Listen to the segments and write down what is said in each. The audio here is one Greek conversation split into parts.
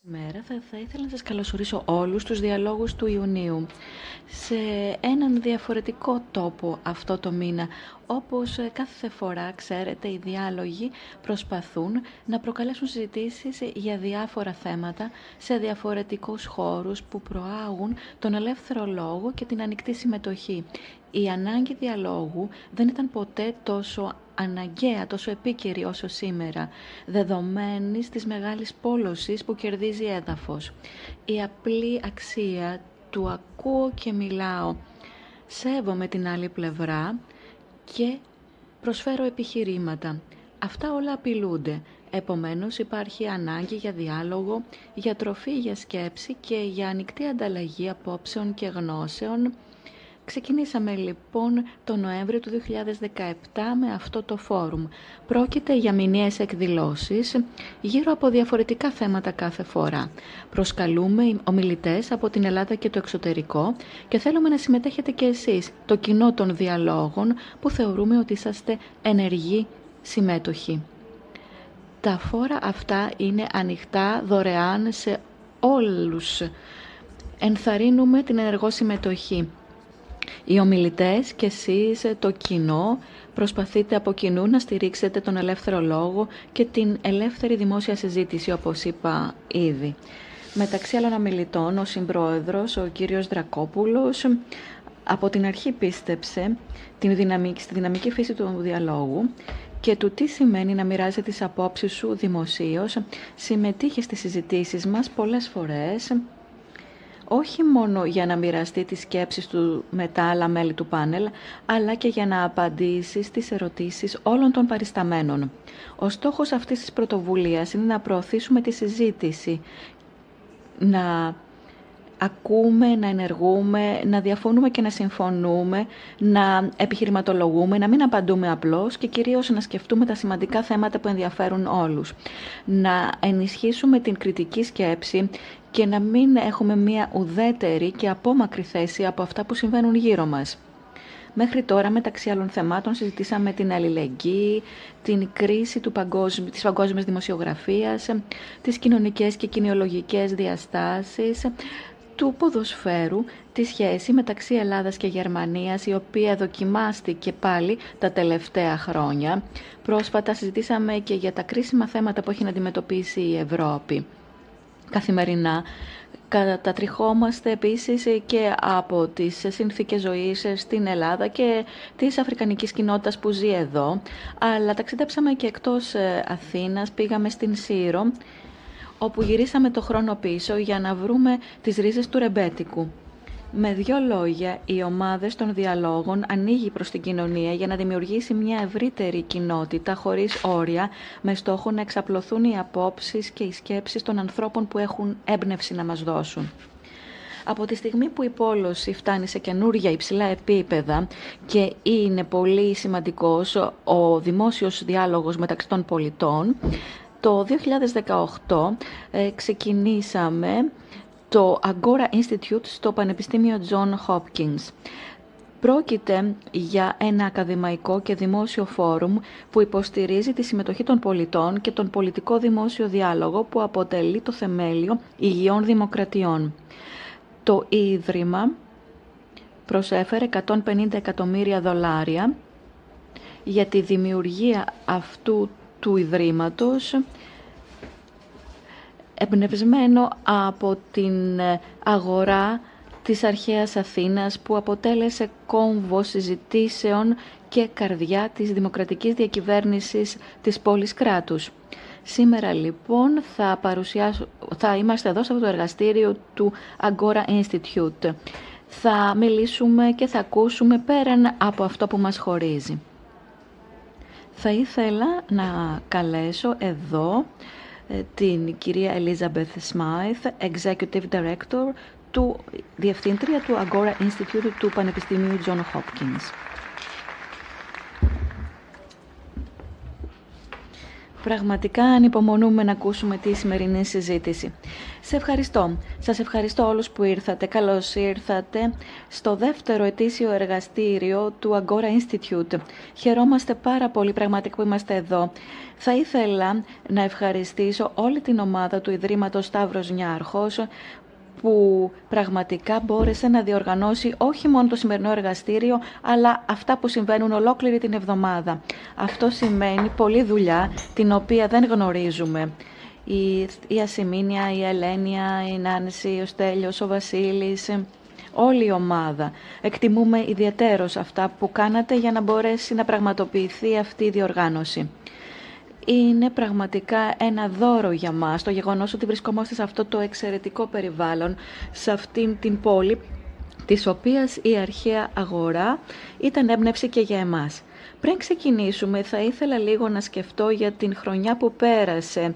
Μέρα θα, θα ήθελα να σας καλωσορίσω όλους τους διαλόγους του Ιουνίου σε έναν διαφορετικό τόπο αυτό το μήνα. Όπως κάθε φορά, ξέρετε, οι διάλογοι προσπαθούν να προκαλέσουν συζητήσεις για διάφορα θέματα σε διαφορετικούς χώρους που προάγουν τον ελεύθερο λόγο και την ανοιχτή συμμετοχή. Η ανάγκη διαλόγου δεν ήταν ποτέ τόσο αναγκαία, τόσο επίκαιρη όσο σήμερα, δεδομένης της μεγάλης πόλωσης που κερδίζει έδαφος. Η απλή αξία του ακούω και μιλάω, σέβομαι την άλλη πλευρά και προσφέρω επιχειρήματα. Αυτά όλα απειλούνται. Επομένως υπάρχει ανάγκη για διάλογο, για τροφή για σκέψη και για ανοιχτή ανταλλαγή απόψεων και γνώσεων Ξεκινήσαμε λοιπόν το Νοέμβριο του 2017 με αυτό το φόρουμ. Πρόκειται για μηνιαίες εκδηλώσεις γύρω από διαφορετικά θέματα κάθε φορά. Προσκαλούμε ομιλητές από την Ελλάδα και το εξωτερικό και θέλουμε να συμμετέχετε και εσείς, το κοινό των διαλόγων που θεωρούμε ότι είσαστε ενεργοί συμμέτοχοι. Τα φόρα αυτά είναι ανοιχτά δωρεάν σε όλους. Ενθαρρύνουμε την ενεργό συμμετοχή. Οι ομιλητές και εσείς το κοινό προσπαθείτε από κοινού να στηρίξετε τον ελεύθερο λόγο και την ελεύθερη δημόσια συζήτηση όπως είπα ήδη. Μεταξύ άλλων ομιλητών ο συμπρόεδρος, ο κύριος Δρακόπουλος, από την αρχή πίστεψε την δυναμική, στη δυναμική φύση του διαλόγου και του τι σημαίνει να μοιράζει τις απόψεις σου δημοσίως, συμμετείχε στις συζητήσεις μας πολλές φορές όχι μόνο για να μοιραστεί τις σκέψεις του με τα άλλα μέλη του πάνελ, αλλά και για να απαντήσει στις ερωτήσεις όλων των παρισταμένων. Ο στόχος αυτής της πρωτοβουλίας είναι να προωθήσουμε τη συζήτηση, να ακούμε, να ενεργούμε, να διαφωνούμε και να συμφωνούμε, να επιχειρηματολογούμε, να μην απαντούμε απλώς και κυρίως να σκεφτούμε τα σημαντικά θέματα που ενδιαφέρουν όλους. Να ενισχύσουμε την κριτική σκέψη και να μην έχουμε μία ουδέτερη και απόμακρη θέση από αυτά που συμβαίνουν γύρω μας. Μέχρι τώρα, μεταξύ άλλων θεμάτων, συζητήσαμε την αλληλεγγύη, την κρίση του παγκόσμι, της παγκόσμιας δημοσιογραφίας, τις κοινωνικές και κοινιολογικές διαστάσεις, του ποδοσφαίρου, τη σχέση μεταξύ Ελλάδας και Γερμανίας, η οποία δοκιμάστηκε πάλι τα τελευταία χρόνια. Πρόσφατα συζητήσαμε και για τα κρίσιμα θέματα που έχει να αντιμετωπίσει η Ευρώπη καθημερινά. Κατατριχόμαστε επίσης και από τις συνθήκες ζωής στην Ελλάδα και της αφρικανικής κοινότητας που ζει εδώ. Αλλά ταξιδέψαμε και εκτός ε, Αθήνας, πήγαμε στην Σύρο, όπου γυρίσαμε το χρόνο πίσω για να βρούμε τις ρίζες του ρεμπέτικου. Με δύο λόγια, οι ομάδες των διαλόγων ανοίγει προς την κοινωνία για να δημιουργήσει μια ευρύτερη κοινότητα χωρίς όρια, με στόχο να εξαπλωθούν οι απόψεις και οι σκέψεις των ανθρώπων που έχουν έμπνευση να μας δώσουν. Από τη στιγμή που η πόλωση φτάνει σε καινούργια υψηλά επίπεδα και είναι πολύ σημαντικός ο δημόσιος διάλογος μεταξύ των πολιτών, το 2018 ε, ξεκινήσαμε το Agora Institute στο Πανεπιστήμιο John Hopkins. Πρόκειται για ένα ακαδημαϊκό και δημόσιο φόρουμ που υποστηρίζει τη συμμετοχή των πολιτών και τον πολιτικό δημόσιο διάλογο που αποτελεί το θεμέλιο υγιών δημοκρατιών. Το Ίδρυμα προσέφερε 150 εκατομμύρια δολάρια για τη δημιουργία αυτού του Ιδρύματος εμπνευσμένο από την ε, αγορά της αρχαίας Αθήνας που αποτέλεσε κόμβο συζητήσεων και καρδιά της δημοκρατικής διακυβέρνησης της πόλης κράτους. Σήμερα λοιπόν θα, θα είμαστε εδώ σε αυτό το εργαστήριο του Agora Institute. Θα μιλήσουμε και θα ακούσουμε πέραν από αυτό που μας χωρίζει. Θα ήθελα να καλέσω εδώ ε, την κυρία Elizabeth Smythe, Executive Director του Διευθύντρια του Agora Institute του Πανεπιστημίου John Hopkins. Πραγματικά ανυπομονούμε να ακούσουμε τη σημερινή συζήτηση. Σε ευχαριστώ. Σας ευχαριστώ όλους που ήρθατε. Καλώς ήρθατε στο δεύτερο ετήσιο εργαστήριο του Agora Institute. Χαιρόμαστε πάρα πολύ πραγματικά που είμαστε εδώ. Θα ήθελα να ευχαριστήσω όλη την ομάδα του Ιδρύματος Σταύρος Νιάρχος που πραγματικά μπόρεσε να διοργανώσει όχι μόνο το σημερινό εργαστήριο, αλλά αυτά που συμβαίνουν ολόκληρη την εβδομάδα. Αυτό σημαίνει πολλή δουλειά, την οποία δεν γνωρίζουμε. Η, η Ασημίνια, η Ελένια, η Νάνση, ο Στέλιος, ο Βασίλης, όλη η ομάδα. Εκτιμούμε ιδιαίτερως αυτά που κάνατε για να μπορέσει να πραγματοποιηθεί αυτή η διοργάνωση είναι πραγματικά ένα δώρο για μας το γεγονός ότι βρισκόμαστε σε αυτό το εξαιρετικό περιβάλλον, σε αυτήν την πόλη της οποίας η αρχαία αγορά ήταν έμπνευση και για εμάς. Πριν ξεκινήσουμε θα ήθελα λίγο να σκεφτώ για την χρονιά που πέρασε.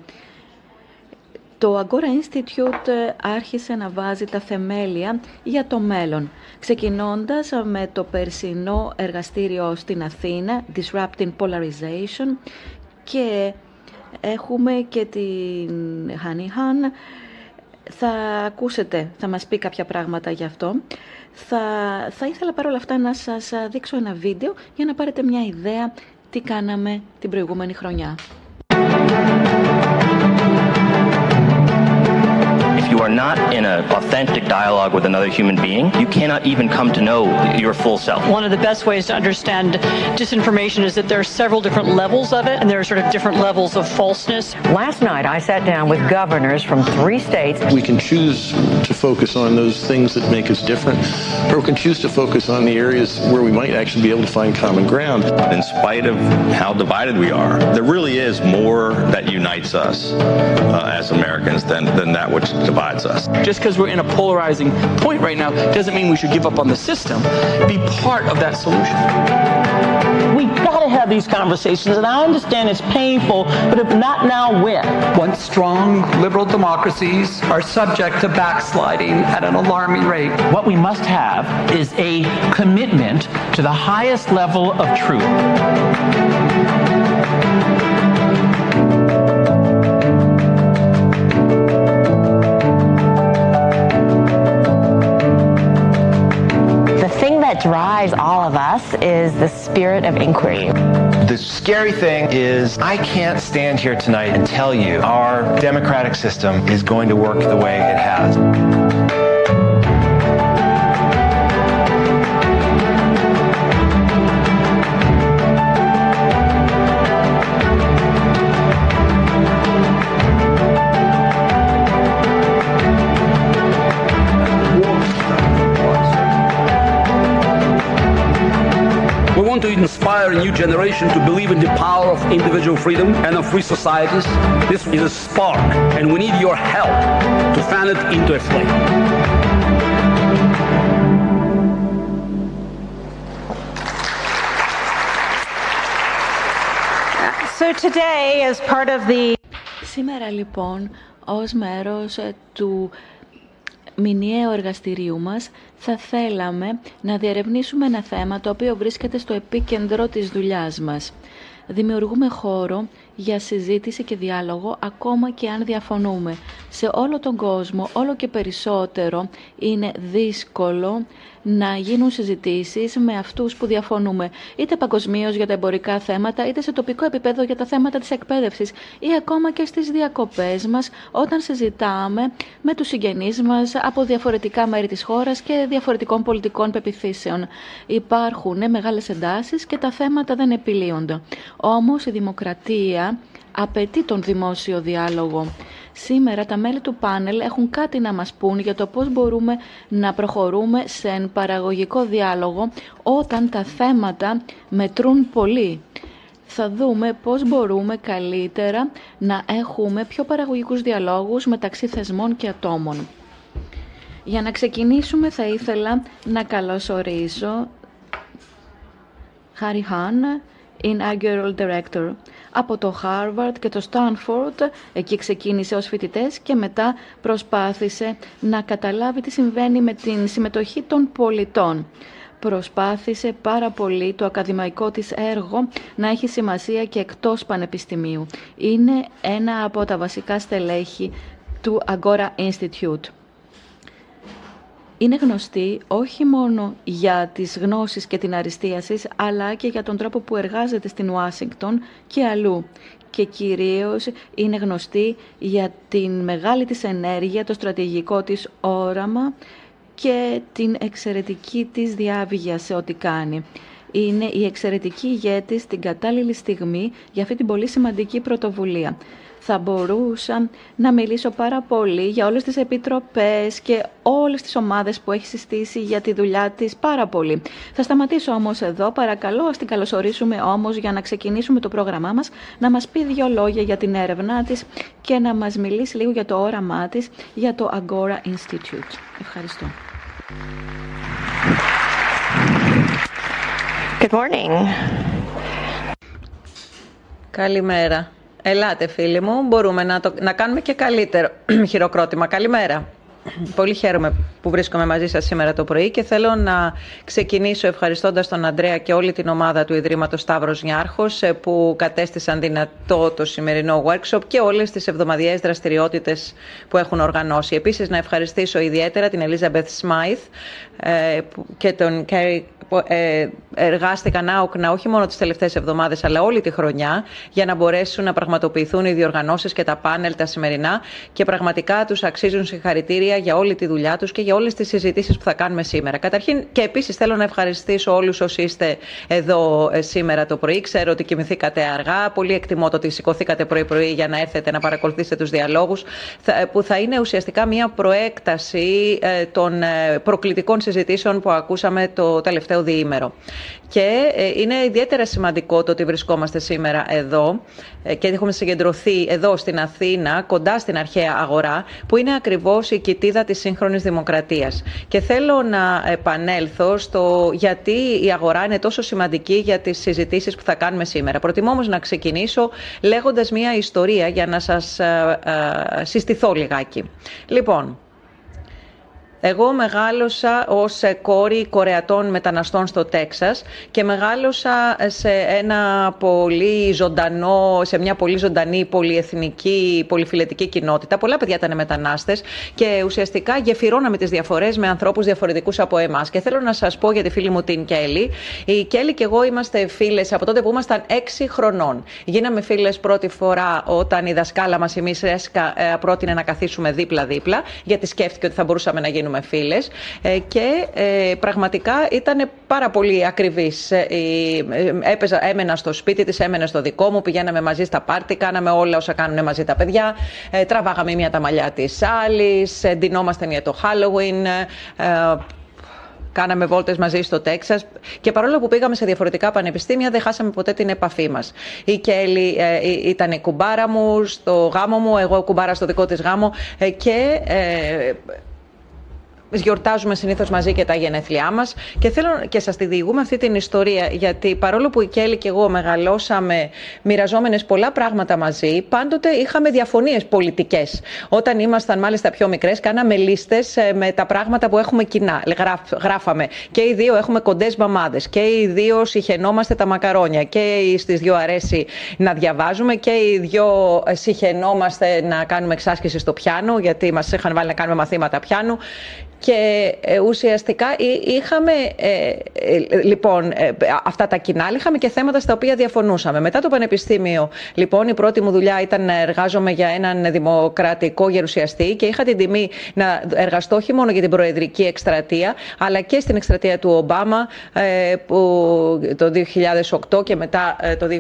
Το Agora Institute άρχισε να βάζει τα θεμέλια για το μέλλον, ξεκινώντας με το περσινό εργαστήριο στην Αθήνα, Disrupting Polarization, και έχουμε και την Honey Han. Θα ακούσετε, θα μας πει κάποια πράγματα γι' αυτό. Θα, θα ήθελα παρόλα αυτά να σας δείξω ένα βίντεο για να πάρετε μια ιδέα τι κάναμε την προηγούμενη χρονιά. you are not in an authentic dialogue with another human being, you cannot even come to know your full self. One of the best ways to understand disinformation is that there are several different levels of it, and there are sort of different levels of falseness. Last night, I sat down with governors from three states. We can choose to focus on those things that make us different, or we can choose to focus on the areas where we might actually be able to find common ground. In spite of how divided we are, there really is more that unites us uh, as Americans than, than that which divides divides us. Just because we're in a polarizing point right now doesn't mean we should give up on the system. Be part of that solution. We gotta have these conversations, and I understand it's painful, but if not now, when? Once strong liberal democracies are subject to backsliding at an alarming rate. What we must have is a commitment to the highest level of truth. That drives all of us is the spirit of inquiry. The scary thing is I can't stand here tonight and tell you our democratic system is going to work the way it has. want to inspire a new generation to believe in the power of individual freedom and of free societies. This is a spark, and we need your help to fan it into a flame. So today, as part of the... Σήμερα λοιπόν, ως μέρος του μηνιαίου εργαστηρίου μας θα θέλαμε να διερευνήσουμε ένα θέμα το οποίο βρίσκεται στο επίκεντρο της δουλειάς μας. Δημιουργούμε χώρο για συζήτηση και διάλογο ακόμα και αν διαφωνούμε. Σε όλο τον κόσμο, όλο και περισσότερο είναι δύσκολο να γίνουν συζητήσεις με αυτούς που διαφωνούμε, είτε παγκοσμίως για τα εμπορικά θέματα, είτε σε τοπικό επίπεδο για τα θέματα της εκπαίδευσης ή ακόμα και στις διακοπές μας όταν συζητάμε με τους συγγενείς μας από διαφορετικά μέρη της χώρας και διαφορετικών πολιτικών πεπιθήσεων. Υπάρχουν μεγάλες εντάσεις και τα θέματα δεν επιλύονται. Όμως η δημοκρατία απαιτεί τον δημόσιο διάλογο. Σήμερα τα μέλη του πάνελ έχουν κάτι να μας πούν για το πώς μπορούμε να προχωρούμε σε παραγωγικό διάλογο όταν τα θέματα μετρούν πολύ. Θα δούμε πώς μπορούμε καλύτερα να έχουμε πιο παραγωγικούς διαλόγους μεταξύ θεσμών και ατόμων. Για να ξεκινήσουμε θα ήθελα να καλωσορίσω Χάρι Χάν, Inaugural Director από το Harvard και το Stanford. Εκεί ξεκίνησε ως φοιτητές και μετά προσπάθησε να καταλάβει τι συμβαίνει με την συμμετοχή των πολιτών. Προσπάθησε πάρα πολύ το ακαδημαϊκό της έργο να έχει σημασία και εκτός πανεπιστημίου. Είναι ένα από τα βασικά στελέχη του Agora Institute είναι γνωστή όχι μόνο για τις γνώσεις και την αριστεία αλλά και για τον τρόπο που εργάζεται στην Ουάσιγκτον και αλλού. Και κυρίως είναι γνωστή για την μεγάλη της ενέργεια, το στρατηγικό της όραμα και την εξαιρετική της διάβγεια σε ό,τι κάνει. Είναι η εξαιρετική ηγέτη στην κατάλληλη στιγμή για αυτή την πολύ σημαντική πρωτοβουλία θα μπορούσα να μιλήσω πάρα πολύ για όλες τις επιτροπές και όλες τις ομάδες που έχει συστήσει για τη δουλειά της πάρα πολύ. Θα σταματήσω όμως εδώ, παρακαλώ, ας την καλωσορίσουμε όμως για να ξεκινήσουμε το πρόγραμμά μας, να μας πει δύο λόγια για την έρευνά της και να μας μιλήσει λίγο για το όραμά της για το Agora Institute. Ευχαριστώ. Good morning. Καλημέρα. Ελάτε φίλοι μου, μπορούμε να, το, να κάνουμε και καλύτερο χειροκρότημα. Καλημέρα. Πολύ χαίρομαι που βρίσκομαι μαζί σας σήμερα το πρωί και θέλω να ξεκινήσω ευχαριστώντας τον Αντρέα και όλη την ομάδα του Ιδρύματος Σταύρος Νιάρχος ε, που κατέστησαν δυνατό το σημερινό workshop και όλες τις εβδομαδιαίες δραστηριότητες που έχουν οργανώσει. Επίσης να ευχαριστήσω ιδιαίτερα την Elizabeth Smythe ε, και τον Kerry ε, εργάστηκαν άοκνα όχι μόνο τις τελευταίες εβδομάδες αλλά όλη τη χρονιά για να μπορέσουν να πραγματοποιηθούν οι διοργανώσεις και τα πάνελ τα σημερινά και πραγματικά τους αξίζουν συγχαρητήρια για όλη τη δουλειά τους και για όλες τις συζητήσεις που θα κάνουμε σήμερα. Καταρχήν και επίσης θέλω να ευχαριστήσω όλους όσοι είστε εδώ ε, σήμερα το πρωί. Ξέρω ότι κοιμηθήκατε αργά. Πολύ εκτιμώ το ότι σηκωθήκατε πρωί-πρωί για να έρθετε να παρακολουθήσετε τους διαλόγους ε, που θα είναι ουσιαστικά μια προέκταση των προκλητικών συζητήσεων που ακούσαμε το τελευταίο διήμερο. Και ε, είναι ιδιαίτερα σημαντικό το ότι βρισκόμαστε σήμερα εδώ ε, και έχουμε συγκεντρωθεί εδώ στην Αθήνα, κοντά στην αρχαία αγορά, που είναι ακριβώς η κοιτίδα της σύγχρονης δημοκρατίας. Και θέλω να επανέλθω στο γιατί η αγορά είναι τόσο σημαντική για τις συζητήσεις που θα κάνουμε σήμερα. Προτιμώ όμως να ξεκινήσω λέγοντας μια ιστορία για να σας ε, συστηθώ λιγάκι. Λοιπόν, εγώ μεγάλωσα ως κόρη κορεατών μεταναστών στο Τέξας και μεγάλωσα σε, ένα πολύ ζωντανό, σε μια πολύ ζωντανή πολυεθνική, πολυφιλετική κοινότητα. Πολλά παιδιά ήταν μετανάστες και ουσιαστικά γεφυρώναμε τις διαφορές με ανθρώπους διαφορετικούς από εμάς. Και θέλω να σας πω για τη φίλη μου την Κέλλη. Η Κέλλη και εγώ είμαστε φίλες από τότε που ήμασταν 6 χρονών. Γίναμε φίλες πρώτη φορά όταν η δασκάλα μας, η Μίσρεσκα, ε, πρότεινε να καθίσουμε δίπλα-δίπλα, γιατί σκέφτηκε ότι θα μπορούσαμε να γίνουμε γίνουμε φίλες ε, και ε, πραγματικά ήταν πάρα πολύ ακριβής. Ε, έπαιζα, έμενα στο σπίτι της, έμενε στο δικό μου, πηγαίναμε μαζί στα πάρτι, κάναμε όλα όσα κάνουν μαζί τα παιδιά, τραβάγαμε μία τα μαλλιά της άλλης, ντυνόμασταν για το Halloween, κάναμε βόλτες μαζί στο Τέξας και παρόλο που πήγαμε σε διαφορετικά πανεπιστήμια, δεν χάσαμε ποτέ την επαφή μας. Η Κέλλη ε, ήταν η κουμπάρα μου στο γάμο μου, εγώ κουμπάρα στο δικό της γάμο και γιορτάζουμε συνήθως μαζί και τα γενέθλιά μας. Και θέλω και σας τη διηγούμε αυτή την ιστορία, γιατί παρόλο που η Κέλλη και εγώ μεγαλώσαμε μοιραζόμενες πολλά πράγματα μαζί, πάντοτε είχαμε διαφωνίες πολιτικές. Όταν ήμασταν μάλιστα πιο μικρές, κάναμε λίστες ε, με τα πράγματα που έχουμε κοινά. γράφαμε. Και οι δύο έχουμε κοντές μαμάδες. Και οι δύο συχαινόμαστε τα μακαρόνια. Και στις δύο αρέσει να διαβάζουμε. Και οι δύο ε, συχαινόμαστε να κάνουμε εξάσκηση στο πιάνο, γιατί μας είχαν βάλει να κάνουμε μαθήματα πιάνου. Και ε, ουσιαστικά είχαμε ε, ε, λοιπόν αυτά τα κοινά, είχαμε και θέματα στα οποία διαφωνούσαμε. Μετά το Πανεπιστήμιο, λοιπόν, η πρώτη μου δουλειά ήταν να εργάζομαι για έναν δημοκρατικό γερουσιαστή και είχα την τιμή να εργαστώ όχι μόνο για την προεδρική εκστρατεία, αλλά και στην εκστρατεία του Ομπάμα που, το 2008 και μετά το 2009.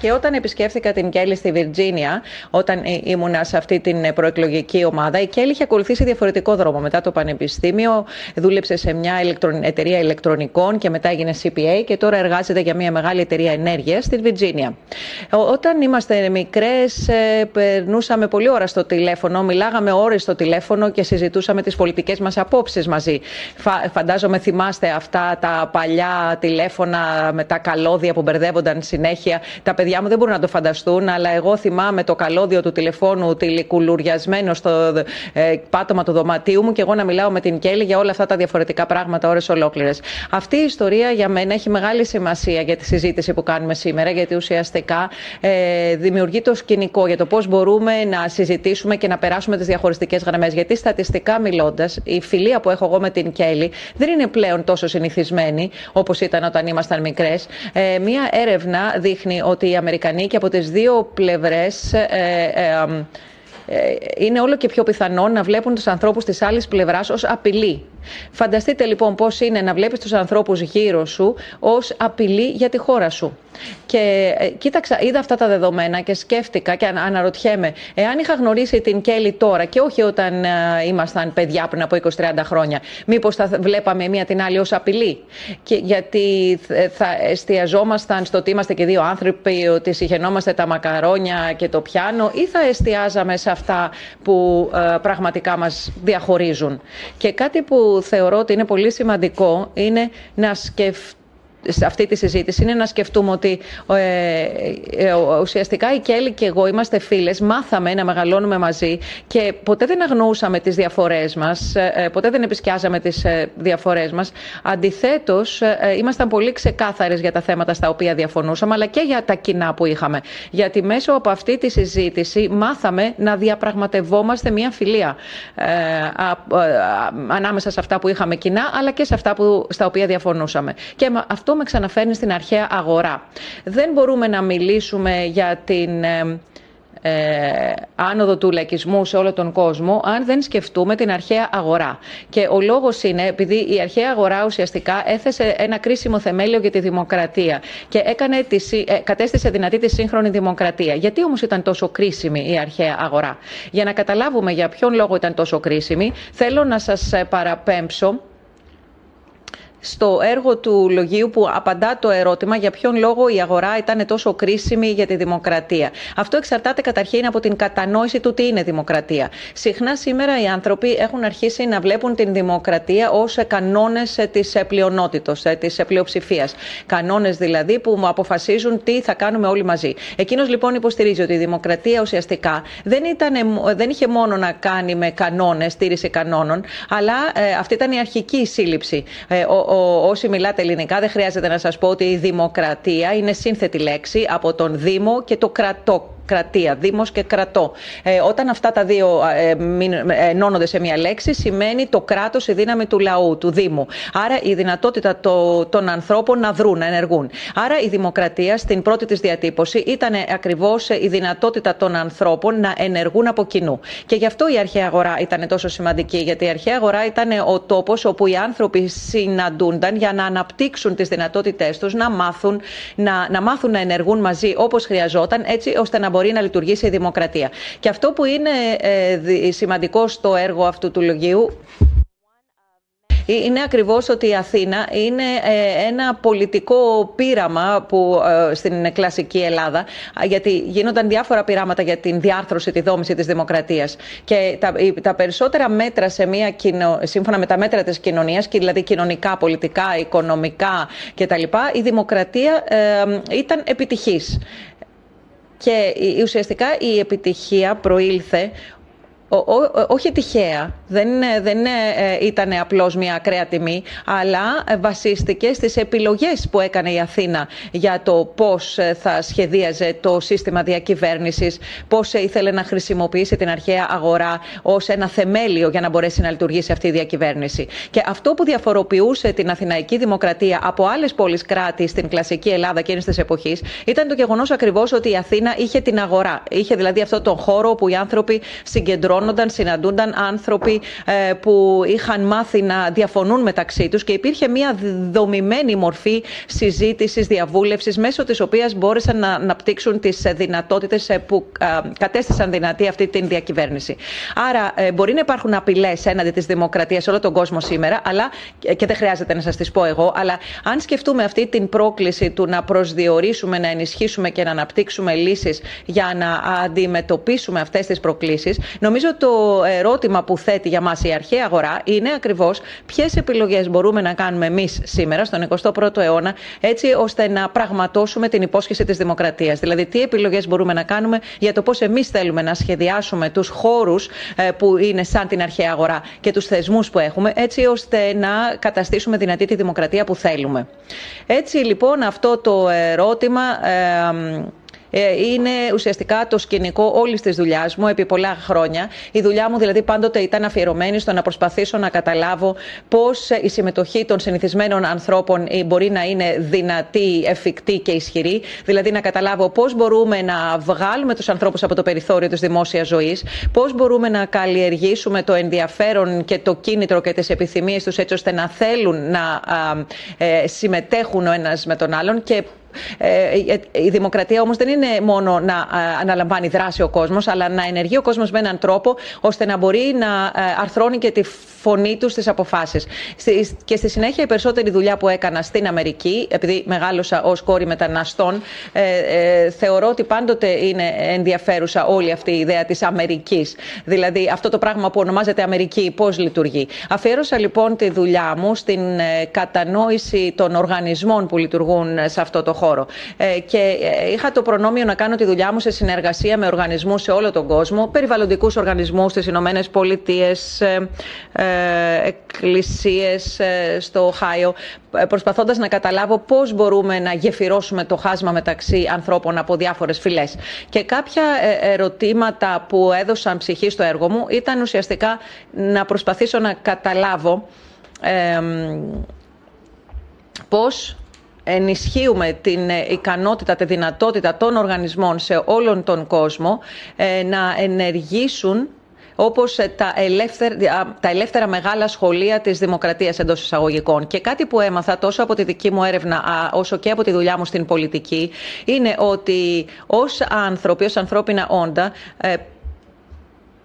Και όταν επισκέφθηκα την Κέλλη στη Βιρτζίνια, όταν ήμουνα σε αυτή την προεκλογική ομάδα, η Κέλλη είχε ακολουθήσει διαφορετικό δρόμο μετά το Πανεπιστήμιο πανεπιστήμιο, δούλεψε σε μια εταιρεία ηλεκτρονικών και μετά έγινε CPA και τώρα εργάζεται για μια μεγάλη εταιρεία ενέργειας στην Βιρτζίνια. Όταν είμαστε μικρές, ε, περνούσαμε πολλή ώρα στο τηλέφωνο, μιλάγαμε ώρες στο τηλέφωνο και συζητούσαμε τις πολιτικές μας απόψεις μαζί. Φαντάζομαι θυμάστε αυτά τα παλιά τηλέφωνα με τα καλώδια που μπερδεύονταν συνέχεια. Τα παιδιά μου δεν μπορούν να το φανταστούν, αλλά εγώ θυμάμαι το καλώδιο του τηλεφώνου τηλεκουλουριασμένο στο ε, πάτωμα του δωματίου μου και εγώ να μιλάω μιλάω με την Κέλλη για όλα αυτά τα διαφορετικά πράγματα ώρες ολόκληρες. Αυτή η ιστορία για μένα έχει μεγάλη σημασία για τη συζήτηση που κάνουμε σήμερα, γιατί ουσιαστικά ε, δημιουργεί το σκηνικό για το πώς μπορούμε να συζητήσουμε και να περάσουμε τις διαχωριστικές γραμμές. Γιατί στατιστικά μιλώντας, η φιλία που έχω εγώ με την Κέλλη δεν είναι πλέον τόσο συνηθισμένη όπως ήταν όταν ήμασταν μικρές. Ε, μία έρευνα δείχνει ότι οι Αμερικανοί και από τις δύο πλευρές. Ε, ε, ε, είναι όλο και πιο πιθανό να βλέπουν τους ανθρώπους της άλλης πλευράς ως απειλή. Φανταστείτε λοιπόν πώς είναι να βλέπεις τους ανθρώπους γύρω σου ως απειλή για τη χώρα σου. Και ε, κοίταξα, είδα αυτά τα δεδομένα και σκέφτηκα και αναρωτιέμαι, εάν είχα γνωρίσει την Κέλλη τώρα και όχι όταν ε, ήμασταν παιδιά πριν από 20-30 χρόνια, μήπως θα βλέπαμε μία την άλλη ως απειλή; Και γιατί θα εστιαζόμασταν στο ότι είμαστε και δύο άνθρωποι, ότι συγχαινόμαστε τα μακαρόνια και το πιάνο, ή θα εστιάζαμε σε αυτά που ε, πραγματικά μας διαχωρίζουν; Και κάτι που θεωρώ ότι είναι πολύ σημαντικό είναι να σκεφτούμε σε αυτή τη συζήτηση είναι να σκεφτούμε ότι ε, ε, ουσιαστικά η Κέλλη και εγώ είμαστε φίλες, μάθαμε να μεγαλώνουμε μαζί και ποτέ δεν αγνοούσαμε τις διαφορές μας, ε, ποτέ δεν επισκιάζαμε τις ε, διαφορές μας. Αντιθέτως, ε, ήμασταν πολύ ξεκάθαρες για τα θέματα στα οποία διαφωνούσαμε, αλλά και για τα κοινά που είχαμε. Γιατί μέσω από αυτή τη συζήτηση μάθαμε να διαπραγματευόμαστε μια φιλία ανάμεσα σε αυτά που είχαμε κοινά, αλλά και σε αυτά που, στα οποία διαφωνούσαμε. Και αυτό με ξαναφέρνει στην αρχαία αγορά. Δεν μπορούμε να μιλήσουμε για την ε, ε, άνοδο του λαϊκισμού σε όλο τον κόσμο, αν δεν σκεφτούμε την αρχαία αγορά. Και ο λόγος είναι επειδή η αρχαία αγορά ουσιαστικά έθεσε ένα κρίσιμο θεμέλιο για τη δημοκρατία και έκανε τη, ε, κατέστησε δυνατή τη σύγχρονη δημοκρατία. Γιατί όμως ήταν τόσο κρίσιμη η αρχαία αγορά; Για να καταλάβουμε για ποιον λόγο ήταν τόσο κρίσιμη, θέλω να σας παραπέμψω στο έργο του Λογίου που απαντά το ερώτημα για ποιον λόγο η αγορά ήταν τόσο κρίσιμη για τη δημοκρατία. Αυτό εξαρτάται καταρχήν από την κατανόηση του τι είναι δημοκρατία. Συχνά σήμερα οι άνθρωποι έχουν αρχίσει να βλέπουν την δημοκρατία ως κανόνες της πλειονότητα, της πλειοψηφίας. Κανόνες δηλαδή που μου αποφασίζουν τι θα κάνουμε όλοι μαζί. Εκείνος λοιπόν υποστηρίζει ότι η δημοκρατία ουσιαστικά δεν, ήταν, δεν είχε μόνο να κάνει με κανόνες, στήριση κανόνων, αλλά ε, αυτή ήταν η αρχική σύλληψη. Ε, όσοι μιλάτε ελληνικά δεν χρειάζεται να σας πω ότι η δημοκρατία είναι σύνθετη λέξη από τον Δήμο και το κρατό κρατεία, δήμος και κρατό. Ε, όταν αυτά τα δύο ε, ε, ενώνονται σε μια λέξη, σημαίνει το κράτος η δύναμη του λαού, του Δήμου. Άρα η δυνατότητα το, των ανθρώπων να δρούν, να ενεργούν. Άρα η δημοκρατία στην πρώτη της διατύπωση ήταν ακριβώς η δυνατότητα των ανθρώπων να ενεργούν από κοινού. Και γι' αυτό η αρχαία αγορά ήταν τόσο σημαντική, γιατί η αρχαία αγορά ήταν ο τόπος όπου οι άνθρωποι συναντούνταν για να αναπτύξουν τις δυνατότητές τους, να μάθουν να, να, μάθουν να ενεργούν μαζί όπως χρειαζόταν, έτσι ώστε να μπορεί να λειτουργήσει η δημοκρατία. Και αυτό που είναι ε, σημαντικό στο έργο αυτού του λογίου είναι ακριβώς ότι η Αθήνα είναι ε, ένα πολιτικό πείραμα που, ε, στην κλασική Ελλάδα, γιατί γίνονταν διάφορα πειράματα για την διάρθρωση, τη δόμηση της δημοκρατίας. Και τα, τα περισσότερα μέτρα σε μια κοινο, σύμφωνα με τα μέτρα της κοινωνίας, δηλαδή κοινωνικά, πολιτικά, οικονομικά κτλ., η δημοκρατία ήταν επιτυχής. Και ουσιαστικά η επιτυχία προήλθε όχι τυχαία, δεν, δεν ε, ήταν απλώς μια ακραία τιμή, αλλά βασίστηκε στις επιλογές που έκανε η Αθήνα για το πώς ε, θα σχεδίαζε το σύστημα διακυβέρνησης, πώς ήθελε να χρησιμοποιήσει την αρχαία αγορά ως ένα θεμέλιο για να μπορέσει να λειτουργήσει αυτή η διακυβέρνηση. Και αυτό που διαφοροποιούσε την Αθηναϊκή Δημοκρατία από άλλες πόλεις κράτη στην κλασική Ελλάδα εκείνη της εποχής ήταν το γεγονός ακριβώς ότι η Αθήνα είχε την αγορά. Είχε δηλαδή αυτό τον χώρο όπου οι άνθρωποι συγκεντρώνουν συγκεντρώνονταν, συναντούνταν άνθρωποι ε, που είχαν μάθει να διαφωνούν μεταξύ τους και υπήρχε μια δομημένη μορφή συζήτησης, διαβούλευσης μέσω της οποίας μπόρεσαν να αναπτύξουν τις δυνατότητες ε, που ε, κατέστησαν δυνατή αυτή την διακυβέρνηση. Άρα μπορεί να υπάρχουν απειλές έναντι της δημοκρατίας σε όλο τον κόσμο σήμερα, αλλά, και δεν χρειάζεται να σας τις πω εγώ, αλλά αν σκεφτούμε αυτή την πρόκληση του να προσδιορίσουμε, να ενισχύσουμε και να αναπτύξουμε λύσεις για να αντιμετωπίσουμε αυτές τις προκλήσεις, νομίζω Νομίζω το ερώτημα που θέτει για μας η αρχαία αγορά είναι ακριβώς ποιες επιλογές μπορούμε να κάνουμε εμείς σήμερα στον 21ο αιώνα έτσι ώστε να πραγματώσουμε την υπόσχεση της δημοκρατίας. Δηλαδή τι επιλογές μπορούμε να κάνουμε για το πώς εμείς θέλουμε να σχεδιάσουμε τους χώρους ε, που είναι σαν την αρχαία αγορά και τους θεσμούς που έχουμε έτσι ώστε να καταστήσουμε δυνατή τη δημοκρατία που θέλουμε. Έτσι λοιπόν αυτό το ερώτημα ε, ε, είναι ουσιαστικά το σκηνικό όλης της δουλειάς μου επί πολλά χρόνια. Η δουλειά μου δηλαδή πάντοτε ήταν αφιερωμένη στο να προσπαθήσω να καταλάβω πώς η συμμετοχή των συνηθισμένων ανθρώπων μπορεί να είναι δυνατή, εφικτή και ισχυρή. Δηλαδή να καταλάβω πώς μπορούμε να βγάλουμε τους ανθρώπους από το περιθώριο της δημόσιας ζωής, πώς μπορούμε να καλλιεργήσουμε το ενδιαφέρον και το κίνητρο και τις επιθυμίες τους έτσι ώστε να θέλουν να ε, συμμετέχουν ο ένας με τον άλλον και ε, η δημοκρατία όμως δεν είναι μόνο να ε, αναλαμβάνει δράση ο κόσμος, αλλά να ενεργεί ο κόσμος με έναν τρόπο ώστε να μπορεί να ε, αρθρώνει και τη φωνή του στις αποφάσεις. Και στη συνέχεια η περισσότερη δουλειά που έκανα στην Αμερική, επειδή μεγάλωσα ως κόρη μεταναστών, θεωρώ ότι πάντοτε είναι ενδιαφέρουσα όλη αυτή η ιδέα της Αμερικής. Δηλαδή αυτό το πράγμα που ονομάζεται Αμερική, πώς λειτουργεί. Αφιέρωσα λοιπόν τη δουλειά μου στην κατανόηση των οργανισμών που λειτουργούν σε αυτό το χώρο χώρο. Ε, και ε, είχα το προνόμιο να κάνω τη δουλειά μου σε συνεργασία με οργανισμούς σε όλο τον κόσμο, περιβαλλοντικούς οργανισμούς στις Ηνωμένες Πολιτείες, ε, εκκλησίες στο Οχάιο, προσπαθώντας να καταλάβω πώς μπορούμε να γεφυρώσουμε το χάσμα μεταξύ ανθρώπων από διάφορες φυλές. Και κάποια ερωτήματα που έδωσαν ψυχή στο έργο μου ήταν ουσιαστικά να προσπαθήσω να καταλάβω ε, πώς ενισχύουμε την ε, ικανότητα, τη δυνατότητα των οργανισμών σε όλον τον κόσμο ε, να ενεργήσουν όπως ε, τα ελεύθερα, τα ελεύθερα μεγάλα σχολεία της δημοκρατίας εντός εισαγωγικών. Και κάτι που έμαθα τόσο από τη δική μου έρευνα όσο και από τη δουλειά μου στην πολιτική είναι ότι ως άνθρωποι, ως ανθρώπινα όντα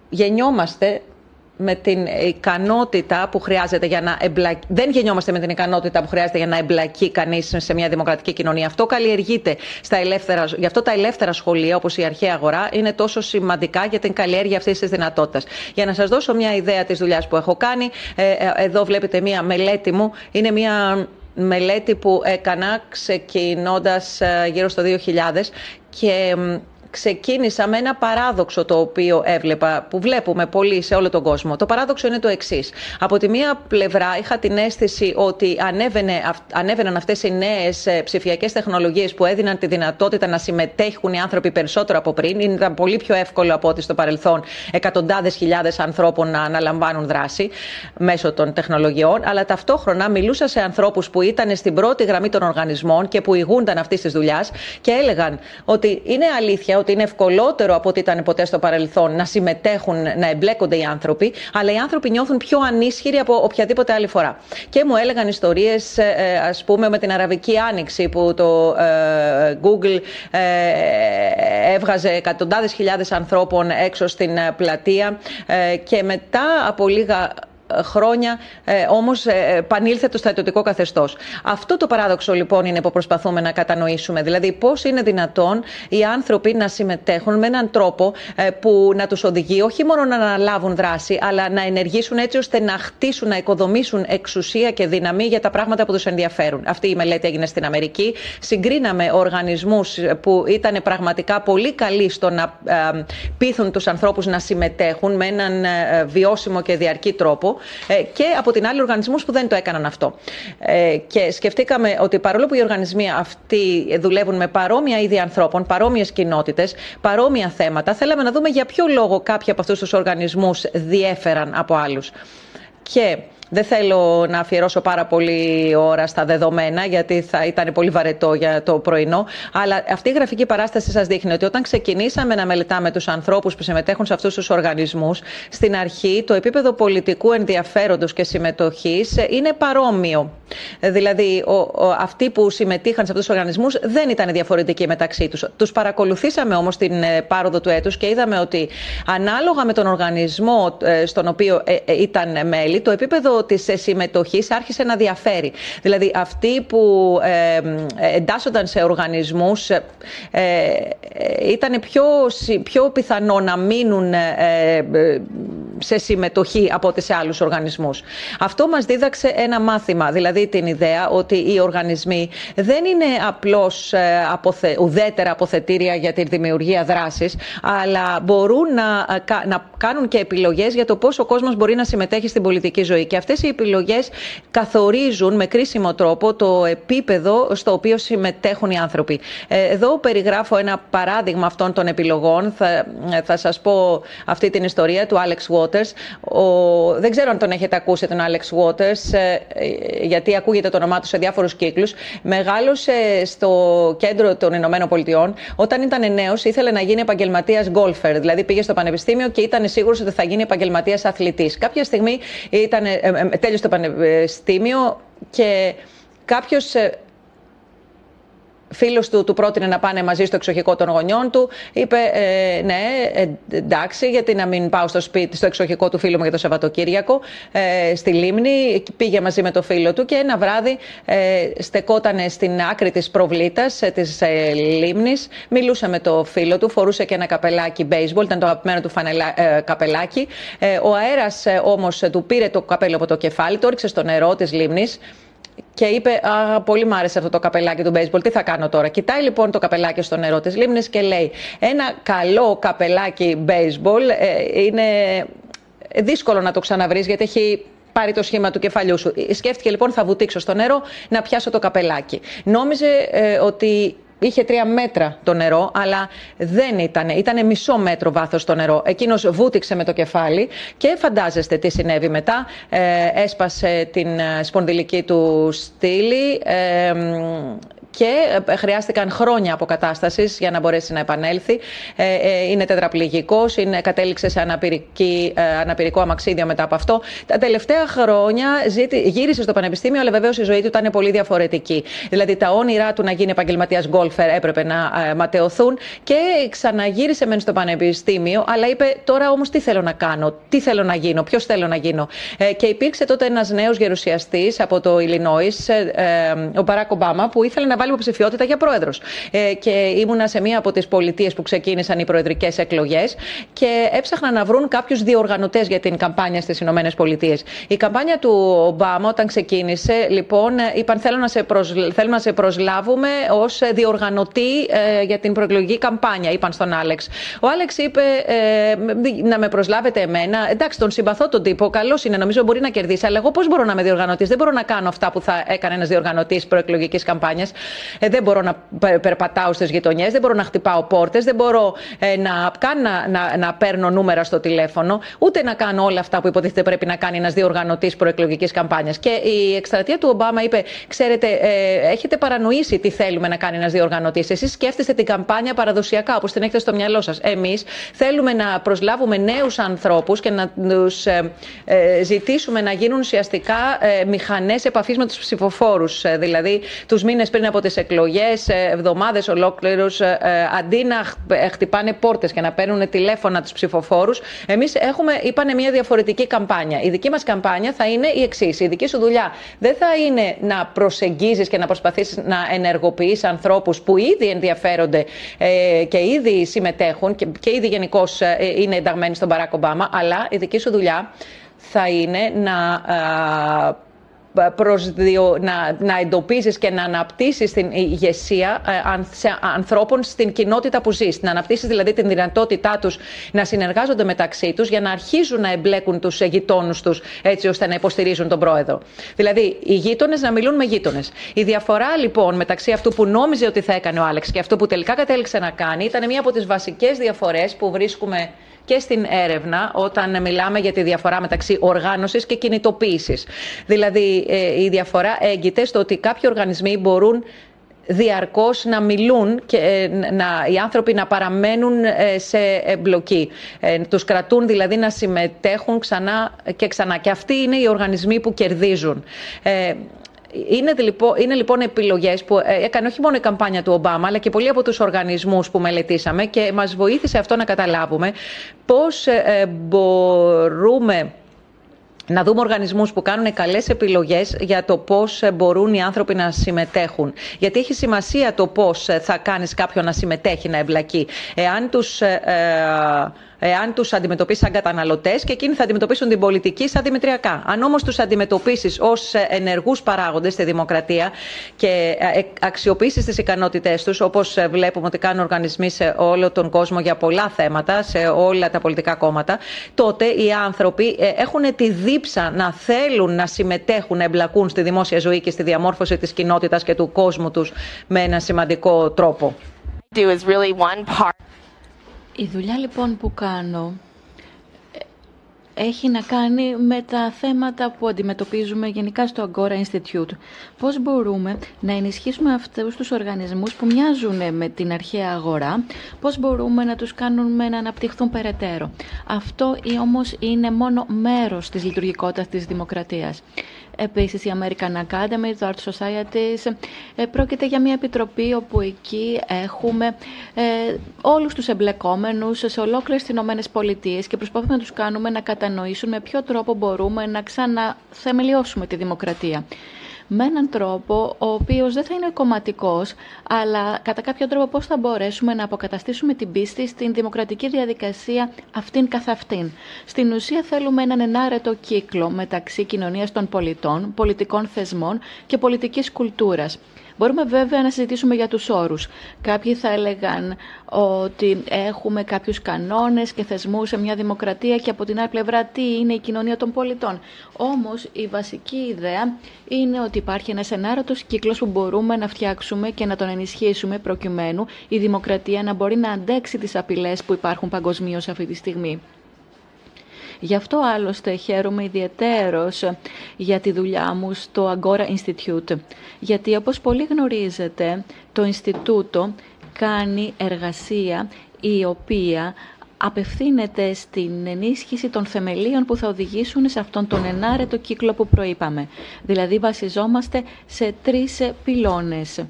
γεννιόμαστε με την ικανότητα που χρειάζεται για να εμπλακεί. Δεν γεννιόμαστε με την ικανότητα που χρειάζεται για να εμπλακεί κανείς σε μια δημοκρατική κοινωνία. Αυτό καλλιεργείται στα ελεύθερα. Γι' αυτό τα ελεύθερα σχολεία, όπως η αρχαία αγορά, είναι τόσο σημαντικά για την καλλιέργεια αυτής της δυνατότητας. Για να σας δώσω μια ιδέα της δουλειάς που έχω κάνει, ε, ε, εδώ βλέπετε μια μελέτη μου. Είναι μια μελέτη που έκανα ξεκινώντας ε, γύρω στο 2000 και ξεκίνησα με ένα παράδοξο το οποίο έβλεπα, που βλέπουμε πολύ σε όλο τον κόσμο. Το παράδοξο είναι το εξής. Από τη μία πλευρά είχα την αίσθηση ότι ανέβαινε, ανέβαιναν αυτές οι νέες ψηφιακές τεχνολογίες που έδιναν τη δυνατότητα να συμμετέχουν οι άνθρωποι περισσότερο από πριν. Ήταν πολύ πιο εύκολο από ό,τι στο παρελθόν εκατοντάδες χιλιάδες ανθρώπων να αναλαμβάνουν δράση μέσω των τεχνολογιών. Αλλά ταυτόχρονα μιλούσα σε ανθρώπους που ήταν στην πρώτη γραμμή των οργανισμών και που ηγούνταν αυτής της δουλειάς και έλεγαν ότι είναι αλήθεια ότι είναι ευκολότερο από ό,τι ήταν ποτέ στο παρελθόν να συμμετέχουν, να εμπλέκονται οι άνθρωποι, αλλά οι άνθρωποι νιώθουν πιο ανίσχυροι από οποιαδήποτε άλλη φορά. Και μου έλεγαν ιστορίες, ε, ας πούμε, με την Αραβική Άνοιξη που το ε, Google ε, έβγαζε εκατοντάδες χιλιάδες ανθρώπων έξω στην πλατεία και μετά από λίγα χρόνια ε, όμως ε, επανήλθε το στρατιωτικό καθεστώς. Αυτό το παράδοξο λοιπόν είναι που προσπαθούμε να κατανοήσουμε. Δηλαδή, πώς είναι δυνατόν οι άνθρωποι να συμμετέχουν με έναν τρόπο ε, που να τους οδηγεί όχι μόνο να αναλάβουν δράση, αλλά να ενεργήσουν έτσι ώστε να χτίσουν, να οικοδομήσουν εξουσία και δύναμη για τα πράγματα που τους ενδιαφέρουν. Αυτή η μελέτη έγινε στην Αμερική. Συγκρίναμε οργανισμούς που ήταν πραγματικά πολύ καλοί στο να ε, πείθουν τους ανθρώπους να συμμετέχουν με έναν ε, βιώσιμο και διαρκή τρόπο ε, και από την άλλη οργανισμούς που δεν το έκαναν αυτό. Ε, και σκεφτήκαμε ότι παρόλο που οι οργανισμοί αυτοί δουλεύουν με παρόμοια είδη ανθρώπων, παρόμοιες κοινότητες, παρόμοια θέματα, θέλαμε να δούμε για ποιο λόγο κάποιοι από αυτούς τους οργανισμούς διέφεραν από άλλους. Και δεν θέλω να αφιερώσω πάρα πολύ ώρα στα δεδομένα, γιατί θα ήταν πολύ βαρετό για το πρωινό. Αλλά αυτή η γραφική παράσταση σας δείχνει ότι όταν ξεκινήσαμε να μελετάμε τους ανθρώπους που συμμετέχουν σε αυτούς τους οργανισμούς, στην αρχή το επίπεδο πολιτικού ενδιαφέροντος και συμμετοχής είναι παρόμοιο. Δηλαδή, ο, ο, αυτοί που συμμετείχαν σε αυτούς τους οργανισμούς δεν ήταν διαφορετικοί μεταξύ τους. Τους παρακολουθήσαμε όμως την ε, πάροδο του έτους και είδαμε ότι ανάλογα με τον οργανισμό ε, στον οποίο ε, ήταν μέλη, το επίπεδο της συμμετοχής άρχισε να διαφέρει. Δηλαδή, αυτοί που εντάσσονταν σε οργανισμούς ήταν πιο, πιο πιθανό να μείνουν σε συμμετοχή από ό,τι σε άλλους οργανισμούς. Αυτό μας δίδαξε ένα μάθημα. Δηλαδή, δηλαδή την ιδέα ότι οι οργανισμοί δεν είναι απλώς ε, αποθε... ουδέτερα αποθετήρια για τη δημιουργία δράσης, αλλά μπορούν να, ε, να κάνουν και επιλογές για το πώς ο κόσμος μπορεί να συμμετέχει στην πολιτική ζωή. Και αυτές οι επιλογές καθορίζουν με κρίσιμο τρόπο το επίπεδο στο οποίο συμμετέχουν οι άνθρωποι. Ε, εδώ περιγράφω ένα παράδειγμα αυτών των επιλογών. Θα, θα σας πω αυτή την ιστορία του Alex Waters. Ο, δεν ξέρω αν τον έχετε ακούσει τον Alex Waters, γιατί γιατί ακούγεται το όνομά του σε διάφορους κύκλους, μεγάλωσε στο κέντρο των Ηνωμένων Πολιτειών. Όταν ήταν νέος, ήθελε να γίνει επαγγελματίας γκολφερ. Δηλαδή πήγε στο πανεπιστήμιο και ήταν σίγουρος ότι θα γίνει επαγγελματίας αθλητής. Κάποια στιγμή ήταν, ε, ε, τέλειωσε το πανεπιστήμιο και κάποιος ε, φίλος του του πρότεινε να πάνε μαζί στο εξοχικό των γονιών του. Είπε ε, ναι, ε, εντάξει, γιατί να μην πάω στο σπίτι, στο εξοχικό του φίλου μου για το Σαββατοκύριακο, ε, στη Λίμνη. Πήγε μαζί με το φίλο του και ένα βράδυ ε, στεκόταν στην άκρη της προβλήτας ε, της ε, Λίμνης. Μιλούσε με το φίλο του, φορούσε και ένα καπελάκι baseball, ήταν το αγαπημένο του φανελά, ε, καπελάκι. Ε, ο αέρας όμως του πήρε το καπέλο από το κεφάλι, το έριξε στο νερό της Λίμνης και είπε Α, πολύ μου άρεσε αυτό το καπελάκι του baseball. Τι θα κάνω τώρα; Κοιτάει λοιπόν το καπελάκι στο νερό της λίμνης και λέει: Ένα καλό καπελάκι baseball ε, είναι δύσκολο να το ξαναβρεις γιατί έχει πάρει το σχήμα του κεφαλιού σου. Σκέφτηκε λοιπόν θα βουτήξω στο νερό να πιάσω το καπελάκι. Νόμιζε ε, ότι είχε τρία μέτρα το νερό, αλλά δεν ήταν. Ήταν μισό μέτρο βάθος το νερό. Εκείνος βούτυξε με το κεφάλι και φαντάζεστε τι συνέβη μετά. Ε, έσπασε την ε, σπονδυλική του στήλη. Ε, και ε, χρειάστηκαν χρόνια αποκατάστασης για να μπορέσει να επανέλθει. Ε, ε, είναι τετραπληγικός, κατέληξε σε αναπηρικό αμαξίδιο μετά από αυτό. Τα τελευταία χρόνια γύρισε στο πανεπιστήμιο, αλλά βεβαίως η ζωή του ήταν πολύ διαφορετική. Δηλαδή τα όνειρά του να γίνει επαγγελματίας γκολφερ έπρεπε να ματαιωθούν και ξαναγύρισε μεν στο πανεπιστήμιο, αλλά είπε τώρα όμως τι θέλω να κάνω, τι θέλω να γίνω, ποιος θέλω να γίνω. Και υπήρξε τότε ένας νέος γερουσιαστής από το Ιλινόη, ο Μπαράκ Ομπάμα, που ήθελε να βάλει υποψηφιότητα για πρόεδρος. Ε, και ήμουνα σε μία από τις πολιτείες που ξεκίνησαν οι προεδρικές εκλογές και έψαχναν να βρουν κάποιους διοργανωτές για την καμπάνια στις Ηνωμένες Πολιτείες. Η καμπάνια του Ομπάμα, όταν ξεκίνησε, λοιπόν, είπαν θέλουμε να σε, θέλουμε να σε προσλάβουμε ως διοργανωτή ε, για την προεκλογική καμπάνια, είπαν στον Άλεξ. Ο Άλεξ είπε ε, να με προσλάβετε εμένα. Εντάξει, τον συμπαθώ τον τύπο, καλός είναι, νομίζω μπορεί να κερδίσει, αλλά εγώ πώς μπορώ να είμαι διοργανωτής; Δεν μπορώ να κάνω αυτά που θα έκανε ένας διοργανωτής προεκλογικής καμπάνιας. Ε, δεν μπορώ να περπατάω στις γειτονιές, δεν μπορώ να χτυπάω πόρτες, δεν μπορώ ε, να, καν να, να, να παίρνω νούμερα στο τηλέφωνο, ούτε να κάνω όλα αυτά που υποτίθεται πρέπει να κάνει ένας διοργανωτής προεκλογικής καμπάνιας. Και η εκστρατεία του Ομπάμα είπε: Ξέρετε, ε, έχετε παρανοήσει τι θέλουμε να κάνει ένας διοργανωτής. Εσείς σκέφτεστε την καμπάνια παραδοσιακά, όπως την έχετε στο μυαλό σας. Εμείς θέλουμε να προσλάβουμε νέους ανθρώπους και να τους ε, ε, ζητήσουμε να γίνουν ουσιαστικά ε, μηχανές επαφής με τους ψηφοφόρους. δηλαδή, τους μήνες πριν από τις εκλογές, ε, εβδομάδες ολόκληρους, ε, ε, αντί να χτυπάνε πόρτες και να παίρνουν τηλέφωνα τους ψηφοφόρους, εμείς έχουμε, είπανε, μια διαφορετική καμπάνια. Η δική μας καμπάνια θα είναι η εξής. Η δική σου δουλειά δεν θα είναι να προσεγγίζεις και να προσπαθήσεις να ενεργοποιείς ανθρώπους που ήδη ενδιαφέρονται και ήδη συμμετέχουν και, και ήδη γενικώς είναι ενταγμένοι στον Μπαράκ Ομπάμα, αλλά η δική σου δουλειά θα είναι να προσδιο, να, να εντοπίζεις και να αναπτύσσεις την ηγεσία ε, σε ανθρώπων στην κοινότητα που ζεις. Να αναπτύσσεις δηλαδή την δυνατότητά τους να συνεργάζονται μεταξύ τους για να αρχίζουν να εμπλέκουν τους γειτόνους τους έτσι ώστε να υποστηρίζουν τον πρόεδρο. Δηλαδή οι γείτονες να μιλούν με γείτονες. Η διαφορά λοιπόν μεταξύ αυτού που νόμιζε ότι θα έκανε ο Άλεξ και αυτού που τελικά κατέληξε να κάνει ήταν μία από τις βασικές διαφορές που βρίσκουμε και στην έρευνα όταν μιλάμε για τη διαφορά μεταξύ οργάνωσης και κινητοποίησης. Δηλαδή ε, η διαφορά έγκυται στο ότι κάποιοι οργανισμοί μπορούν διαρκώς να μιλούν και ε, να, οι άνθρωποι να παραμένουν ε, σε εμπλοκή. Τους κρατούν δηλαδή να συμμετέχουν ξανά και ξανά. Και αυτοί είναι οι οργανισμοί που κερδίζουν. Είναι, λοιπόν, είναι λοιπόν επιλογές που έκανε όχι μόνο η καμπάνια του Ομπάμα, αλλά και πολλοί από τους οργανισμούς που μελετήσαμε και μας βοήθησε αυτό να καταλάβουμε πώς μπορούμε να δούμε οργανισμούς που κάνουν καλές επιλογές για το πώς μπορούν οι άνθρωποι να συμμετέχουν. Γιατί έχει σημασία το πώς θα κάνεις κάποιον να συμμετέχει, να εμπλακεί. Εάν τους εάν τους αντιμετωπίσει σαν καταναλωτές και εκείνοι θα αντιμετωπίσουν την πολιτική σαν δημητριακά. Αν όμως τους αντιμετωπίσεις ως ενεργούς παράγοντες στη δημοκρατία και ε, αξιοποιήσεις τις ικανότητές τους, όπως βλέπουμε ότι κάνουν οργανισμοί σε όλο τον κόσμο για πολλά θέματα, σε όλα τα πολιτικά κόμματα, τότε οι άνθρωποι ε, έχουν τη δίψα να θέλουν να συμμετέχουν, να εμπλακούν στη δημόσια ζωή και στη διαμόρφωση της κοινότητας και του κόσμου τους με ένα σημαντικό τρόπο. Η δουλειά λοιπόν που κάνω ε, έχει να κάνει με τα θέματα που αντιμετωπίζουμε γενικά στο Agora Institute. Πώς μπορούμε να ενισχύσουμε αυτούς τους οργανισμούς που μοιάζουν με την αρχαία αγορά, πώς μπορούμε να τους κάνουμε να αναπτυχθούν περαιτέρω. Αυτό όμως είναι μόνο μέρος της λειτουργικότητας της δημοκρατίας. Επίσης η American Academy, το Art Society, ε, πρόκειται για μια επιτροπή όπου εκεί έχουμε ε, όλους τους εμπλεκόμενους σε ολόκληρες τις Ηνωμένες Πολιτείες και προσπαθούμε να τους κάνουμε να κατανοήσουν με ποιο τρόπο μπορούμε να ξαναθεμελιώσουμε τη δημοκρατία με έναν τρόπο ο οποίος δεν θα είναι κομματικός, αλλά κατά κάποιο τρόπο πώς θα μπορέσουμε να αποκαταστήσουμε την πίστη στην δημοκρατική διαδικασία αυτήν καθ' αυτήν. Στην ουσία θέλουμε έναν ενάρετο κύκλο μεταξύ κοινωνίας των πολιτών, πολιτικών θεσμών και πολιτικής κουλτούρας. Μπορούμε βέβαια να συζητήσουμε για τους όρους. Κάποιοι θα έλεγαν ότι έχουμε κάποιους κανόνες και θεσμούς σε μια δημοκρατία και από την άλλη πλευρά τι είναι η κοινωνία των πολιτών. Όμως η βασική ιδέα είναι ότι υπάρχει ένας ενάρωτος κύκλος που μπορούμε να φτιάξουμε και να τον ενισχύσουμε προκειμένου η δημοκρατία να μπορεί να αντέξει τις απειλές που υπάρχουν παγκοσμίως αυτή τη στιγμή. Γι' αυτό άλλωστε χαίρομαι ιδιαιτέρως για τη δουλειά μου στο Agora Institute. Γιατί όπως πολύ γνωρίζετε, το Ινστιτούτο κάνει εργασία η οποία απευθύνεται στην ενίσχυση των θεμελίων που θα οδηγήσουν σε αυτόν τον ενάρετο κύκλο που προείπαμε. Δηλαδή βασιζόμαστε σε τρεις πυλώνες.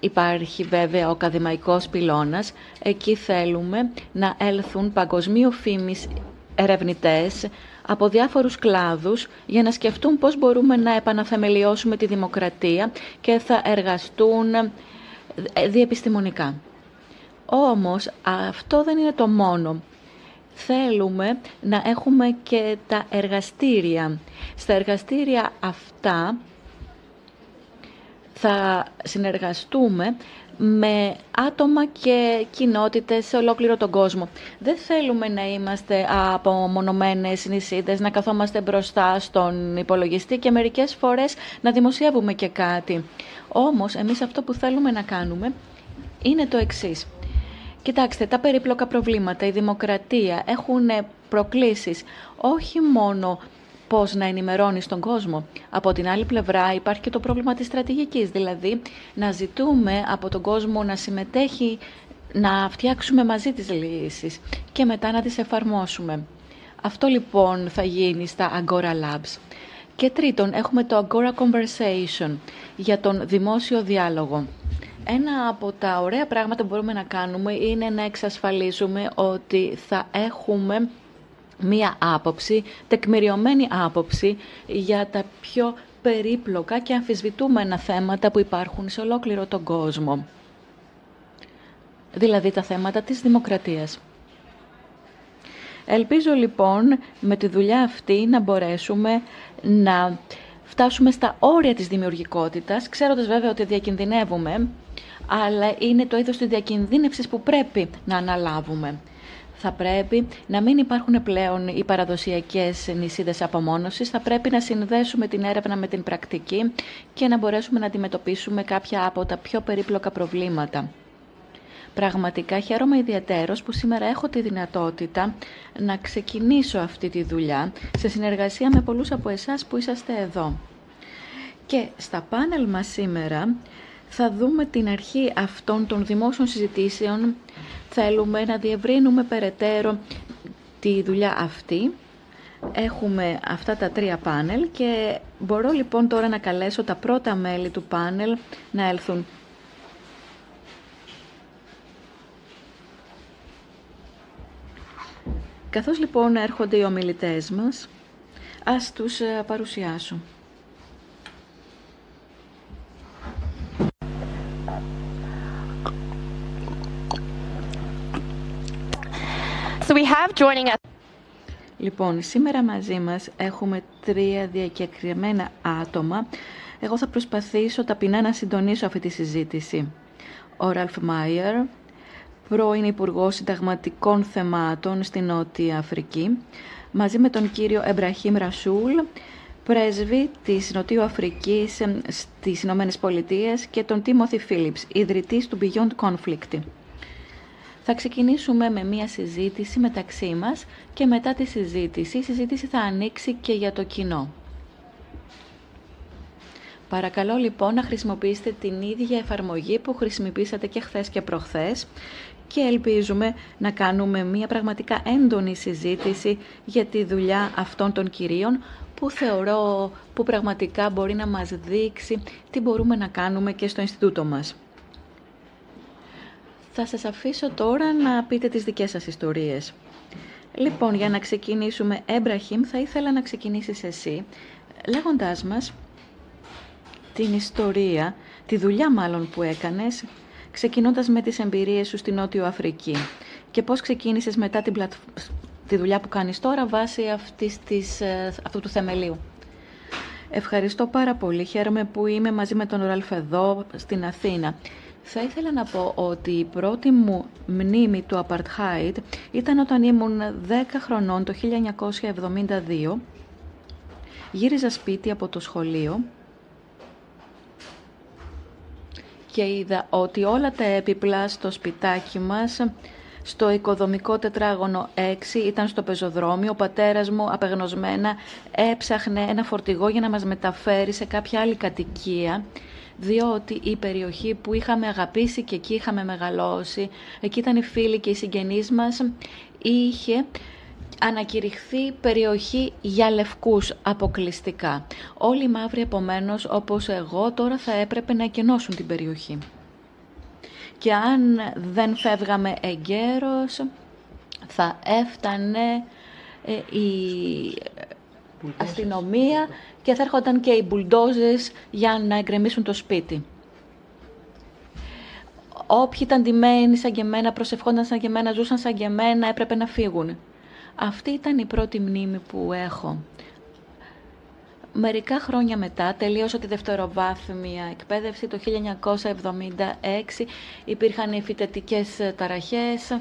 Υπάρχει βέβαια ο ακαδημαϊκός πυλώνας. Εκεί θέλουμε να έλθουν παγκοσμίου φήμης ερευνητές από διάφορους κλάδους για να σκεφτούν πώς μπορούμε να επαναθεμελιώσουμε τη δημοκρατία και θα εργαστούν ε, διεπιστημονικά. Όμως αυτό δεν είναι το μόνο. Θέλουμε να έχουμε και τα εργαστήρια. Στα εργαστήρια αυτά θα συνεργαστούμε με άτομα και κοινότητες σε ολόκληρο τον κόσμο. Δεν θέλουμε να είμαστε απομονωμένες νησίδες, να καθόμαστε μπροστά στον υπολογιστή και μερικές φορές να δημοσιεύουμε και κάτι. Όμως, εμείς αυτό που θέλουμε να κάνουμε είναι το εξής. Κοιτάξτε, τα περίπλοκα προβλήματα, η δημοκρατία έχουν προκλήσεις όχι μόνο πώς να ενημερώνεις τον κόσμο. Από την άλλη πλευρά υπάρχει και το πρόβλημα της στρατηγικής, δηλαδή να ζητούμε από τον κόσμο να συμμετέχει, να φτιάξουμε μαζί τις λύσεις και μετά να τις εφαρμόσουμε. Αυτό λοιπόν θα γίνει στα Agora Labs. Και τρίτον, έχουμε το Agora Conversation για τον δημόσιο διάλογο. Ένα από τα ωραία πράγματα που μπορούμε να κάνουμε είναι να εξασφαλίσουμε ότι θα έχουμε μία άποψη, τεκμηριωμένη άποψη για τα πιο περίπλοκα και αμφισβητούμενα θέματα που υπάρχουν σε ολόκληρο τον κόσμο. Δηλαδή τα θέματα της δημοκρατίας. Ελπίζω λοιπόν με τη δουλειά αυτή να μπορέσουμε να φτάσουμε στα όρια της δημιουργικότητας, ξέροντας βέβαια ότι διακινδυνεύουμε, αλλά είναι το είδος της διακινδύνευσης που πρέπει να αναλάβουμε θα πρέπει να μην υπάρχουν πλέον οι παραδοσιακές νησίδες απομόνωσης, θα πρέπει να συνδέσουμε την έρευνα με την πρακτική και να μπορέσουμε να αντιμετωπίσουμε κάποια από τα πιο περίπλοκα προβλήματα. Πραγματικά χαίρομαι ιδιαίτερος που σήμερα έχω τη δυνατότητα να ξεκινήσω αυτή τη δουλειά σε συνεργασία με πολλούς από εσάς που είσαστε εδώ. Και στα πάνελ μας σήμερα θα δούμε την αρχή αυτών των δημόσιων συζητήσεων. Θέλουμε να διευρύνουμε περαιτέρω τη δουλειά αυτή Έχουμε αυτά τα τρία πάνελ και μπορώ λοιπόν τώρα να καλέσω τα πρώτα μέλη του πάνελ να έλθουν. Καθώς λοιπόν έρχονται οι ομιλητές μας, ας τους ε, παρουσιάσω. So we have joining us. Λοιπόν, σήμερα μαζί μας έχουμε τρία διακεκριμένα άτομα. Εγώ θα προσπαθήσω ταπεινά να συντονίσω αυτή τη συζήτηση. Ο Ραλφ Μάιερ, πρώην Υπουργός Συνταγματικών Θεμάτων στη Νότια Αφρική, μαζί με τον κύριο Εμπραχήμ Ρασούλ, πρέσβη της Νοτιού Αφρικής στις Ηνωμένες Πολιτείες και τον Τίμωθη Φίλιπς, ιδρυτής του Beyond Conflict. Θα ξεκινήσουμε με μία συζήτηση μεταξύ μας και μετά τη συζήτηση, η συζήτηση θα ανοίξει και για το κοινό. Παρακαλώ λοιπόν να χρησιμοποιήσετε την ίδια εφαρμογή που χρησιμοποιήσατε και χθες και προχθές και ελπίζουμε να κάνουμε μία πραγματικά έντονη συζήτηση για τη δουλειά αυτών των κυρίων που θεωρώ που πραγματικά μπορεί να μας δείξει τι μπορούμε να κάνουμε και στο Ινστιτούτο μας. Θα σας αφήσω τώρα να πείτε τις δικές σας ιστορίες. Λοιπόν, για να ξεκινήσουμε, Έμπραχιμ, θα ήθελα να ξεκινήσεις εσύ, λέγοντάς μας την ιστορία, τη δουλειά μάλλον που έκανες, ξεκινώντας με τις εμπειρίες σου στη Νότιο Αφρική και πώς ξεκίνησες μετά την τη δουλειά που κάνεις τώρα βάσει αυτής της, ε, αυτού του θεμελίου. Ευχαριστώ πάρα πολύ. Χαίρομαι που είμαι μαζί με τον Ραλφ εδώ στην Αθήνα. Θα ήθελα να πω ότι η πρώτη μου μνήμη του Apartheid ήταν όταν ήμουν 10 χρονών το 1972. Γύριζα σπίτι από το σχολείο και είδα ότι όλα τα έπιπλα στο σπιτάκι μας στο οικοδομικό τετράγωνο 6 ήταν στο πεζοδρόμιο. Ο πατέρας μου απεγνωσμένα έψαχνε ένα φορτηγό για να μας μεταφέρει σε κάποια άλλη κατοικία διότι η περιοχή που είχαμε αγαπήσει και εκεί είχαμε μεγαλώσει, εκεί ήταν οι φίλοι και οι συγγενείς μας, είχε ανακηρυχθεί περιοχή για λευκούς αποκλειστικά. Όλοι οι μαύροι επομένως, όπως εγώ τώρα θα έπρεπε να εκενώσουν την περιοχή. Και αν δεν φεύγαμε εγκαίρως θα έφτανε ε, η αστυνομία και θα έρχονταν και οι μπουλντόζες για να εγκρεμίσουν το σπίτι. Όποιοι ήταν ντυμένοι σαν και εμένα, προσευχόνταν σαν και εμένα, ζούσαν σαν και εμένα, έπρεπε να φύγουν. Αυτή ήταν η πρώτη μνήμη που έχω. Μερικά χρόνια μετά τελείωσα τη δευτεροβάθμια εκπαίδευση. Το 1976 υπήρχαν οι φυτετικές ταραχές.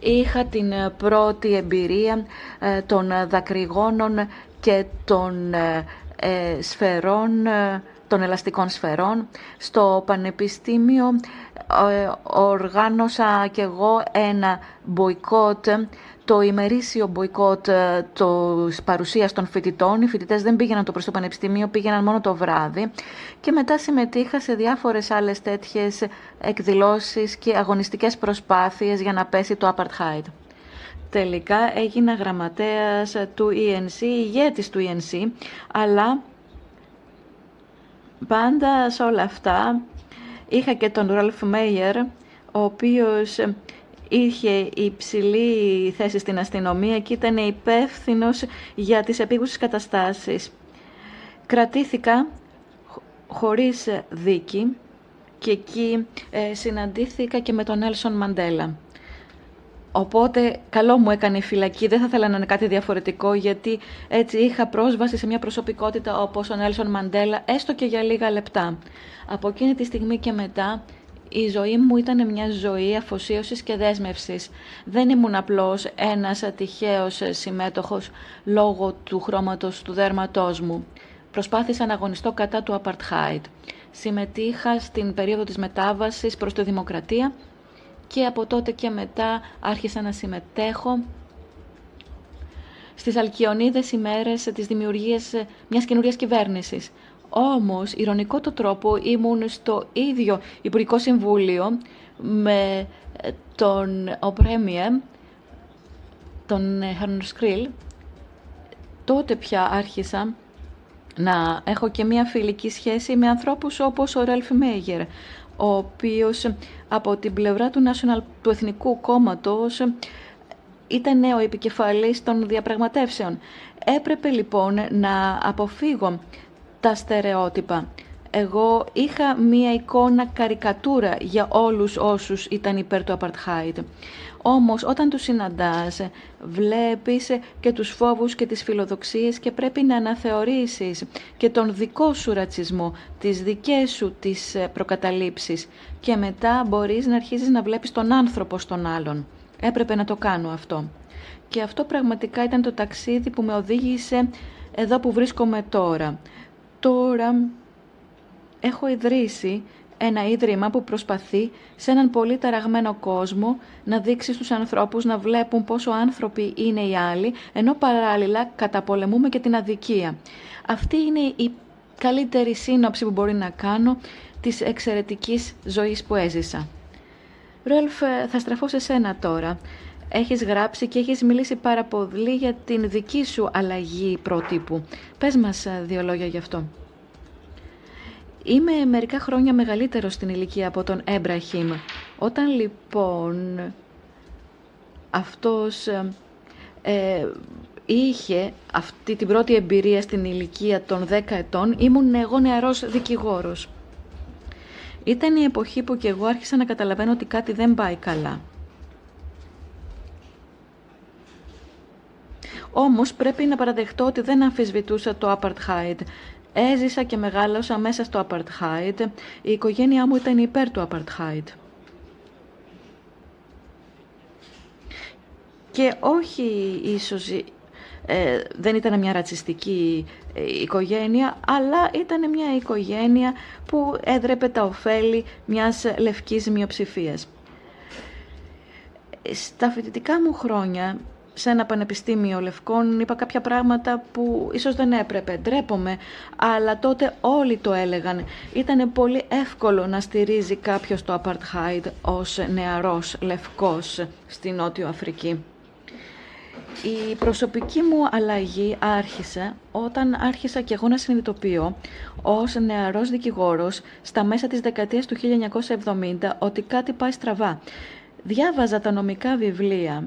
Είχα την πρώτη εμπειρία ε, των δακρυγόνων και των ε, ε, σφαιρών, ε, των ελαστικών σφαιρών. Στο Πανεπιστήμιο οργάνωσα και εγώ ένα μποϊκότ, το ημερήσιο μποϊκότ το παρουσίας των φοιτητών. Οι φοιτητές δεν πήγαιναν το προς το Πανεπιστήμιο, πήγαιναν μόνο το βράδυ. Και μετά συμμετείχα σε διάφορες άλλες τέτοιες εκδηλώσεις και αγωνιστικές προσπάθειες για να πέσει το Apartheid. Τελικά έγινα γραμματέας του ENC, ηγέτης του ENC, αλλά πάντα σε όλα αυτά είχα και τον Ρολφ Μέιερ, ο οποίος είχε υψηλή θέση στην αστυνομία και ήταν υπεύθυνος για τις επίγουσες καταστάσεις. Κρατήθηκα χωρίς δίκη και εκεί ε, συναντήθηκα και με τον Έλσον Μαντέλα. Οπότε καλό μου έκανε η φυλακή, δεν θα ήθελα να είναι κάτι διαφορετικό γιατί έτσι είχα πρόσβαση σε μια προσωπικότητα όπως ο Νέλσον Μαντέλα έστω και για λίγα λεπτά. Από εκείνη τη στιγμή και μετά η ζωή μου ήταν μια ζωή αφοσίωσης και δέσμευσης. Δεν ήμουν απλώς ένας ατυχαίος συμμέτοχος λόγω του χρώματος του δέρματός μου. Προσπάθησα να αγωνιστώ κατά του Apartheid. Συμμετείχα στην περίοδο της μετάβασης προς τη δημοκρατία και από τότε και μετά άρχισα να συμμετέχω στις αλκιονίδες ημέρες της δημιουργίας μιας καινούριας κυβέρνησης. Όμως, ηρωνικό το τρόπο, ήμουν στο ίδιο Υπουργικό Συμβούλιο με τον Οπρέμιε, τον Χαρνουσκρίλ, τότε πια άρχισα να έχω και μία φιλική σχέση με ανθρώπους όπως ο Ρέλφ Μέγερ, ο οποίος από την πλευρά του National, του Εθνικού Κόμματος ήταν ο επικεφαλής των διαπραγματεύσεων. Έπρεπε λοιπόν να αποφύγω τα στερεότυπα. Εγώ είχα μία εικόνα καρικατούρα για όλους όσους ήταν υπέρ του Apartheid. Όμως όταν τους συναντάς βλέπεις και τους φόβους και τις φιλοδοξίες και πρέπει να αναθεωρήσεις και τον δικό σου ρατσισμό, τις δικές σου τις προκαταλήψεις και μετά μπορείς να αρχίσεις να βλέπεις τον άνθρωπο στον άλλον. Έπρεπε να το κάνω αυτό. Και αυτό πραγματικά ήταν το ταξίδι που με οδήγησε εδώ που βρίσκομαι τώρα. Τώρα έχω ιδρύσει ένα ίδρυμα που προσπαθεί σε έναν πολύ ταραγμένο κόσμο να δείξει στους ανθρώπους να βλέπουν πόσο άνθρωποι είναι οι άλλοι, ενώ παράλληλα καταπολεμούμε και την αδικία. Αυτή είναι η καλύτερη σύνοψη που μπορεί να κάνω της εξαιρετικής ζωής που έζησα. Ρόλφ, θα στραφώ σε σένα τώρα. Έχεις γράψει και έχεις μιλήσει πάρα πολύ για την δική σου αλλαγή πρότυπου. Πες μας δύο λόγια γι' αυτό. Είμαι μερικά χρόνια μεγαλύτερος στην ηλικία από τον Έμπραχιμ. Όταν λοιπόν αυτός ε, είχε αυτή την πρώτη εμπειρία στην ηλικία των 10 ετών, ήμουν εγώ νεαρός δικηγόρος. Ήταν η εποχή που και εγώ άρχισα να καταλαβαίνω ότι κάτι δεν πάει καλά. Όμως πρέπει να παραδεχτώ ότι δεν αμφισβητούσα το Apartheid. Έζησα και μεγάλωσα μέσα στο Apartheid. Η οικογένειά μου ήταν υπέρ του Apartheid. Και όχι ίσως ε, δεν ήταν μια ρατσιστική ε, οικογένεια, αλλά ήταν μια οικογένεια που έδρεπε τα ωφέλη μιας λευκής μειοψηφίας. Στα φοιτητικά μου χρόνια σε ένα πανεπιστήμιο λευκών είπα κάποια πράγματα που ίσως δεν έπρεπε, ντρέπομαι, αλλά τότε όλοι το έλεγαν. Ήταν πολύ εύκολο να στηρίζει κάποιος το Apartheid ως νεαρός λευκός στη Νότιο Αφρική. Η προσωπική μου αλλαγή άρχισε όταν άρχισα και εγώ να συνειδητοποιώ ως νεαρός δικηγόρος στα μέσα της δεκαετίας του 1970 ότι κάτι πάει στραβά. Διάβαζα τα νομικά βιβλία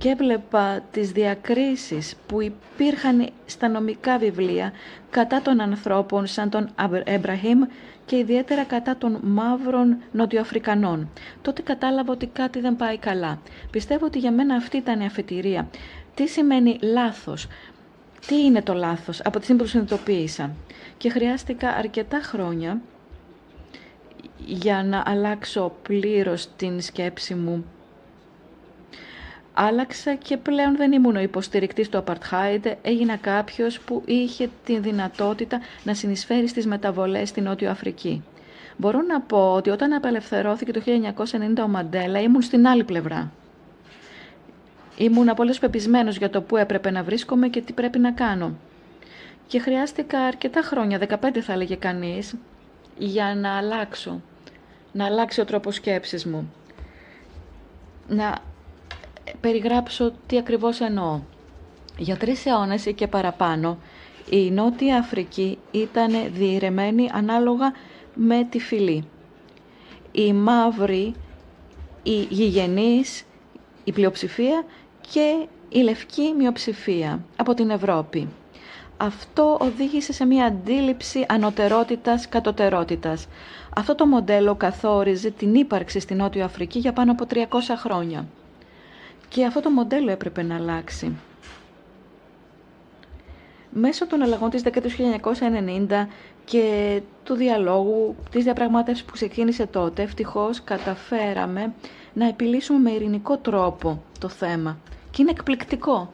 και έβλεπα τις διακρίσεις που υπήρχαν στα νομικά βιβλία κατά των ανθρώπων σαν τον Εμπραχήμ και ιδιαίτερα κατά των μαύρων νοτιοαφρικανών. Τότε κατάλαβα ότι κάτι δεν πάει καλά. Πιστεύω ότι για μένα αυτή ήταν η αφετηρία. Τι σημαίνει λάθος, τι είναι το λάθος; Από τη στιγμή που συνειδητοποίησα. Και χρειάστηκα αρκετά χρόνια για να αλλάξω πλήρως την σκέψη μου άλλαξα και πλέον δεν ήμουν ο υποστηρικτής του Apartheid, έγινα κάποιος που είχε την δυνατότητα να συνεισφέρει στις μεταβολές στην Νότιο Αφρική. Μπορώ να πω ότι όταν απελευθερώθηκε το 1990 ο Μαντέλα ήμουν στην άλλη πλευρά. Ήμουν απολύτως πεπισμένος για το που έπρεπε να βρίσκομαι και τι πρέπει να κάνω. Και χρειάστηκα αρκετά χρόνια, 15 θα έλεγε κανείς, για να αλλάξω. Να αλλάξει ο τρόπος σκέψης μου. Να περιγράψω τι ακριβώς εννοώ. Για τρεις αιώνες ή και παραπάνω, η Νότια Αφρική ήταν διηρεμένη ανάλογα με τη φυλή. Οι μαύροι, οι γηγενείς, η πλειοψηφία και η λευκή μειοψηφία από την Ευρώπη. Αυτό οδήγησε σε μια αντίληψη ανωτερότητας, κατωτερότητας. Αυτό το μοντέλο καθόριζε την ύπαρξη στη Νότια Αφρική για πάνω από 300 χρόνια. Και αυτό το μοντέλο έπρεπε να αλλάξει. Μέσω των αλλαγών της δεκαετίας 1990 και του διαλόγου, της διαπραγμάτευσης που ξεκίνησε τότε, ευτυχώς καταφέραμε να επιλύσουμε με ειρηνικό τρόπο το θέμα. Και είναι εκπληκτικό.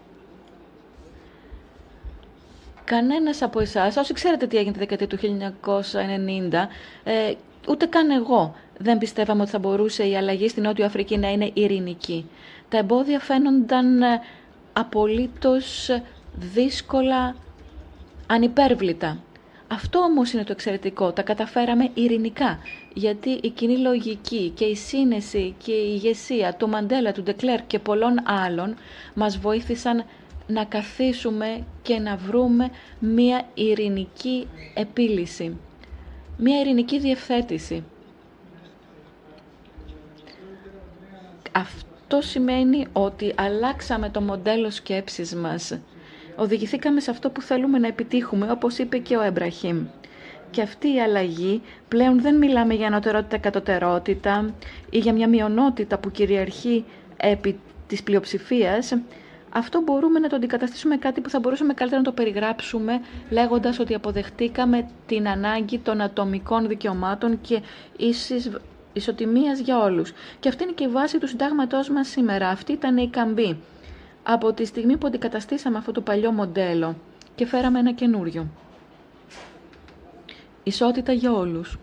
Κανένας από εσάς, όσοι ξέρετε τι έγινε τη δεκαετία του 1990, ε, ούτε καν εγώ δεν πιστεύαμε ότι θα μπορούσε η αλλαγή στην Νότιο Αφρική να είναι ειρηνική. Τα εμπόδια φαίνονταν ε, απολύτως δύσκολα, ανυπέρβλητα. Αυτό όμως είναι το εξαιρετικό. Τα καταφέραμε ειρηνικά. Γιατί η κοινή λογική και η σύνεση και η ηγεσία του Μαντέλα, του Ντεκλέρ και πολλών άλλων μας βοήθησαν να καθίσουμε και να βρούμε μία ειρηνική επίλυση, μία ειρηνική διευθέτηση. Αυτό σημαίνει ότι αλλάξαμε το μοντέλο σκέψης μας. Οδηγηθήκαμε σε αυτό που θέλουμε να επιτύχουμε, όπως είπε και ο Εμπραχήμ. Και αυτή η αλλαγή πλέον δεν μιλάμε για ανωτερότητα κατωτερότητα ή για μια μειονότητα που κυριαρχεί επί της πλειοψηφίας, αυτό μπορούμε να το αντικαταστήσουμε κάτι που θα μπορούσαμε καλύτερα να το περιγράψουμε λέγοντας ότι αποδεχτήκαμε την ανάγκη των ατομικών δικαιωμάτων και ίσης ισοτιμίας για όλους. Και αυτή είναι και η βάση του συντάγματός μας σήμερα. Αυτή ήταν η καμπή. Από τη στιγμή που αντικαταστήσαμε αυτό το παλιό μοντέλο και φέραμε ένα καινούριο. Ισότητα για όλους.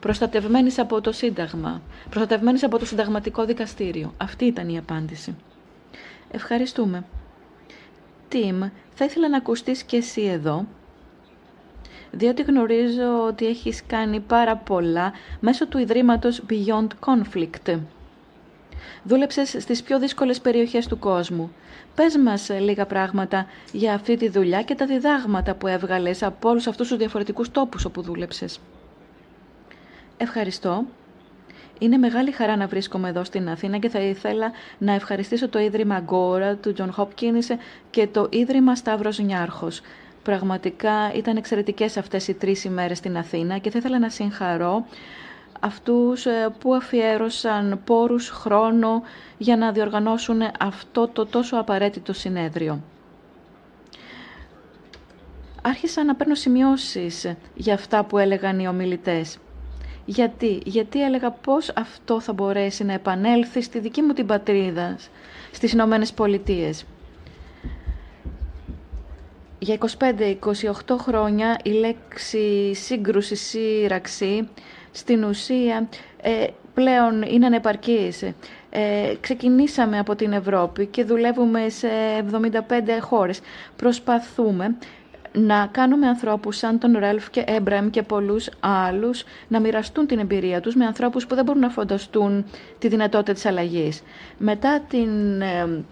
Προστατευμένης από το Σύνταγμα. Προστατευμένης από το Συνταγματικό Δικαστήριο. Αυτή ήταν η απάντηση. Ευχαριστούμε. Τιμ, θα ήθελα να ακουστείς και εσύ εδώ, διότι γνωρίζω ότι έχεις κάνει πάρα πολλά μέσω του Ιδρύματος Beyond Conflict. Δούλεψες στις πιο δύσκολες περιοχές του κόσμου. Πες μας λίγα πράγματα για αυτή τη δουλειά και τα διδάγματα που έβγαλες από όλους αυτούς τους διαφορετικούς τόπους όπου δούλεψες. Ευχαριστώ. Είναι μεγάλη χαρά να βρίσκομαι εδώ στην Αθήνα και θα ήθελα να ευχαριστήσω το Ίδρυμα Αγορά του Τζονς Χόπκινς και το Ίδρυμα Σταύρος Νιάρχος. Πραγματικά ήταν εξαιρετικές αυτές οι τρεις ημέρες στην Αθήνα και θα ήθελα να συγχαρώ αυτούς ε, που αφιέρωσαν πόρους, χρόνο για να διοργανώσουν αυτό το τόσο απαραίτητο συνέδριο. Άρχισα να παίρνω σημειώσεις για αυτά που έλεγαν οι ομιλητές. Γιατί, γιατί έλεγα πώς αυτό θα μπορέσει να επανέλθει στη δική μου την πατρίδα, στις Ηνωμένες Πολιτείες. Για 25-28 χρόνια η λέξη σύγκρουση, σύραξη, στην ουσία ε, πλέον είναι ανεπαρκής. Ε, ξεκινήσαμε από την Ευρώπη και δουλεύουμε σε 75 χώρες. Προσπαθούμε να κάνουμε ανθρώπους σαν τον Ρέλφ και Έμπραμ και πολλούς άλλους να μοιραστούν την εμπειρία τους με ανθρώπους που δεν μπορούν να φανταστούν τη δυνατότητα της αλλαγής. Μετά την ε,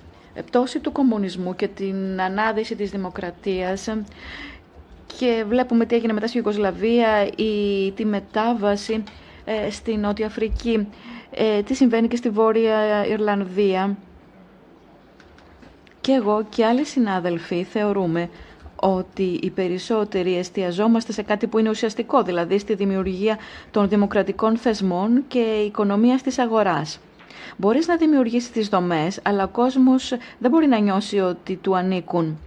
πτώση του κομμουνισμού και την ανάδυση της δημοκρατίας και βλέπουμε τι έγινε μετά στη Ιουγκοσλαβία ή τη μετάβαση ε, στη Νότια Αφρική, ε, τι συμβαίνει και στη Βόρεια Ιρλανδία. Και εγώ και άλλοι συνάδελφοι θεωρούμε ότι οι περισσότεροι εστιαζόμαστε σε κάτι που είναι ουσιαστικό, δηλαδή στη δημιουργία των δημοκρατικών θεσμών και οικονομίας της αγοράς. Μπορείς να δημιουργήσεις τις δομές, αλλά ο κόσμος δεν μπορεί να νιώσει ότι του ανήκουν.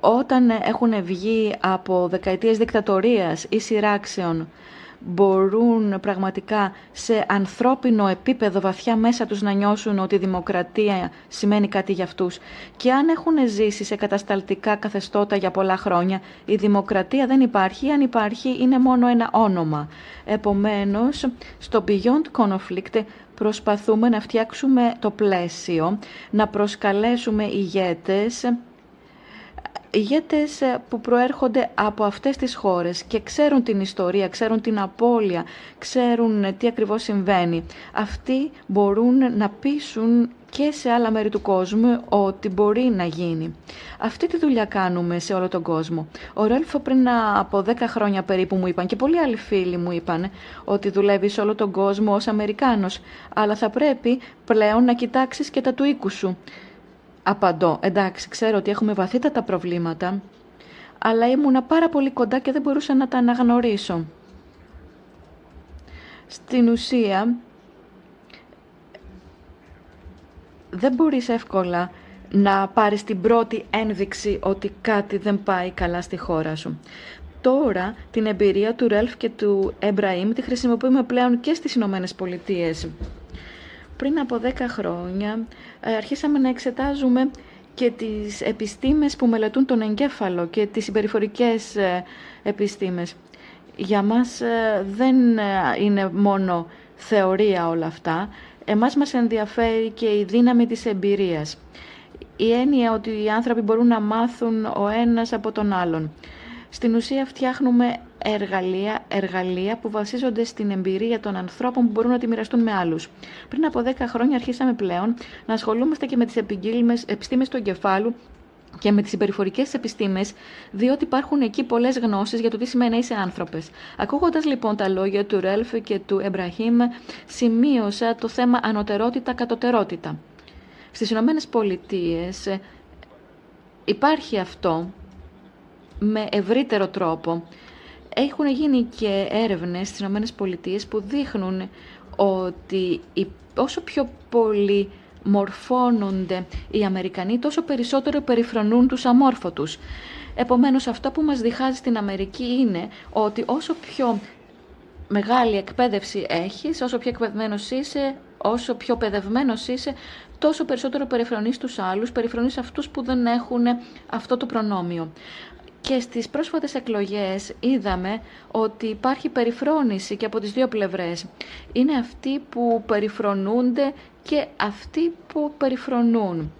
Όταν έχουν βγει από δεκαετίες δικτατορίας ή σειράξεων μπορούν πραγματικά σε ανθρώπινο επίπεδο βαθιά μέσα τους να νιώσουν ότι η δημοκρατία σημαίνει κάτι για αυτούς. Και αν έχουν ζήσει σε κατασταλτικά καθεστώτα για πολλά χρόνια, η δημοκρατία δεν υπάρχει, αν υπάρχει είναι μόνο ένα όνομα. Επομένως, στο Beyond Conflict προσπαθούμε να φτιάξουμε το πλαίσιο, να προσκαλέσουμε ηγέτες, ηγέτες ε, που προέρχονται από αυτές τις χώρες και ξέρουν την ιστορία, ξέρουν την απώλεια, ξέρουν ε, τι ακριβώς συμβαίνει. Αυτοί μπορούν να πείσουν και σε άλλα μέρη του κόσμου ότι μπορεί να γίνει. Αυτή τη δουλειά κάνουμε σε όλο τον κόσμο. Ο Ρέλφο πριν από 10 χρόνια περίπου μου είπαν και πολλοί άλλοι φίλοι μου είπαν ότι δουλεύει σε όλο τον κόσμο ως Αμερικάνος, αλλά θα πρέπει πλέον να κοιτάξεις και τα του οίκου σου απαντώ, εντάξει, ξέρω ότι έχουμε βαθύτατα προβλήματα, αλλά ήμουνα πάρα πολύ κοντά και δεν μπορούσα να τα αναγνωρίσω. Στην ουσία, δεν μπορείς εύκολα να πάρεις την πρώτη ένδειξη ότι κάτι δεν πάει καλά στη χώρα σου. Τώρα την εμπειρία του Ρέλφ και του Εμπραήμ τη χρησιμοποιούμε πλέον και στις Ηνωμένες Πολιτείες πριν από 10 χρόνια ε, αρχίσαμε να εξετάζουμε και τις επιστήμες που μελετούν τον εγκέφαλο και τις συμπεριφορικές ε, επιστήμες. Για μας ε, δεν είναι μόνο θεωρία όλα αυτά. Εμάς μας ενδιαφέρει και η δύναμη της εμπειρίας. Η έννοια ότι οι άνθρωποι μπορούν να μάθουν ο ένας από τον άλλον. Στην ουσία φτιάχνουμε εργαλεία, εργαλεία που βασίζονται στην εμπειρία των ανθρώπων που μπορούν να τη μοιραστούν με άλλους. Πριν από 10 χρόνια αρχίσαμε πλέον να ασχολούμαστε και με τις επιστήμες του εγκεφάλου και με τις συμπεριφορικές επιστήμες, διότι υπάρχουν εκεί πολλές γνώσεις για το τι σημαίνει να είσαι άνθρωπες. Ακούγοντας λοιπόν τα λόγια του Ρέλφ και του Εμπραχήμ, σημείωσα το θέμα ανωτερότητα-κατωτερότητα. Στις Ηνωμένες Πολιτείες υπάρχει αυτό με ευρύτερο τρόπο. Έχουν γίνει και έρευνες στις Ηνωμένες Πολιτείες που δείχνουν ότι όσο πιο πολύ μορφώνονται οι Αμερικανοί, τόσο περισσότερο περιφρονούν τους αμόρφωτους. Επομένως, αυτό που μας διχάζει στην Αμερική είναι ότι όσο πιο μεγάλη εκπαίδευση έχεις, όσο πιο εκπαιδευμένος είσαι, όσο πιο παιδευμένος είσαι, τόσο περισσότερο περιφρονείς τους άλλους, περιφρονείς αυτούς που δεν έχουν αυτό το προνόμιο. Και στις πρόσφατες εκλογές είδαμε ότι υπάρχει περιφρόνηση και από τις δύο πλευρές. Είναι αυτοί που περιφρονούνται και αυτοί που περιφρονούν.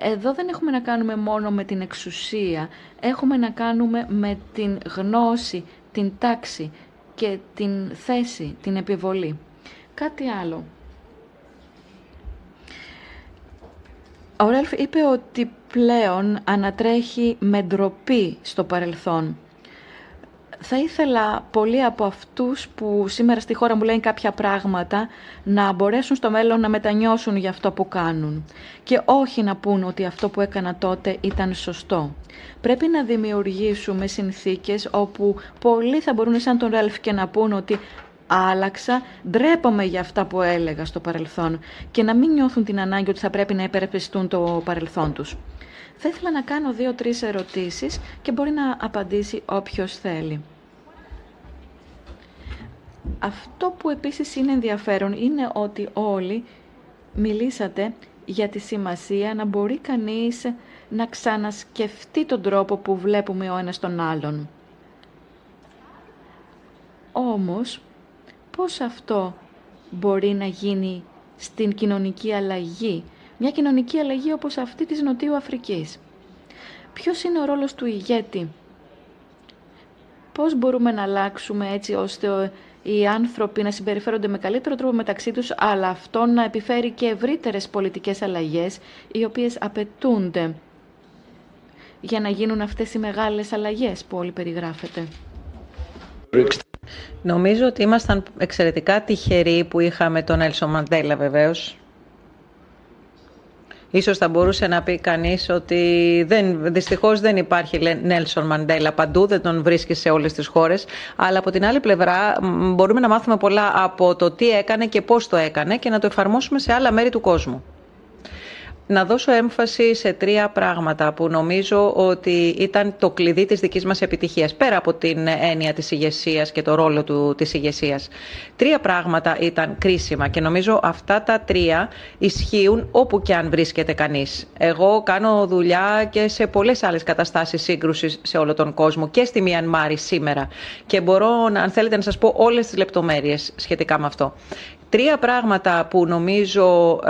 Εδώ δεν έχουμε να κάνουμε μόνο με την εξουσία, έχουμε να κάνουμε με την γνώση, την τάξη και την θέση, την επιβολή. Κάτι άλλο. Ο Ρέλφ είπε ότι πλέον ανατρέχει με ντροπή στο παρελθόν. Θα ήθελα πολλοί από αυτούς που σήμερα στη χώρα μου λένε κάποια πράγματα να μπορέσουν στο μέλλον να μετανιώσουν για αυτό που κάνουν και όχι να πούν ότι αυτό που έκανα τότε ήταν σωστό. Πρέπει να δημιουργήσουμε συνθήκες όπου πολλοί θα μπορούν σαν τον Ρέλφ και να πούν ότι άλλαξα, ντρέπομαι για αυτά που έλεγα στο παρελθόν και να μην νιώθουν την ανάγκη ότι θα πρέπει να υπερεπιστούν το παρελθόν τους. Θα ήθελα να κάνω δύο-τρεις ερωτήσεις και μπορεί να απαντήσει όποιος θέλει. Αυτό που επίσης είναι ενδιαφέρον είναι ότι όλοι μιλήσατε για τη σημασία να μπορεί κανείς να ξανασκεφτεί τον τρόπο που βλέπουμε ο ένας τον άλλον. Όμως, πώς αυτό μπορεί να γίνει στην κοινωνική αλλαγή, μια κοινωνική αλλαγή όπως αυτή της Νοτιού Αφρικής. Ποιος είναι ο ρόλος του ηγέτη, πώς μπορούμε να αλλάξουμε έτσι ώστε οι άνθρωποι να συμπεριφέρονται με καλύτερο τρόπο μεταξύ τους, αλλά αυτό να επιφέρει και ευρύτερες πολιτικές αλλαγές, οι οποίες απαιτούνται για να γίνουν αυτές οι μεγάλες αλλαγές που όλοι περιγράφετε; Νομίζω ότι ήμασταν εξαιρετικά τυχεροί που είχαμε τον Έλσο Μαντέλα βεβαίως. Ίσως θα μπορούσε να πει κανείς ότι δεν, δυστυχώς δεν υπάρχει Νέλσον Μαντέλα παντού, δεν τον βρίσκει σε όλες τις χώρες. Αλλά από την άλλη πλευρά μπορούμε να μάθουμε πολλά από το τι έκανε και πώς το έκανε και να το εφαρμόσουμε σε άλλα μέρη του κόσμου να δώσω έμφαση σε τρία πράγματα που νομίζω ότι ήταν το κλειδί της δικής μας επιτυχίας, πέρα από την έννοια της ηγεσίας και το ρόλο του, της ηγεσίας. Τρία πράγματα ήταν κρίσιμα και νομίζω αυτά τα τρία ισχύουν όπου και αν βρίσκεται κανείς. Εγώ κάνω δουλειά και σε πολλές άλλες καταστάσεις σύγκρουσης σε όλο τον κόσμο και στη Μιανμάρη σήμερα και μπορώ, αν θέλετε, να σας πω όλες τις λεπτομέρειες σχετικά με αυτό. Τρία πράγματα που νομίζω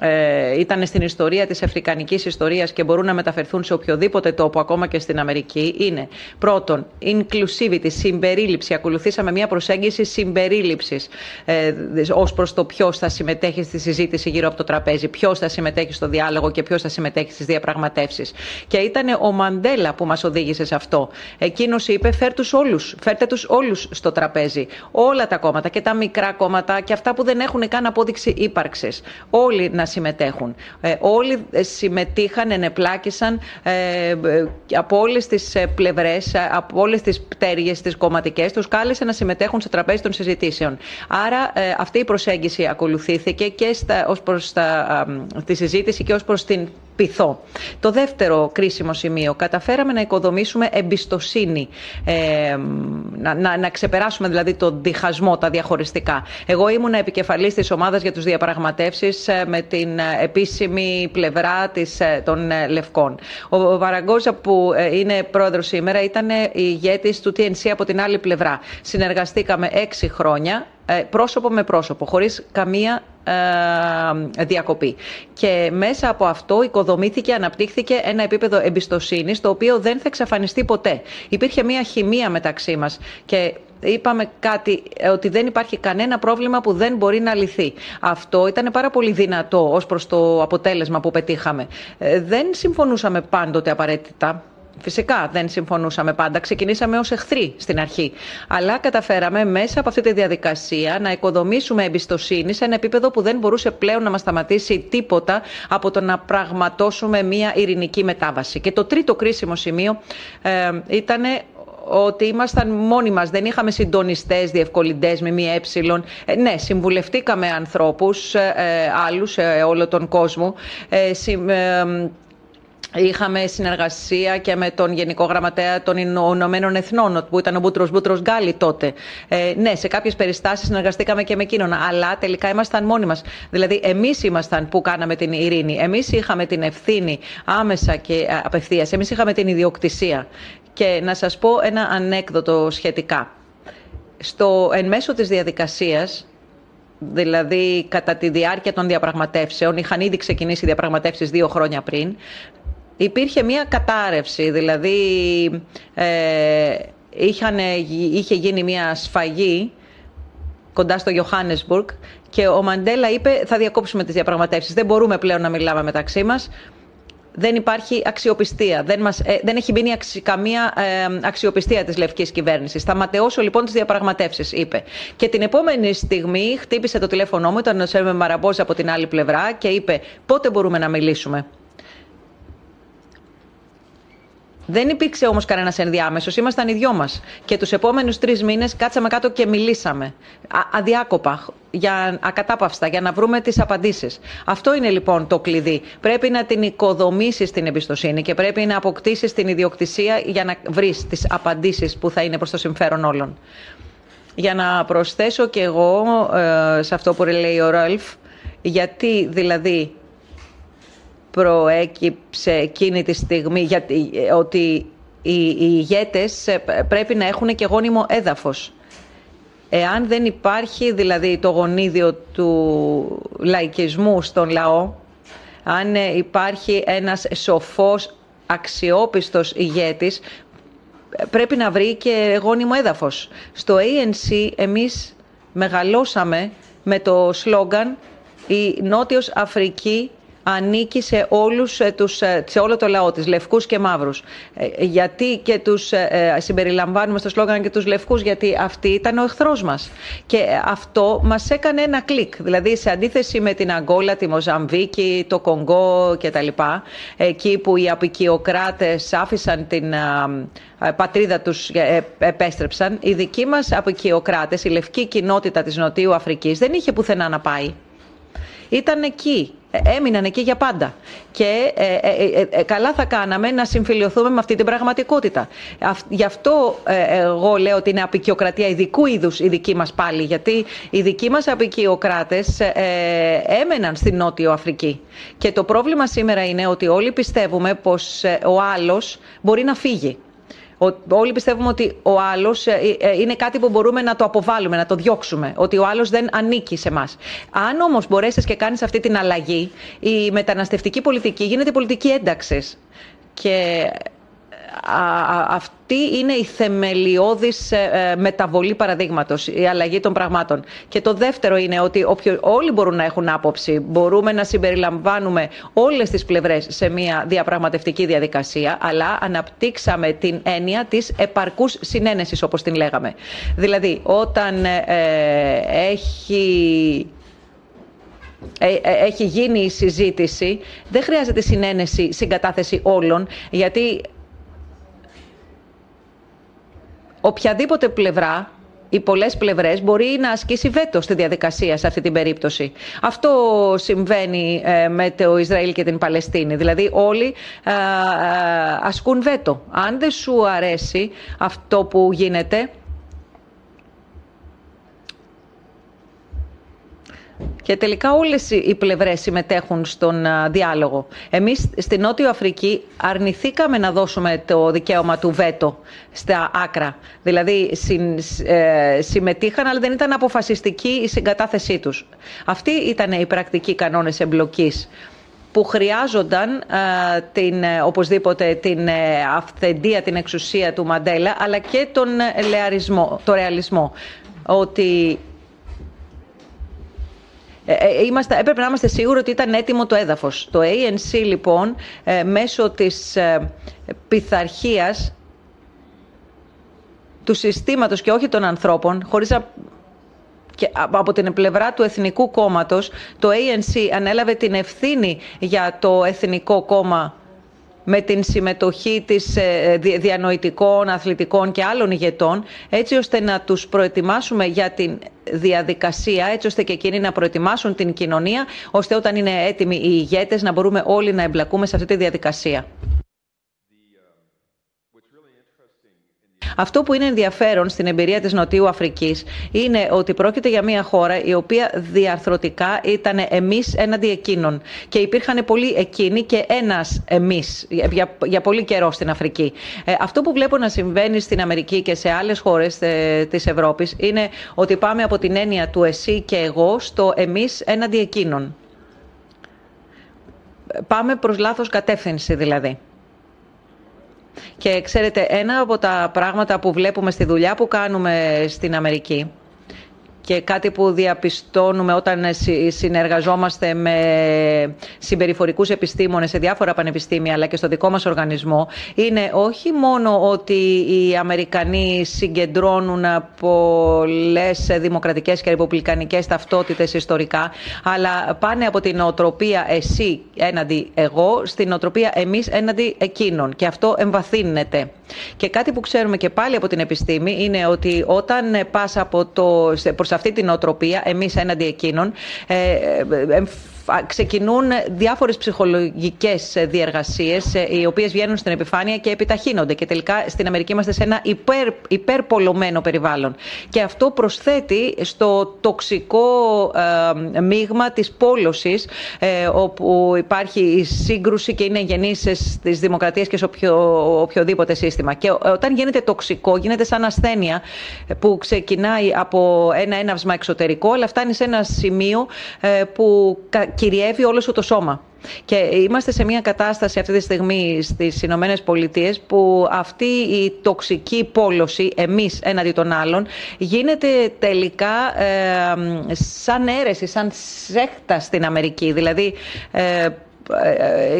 ε, ε, ήταν στην ιστορία της αφρικανικής ιστορίας και μπορούν να μεταφερθούν σε οποιοδήποτε τόπο, ακόμα και στην Αμερική, είναι πρώτον, inclusivity, συμπερίληψη. Ακολουθήσαμε μια προσέγγιση συμπερίληψης ε, ως προς το ποιος θα συμμετέχει στη συζήτηση γύρω από το τραπέζι, ποιος θα συμμετέχει στο διάλογο και ποιος θα συμμετέχει στις διαπραγματεύσεις. Και ήταν ο Μαντέλα που μας οδήγησε σε αυτό. Εκείνος είπε, φέρ τους όλους, φέρτε τους όλους στο τραπέζι. Όλα τα κόμματα και τα μικρά κόμματα και αυτά που δεν έχουν καν απόδειξη ύπαρξης. Όλοι να συμμετέχουν. Ε, όλοι συμμετείχαν, ενεπλάκησαν ε, από όλες τις ε, πλευρές, από όλες τις πτέρυγες, τις κομματικές, τους κάλεσε να συμμετέχουν στο τραπέζι των συζητήσεων. Άρα αυτή η προσέγγιση ακολουθήθηκε και ως προς τη συζήτηση και ως προς την πειθό. Το δεύτερο κρίσιμο σημείο, καταφέραμε να οικοδομήσουμε εμπιστοσύνη, ε, να, να, να, ξεπεράσουμε δηλαδή τον διχασμό, τα διαχωριστικά. Εγώ ήμουν επικεφαλής της ομάδας για τους διαπραγματεύσεις ε, με την ε, επίσημη πλευρά της, ε, των Λευκών. Ο Βαραγκόζα που είναι πρόεδρος σήμερα ήταν ηγέτης του TNC από την άλλη πλευρά. Συνεργαστήκαμε έξι χρόνια πρόσωπο με πρόσωπο, χωρίς καμία ε, διακοπή. Και μέσα από αυτό οικοδομήθηκε, αναπτύχθηκε ένα επίπεδο εμπιστοσύνης το οποίο δεν θα εξαφανιστεί ποτέ. Υπήρχε μια χημεία μεταξύ μας και είπαμε κάτι, ε, ότι δεν υπάρχει κανένα πρόβλημα που δεν μπορεί να λυθεί. Αυτό ήταν πάρα πολύ δυνατό ως προς το αποτέλεσμα που πετύχαμε. Ε, δεν συμφωνούσαμε πάντοτε απαραίτητα. Φυσικά δεν συμφωνούσαμε πάντα. Ξεκινήσαμε ως εχθροί στην αρχή. Αλλά καταφέραμε μέσα από αυτή τη διαδικασία να οικοδομήσουμε εμπιστοσύνη σε ένα επίπεδο που δεν μπορούσε πλέον να μας σταματήσει τίποτα από το να πραγματώσουμε μια ειρηνική μετάβαση. Και το τρίτο κρίσιμο σημείο ε, ήταν ότι ήμασταν μόνοι μας, δεν είχαμε συντονιστές, διευκολυντές με μία ε. ναι, συμβουλευτήκαμε ανθρώπους, ε, ε, άλλους σε όλο τον κόσμο. Ε, Είχαμε συνεργασία και με τον Γενικό Γραμματέα των Ηνωμένων Εθνών, που ήταν ο Μπούτρος Μπούτρος Γκάλι τότε. Ε, ναι, σε κάποιες περιστάσεις συνεργαστήκαμε και με εκείνον, αλλά τελικά ήμασταν μόνοι μας. Δηλαδή, εμείς ήμασταν που κάναμε την ειρήνη. Εμείς είχαμε την ευθύνη άμεσα και απευθείας. Εμείς είχαμε την ιδιοκτησία. Και να σας πω ένα ανέκδοτο σχετικά. Στο εν μέσω της διαδικασίας, δηλαδή κατά τη διάρκεια των διαπραγματεύσεων, είχαν ήδη ξεκινήσει οι διαπραγματεύσεις δύο χρόνια πριν, υπήρχε μια κατάρρευση, δηλαδή ε, είχαν, είχε γίνει μια σφαγή κοντά στο Johannesburg και ο Μαντέλα είπε θα διακόψουμε τις διαπραγματεύσεις, δεν μπορούμε πλέον να μιλάμε μεταξύ μας, δεν υπάρχει αξιοπιστία. Δεν, μας, ε, δεν έχει μείνει καμία ε, αξιοπιστία της λευκής κυβέρνησης. Θα ματαιώσω λοιπόν τις διαπραγματεύσεις, είπε. Και την επόμενη στιγμή χτύπησε το τηλέφωνό μου, ήταν ο Σέρμε Μαραμπός από την άλλη πλευρά και είπε πότε μπορούμε να μιλήσουμε; Δεν υπήρξε όμως κανένας ενδιάμεσος, ήμασταν οι δυο μας. Και τους επόμενους τρεις μήνες κάτσαμε κάτω και μιλήσαμε. αδιάκοπα, για, ακατάπαυστα, για να βρούμε τις απαντήσεις. Αυτό είναι λοιπόν το κλειδί. Πρέπει να την οικοδομήσεις την εμπιστοσύνη και πρέπει να αποκτήσεις την ιδιοκτησία για να βρεις τις απαντήσεις που θα είναι προς το συμφέρον όλων. Για να προσθέσω και εγώ ε, σε αυτό που λέει ο Ρόλφ, γιατί δηλαδή προέκυψε εκείνη τη στιγμή γιατί, ε, ότι οι, οι ηγέτες ε, πρέπει να έχουν και γόνιμο έδαφος. Εάν δεν υπάρχει δηλαδή το γονίδιο του λαϊκισμού στον λαό, αν ε, υπάρχει ένας σοφός, αξιόπιστος ηγέτης, πρέπει να βρει και γόνιμο έδαφος. Στο ANC εμείς μεγαλώσαμε με το σλόγκαν «Η Νότιος Αφρική ανήκει σε, όλους, ε, τους, ε, σε όλο το λαό της, λευκούς και μαύρους. Ε, γιατί και τους συμπεριλαμβάνουμε στο σλόγκαν και τους λευκούς, γιατί αυτή ήταν ο εχθρός μας. Και αυτό μας έκανε ένα κλικ. Δηλαδή, σε αντίθεση με την Αγκόλα, τη Μοζαμβίκη, το Κονγκό κτλ. Εκεί που οι αποικιοκράτες άφησαν την πατρίδα τους, επέστρεψαν, οι δικοί μας απικιοκράτες, η λευκή κοινότητα της Νοτιού Αφρικής, δεν είχε πουθενά να πάει. Ήταν εκεί έμειναν εκεί για πάντα. Και ε, ε, ε, καλά θα κάναμε να συμφιλειωθούμε με αυτή την πραγματικότητα. Γι' αυτό εγώ λέω ότι είναι απεικιοκρατία ειδικού είδους η δική μας πάλι, γιατί οι δικοί μας απεικιοκράτες έμεναν στην Νότιο Αφρική. Και το πρόβλημα σήμερα είναι ότι όλοι πιστεύουμε πως ο άλλος μπορεί να φύγει. Όλοι πιστεύουμε ότι ο άλλος ε, ε, είναι κάτι που μπορούμε να το αποβάλουμε, να το διώξουμε. Ότι ο άλλος δεν ανήκει σε εμάς. Αν όμως μπορέσεις και κάνεις αυτή την αλλαγή, η μεταναστευτική πολιτική γίνεται πολιτική ένταξης. Και αυτή είναι η θεμελιώδης ε, ε, μεταβολή παραδείγματος, η αλλαγή των πραγμάτων. Και το δεύτερο είναι ότι όλοι μπορούν να έχουν άποψη. Μπορούμε να συμπεριλαμβάνουμε όλες τις πλευρές σε μια διαπραγματευτική διαδικασία, αλλά αναπτύξαμε την έννοια της επαρκούς συνένεσης, όπως την λέγαμε. Δηλαδή, όταν ε, έχει έχει γίνει η συζήτηση, δεν χρειάζεται συνένεση, συγκατάθεση όλων, γιατί οποιαδήποτε πλευρά οι πολλές πλευρές μπορεί να ασκήσει βέτο στη διαδικασία σε αυτή την περίπτωση. Αυτό συμβαίνει ε, με το Ισραήλ και την Παλαιστίνη. Δηλαδή, όλοι ε, ε, ασκούν βέτο. Αν δεν σου αρέσει αυτό που γίνεται, Και τελικά όλες οι πλευρές συμμετέχουν στον διάλογο. Εμείς στην Νότιο Αφρική αρνηθήκαμε να δώσουμε το δικαίωμα του βέτο στα άκρα. Δηλαδή ε, συμμετείχαν αλλά δεν ήταν αποφασιστική η συγκατάθεσή τους. Αυτοί ήταν οι πρακτικοί κανόνες εμπλοκής που χρειάζονταν την, ε, οπωσδήποτε την ε, αυθεντία, την εξουσία του Μαντέλα, αλλά και τον λεαρισμό, το ρεαλισμό. Ότι Είμαστε, έπρεπε να είμαστε σίγουροι ότι ήταν έτοιμο το έδαφος. Το ANC λοιπόν μέσω της πειθαρχίας του συστήματος και όχι των ανθρώπων, χωρίς να και από την πλευρά του Εθνικού Κόμματος, το ANC ανέλαβε την ευθύνη για το Εθνικό Κόμμα με την συμμετοχή της ε, διανοητικών, αθλητικών και άλλων ηγετών, έτσι ώστε να τους προετοιμάσουμε για την διαδικασία, έτσι ώστε και εκείνοι να προετοιμάσουν την κοινωνία, ώστε όταν είναι έτοιμοι οι ηγέτες να μπορούμε όλοι να εμπλακούμε σε αυτή τη διαδικασία. Αυτό που είναι ενδιαφέρον στην εμπειρία της Νοτιού Αφρικής είναι ότι πρόκειται για μια χώρα η οποία διαρθρωτικά ήταν εμείς έναντι εκείνων και υπήρχαν πολλοί εκείνοι και ένας εμείς για, για πολύ καιρό στην Αφρική. Ε, αυτό που βλέπω να συμβαίνει στην Αμερική και σε άλλες χώρες ε, της Ευρώπης είναι ότι πάμε από την έννοια του εσύ και εγώ στο εμείς έναντι εκείνων. Πάμε προς λάθος κατεύθυνση δηλαδή. Και ξέρετε, ένα από τα πράγματα που βλέπουμε στη δουλειά που κάνουμε στην Αμερική και κάτι που διαπιστώνουμε όταν συνεργαζόμαστε με συμπεριφορικούς επιστήμονες σε διάφορα πανεπιστήμια αλλά και στο δικό μας οργανισμό είναι όχι μόνο ότι οι Αμερικανοί συγκεντρώνουν πολλές δημοκρατικές και ρεπουμπλικανικές ταυτότητες ιστορικά αλλά πάνε από την οτροπία εσύ έναντι εγώ στην οτροπία εμείς έναντι εκείνων και αυτό εμβαθύνεται. Και κάτι που ξέρουμε και πάλι από την επιστήμη είναι ότι όταν πας από το, προς αυτή την οτροπία, εμείς έναντι εκείνων, ε, ε, ξεκινούν διάφορες ψυχολογικές διεργασίες ε, οι οποίες βγαίνουν στην επιφάνεια και επιταχύνονται. Και τελικά στην Αμερική είμαστε σε ένα υπερ, υπερπολωμένο περιβάλλον. Και αυτό προσθέτει στο τοξικό ε, μείγμα της πόλωσης ε, όπου υπάρχει η σύγκρουση και είναι γεννής στις δημοκρατίες και σε οποιο, οποιοδήποτε σύστημα. Και όταν γίνεται τοξικό γίνεται σαν ασθένεια που ξεκινάει από ένα έναυσμα εξωτερικό αλλά φτάνει σε ένα σημείο ε, που κυριεύει όλος σου το σώμα. Και είμαστε σε μια κατάσταση αυτή τη στιγμή στις Ηνωμένες Πολιτείες που αυτή η τοξική πόλωση εμείς έναντι των άλλων γίνεται τελικά ε, σαν αίρεση, σαν σέχτα στην Αμερική. Δηλαδή ε, ε,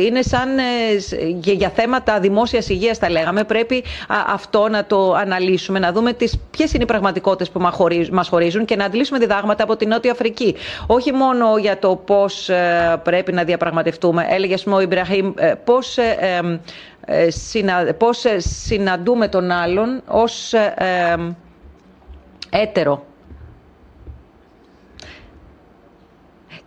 είναι σαν ε, για θέματα δημόσιας υγείας τα λέγαμε. Πρέπει αυτό να το αναλύσουμε να δούμε τις, ποιες είναι οι πραγματικότητες που μας χωρίζουν και να αντλήσουμε διδάγματα από την Νότια Αφρική. Όχι μόνο για το πώς ε, πρέπει να διαπραγματευτούμε. Έλεγε ο Ιμπραχήμ πώς πώς συναντούμε τον άλλον ως έτερο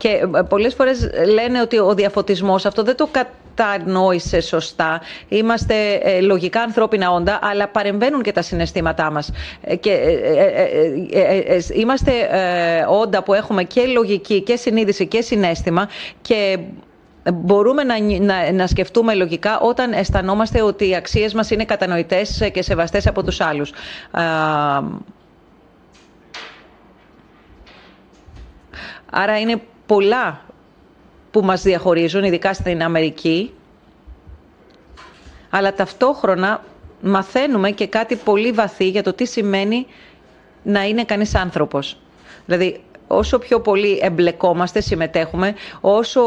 Και ε, πολλές φορές λένε ότι ο διαφωτισμός αυτό δεν το κατανόησε σωστά. Είμαστε ε, λογικά ανθρώπινα όντα, αλλά παρεμβαίνουν και τα συναισθήματά μας. Ε, και είμαστε όντα που έχουμε και λογική και συνείδηση και συνέστημα και μπορούμε να, να, να, σκεφτούμε λογικά όταν αισθανόμαστε ότι οι αξίες μας είναι κατανοητές και σεβαστές από τους άλλους. Άρα είναι πολλά που μας διαχωρίζουν, ειδικά στην Αμερική, αλλά ταυτόχρονα μαθαίνουμε και κάτι πολύ βαθύ για το τι σημαίνει να είναι κανείς άνθρωπος. Δηλαδή, όσο πιο πολύ εμπλεκόμαστε, συμμετέχουμε, όσο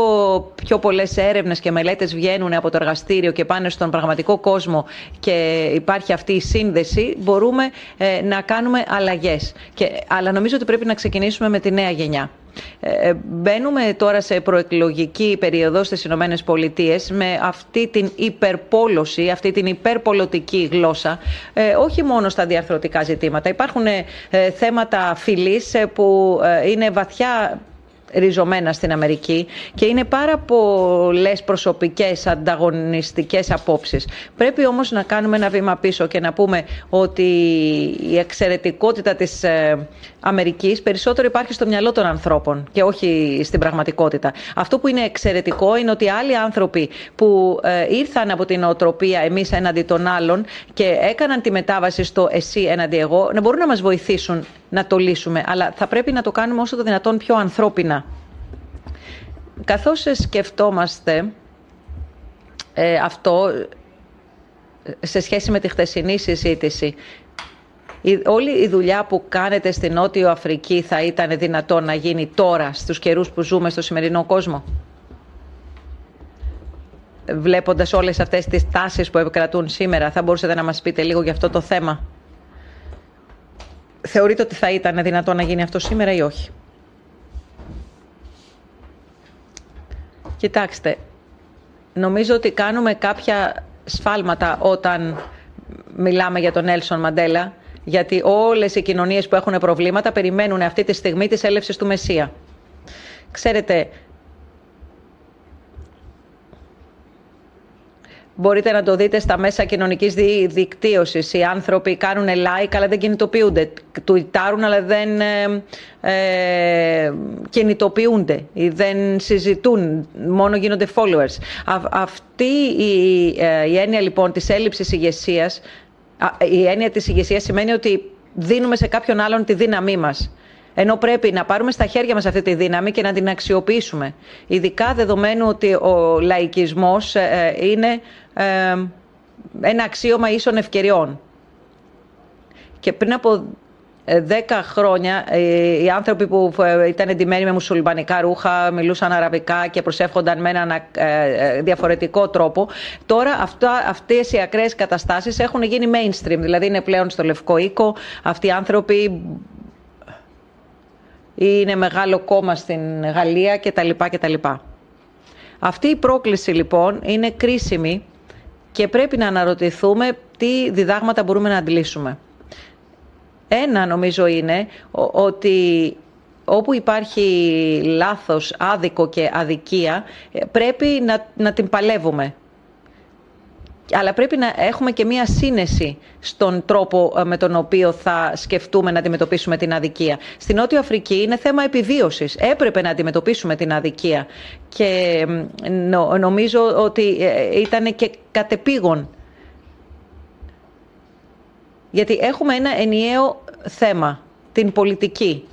πιο πολλές έρευνες και μελέτες βγαίνουν από το εργαστήριο και πάνε στον πραγματικό κόσμο και υπάρχει αυτή η σύνδεση, μπορούμε ε, να κάνουμε αλλαγές. Και, αλλά νομίζω ότι πρέπει να ξεκινήσουμε με τη νέα γενιά. Ε, ε, μπαίνουμε τώρα σε προεκλογική περίοδο στις Ηνωμένες Πολιτείες με αυτή την υπερπόλωση, αυτή την υπερπολωτική γλώσσα, ε, όχι μόνο στα διαρθρωτικά ζητήματα. Υπάρχουν θέματα φυλής που είναι βαθιά ριζωμένα στην Αμερική και είναι πάρα πολλές προσωπικές ανταγωνιστικές απόψεις. Πρέπει όμως να κάνουμε ένα βήμα πίσω και να πούμε ότι η εξαιρετικότητα της ε, Αμερικής περισσότερο υπάρχει στο μυαλό των ανθρώπων και όχι στην πραγματικότητα. Αυτό που είναι εξαιρετικό είναι ότι άλλοι άνθρωποι που ε, ήρθαν από την οτροπία εμείς έναντι των άλλων και έκαναν τη μετάβαση στο εσύ έναντι εγώ να μπορούν να μας βοηθήσουν να το λύσουμε. Αλλά θα πρέπει να το κάνουμε όσο το δυνατόν πιο ανθρώπινα. Καθώς σκεφτόμαστε ε, αυτό σε σχέση με τη χθεσινή συζήτηση, η, όλη η δουλειά που κάνετε στην Νότιο Αφρική θα ήταν δυνατόν να γίνει τώρα, στους καιρούς που ζούμε στο σημερινό κόσμο; Βλέποντας όλες αυτές τις τάσεις που επικρατούν σήμερα, θα μπορούσατε να μας πείτε λίγο για αυτό το θέμα; Θεωρείτε ότι θα ήταν δυνατόν να γίνει αυτό σήμερα ή όχι; Κοιτάξτε, νομίζω ότι κάνουμε κάποια σφάλματα όταν μιλάμε για τον Έλσον Μαντέλα, γιατί όλες οι κοινωνίες που έχουν προβλήματα περιμένουν αυτή τη στιγμή της έλευσης του Μεσσία. Ξέρετε, Μπορείτε να το δείτε στα μέσα κοινωνικής δικτύωσης. Οι άνθρωποι κάνουν like αλλά δεν κινητοποιούνται. Τουιτάρουν αλλά δεν ε, ε, κινητοποιούνται ή δεν συζητούν, μόνο γίνονται followers. αυτή η, ε, η έννοια λοιπόν της έλλειψης ηγεσίας, η έννοια της ηγεσίας σημαίνει ότι δίνουμε σε κάποιον άλλον τη δύναμή μας. Ενώ πρέπει να πάρουμε στα χέρια μας αυτή τη δύναμη και να την αξιοποιήσουμε. Ειδικά δεδομένου ότι ο λαϊκισμός ε, ε, είναι ε, ένα αξίωμα ίσων ευκαιριών. Και πριν από δέκα χρόνια οι άνθρωποι που ήταν εντυμένοι με μουσουλμανικά ρούχα, μιλούσαν αραβικά και προσεύχονταν με έναν διαφορετικό τρόπο. Τώρα αυτά, αυτές οι ακραίες καταστάσεις έχουν γίνει mainstream, δηλαδή είναι πλέον στο Λευκό Οίκο. Αυτοί οι άνθρωποι είναι μεγάλο κόμμα στην Γαλλία κτλ. κτλ. Αυτή η πρόκληση λοιπόν είναι κρίσιμη και πρέπει να αναρωτηθούμε τι διδάγματα μπορούμε να αντλήσουμε. Ένα νομίζω είναι ότι όπου υπάρχει λάθος, άδικο και αδικία πρέπει να, να την παλεύουμε αλλά πρέπει να έχουμε και μία σύνεση στον τρόπο ε, με τον οποίο θα σκεφτούμε να αντιμετωπίσουμε την αδικία. Στην Νότια Αφρική είναι θέμα επιβίωσης. Έπρεπε να αντιμετωπίσουμε την αδικία και νομίζω ότι ε, ήταν και κατεπήγον. Γιατί έχουμε ένα ενιαίο θέμα, την πολιτική.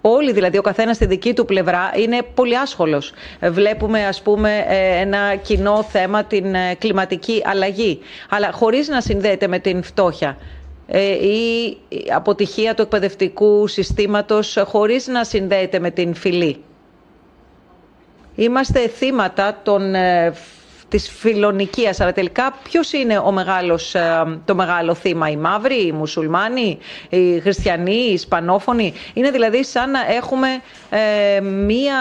Όλοι δηλαδή, ο καθένας στη δική του πλευρά είναι πολύ άσχολος. Βλέπουμε ας πούμε ε, ένα κοινό θέμα, την ε, κλιματική αλλαγή, αλλά χωρίς να συνδέεται με την φτώχεια ε, η αποτυχία του εκπαιδευτικού συστήματος χωρίς να συνδέεται με την φυλή. Είμαστε θύματα των της φιλονικίας. Αλλά τελικά ποιος είναι ο μεγάλος, ε, το μεγάλο θύμα, οι μαύροι, οι μουσουλμάνοι, οι χριστιανοί, οι ισπανόφωνοι; Είναι δηλαδή σαν να έχουμε ε, μία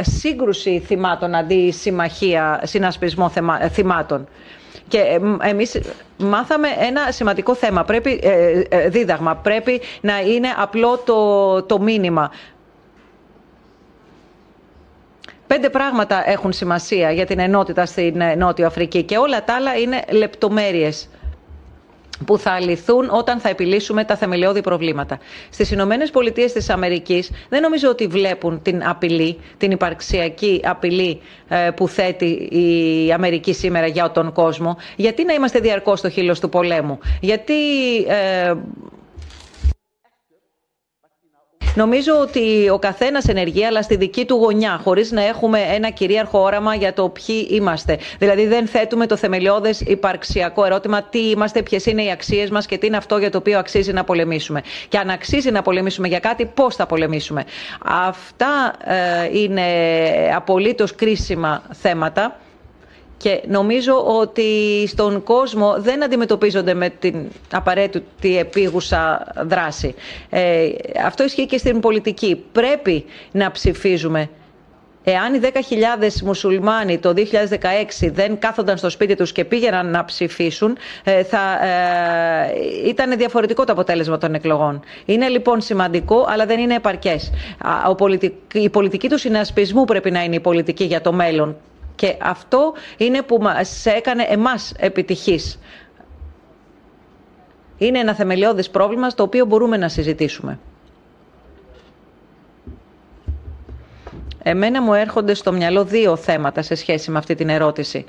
σύγκρουση θυμάτων αντί συμμαχία, συνασπισμό θυμάτων. Και ε, εμείς μάθαμε ένα σημαντικό θέμα, πρέπει, δίδαγμα. Πρέπει να είναι απλό το, το μήνυμα. Πέντε πράγματα έχουν σημασία για την ενότητα στην ε, Νότιο Αφρική και όλα τα άλλα είναι λεπτομέρειες που θα λυθούν όταν θα επιλύσουμε τα θεμελιώδη προβλήματα. Στις Ηνωμένες Πολιτείες της Αμερικής δεν νομίζω ότι βλέπουν την απειλή, την υπαρξιακή απειλή ε, που θέτει η Αμερική σήμερα για τον κόσμο. Γιατί να είμαστε διαρκώς στο χείλος του πολέμου; Γιατί ε, Νομίζω ότι ο καθένας ενεργεί, αλλά στη δική του γωνιά, χωρίς να έχουμε ένα κυρίαρχο όραμα για το ποιοι είμαστε. Δηλαδή, δεν θέτουμε το θεμελιώδες υπαρξιακό ερώτημα τι είμαστε, ποιες είναι οι αξίες μας και τι είναι αυτό για το οποίο αξίζει να πολεμήσουμε. Και αν αξίζει να πολεμήσουμε για κάτι, πώς θα πολεμήσουμε. Αυτά ε, είναι απολύτως κρίσιμα θέματα και νομίζω ότι στον κόσμο δεν αντιμετωπίζονται με την απαραίτητη επίγουσα δράση. Ε, αυτό ισχύει και στην πολιτική. Πρέπει να ψηφίζουμε Εάν οι 10.000 μουσουλμάνοι το 2016 δεν κάθονταν στο σπίτι τους και πήγαιναν να ψηφίσουν, θα ε, ήταν διαφορετικό το αποτέλεσμα των εκλογών. Είναι λοιπόν σημαντικό, αλλά δεν είναι επαρκές. Η πολιτική του συνασπισμού πρέπει να είναι η πολιτική για το μέλλον. Και αυτό είναι που μας έκανε εμάς επιτυχής. Είναι ένα θεμελιώδης πρόβλημα στο οποίο μπορούμε να συζητήσουμε. Εμένα μου έρχονται στο μυαλό δύο θέματα σε σχέση με αυτή την ερώτηση.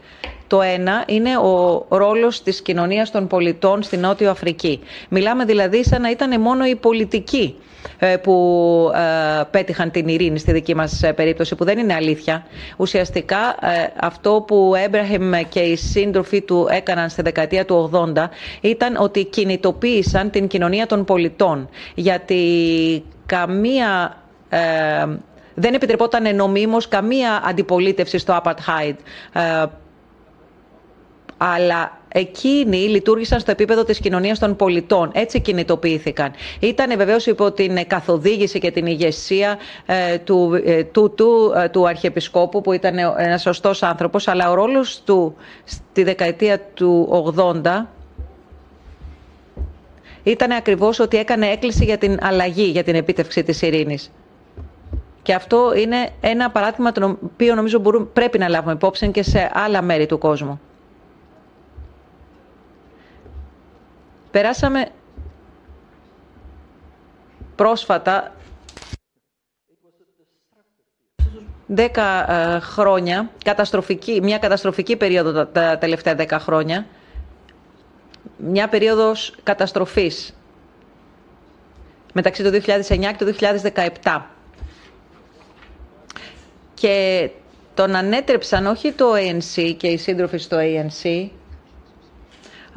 Το ένα είναι ο ρόλος της κοινωνίας των πολιτών στη Νότιο Αφρική. Μιλάμε δηλαδή σαν να ήταν μόνο οι πολιτικοί ε, που ε, πέτυχαν την ειρήνη στη δική μας ε, περίπτωση, που δεν είναι αλήθεια. Ουσιαστικά αυτό που ο Έμπραχεμ και οι σύντροφοι του έκαναν στη δεκαετία του 80 ήταν ότι κινητοποίησαν την κοινωνία των πολιτών. Γιατί καμία δεν επιτρεπόταν νομίμως καμία αντιπολίτευση στο Apartheid. Ε, αλλά εκείνοι λειτουργήσαν στο επίπεδο της κοινωνίας των πολιτών. Έτσι κινητοποιήθηκαν. Ήταν βεβαίως υπό την καθοδήγηση και την ηγεσία ε, του, ε, του, του, του Αρχιεπισκόπου που ήταν ένας σωστός άνθρωπος, αλλά ο ρόλος του στη δεκαετία του 80 ήταν ακριβώς ότι έκανε έκκληση για την αλλαγή, για την επίτευξη της ειρήνης. Και αυτό είναι ένα παράδειγμα το οποίο νομίζω μπορούμε, πρέπει να λάβουμε υπόψη και σε άλλα μέρη του κόσμου. Περάσαμε πρόσφατα δέκα ε, χρόνια, καταστροφική, μια καταστροφική περίοδο τα τελευταία δέκα χρόνια, μια περίοδος καταστροφής μεταξύ του 2009 και του 2017 και τον ανέτρεψαν όχι το ANC και οι σύντροφοι στο ANC,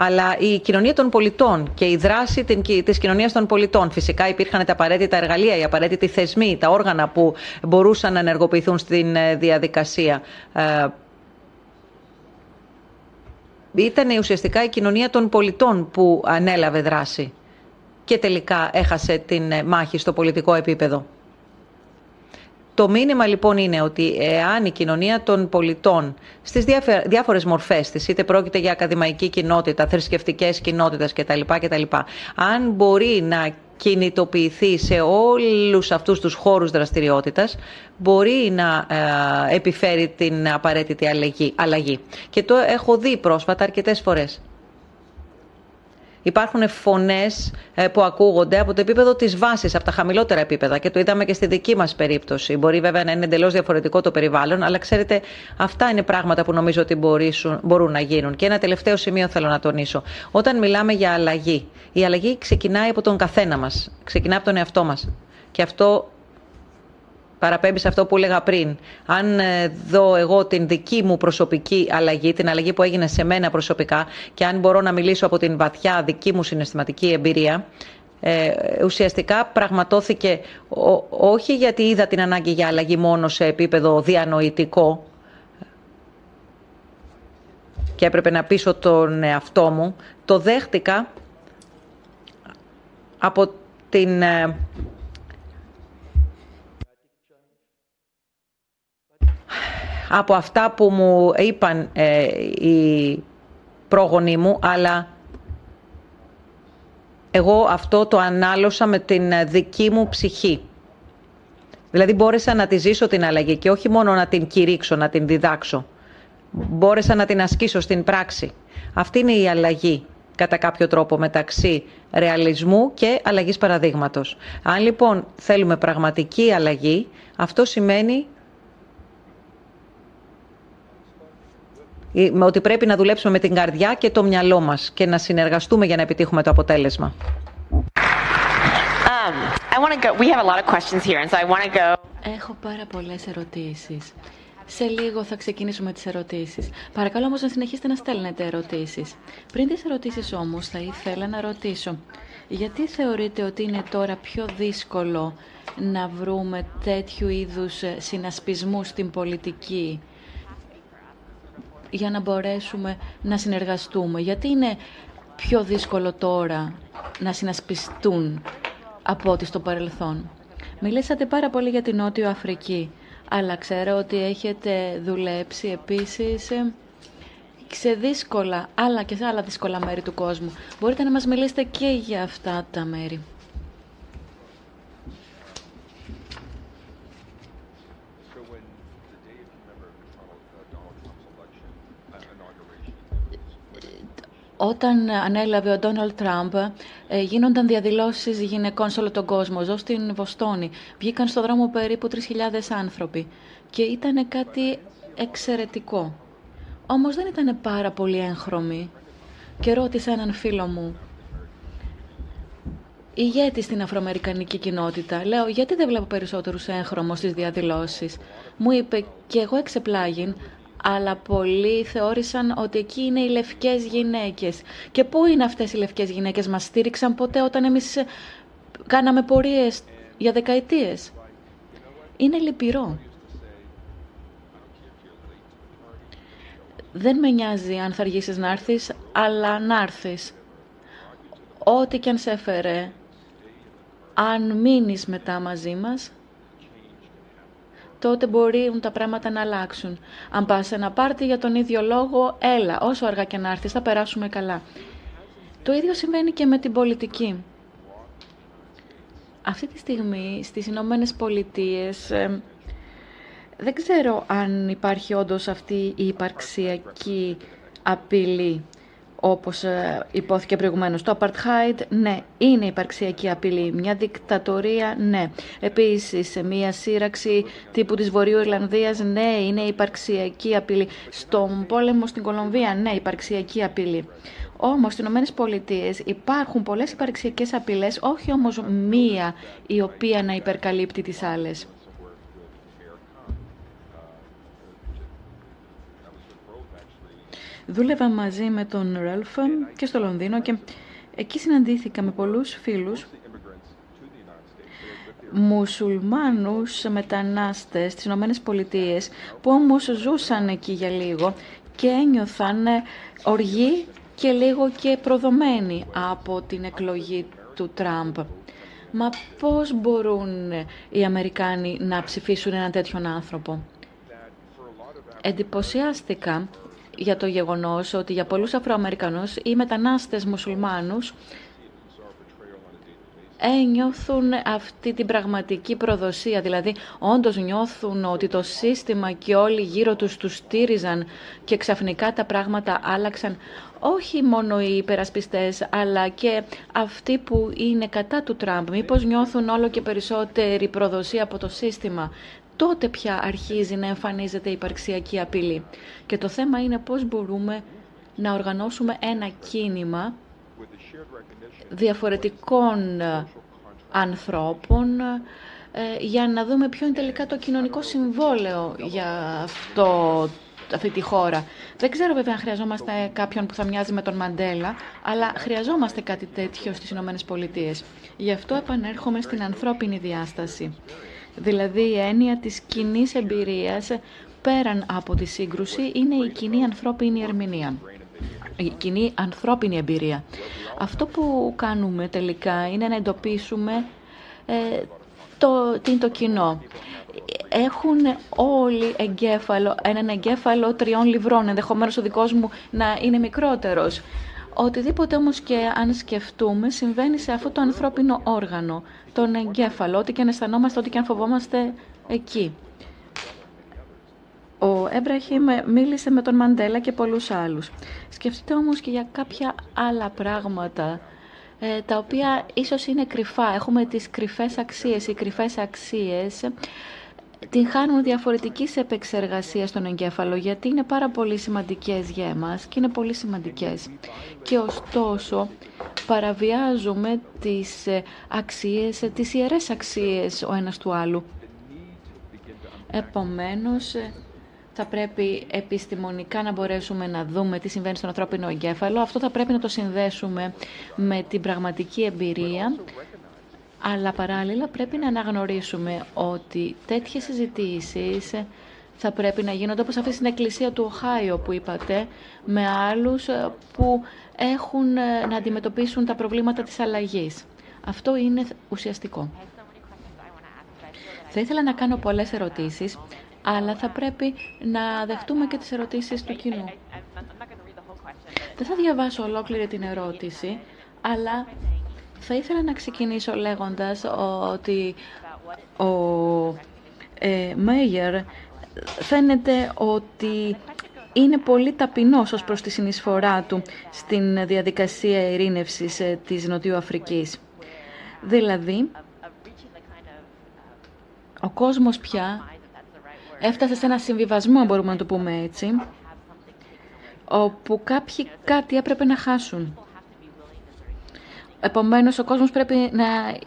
αλλά η κοινωνία των πολιτών και η δράση της κοινωνίας των πολιτών. Φυσικά υπήρχαν τα απαραίτητα εργαλεία, οι απαραίτητοι θεσμοί, τα όργανα που μπορούσαν να ενεργοποιηθούν στην ε, διαδικασία. Ε, ήταν ουσιαστικά η κοινωνία των πολιτών που ανέλαβε δράση και τελικά έχασε την ε, μάχη στο πολιτικό επίπεδο. Το μήνυμα λοιπόν είναι ότι εάν η κοινωνία των πολιτών στις διάφορες μορφές της, είτε πρόκειται για ακαδημαϊκή κοινότητα, θρησκευτικές κοινότητες κτλ. κτλ αν μπορεί να κινητοποιηθεί σε όλους αυτούς τους χώρους δραστηριότητας, μπορεί να ε, επιφέρει την απαραίτητη αλλαγή. Και το έχω δει πρόσφατα αρκετές φορές. Υπάρχουν φωνές ε, που ακούγονται από το επίπεδο της βάσης, από τα χαμηλότερα επίπεδα. Και το είδαμε και στη δική μας περίπτωση. Μπορεί βέβαια να είναι εντελώς διαφορετικό το περιβάλλον, αλλά ξέρετε, αυτά είναι πράγματα που νομίζω ότι μπορούν να γίνουν. Και ένα τελευταίο σημείο θέλω να τονίσω. Όταν μιλάμε για αλλαγή, η αλλαγή ξεκινάει από τον καθένα μας. Ξεκινάει από τον εαυτό μας. Και αυτό παραπέμπει σε αυτό που έλεγα πριν. Αν ε, δω εγώ την δική μου προσωπική αλλαγή, την αλλαγή που έγινε σε μένα προσωπικά και αν μπορώ να μιλήσω από την βαθιά δική μου συναισθηματική εμπειρία, ε, ουσιαστικά πραγματώθηκε όχι γιατί είδα την ανάγκη για αλλαγή μόνο σε επίπεδο διανοητικό και έπρεπε να πείσω τον εαυτό μου, το δέχτηκα από την από αυτά που μου είπαν ε, οι πρόγονοί μου, αλλά εγώ αυτό το ανάλωσα με την δική μου ψυχή. Δηλαδή μπόρεσα να τη ζήσω την αλλαγή και όχι μόνο να την κηρύξω, να την διδάξω. Μπόρεσα να την ασκήσω στην πράξη. Αυτή είναι η αλλαγή κατά κάποιο τρόπο μεταξύ ρεαλισμού και αλλαγής παραδείγματος. Αν λοιπόν θέλουμε πραγματική αλλαγή, αυτό σημαίνει με ότι πρέπει να δουλέψουμε με την καρδιά και το μυαλό μας και να συνεργαστούμε για να επιτύχουμε το αποτέλεσμα. Έχω πάρα πολλές ερωτήσεις. Σε λίγο θα ξεκινήσουμε τις ερωτήσεις. Παρακαλώ όμως να συνεχίσετε να στέλνετε ερωτήσεις. Πριν τις ερωτήσεις όμως θα ήθελα να ρωτήσω. Γιατί θεωρείτε ότι είναι τώρα πιο δύσκολο να βρούμε τέτοιου είδους συνασπισμούς στην πολιτική; Για να μπορέσουμε να συνεργαστούμε. Γιατί είναι πιο δύσκολο τώρα να συνασπιστούν από ό,τι στο παρελθόν. Μιλήσατε πάρα πολύ για την Νότιο Αφρική, αλλά ξέρω ότι έχετε δουλέψει επίσης σε δύσκολα, αλλά και σε άλλα δύσκολα μέρη του κόσμου. Μπορείτε να μας μιλήσετε και για αυτά τα μέρη. Όταν ανέλαβε ο Ντόναλτ Τραμπ, ε, γίνονταν διαδηλώσεις γυναικών σε όλο τον κόσμο. Ζω στην Βοστόνη. Βγήκαν στο δρόμο περίπου 3.000 άνθρωποι. Και ήταν κάτι εξαιρετικό. Όμως δεν ήταν πάρα πολύ έγχρωμοι. Και ρώτησα έναν φίλο μου, ηγέτη στην αφροαμερικανική κοινότητα. Λέω, γιατί δεν βλέπω περισσότερους έγχρωμους στις διαδηλώσεις. Μου είπε, και εγώ εξεπλάγην, αλλά πολλοί θεώρησαν ότι εκεί είναι οι λευκές γυναίκες. Και πού είναι αυτές οι λευκές γυναίκες, μας στήριξαν ποτέ όταν εμείς κάναμε πορείες για δεκαετίες. Είναι λυπηρό. Δεν με νοιάζει αν θα αργήσεις να έρθεις, αλλά να έρθεις. Ό,τι και αν σε έφερε, αν μείνεις μετά μαζί μας, τότε μπορεί τα πράγματα να αλλάξουν. Αν πας σε ένα πάρτι για τον ίδιο λόγο, έλα, όσο αργά και να έρθεις, θα περάσουμε καλά. Το ίδιο συμβαίνει και με την πολιτική. Αυτή τη στιγμή στις Ηνωμένες Πολιτείες ε, δεν ξέρω αν υπάρχει όντως αυτή η υπαρξιακή απειλή όπως ε, υπόθηκε προηγουμένως. Το apartheid, ναι, είναι υπαρξιακή απειλή. Μια δικτατορία, ναι. Επίσης, μια σύραξη τύπου της Βορείου Ιρλανδίας, ναι, είναι υπαρξιακή απειλή. Στον πόλεμο στην Κολομβία, ναι, υπαρξιακή απειλή. Όμως, στις Ηνωμένες Πολιτείες υπάρχουν πολλές υπαρξιακές απειλές, όχι όμως μία η οποία να υπερκαλύπτει τις άλλες. Δούλευα μαζί με τον Ρέλφ και στο Λονδίνο και εκεί συναντήθηκα με πολλούς φίλους μουσουλμάνους μετανάστες στις Ηνωμένες Πολιτείες που όμως ζούσαν εκεί για λίγο και ένιωθαν οργή και λίγο και προδομένοι από την εκλογή του Τραμπ. Μα πώς μπορούν οι Αμερικάνοι να ψηφίσουν έναν τέτοιον άνθρωπο; Εντυπωσιάστηκα για το γεγονός ότι για πολλούς Αφροαμερικανούς οι μετανάστες μουσουλμάνους ένιωθουν αυτή την πραγματική προδοσία, δηλαδή όντως νιώθουν ότι το σύστημα και όλοι γύρω τους τους στήριζαν και ξαφνικά τα πράγματα άλλαξαν. Όχι μόνο οι υπερασπιστές αλλά και αυτοί που είναι κατά του Τραμπ. Μήπως νιώθουν όλο και περισσότερη προδοσία από το σύστημα τότε πια αρχίζει να εμφανίζεται η υπαρξιακή απειλή. Και το θέμα είναι πώς μπορούμε να οργανώσουμε ένα κίνημα διαφορετικών ε, ανθρώπων ε, για να δούμε ποιο είναι τελικά το κοινωνικό συμβόλαιο για αυτό, αυτή τη χώρα. Δεν ξέρω βέβαια αν χρειαζόμαστε κάποιον που θα μοιάζει με τον Μαντέλα, αλλά χρειαζόμαστε κάτι τέτοιο στις Ηνωμένες Πολιτείες. Γι' αυτό επανέρχομαι στην ανθρώπινη διάσταση δηλαδή η έννοια της κοινής εμπειρίας πέραν από τη σύγκρουση είναι η κοινή ανθρώπινη ερμηνεία. Η κοινή ανθρώπινη εμπειρία. Αυτό που κάνουμε τελικά είναι να εντοπίσουμε ε, το, τι είναι το κοινό. Έχουν όλοι εγκέφαλο, έναν εγκέφαλο τριών λιβρών, ενδεχομένως ο δικός μου να είναι μικρότερος. Οτιδήποτε όμως και αν σκεφτούμε συμβαίνει σε αυτό το ανθρώπινο όργανο, τον εγκέφαλο, ό,τι και αν αισθανόμαστε, ό,τι και αν φοβόμαστε εκεί. Ο Έμπραχημ μίλησε με τον Μαντέλα και πολλούς άλλους. Σκεφτείτε όμως και για κάποια άλλα πράγματα, ε, τα οποία ίσως είναι κρυφά. Έχουμε τις κρυφές αξίες. Οι κρυφές αξίες την χάνουν διαφορετικής επεξεργασίας στον εγκέφαλο γιατί είναι πάρα πολύ σημαντικές για εμάς και είναι πολύ σημαντικές. Και ωστόσο παραβιάζουμε τις ε, αξίες, ε, τις ιερές αξίες ο ένας του άλλου. Επομένως, ε, θα πρέπει επιστημονικά να μπορέσουμε να δούμε τι συμβαίνει στον ανθρώπινο εγκέφαλο. Αυτό θα πρέπει να το συνδέσουμε με την πραγματική εμπειρία αλλά παράλληλα πρέπει να αναγνωρίσουμε ότι τέτοιες συζητήσεις θα πρέπει να γίνονται όπως αυτή στην εκκλησία του Οχάιο που είπατε, με άλλους ε, που έχουν ε, να αντιμετωπίσουν τα προβλήματα της αλλαγής. Αυτό είναι ουσιαστικό. Θα ήθελα να κάνω πολλές ερωτήσεις, αλλά θα πρέπει να δεχτούμε και τις ερωτήσεις του κοινού. Δεν θα διαβάσω ολόκληρη την ερώτηση, αλλά θα ήθελα να ξεκινήσω λέγοντας ότι ο ε, Μέιερ φαίνεται ότι είναι πολύ ταπεινός ως προς τη συνεισφορά του στην διαδικασία ειρήνευσης ε, της Νοτιού Αφρικής. Δηλαδή, ο κόσμος πια έφτασε σε ένα συμβιβασμό, μπορούμε να το πούμε έτσι, όπου κάποιοι κάτι έπρεπε να χάσουν. Επομένως, ο κόσμος πρέπει να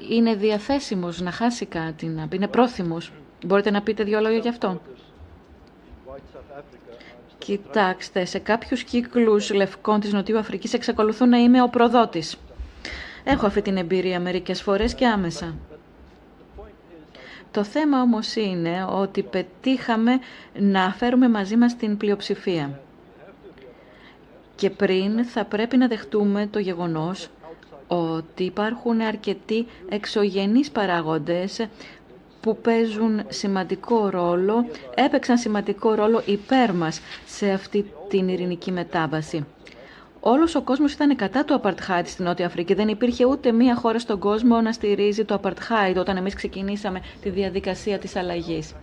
είναι διαθέσιμος, να χάσει κάτι, να είναι πρόθυμος. Μπορείτε να πείτε δύο λόγια γι' αυτό. Κοιτάξτε, σε κάποιους κύκλους λευκών της Νοτιού Αφρικής εξακολουθούν να είμαι ο προδότης. Έχω αυτή την εμπειρία μερικές φορές και άμεσα. Το θέμα όμως είναι ότι πετύχαμε να φέρουμε μαζί μας την πλειοψηφία. Και πριν θα πρέπει να δεχτούμε το γεγονός ότι υπάρχουν αρκετοί εξωγενείς παράγοντες που παίζουν σημαντικό ρόλο, έπαιξαν σημαντικό ρόλο υπέρ μας σε αυτή την ειρηνική μετάβαση. Όλος ο κόσμος ήταν κατά του Απαρτχάιτ στην Νότια Αφρική. Δεν υπήρχε ούτε μία χώρα στον κόσμο να στηρίζει το Απαρτχάιτ όταν εμείς ξεκινήσαμε τη διαδικασία της αλλαγής.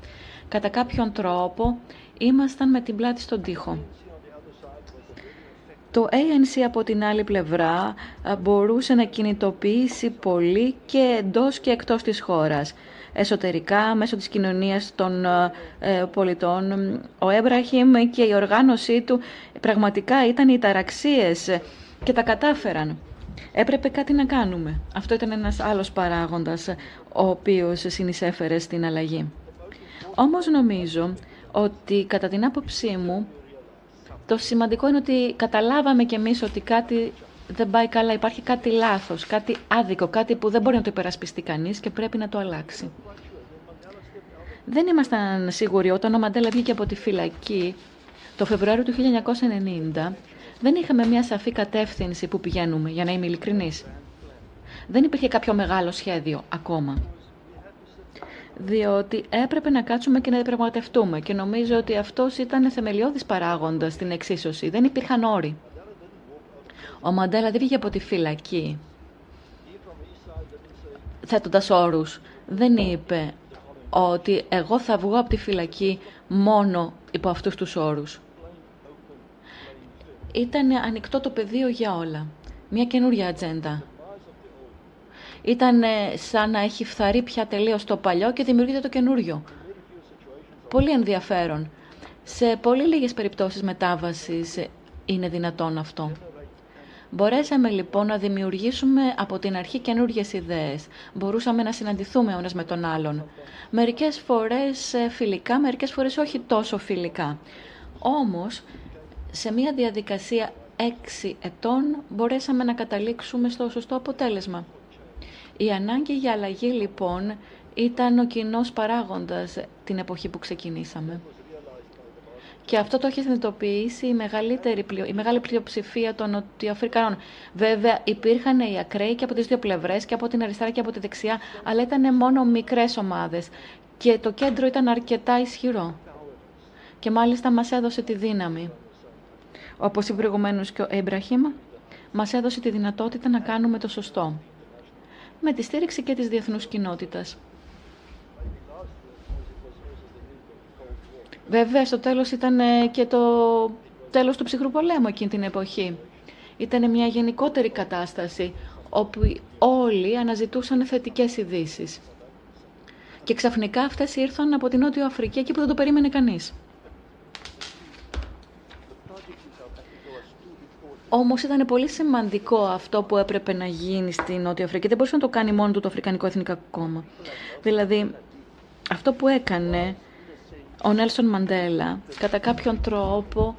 Κατά κάποιον τρόπο ήμασταν με την πλάτη στον τοίχο. Το ANC από την άλλη πλευρά μπορούσε να κινητοποιήσει πολύ και εντός και εκτός της χώρας. Εσωτερικά, μέσω της κοινωνίας των ε, πολιτών, ο Έμπραχιμ και η οργάνωσή του πραγματικά ήταν οι ταραξίες και τα κατάφεραν. Έπρεπε κάτι να κάνουμε. Αυτό ήταν ένας άλλος παράγοντας ο οποίος συνεισέφερε στην αλλαγή. Όμως νομίζω ότι κατά την άποψή μου το σημαντικό είναι ότι καταλάβαμε κι εμείς ότι κάτι δεν πάει καλά, υπάρχει κάτι λάθος, κάτι άδικο, κάτι που δεν μπορεί να το υπερασπιστεί κανείς και πρέπει να το αλλάξει. Δεν ήμασταν σίγουροι όταν ο Μαντέλα βγήκε από τη φυλακή το Φεβρουάριο του 1990, δεν είχαμε μια σαφή κατεύθυνση που πηγαίνουμε, για να είμαι ειλικρινής. Δεν υπήρχε κάποιο μεγάλο σχέδιο ακόμα διότι έπρεπε να κάτσουμε και να διαπραγματευτούμε και νομίζω ότι αυτός ήταν θεμελιώδης παράγοντας στην εξίσωση. Δεν υπήρχαν όροι. Ο Μαντέλα δεν βγήκε από τη φυλακή θέτοντας όρους. Δεν είπε ότι εγώ θα βγω από τη φυλακή μόνο υπό αυτούς τους όρους. Ήταν ανοιχτό το πεδίο για όλα. Μια καινούρια ατζέντα. Ήταν σαν να έχει φθαρεί πια τελείως το παλιό και δημιουργείται το καινούριο. Πολύ ενδιαφέρον. Σε πολύ λίγες περιπτώσεις μετάβασης είναι δυνατόν αυτό. Μπορέσαμε λοιπόν να δημιουργήσουμε από την αρχή καινούριε ιδέες. Μπορούσαμε να συναντηθούμε ο με τον άλλον. Μερικές φορές ε, φιλικά, μερικές φορές όχι τόσο φιλικά. Όμως, σε μια διαδικασία έξι ετών μπορέσαμε να καταλήξουμε στο σωστό αποτέλεσμα. Η ανάγκη για αλλαγή λοιπόν ήταν ο κοινός παράγοντας την εποχή που ξεκινήσαμε. Και αυτό το έχει συνειδητοποιήσει η, μεγαλύτερη, η μεγάλη πλειοψηφία των Νοτιοαφρικανών. Βέβαια, υπήρχαν οι ακραίοι και από τις δύο πλευρές, και από την αριστερά και από τη δεξιά, αλλά ήταν μόνο μικρές ομάδες. Και το κέντρο ήταν αρκετά ισχυρό. Και μάλιστα μας έδωσε τη δύναμη. Όπως είπε προηγουμένω και ο Έμπραχιμ, μας έδωσε τη δυνατότητα να κάνουμε το σωστό με τη στήριξη και της διεθνούς κοινότητας. Βέβαια, στο τέλος ήταν ε, και το τέλος του ψυχρού πολέμου εκείνη την εποχή. Ήταν μια γενικότερη κατάσταση όπου όλοι αναζητούσαν θετικές ειδήσεις. Και ξαφνικά αυτές ήρθαν από την Νότιο Αφρική εκεί που δεν το περίμενε κανείς. Όμως ήταν πολύ σημαντικό αυτό που έπρεπε να γίνει στη Νότια Αφρική. Δεν μπορούσε να το κάνει μόνο του το Αφρικανικό Εθνικό Κόμμα. Δηλαδή, αυτό που έκανε ο Νέλσον Μαντέλα, κατά κάποιον τρόπο,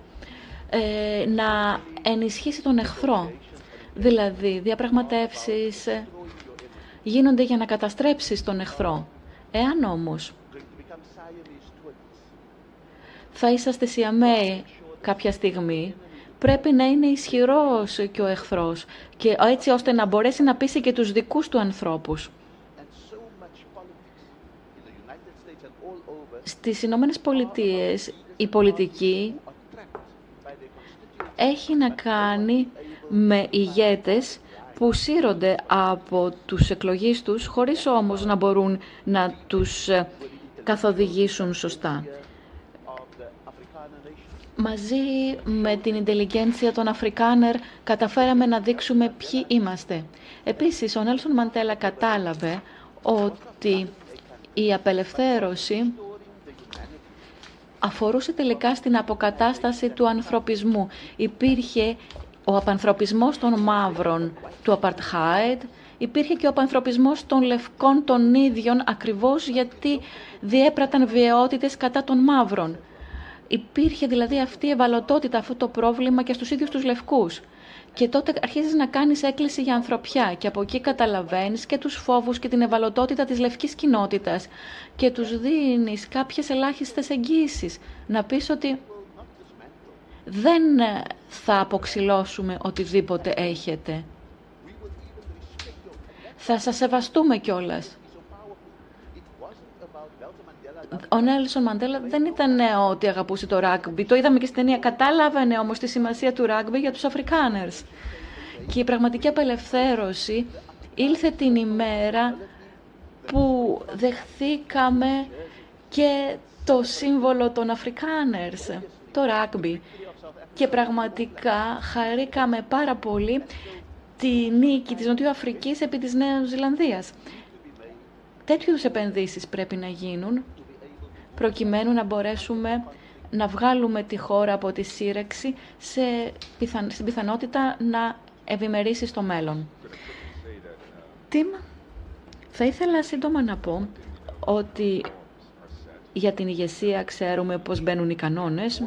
ε, να ενισχύσει τον εχθρό. Δηλαδή, διαπραγματεύσεις ε, γίνονται για να καταστρέψεις τον εχθρό. Εάν όμως θα είσαστε σιαμαίοι κάποια στιγμή, πρέπει να είναι ισχυρός και ο εχθρός και έτσι ώστε να μπορέσει να πείσει και τους δικούς του ανθρώπους. Στις Ηνωμένες Πολιτείες η πολιτική έχει να κάνει με ηγέτες που σύρονται από τους εκλογείς τους, χωρίς όμως να μπορούν να τους ε, καθοδηγήσουν σωστά. Μαζί με την ιντελικένσια των Αφρικάνερ καταφέραμε να δείξουμε ποιοι είμαστε. Επίσης, ο Νέλσον Μαντέλα κατάλαβε ότι η απελευθέρωση αφορούσε τελικά στην αποκατάσταση του ανθρωπισμού. Υπήρχε ο απανθρωπισμός των μαύρων του Apartheid, υπήρχε και ο απανθρωπισμός των λευκών των ίδιων ακριβώς γιατί διέπραταν βιαιότητες κατά των μαύρων. Υπήρχε δηλαδή αυτή η ευαλωτότητα, αυτό το πρόβλημα και στους ίδιους τους λευκούς. Και τότε αρχίζεις να κάνεις έκκληση για ανθρωπιά και από εκεί καταλαβαίνεις και τους φόβους και την ευαλωτότητα της λευκής κοινότητας και τους δίνεις κάποιες ελάχιστες εγγύσεις. Να πεις ότι δεν θα αποξυλώσουμε οτιδήποτε έχετε. Θα σας σεβαστούμε κιόλας. Ο Νέλσον Μαντέλα δεν ήταν ότι αγαπούσε το ράγκμπι. Το είδαμε και στην ταινία. Κατάλαβανε όμως τη σημασία του ράγκμπι για τους Αφρικάνερς. Και η πραγματική απελευθέρωση ήλθε την ημέρα που δεχθήκαμε και το σύμβολο των Αφρικάνερς, το ράγκμπι. Και πραγματικά χαρήκαμε πάρα πολύ τη νίκη της Νοτιού Αφρικής επί της Νέας Ζηλανδίας. Τέτοιου επενδύσεις πρέπει να γίνουν προκειμένου να μπορέσουμε να βγάλουμε τη χώρα από τη σύρεξη σε πιθαν... στην πιθανότητα να ευημερήσει στο μέλλον. Τιμ, θα ήθελα σύντομα να πω ότι για την ηγεσία ξέρουμε πώς μπαίνουν οι κανόνες.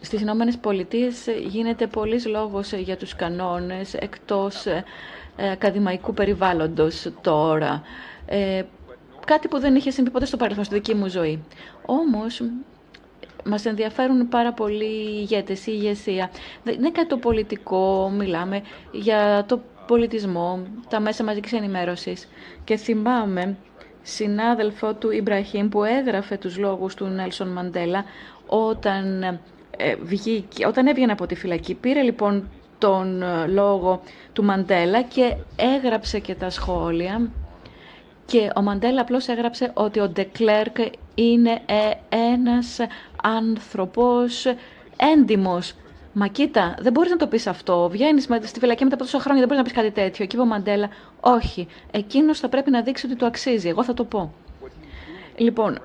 Στις Ηνωμένες Πολιτείες γίνεται πολλής λόγος για τους κανόνες εκτός ε, ακαδημαϊκού περιβάλλοντος τώρα. Ε, κάτι που δεν είχε συμβεί ποτέ στο παρελθόν στη δική μου ζωή. Όμως, μας ενδιαφέρουν πάρα πολύ οι ηγέτες, η ηγεσία. Δεν είναι κάτι το πολιτικό, μιλάμε για το πολιτισμό, τα μέσα μαζικής ενημέρωσης. Και θυμάμαι συνάδελφο του Ιμπραχήμ που έγραφε τους λόγους του Νέλσον Μαντέλα όταν, ε, βγήκε, όταν έβγαινε από τη φυλακή. Πήρε λοιπόν τον ε, λόγο του Μαντέλα και έγραψε και τα σχόλια και ο Μαντέλα απλώς έγραψε ότι ο Ντεκλέρκ είναι ε, ένας άνθρωπος έντιμος. Μα κοίτα, δεν μπορείς να το πεις αυτό. Βγαίνεις στη φυλακή μετά από τόσα χρόνια, δεν μπορείς να πεις κάτι τέτοιο. Και είπε ο Μαντέλα, όχι, εκείνος θα πρέπει να δείξει ότι το αξίζει. Εγώ θα το πω. Λοιπόν,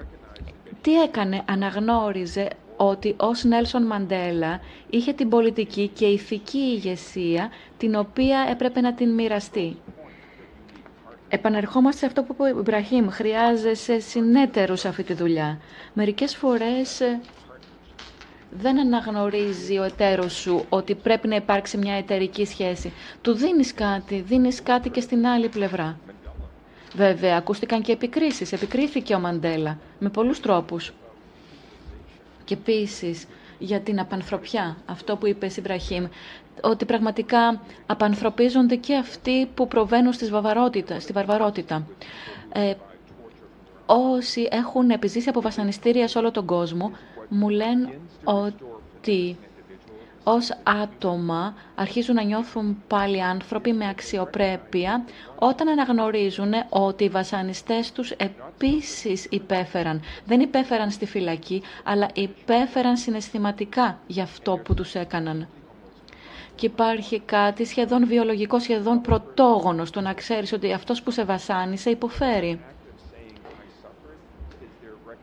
τι έκανε, αναγνώριζε ότι ως Νέλσον Μαντέλα είχε την πολιτική και ηθική ηγεσία την οποία έπρεπε να την μοιραστεί. Επανερχόμαστε σε αυτό που είπε ο Ιμπραχήμ. Χρειάζεσαι συνέτερους σε αυτή τη δουλειά. Μερικές φορές ε, δεν αναγνωρίζει ο εταίρος σου ότι πρέπει να υπάρξει μια εταιρική σχέση. Του δίνεις κάτι, δίνεις κάτι και στην άλλη πλευρά. Βέβαια, ακούστηκαν και επικρίσεις. Επικρίθηκε ο Μαντέλα με πολλούς τρόπους. Και επίσης για την απανθρωπιά, αυτό που είπες Ιμπραχήμ, ότι πραγματικά απανθρωπίζονται και αυτοί που προβαίνουν στις βαβαρότητα, στη βαρβαρότητα. Ε, όσοι έχουν επιζήσει από βασανιστήρια σε όλο τον κόσμο, μου λένε ότι ως άτομα αρχίζουν να νιώθουν πάλι άνθρωποι με αξιοπρέπεια όταν αναγνωρίζουν ότι οι βασανιστές τους επίσης υπέφεραν. Δεν υπέφεραν στη φυλακή, αλλά υπέφεραν συναισθηματικά για αυτό που τους έκαναν. Και υπάρχει κάτι σχεδόν βιολογικό, σχεδόν πρωτόγονο στο να ξέρεις ότι αυτός που σε βασάνισε υποφέρει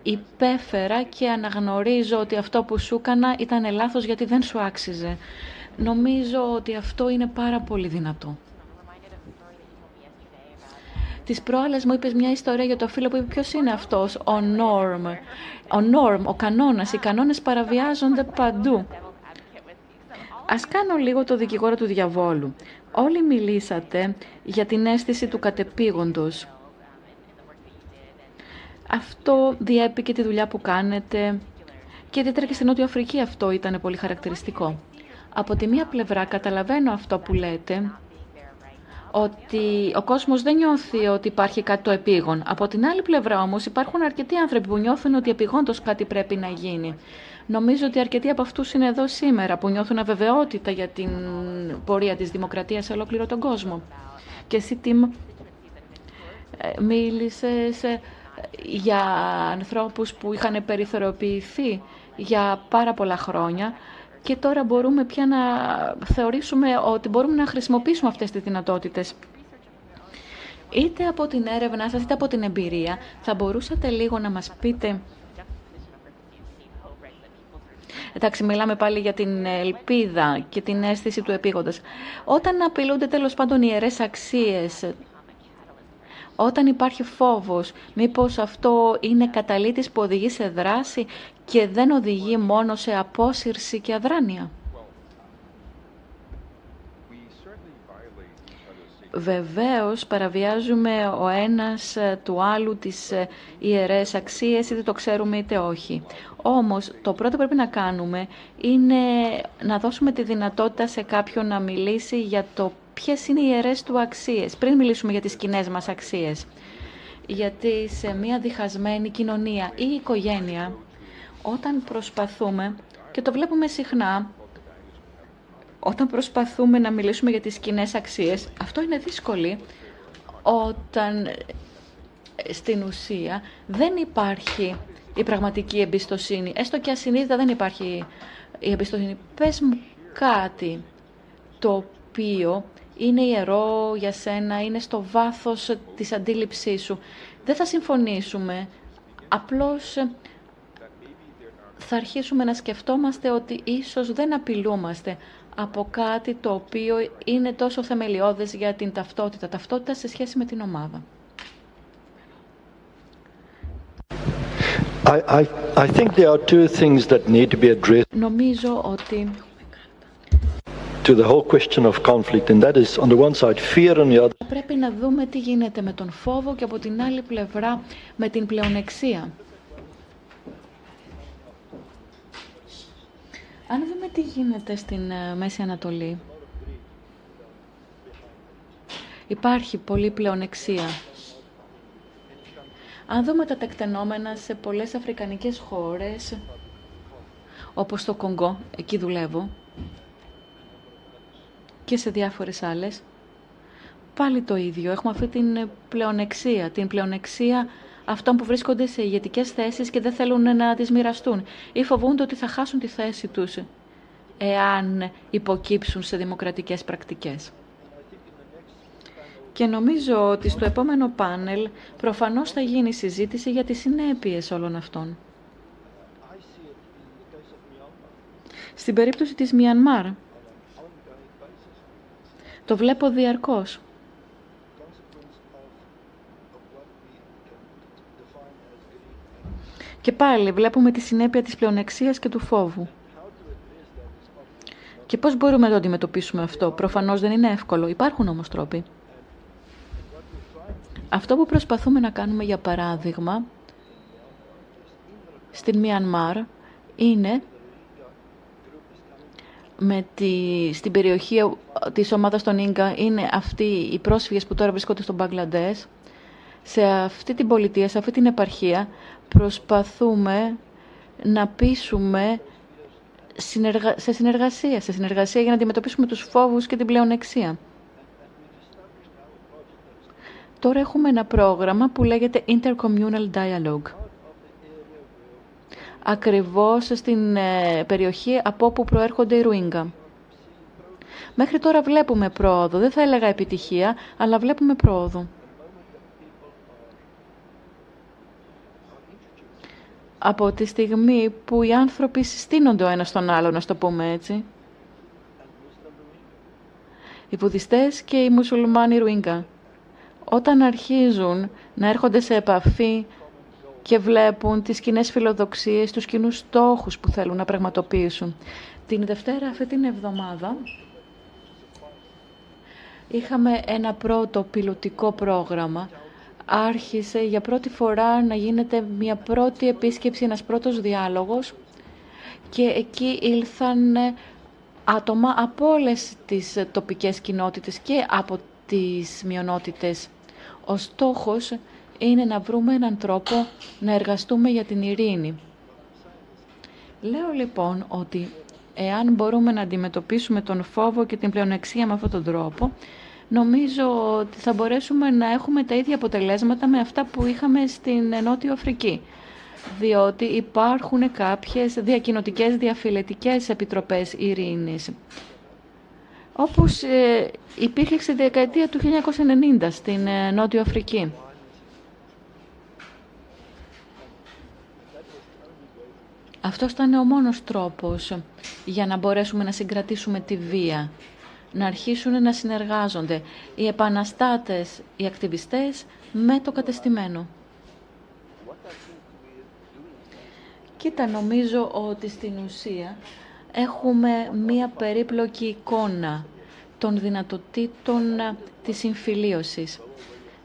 υπέφερα και αναγνωρίζω ότι αυτό που σου έκανα ήταν λάθος γιατί δεν σου άξιζε. Νομίζω ότι αυτό είναι πάρα πολύ δυνατό. Τις προάλλες μου είπες μια ιστορία για το φίλο που είπε ποιος είναι αυτός, ο Norm. Ο Norm, ο κανόνας. Οι κανόνες παραβιάζονται παντού. Ας κάνω λίγο το δικηγόρο του διαβόλου. Όλοι μιλήσατε για την αίσθηση του κατεπήγοντος. Αυτό διέπει και τη δουλειά που κάνετε και ιδιαίτερα και στην Νότια Αφρική αυτό ήταν πολύ χαρακτηριστικό. Από τη μία πλευρά καταλαβαίνω αυτό που λέτε, ότι ο κόσμος δεν νιώθει ότι υπάρχει κάτι το επίγον. Από την άλλη πλευρά όμως υπάρχουν αρκετοί άνθρωποι που νιώθουν ότι επιγόντως κάτι πρέπει να γίνει. Νομίζω ότι αρκετοί από αυτούς είναι εδώ σήμερα που νιώθουν αβεβαιότητα για την πορεία της δημοκρατίας σε ολόκληρο τον κόσμο. Και εσύ, Τιμ, ε, μίλησες ε, για ανθρώπους που είχαν περιθωριοποιηθεί για πάρα πολλά χρόνια και τώρα μπορούμε πια να θεωρήσουμε ότι μπορούμε να χρησιμοποιήσουμε αυτές τις δυνατότητες. Είτε από την έρευνά σας, είτε από την εμπειρία, θα μπορούσατε λίγο να μας πείτε... Εντάξει, μιλάμε πάλι για την ελπίδα και την αίσθηση του επίγοντας. Όταν απειλούνται τέλος πάντων ιερές αξίες όταν υπάρχει φόβος, μήπως αυτό είναι καταλήτης που οδηγεί σε δράση και δεν οδηγεί μόνο σε απόσυρση και αδράνεια; Βεβαίως παραβιάζουμε ο ένας ε, του άλλου τις ε, ιερές αξίες, είτε το ξέρουμε είτε όχι. Όμως το πρώτο που πρέπει να κάνουμε είναι να δώσουμε τη δυνατότητα σε κάποιον να μιλήσει για το ποιες είναι οι ιερές του αξίες, πριν μιλήσουμε για τις κοινές μας αξίες. Γιατί σε μια διχασμένη κοινωνία ή οικογένεια, όταν προσπαθούμε, και το βλέπουμε συχνά, όταν προσπαθούμε να μιλήσουμε για τις κοινές αξίες, αυτό είναι δύσκολο όταν στην ουσία δεν υπάρχει η πραγματική εμπιστοσύνη. Έστω και ασυνείδητα δεν υπάρχει η εμπιστοσύνη. Πες μου κάτι το οποίο είναι ιερό για σένα, είναι στο βάθος της αντίληψής σου. Δεν θα συμφωνήσουμε. Απλώς θα αρχίσουμε να σκεφτόμαστε ότι ίσως δεν απειλούμαστε από κάτι το οποίο είναι τόσο θεμελιώδες για την ταυτότητα. Ταυτότητα σε σχέση με την ομάδα. I, I, I think there are two things that need to be addressed. Νομίζω ότι to the whole question of conflict, and that is on the one side fear, on the other. Πρέπει να δούμε τι γίνεται με τον φόβο και από την άλλη πλευρά με την πλεονεξία. Αν δούμε τι γίνεται στην ε, Μέση Ανατολή, υπάρχει πολλή πλεονεξία. Αν δούμε τα τεκτενόμενα σε πολλές αφρικανικές χώρες, όπως το Κονγκό, εκεί δουλεύω, και σε διάφορες άλλες. Πάλι το ίδιο. Έχουμε αυτή την πλεονεξία, την πλεονεξία αυτών που βρίσκονται σε ηγετικές θέσεις και δεν θέλουν να τις μοιραστούν ή φοβούνται ότι θα χάσουν τη θέση τους εάν υποκύψουν σε δημοκρατικές πρακτικές. Και νομίζω ότι στο επόμενο πάνελ προφανώς θα γίνει συζήτηση για τις συνέπειες όλων αυτών. Στην περίπτωση της Μιανμάρ, το βλέπω διαρκώς. Και πάλι βλέπουμε τη συνέπεια της πλεονεξίας και του φόβου. Και πώς μπορούμε να το αντιμετωπίσουμε αυτό; Προφανώς δεν είναι εύκολο. Υπάρχουν όμως τρόποι. Αυτό που προσπαθούμε να κάνουμε για παράδειγμα στην Μιανμάρ είναι με τη, στην περιοχή της ομάδας των Ίγκα είναι αυτοί οι πρόσφυγες που τώρα βρίσκονται στο Μπαγκλαντές. Σε αυτή την πολιτεία, σε αυτή την επαρχία προσπαθούμε να πείσουμε σε συνεργασία, σε συνεργασία για να αντιμετωπίσουμε τους φόβους και την πλεονεξία. Τώρα έχουμε ένα πρόγραμμα που λέγεται Intercommunal Dialogue ακριβώς στην ε, περιοχή από όπου προέρχονται οι Ρουίγκα. Μέχρι τώρα βλέπουμε πρόοδο. Δεν θα έλεγα επιτυχία, αλλά βλέπουμε πρόοδο. Από τη στιγμή που οι άνθρωποι συστήνονται ο ένας στον άλλο, να το πούμε έτσι. Οι Βουδιστές και οι Μουσουλμάνοι Ρουίγκα. Όταν αρχίζουν να έρχονται σε επαφή και βλέπουν τις κοινέ φιλοδοξίες, τους κοινού στόχους που θέλουν να πραγματοποιήσουν. Την Δευτέρα αυτή την εβδομάδα είχαμε ένα πρώτο πιλωτικό πρόγραμμα. Άρχισε για πρώτη φορά να γίνεται μια πρώτη επίσκεψη, ένας πρώτος διάλογος και εκεί ήλθαν άτομα από όλες τις τοπικές κοινότητες και από τις μειονότητες. Ο στόχος είναι να βρούμε έναν τρόπο να εργαστούμε για την ειρήνη. Λέω λοιπόν ότι εάν μπορούμε να αντιμετωπίσουμε τον φόβο και την πλεονεξία με αυτόν τον τρόπο, νομίζω ότι θα μπορέσουμε να έχουμε τα ίδια αποτελέσματα με αυτά που είχαμε στην Νότιο Αφρική. Διότι υπάρχουν κάποιες διακοινωτικές διαφυλετικές επιτροπές ειρήνης. Όπως ε, υπήρχε στη δεκαετία του 1990 στην ε, Νότιο Αφρική. Αυτός ήταν ο μόνος τρόπος για να μπορέσουμε να συγκρατήσουμε τη βία, να αρχίσουν να συνεργάζονται οι επαναστάτες, οι ακτιβιστές με το κατεστημένο. Κοίτα, νομίζω ότι στην ουσία έχουμε μία περίπλοκη εικόνα των δυνατοτήτων της συμφιλίωσης.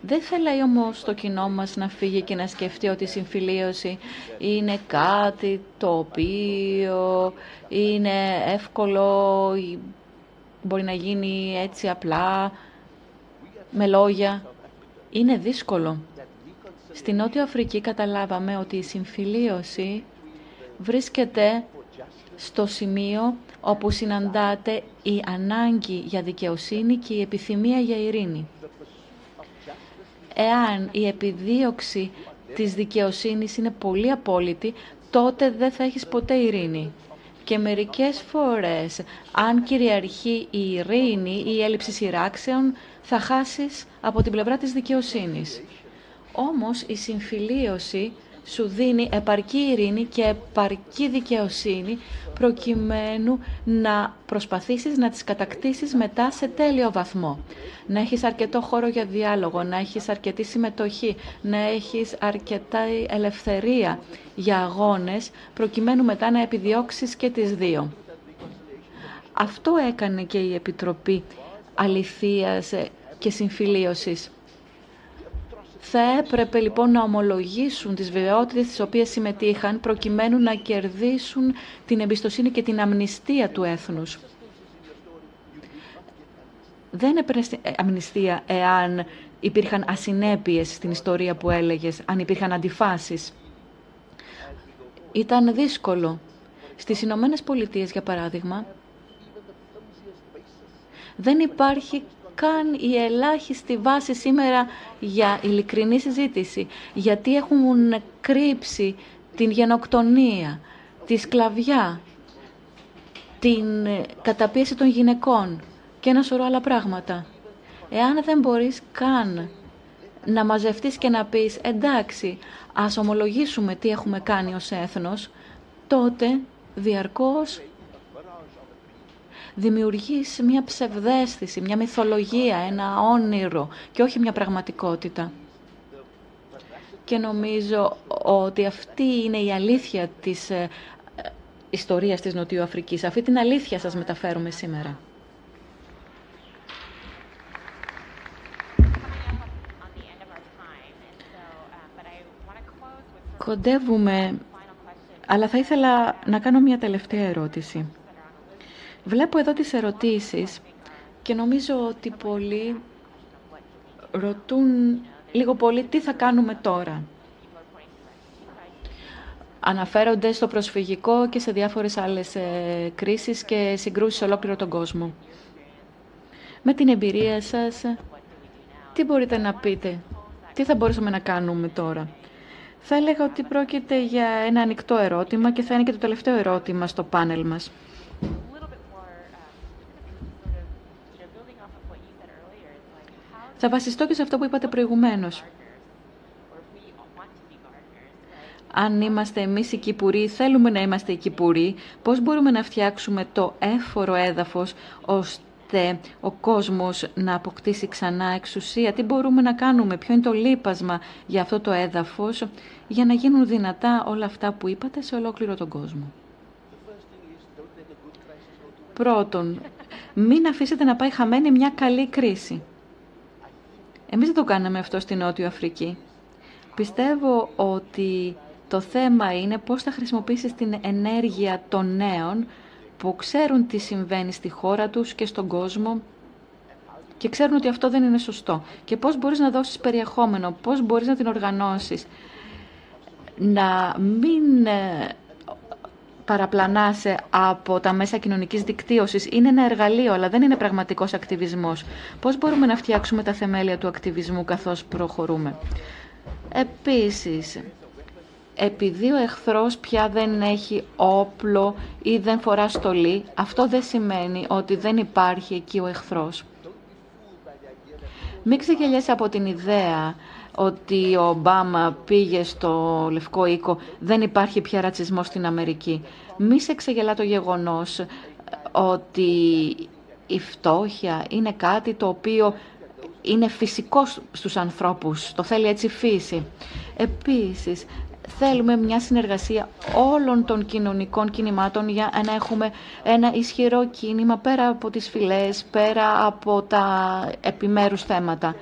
Δεν θέλει όμως το κοινό μας να φύγει και να σκεφτεί ότι η συμφιλίωση είναι κάτι το οποίο είναι εύκολο, μπορεί να γίνει έτσι απλά, με λόγια. Είναι δύσκολο. Στη Νότια Αφρική καταλάβαμε ότι η συμφιλίωση βρίσκεται στο σημείο όπου συναντάται η ανάγκη για δικαιοσύνη και η επιθυμία για ειρήνη εάν η επιδίωξη της δικαιοσύνης είναι πολύ απόλυτη, τότε δεν θα έχεις ποτέ ειρήνη. Και μερικές φορές, αν κυριαρχεί η ειρήνη ή η έλλειψη σειράξεων, θα χάσεις από την πλευρά της δικαιοσύνης. Όμως η συμφιλίωση σου δίνει επαρκή ειρήνη και επαρκή δικαιοσύνη προκειμένου να προσπαθήσεις να τις κατακτήσεις μετά σε τέλειο βαθμό. Να έχεις αρκετό χώρο για διάλογο, να έχεις αρκετή συμμετοχή, να έχεις αρκετά ελευθερία για αγώνες προκειμένου μετά να επιδιώξεις και τις δύο. Αυτό έκανε και η Επιτροπή Αληθείας και Συμφιλίωσης. Θα έπρεπε λοιπόν να ομολογήσουν τις βεβαιότητες τις οποίες συμμετείχαν προκειμένου να κερδίσουν την εμπιστοσύνη και την αμνηστία του έθνους. Δεν έπαιρνε αμνηστία εάν υπήρχαν ασυνέπειες στην ιστορία που έλεγες, αν υπήρχαν αντιφάσεις. Ήταν δύσκολο. Στις Ηνωμένες Πολιτείες, για παράδειγμα, δεν υπάρχει καν η ελάχιστη βάση σήμερα για ειλικρινή συζήτηση. Γιατί έχουν κρύψει την γενοκτονία, τη σκλαβιά, την καταπίεση των γυναικών και ένα σωρό άλλα πράγματα. Εάν δεν μπορείς καν να μαζευτείς και να πεις «εντάξει, ας ομολογήσουμε τι έχουμε κάνει ως έθνος», τότε διαρκώς δημιουργείς μια ψευδέστηση, μια μυθολογία, ένα όνειρο και όχι μια πραγματικότητα. Και νομίζω ότι αυτή είναι η αλήθεια της ε, ιστορίας της Νοτιού Αφρικής. Αυτή την αλήθεια σας μεταφέρουμε σήμερα. Κοντεύουμε, αλλά θα ήθελα να κάνω μια τελευταία ερώτηση. Βλέπω εδώ τις ερωτήσεις και νομίζω ότι πολλοί ρωτούν λίγο πολύ τι θα κάνουμε τώρα. Αναφέρονται στο προσφυγικό και σε διάφορες άλλες ε, κρίσεις και συγκρούσεις σε ολόκληρο τον κόσμο. Με την εμπειρία σας, τι μπορείτε να πείτε, τι θα μπορούσαμε να κάνουμε τώρα; Θα έλεγα ότι πρόκειται για ένα ανοιχτό ερώτημα και θα είναι και το τελευταίο ερώτημα στο πάνελ μας. Θα βασιστώ και σε αυτό που είπατε προηγουμένως. Αν είμαστε εμείς οι Κυπουροί, θέλουμε να είμαστε οι Κυπουροί, πώς μπορούμε να φτιάξουμε το έφορο έδαφος ώστε ο κόσμος να αποκτήσει ξανά εξουσία; Τι μπορούμε να κάνουμε, ποιο είναι το λείπασμα για αυτό το έδαφος, για να γίνουν δυνατά όλα αυτά που είπατε σε ολόκληρο τον κόσμο; Πρώτον, μην αφήσετε να πάει χαμένη μια καλή κρίση. Εμείς δεν το κάναμε αυτό στη Νότιο Αφρική. Πιστεύω ότι το θέμα είναι πώς θα χρησιμοποιήσεις την ενέργεια των νέων που ξέρουν τι συμβαίνει στη χώρα τους και στον κόσμο και ξέρουν ότι αυτό δεν είναι σωστό. Και πώς μπορείς να δώσεις περιεχόμενο, πώς μπορείς να την οργανώσεις. Να μην ε, παραπλανάσαι από τα μέσα κοινωνικής δικτύωσης. Είναι ένα εργαλείο, αλλά δεν είναι πραγματικός ακτιβισμός. Πώς μπορούμε να φτιάξουμε τα θεμέλια του ακτιβισμού καθώς προχωρούμε; Επίσης, επειδή ο εχθρός πια δεν έχει όπλο ή δεν φορά στολή, αυτό δεν σημαίνει ότι δεν υπάρχει εκεί ο εχθρός. Μην ξεγελιέσαι από την ιδέα ότι ο Ομπάμα πήγε στο Λευκό Οίκο, δεν υπάρχει πια ρατσισμός στην Αμερική. Μη σε ξεγελά το γεγονός ότι η φτώχεια είναι κάτι το οποίο είναι φυσικό στους ανθρώπους, το θέλει έτσι φύση. Επίσης, θέλουμε μια συνεργασία όλων των κοινωνικών κινημάτων για να έχουμε ένα ισχυρό κίνημα πέρα από τις φυλές, πέρα από τα επιμέρους θέματα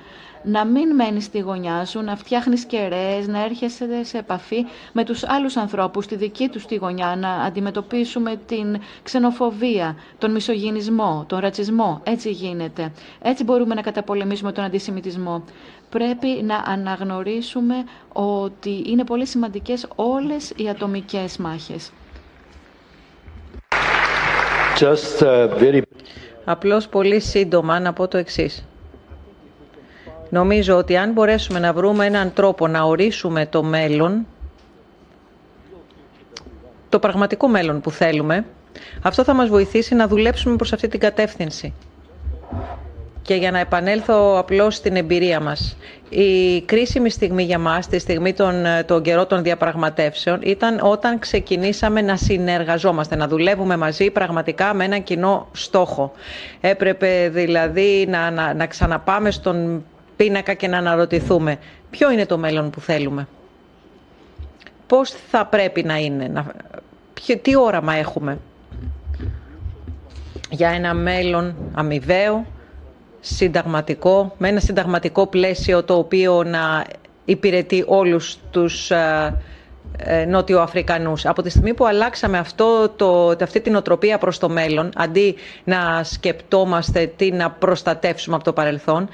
να μην μένεις στη γωνιά σου, να φτιάχνεις κεραίες, να έρχεσαι σε επαφή με τους άλλους ανθρώπους στη δική τους τη γωνιά, να αντιμετωπίσουμε την ξενοφοβία, τον μισογυνισμό, τον ρατσισμό. Έτσι γίνεται. Έτσι μπορούμε να καταπολεμήσουμε τον αντισημιτισμό. Πρέπει να αναγνωρίσουμε ότι είναι πολύ σημαντικές όλες οι ατομικές μάχες. Just, uh, very... Απλώς πολύ σύντομα να πω το εξής. Νομίζω ότι αν μπορέσουμε να βρούμε έναν τρόπο να ορίσουμε το μέλλον, το πραγματικό μέλλον που θέλουμε, αυτό θα μας βοηθήσει να δουλέψουμε προς αυτή την κατεύθυνση. Και για να επανέλθω απλώς στην εμπειρία μας. Η κρίσιμη στιγμή για μας, τη στιγμή των, των καιρό των διαπραγματεύσεων, ήταν όταν ξεκινήσαμε να συνεργαζόμαστε, να δουλεύουμε μαζί πραγματικά με έναν κοινό στόχο. Έπρεπε δηλαδή να, να, να ξαναπάμε στον πίνακα και να αναρωτηθούμε ποιο είναι το μέλλον που θέλουμε. Πώς θα πρέπει να είναι, να, τι όραμα έχουμε για ένα μέλλον αμοιβαίο, συνταγματικό, με ένα συνταγματικό πλαίσιο το οποίο να υπηρετεί όλους τους ε, ε, Νότιο Αφρικανούς. Από τη στιγμή που αλλάξαμε αυτό το, αυτή την οτροπία προς το μέλλον, αντί να σκεπτόμαστε τι να προστατεύσουμε από το παρελθόν,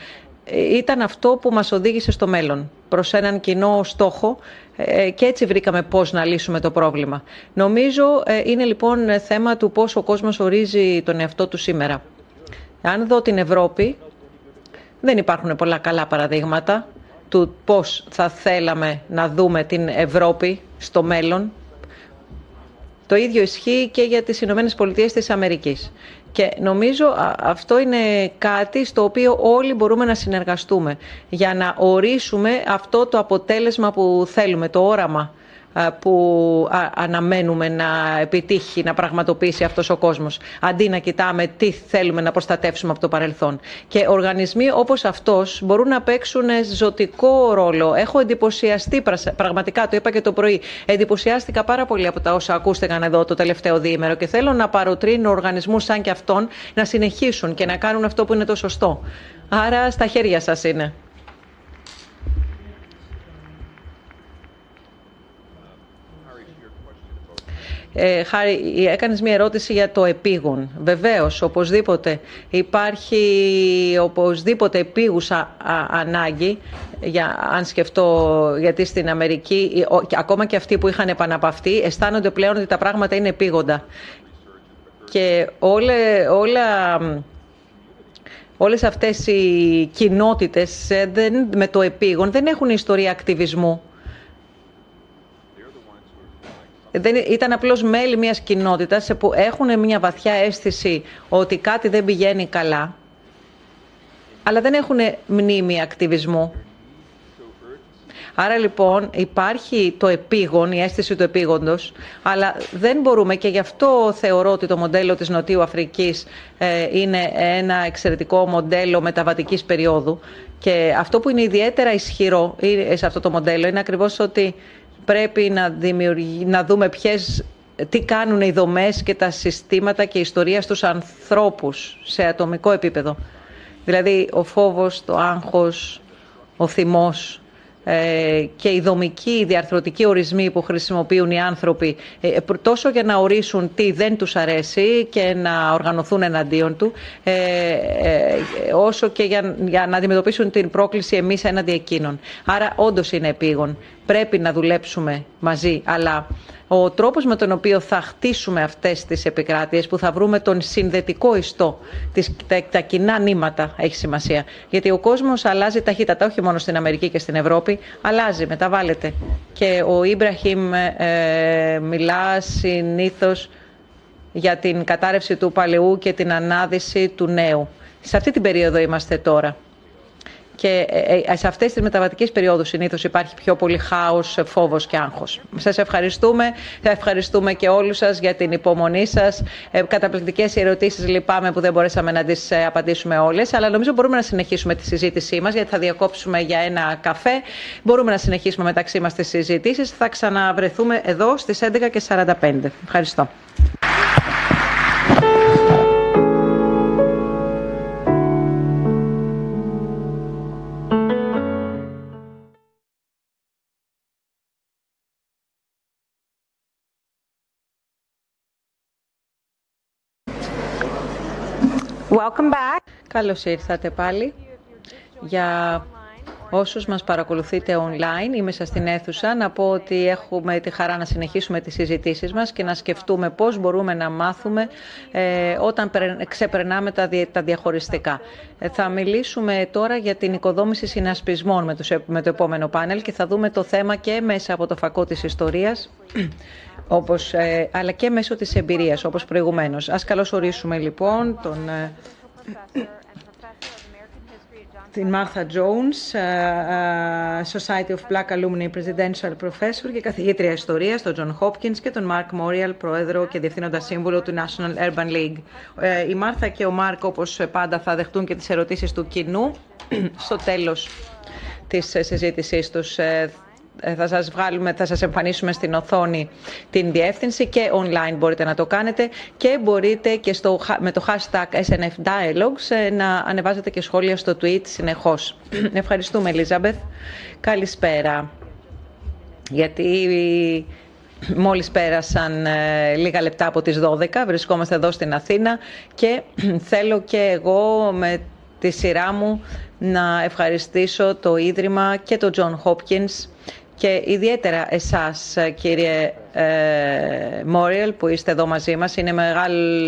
ήταν αυτό που μας οδήγησε στο μέλλον, προς έναν κοινό στόχο ε, και έτσι βρήκαμε πώς να λύσουμε το πρόβλημα. Νομίζω ε, είναι λοιπόν θέμα του πώς ο κόσμος ορίζει τον εαυτό του σήμερα. Αν δω την Ευρώπη, δεν υπάρχουν πολλά καλά παραδείγματα του πώς θα θέλαμε να δούμε την Ευρώπη στο μέλλον. Το ίδιο ισχύει και για τις Ηνωμένες Πολιτείες της Αμερικής. Και νομίζω αυτό είναι κάτι στο οποίο όλοι μπορούμε να συνεργαστούμε για να ορίσουμε αυτό το αποτέλεσμα που θέλουμε, το όραμα που αναμένουμε να επιτύχει, να πραγματοποιήσει αυτός ο κόσμος, αντί να κοιτάμε τι θέλουμε να προστατεύσουμε από το παρελθόν. Και οργανισμοί όπως αυτός μπορούν να παίξουν ζωτικό ρόλο. Έχω εντυπωσιαστεί, πραγματικά το είπα και το πρωί, εντυπωσιάστηκα πάρα πολύ από τα όσα ακούστηκαν εδώ το τελευταίο διήμερο και θέλω να παροτρύνω οργανισμούς σαν και αυτόν να συνεχίσουν και να κάνουν αυτό που είναι το σωστό. Άρα στα χέρια σας είναι. Ε, Χάρη, έκανες μια ερώτηση για το επίγον. Βεβαίως, οπωσδήποτε υπάρχει οπωσδήποτε επίγουσα ανάγκη, για, αν σκεφτώ γιατί στην Αμερική, ακόμα και αυτοί που είχαν επαναπαυτεί, αισθάνονται πλέον ότι τα πράγματα είναι επίγοντα. Και όλα, όλα όλες αυτές οι κοινότητες ε, δεν, με το επίγον δεν έχουν ιστορία ακτιβισμού. Δεν, ήταν απλώς μέλη μιας κοινότητας που έχουν μια βαθιά αίσθηση ότι κάτι δεν πηγαίνει καλά, αλλά δεν έχουν μνήμη ακτιβισμού. Άρα λοιπόν υπάρχει το επίγον, η αίσθηση του επίγοντος, αλλά δεν μπορούμε και γι' αυτό θεωρώ ότι το μοντέλο της Νοτιού Αφρικής ε, είναι ένα εξαιρετικό μοντέλο μεταβατικής περίοδου και αυτό που είναι ιδιαίτερα ισχυρό σε αυτό το μοντέλο είναι ακριβώς ότι πρέπει να, να δούμε ποιες, τι κάνουν οι δομές και τα συστήματα και η ιστορία στους ανθρώπους σε ατομικό επίπεδο. Δηλαδή ο φόβος, το άγχος, ο θυμός ε, και οι δομικοί, οι διαρθρωτικοί ορισμοί που χρησιμοποιούν οι άνθρωποι ε, τόσο για να ορίσουν τι δεν τους αρέσει και να οργανωθούν εναντίον του όσο και για, για να αντιμετωπίσουν την πρόκληση εμείς έναντι εκείνων. Άρα όντως είναι επίγον. Πρέπει να δουλέψουμε μαζί, αλλά ο τρόπος με τον οποίο θα χτίσουμε αυτές τις επικράτειες, που θα βρούμε τον συνδετικό ιστό, τις, τα, τα κοινά νήματα έχει σημασία. Γιατί ο κόσμος αλλάζει ταχύτατα, όχι μόνο στην Αμερική και στην Ευρώπη, αλλάζει, μεταβάλλεται. Και ο Ήμπραχιμ ε, μιλά συνήθως για την κατάρρευση του παλαιού και την ανάδυση του νέου. Σε αυτή την περίοδο είμαστε τώρα και ε, ε, σε αυτές τις μεταβατικές περιόδους συνήθως υπάρχει πιο πολύ χάος, φόβος και άγχος. Σας ευχαριστούμε. Θα ευχαριστούμε και όλους σας για την υπομονή σας. Ε, καταπληκτικές ερωτήσεις λυπάμαι που δεν μπορέσαμε να τις απαντήσουμε όλες, αλλά νομίζω μπορούμε να συνεχίσουμε τη συζήτησή μας γιατί θα διακόψουμε για ένα καφέ. Μπορούμε να συνεχίσουμε μεταξύ μας τις συζητήσεις. Θα ξαναβρεθούμε εδώ στις 11.45. Ευχαριστώ. Welcome back. Καλώς ήρθατε πάλι. Για όσους μας παρακολουθείτε online ή μέσα στην αίθουσα, να πω ότι έχουμε τη χαρά να συνεχίσουμε τις συζητήσεις μας και να σκεφτούμε πώς μπορούμε να μάθουμε ε, όταν ξεπερνάμε τα, τα διαχωριστικά. Ε, θα μιλήσουμε τώρα για την οικοδόμηση συνασπισμών με, τους, με το επόμενο πάνελ και θα δούμε το θέμα και μέσα από το φακό της ιστορίας όπως, ε, αλλά και μέσω της εμπειρίας, όπως προηγουμένως. Ας καλωσορίσουμε λοιπόν τον, ε, την Μάρθα Jones, ε, Society of Black Alumni Presidential Professor και καθηγήτρια ιστορίας, τον John Hopkins και τον Mark Morial, πρόεδρο και διευθύνοντας σύμβουλο του National Urban League. Η Μάρθα και ο Μάρκ, όπως πάντα, θα δεχτούν και τις ερωτήσεις του κοινού στο τέλος της συζήτησής τους. Ε, θα σας, βγάλουμε, θα σας εμφανίσουμε στην οθόνη την διεύθυνση και online μπορείτε να το κάνετε και μπορείτε και στο, με το hashtag SNF Dialogues ε, να ανεβάζετε και σχόλια στο tweet συνεχώς. Ευχαριστούμε Ελίζαμπεθ. Καλησπέρα. Γιατί μόλις πέρασαν ε, λίγα λεπτά από τις 12, βρισκόμαστε εδώ στην Αθήνα και θέλω και εγώ με τη σειρά μου να ευχαριστήσω το Ίδρυμα και το John Hopkins και ιδιαίτερα εσάς κύριε ε, Μόριελ που είστε εδώ μαζί μας. Είναι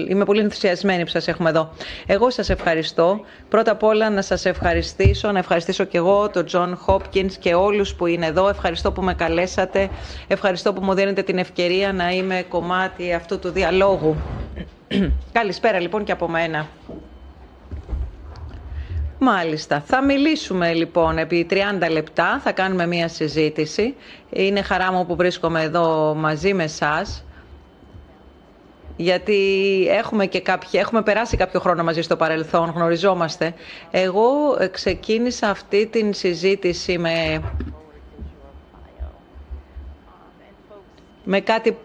Είμαι πολύ ενθουσιασμένη που σας έχουμε εδώ. Εγώ σας ευχαριστώ. Πρώτα απ' όλα να σας ευχαριστήσω, να ευχαριστήσω και εγώ τον Τζονς Χόπκινς και όλους που είναι εδώ. Ευχαριστώ που με καλέσατε. Ευχαριστώ που μου δίνετε την ευκαιρία να είμαι κομμάτι αυτού του διαλόγου. Καλησπέρα λοιπόν και από μένα. Μάλιστα. Θα μιλήσουμε λοιπόν επί 30 λεπτά, θα κάνουμε μία συζήτηση. Είναι χαρά μου που βρίσκομαι εδώ μαζί με εσάς γιατί έχουμε, και κάποιοι, έχουμε περάσει κάποιο χρόνο μαζί στο παρελθόν, γνωριζόμαστε. Εγώ ξεκίνησα αυτή την συζήτηση με, με κάτι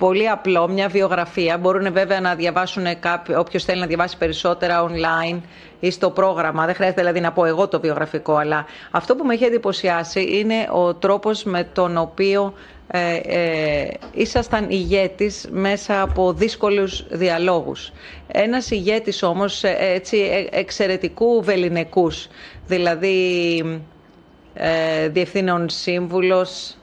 πολύ απλό, μια βιογραφία. Μπορούν βέβαια να διαβάσουν κάποιοι, όποιος θέλει να διαβάσει περισσότερα online ή στο πρόγραμμα. Δεν χρειάζεται δηλαδή να πω εγώ το βιογραφικό, αλλά αυτό που με έχει εντυπωσιάσει είναι ο τρόπος με τον οποίο ε, ε, ήσασταν ηγέτης μέσα από δύσκολους διαλόγους. Ένας ηγέτης όμως ε, έτσι ε, εξαιρετικού βεληνικούς, δηλαδή ε, διευθύνων σύμβουλος,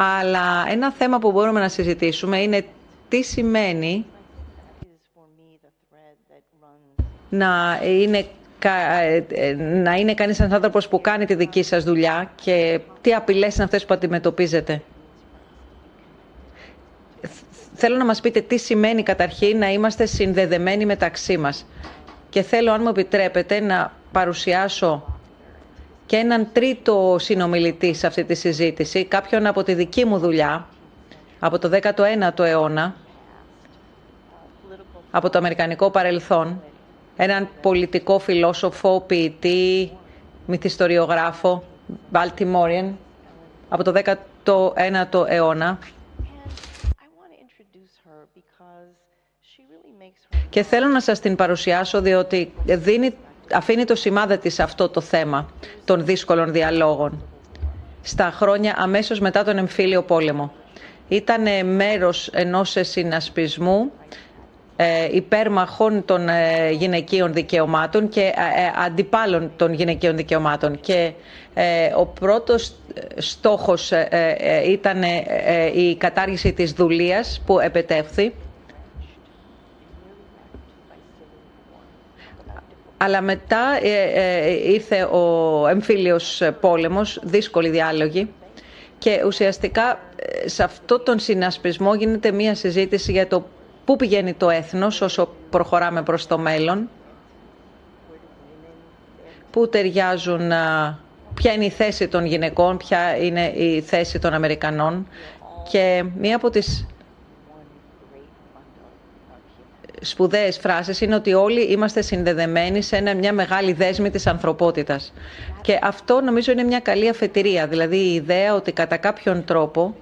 Αλλά ένα θέμα που μπορούμε να συζητήσουμε είναι τι σημαίνει να είναι, να είναι κανείς ένας άνθρωπος που κάνει τη δική σας δουλειά και τι απειλές είναι αυτές που αντιμετωπίζετε. Θέλω να μας πείτε τι σημαίνει καταρχήν να είμαστε συνδεδεμένοι μεταξύ μας. Και θέλω, αν μου επιτρέπετε, να παρουσιάσω και έναν τρίτο συνομιλητή σε αυτή τη συζήτηση, κάποιον από τη δική μου δουλειά, από το 19ο αιώνα, από το αμερικανικό παρελθόν, έναν πολιτικό φιλόσοφο, ποιητή, μυθιστοριογράφο, Baltimorean, από το 19ο αιώνα. Και θέλω να σας την παρουσιάσω διότι δίνει αφήνει το σημάδι της αυτό το θέμα των δύσκολων διαλόγων στα χρόνια αμέσως μετά τον εμφύλιο πόλεμο. Ήταν μέρος ενός συνασπισμού ε, υπέρμαχων των ε, γυναικείων δικαιωμάτων και ε, αντιπάλων των γυναικείων δικαιωμάτων. Και ο πρώτος στόχος ήταν η κατάργηση της δουλείας που επετεύθη. Αλλά μετά ήρθε ο εμφύλιος πόλεμος, δύσκολοι διάλογοι και ουσιαστικά σε αυτό τον συνασπισμό γίνεται μία συζήτηση για το πού πηγαίνει το έθνος όσο προχωράμε προς το μέλλον, πού ταιριάζουν, ποια είναι η θέση των γυναικών, ποια είναι η θέση των Αμερικανών. Και μία από τις σπουδαίες φράσεις είναι ότι όλοι είμαστε συνδεδεμένοι σε μια μεγάλη δέσμη της ανθρωπότητας. Και αυτό νομίζω είναι μια καλή αφετηρία, δηλαδή η ιδέα ότι κατά κάποιον τρόπο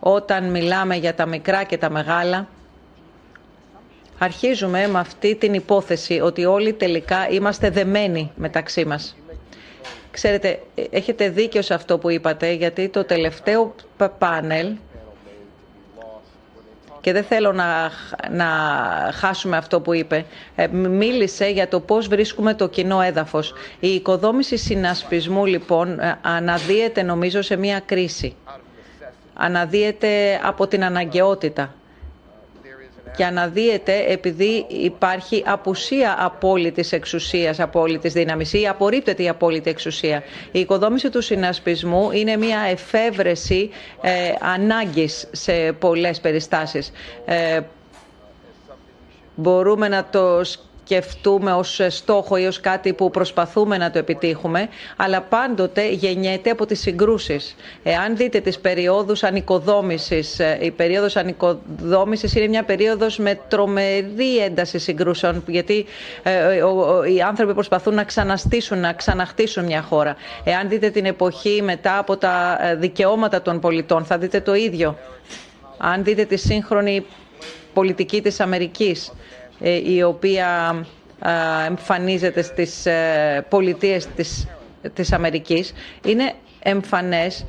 όταν μιλάμε για τα μικρά και τα μεγάλα αρχίζουμε με αυτή την υπόθεση ότι όλοι τελικά είμαστε δεμένοι μεταξύ μας. Ξέρετε, έχετε δίκιο σε αυτό που είπατε, γιατί το τελευταίο πάνελ και δεν θέλω να, να χάσουμε αυτό που είπε. Ε, μίλησε για το πώς βρίσκουμε το κοινό έδαφος. Η οικοδόμηση συνασπισμού, λοιπόν, ε, αναδύεται νομίζω σε μια κρίση. Αναδύεται από την αναγκαιότητα και αναδύεται επειδή υπάρχει απουσία απόλυτης εξουσίας, απόλυτης δύναμης ή απορρίπτεται η απόλυτη εξουσία. Η οικοδόμηση του συνασπισμού είναι μια εφεύρεση ε, ανάγκης σε πολλές περιστάσεις. Ε, μπορούμε να το σκεφτούμε ως στόχο ή ως κάτι που προσπαθούμε να το επιτύχουμε, αλλά πάντοτε γεννιέται από τις συγκρούσεις. Εάν δείτε τις περιόδους ανοικοδόμησης, ε, η περίοδος ανοικοδόμησης είναι μια περίοδος με τρομερή ένταση συγκρούσεων, γιατί ε, οι άνθρωποι προσπαθούν να ξαναστήσουν, να ξαναχτίσουν μια χώρα. Εάν δείτε την εποχή μετά από τα ε, δικαιώματα των πολιτών, θα δείτε το ίδιο. Αν δείτε τη σύγχρονη πολιτική της Αμερικής, ε, η οποία εμφανίζεται στις ε, πολιτείες της, της Αμερικής, είναι εμφανές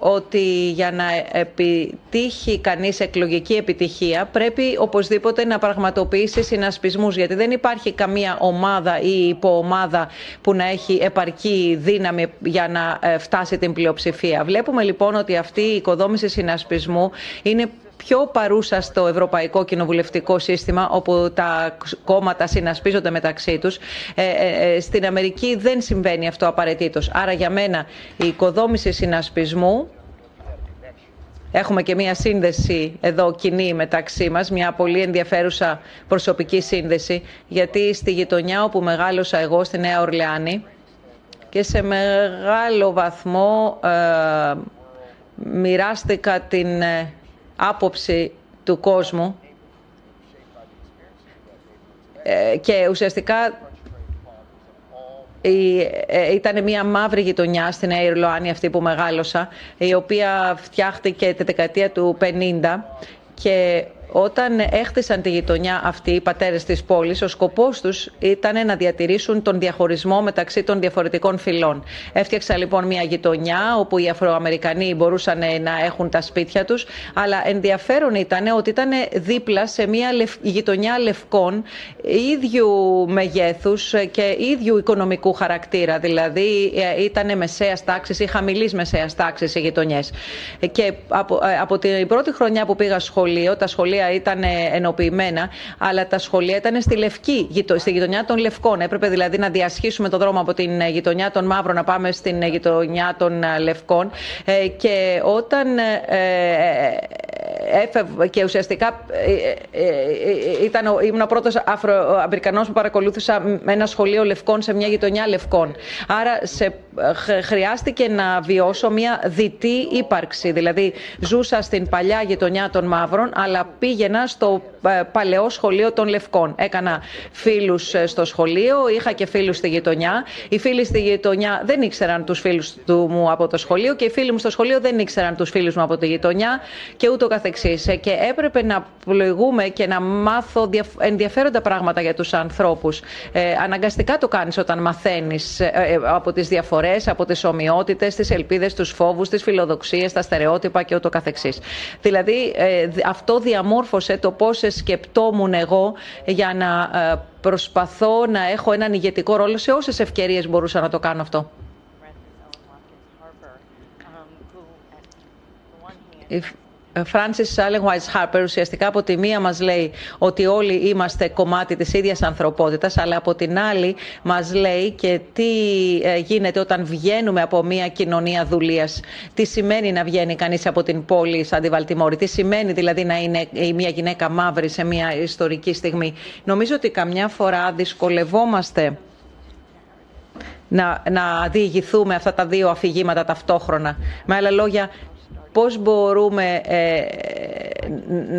ότι για να επιτύχει κανείς εκλογική επιτυχία πρέπει οπωσδήποτε να πραγματοποιήσει συνασπισμούς γιατί δεν υπάρχει καμία ομάδα ή υποομάδα που να έχει επαρκή δύναμη για να ε, φτάσει την πλειοψηφία. Βλέπουμε λοιπόν ότι αυτή η οικοδόμηση συνασπισμού είναι πιο παρούσα στο ευρωπαϊκό κοινοβουλευτικό σύστημα όπου τα κόμματα συνασπίζονται μεταξύ τους. Ε, ε, ε, στην Αμερική δεν συμβαίνει αυτό απαραίτητος. Άρα για μένα η οικοδόμηση συνασπισμού Έχουμε και μία σύνδεση εδώ κοινή μεταξύ μας, μια πολύ ενδιαφέρουσα προσωπική σύνδεση, γιατί στη γειτονιά όπου μεγάλωσα εγώ, στη Νέα Ορλεάνη, και σε μεγάλο βαθμό ε, μοιράστηκα την άποψη του κόσμου ε, και ουσιαστικά ε, ήταν μια μαύρη γειτονιά στην Νέα αυτή που μεγάλωσα η οποία φτιάχτηκε τη δεκαετία του 50 και όταν έχτισαν τη γειτονιά αυτή οι πατέρες της πόλης, ο σκοπός τους ήταν να διατηρήσουν τον διαχωρισμό μεταξύ των διαφορετικών φυλών. Έφτιαξαν λοιπόν μια γειτονιά όπου οι Αφροαμερικανοί μπορούσαν να έχουν τα σπίτια τους, αλλά ενδιαφέρον ήταν ότι ήταν δίπλα σε μια γειτονιά λευκών ίδιου μεγέθους και ίδιου οικονομικού χαρακτήρα, δηλαδή ε, ήταν μεσαίας τάξης ή χαμηλής μεσαίας τάξης οι γειτονιές. Και από, ε, από την πρώτη χρονιά που πήγα σχολείο, τα σχολεία ήταν ενοποιημένα, αλλά τα σχολεία ήταν στη Λευκή, στη γειτονιά των Λευκών. Έπρεπε δηλαδή να διασχίσουμε το δρόμο από την γειτονιά των Μαύρων να πάμε στην γειτονιά των Λευκών. Ε, και όταν ε, έφευγε και ουσιαστικά ε, ήταν, ήμουν ο πρώτος Αφροαμερικανός που παρακολούθησα με ένα σχολείο Λευκών σε μια γειτονιά Λευκών. Άρα σε, χρειάστηκε να βιώσω μια διτή ύπαρξη. Δηλαδή ζούσα στην παλιά γειτονιά των Μαύρων, αλλά πήγαινα στο ε, παλαιό σχολείο των Λευκών. Έκανα φίλους ε, στο σχολείο, είχα και φίλους στη γειτονιά. Οι φίλοι στη γειτονιά δεν ήξεραν τους φίλους μου από το σχολείο και οι φίλοι μου στο σχολείο δεν ήξεραν τους φίλους μου από τη γειτονιά και ούτω καθεξή. Καθεξής ε, και έπρεπε να πλοηγούμε και να μάθω ενδιαφέροντα πράγματα για τους ανθρώπους. Ε, αναγκαστικά το κάνεις όταν μαθαίνεις ε, ε, από τις διαφορές, από τις ομοιότητες, τις ελπίδες, τους φόβους, τις φιλοδοξίες, τα στερεότυπα και ούτω καθεξής. Δηλαδή αυτό διαμόρφωσε το πώς σκεπτόμουν εγώ για να προσπαθώ να έχω έναν ηγετικό ρόλο σε όσες ευκαιρίες μπορούσα να το κάνω αυτό. Francis Allen Wise Harper ουσιαστικά από τη μία μας λέει ότι όλοι είμαστε κομμάτι της ίδιας ανθρωπότητας αλλά από την άλλη μας λέει και τι ε, γίνεται όταν βγαίνουμε από μια κοινωνία δουλείας. Τι σημαίνει να βγαίνει κανείς από την πόλη σαν τη Βαλτιμόρη, τι σημαίνει δηλαδή να είναι μια γυναίκα μαύρη σε μια ιστορική στιγμή; Νομίζω ότι καμιά φορά δυσκολευόμαστε να, να διηγηθούμε αυτά τα δύο αφηγήματα ταυτόχρονα. Με άλλα λόγια, πώς μπορούμε ε,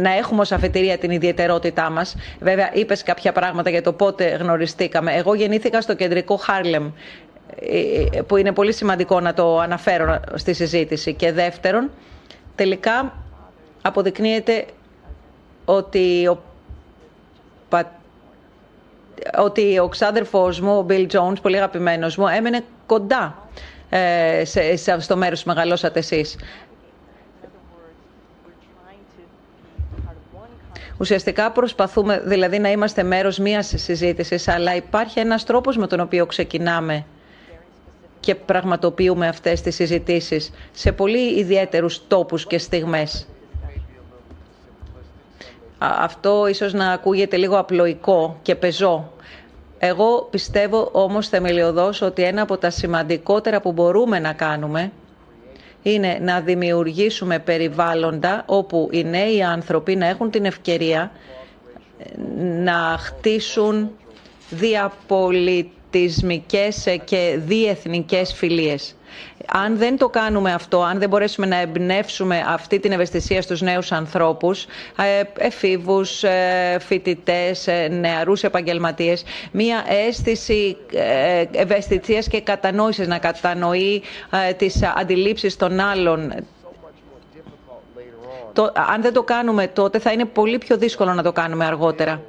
να έχουμε ως αφετηρία την ιδιαιτερότητά μας. Βέβαια, είπες κάποια πράγματα για το πότε γνωριστήκαμε. Εγώ γεννήθηκα στο κεντρικό Χάρλεμ, ε, που είναι πολύ σημαντικό να το αναφέρω στη συζήτηση. Και δεύτερον, τελικά αποδεικνύεται ότι ο ότι ο ξάδερφός μου, ο Bill Jones, πολύ αγαπημένος μου, έμενε κοντά ε, σε, στο μέρος που μεγαλώσατε εσείς. Ουσιαστικά προσπαθούμε δηλαδή να είμαστε μέρος μιας συζήτησης, αλλά υπάρχει ένας τρόπος με τον οποίο ξεκινάμε και πραγματοποιούμε αυτές τις συζητήσεις σε πολύ ιδιαίτερους τόπους και στιγμές. Αυτό ίσως να ακούγεται λίγο απλοϊκό και πεζό. Εγώ πιστεύω όμως θεμελιωδώς ότι ένα από τα σημαντικότερα που μπορούμε να κάνουμε είναι να δημιουργήσουμε περιβάλλοντα όπου οι νέοι άνθρωποι να έχουν την ευκαιρία να χτίσουν διαπολιτισμικές και διεθνικές φιλίες. Αν δεν το κάνουμε αυτό, αν δεν μπορέσουμε να εμπνεύσουμε αυτή την ευαισθησία στους νέους ανθρώπους, ε, εφήβους, ε, φοιτητές, ε, νεαρούς επαγγελματίες, μία αίσθηση ευαισθησίας και κατανόησης, να κατανοεί τις αντιλήψεις των άλλων, αν δεν το κάνουμε τότε θα είναι πολύ πιο δύσκολο να το κάνουμε αργότερα.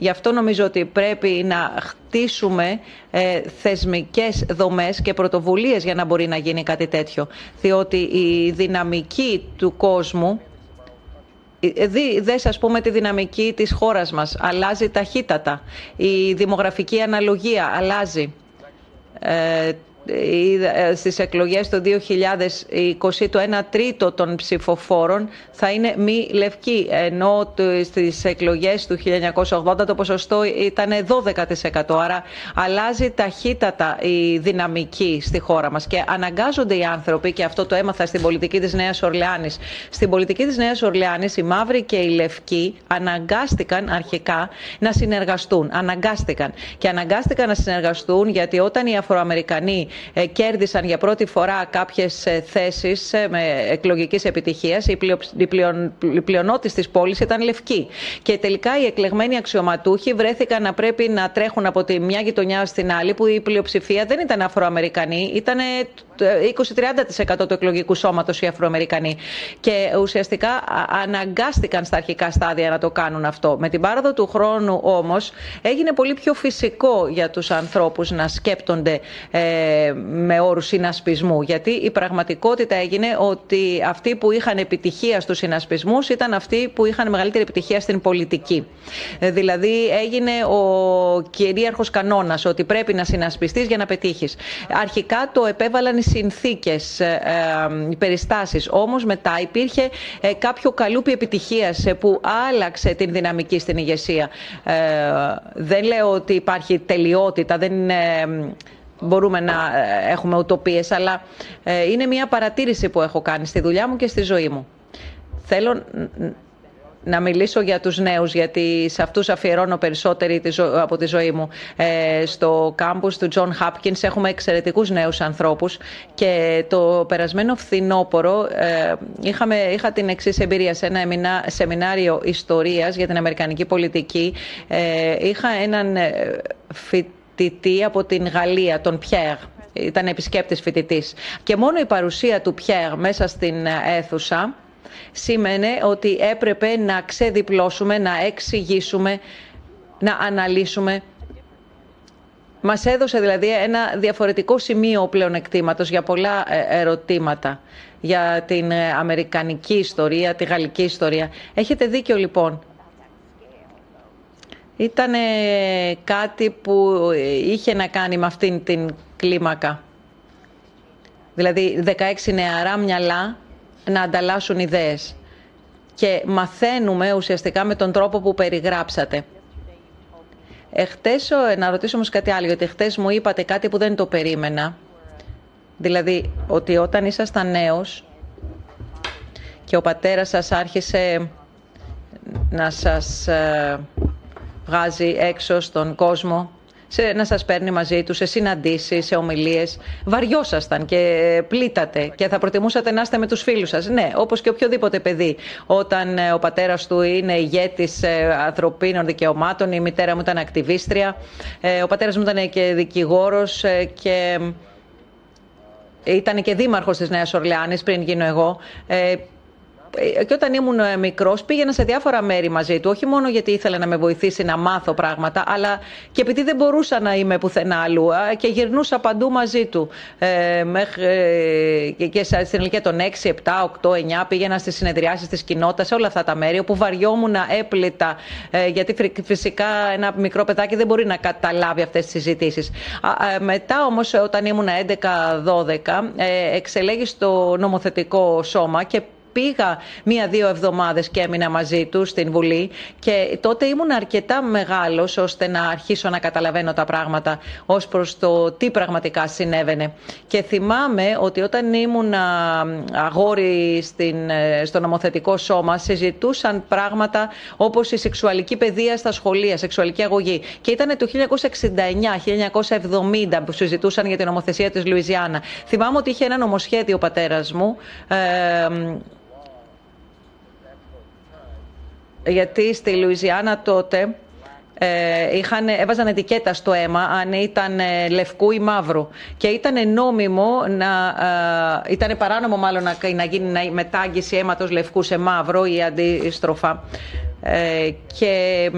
Γι' αυτό νομίζω ότι πρέπει να χτίσουμε ε, θεσμικές δομές και πρωτοβουλίες για να μπορεί να γίνει κάτι τέτοιο. Διότι η δυναμική του κόσμου ε, δες ας πούμε τη δυναμική της χώρας μας. Αλλάζει ταχύτατα. Η δημογραφική αναλογία αλλάζει. Ε, ε, στις εκλογές το 2020 το 1 τρίτο των ψηφοφόρων θα είναι μη λευκοί ενώ στις εκλογές του 1980 το ποσοστό ήταν 12% άρα αλλάζει ταχύτατα η δυναμική στη χώρα μας. Και αναγκάζονται οι άνθρωποι και αυτό το έμαθα στην πολιτική της Νέας Ορλεάνης στην πολιτική της Νέας Ορλεάνης οι μαύροι και οι λευκοί αναγκάστηκαν αρχικά να συνεργαστούν αναγκάστηκαν. Και αναγκάστηκαν να συνεργαστούν γιατί όταν οι Αφροαμερικανοί ε, κέρδισαν για πρώτη φορά κάποιες ε, θέσεις ε, με εκλογικής επιτυχίας. Η πλειονότητα της πόλης ήταν λευκή. Και τελικά οι εκλεγμένοι αξιωματούχοι βρέθηκαν να πρέπει να τρέχουν από τη μια γειτονιά στην άλλη που η πλειοψηφία δεν ήταν Αφροαμερικανοί, ήταν 20-30% του εκλογικού σώματος οι Αφροαμερικανοί. Και ουσιαστικά αναγκάστηκαν στα αρχικά στάδια να το κάνουν αυτό. Με την πάροδο του χρόνου όμως έγινε πολύ πιο φυσικό για τους ανθρώπους να σκέπτονται ε, με όρους συνασπισμού. Γιατί η πραγματικότητα έγινε ότι αυτοί που είχαν επιτυχία στους συνασπισμούς ήταν αυτοί που είχαν μεγαλύτερη επιτυχία στην πολιτική. Ε, δηλαδή έγινε ο κυρίαρχος κανόνας ότι πρέπει να συνασπιστείς για να πετύχεις. Αρχικά το επέβαλαν οι συνθήκες, ε, ε, οι περιστάσεις. Όμως μετά υπήρχε ε, κάποιο καλούπι επιτυχίας που άλλαξε την δυναμική στην ηγεσία. Δεν λέω ότι υπάρχει τελειότητα, δεν μπορούμε να έχουμε ουτοπίες, αλλά είναι μια παρατήρηση που έχω κάνει στη δουλειά μου και στη ζωή μου. Θέλω να μιλήσω για τους νέους, γιατί σε αυτούς αφιερώνω περισσότερη από τη ζωή μου. Ε, στο κάμπους του John Hopkins έχουμε εξαιρετικούς νέους ανθρώπους και το περασμένο φθινόπωρο ε, είχαμε, είχα την εξής εμπειρία σε ένα σεμινάριο ιστορίας για την Αμερικανική πολιτική. Ε, είχα έναν ε, φοιτητή από την Γαλλία, τον Πιέρ, ήταν επισκέπτης φοιτητής. Και μόνο η παρουσία του Πιέρ μέσα στην αίθουσα σήμαινε ότι έπρεπε να ξεδιπλώσουμε, να εξηγήσουμε, να αναλύσουμε μας έδωσε δηλαδή ένα διαφορετικό σημείο πλεονεκτήματος για πολλά ε, ερωτήματα για την ε, αμερικανική ιστορία, τη γαλλική ιστορία. Έχετε δίκιο λοιπόν. Ήταν κάτι που είχε να κάνει με αυτήν την κλίμακα. Δηλαδή 16 νεαρά μυαλά να ανταλλάσσουν ιδέες. Και μαθαίνουμε ουσιαστικά με τον τρόπο που περιγράψατε. Εχθές, να ρωτήσω όμως κάτι άλλο, γιατί εχθές μου είπατε κάτι που δεν το περίμενα. Δηλαδή, ότι όταν ήσασταν νέος και ο πατέρας σας άρχισε να σας ε, βγάζει έξω στον κόσμο σε, να σας παίρνει μαζί τους σε συναντήσεις, σε ομιλίες. Βαριόσασταν και πλήτατε και θα προτιμούσατε να είστε με τους φίλους σας. Ναι, όπως και οποιοδήποτε παιδί. Όταν ε, ο πατέρας του είναι ηγέτης ε, ανθρωπίνων δικαιωμάτων, η μητέρα μου ήταν ακτιβίστρια, ε, ο πατέρας μου ήταν και δικηγόρος και ήταν και δήμαρχος της Νέας Ορλεάνης πριν γίνω εγώ. Ε, και όταν ήμουν ε, μικρός, πήγαινα σε διάφορα μέρη μαζί του. Όχι μόνο γιατί ήθελε να με βοηθήσει να μάθω πράγματα, αλλά και επειδή δεν μπορούσα να είμαι πουθενά αλλού. Και γυρνούσα παντού μαζί του. Ε, μέχρι, και στην ηλικία των 6, 7, 8, 9 πήγαινα στις συνεδριάσεις της κοινότητας, σε όλα αυτά τα μέρη, όπου βαριόμουν έπλητα. γιατί φυσικά ένα μικρό παιδάκι δεν μπορεί να καταλάβει αυτές τις συζητήσεις. Μετά όμως, όταν ήμουν 11-12, εξελέγει στο νομοθετικό σώμα και πήγα μία-δύο εβδομάδες και έμεινα μαζί του στην Βουλή και τότε ήμουν αρκετά μεγάλος ώστε να αρχίσω να καταλαβαίνω τα πράγματα ως προς το τι πραγματικά συνέβαινε. Και θυμάμαι ότι όταν ήμουν αγόρι στην, ε, στο νομοθετικό σώμα συζητούσαν πράγματα όπως η σεξουαλική παιδεία στα σχολεία, σεξουαλική αγωγή. Και ήταν το 1969-1970 που συζητούσαν για την νομοθεσία της Λουιζιάννα. Θυμάμαι ότι είχε ένα νομοσχέδιο ο πατέρας μου ε, γιατί στη Λουιζιάννα τότε ε, είχαν, έβαζαν ετικέτα στο αίμα αν ήταν ε, λευκού ή μαύρου. Και ήταν νόμιμο να. Ε, ήταν παράνομο μάλλον να, να γίνει μετάγγιση αίματος λευκού σε μαύρο ή αντίστροφα. Ε, και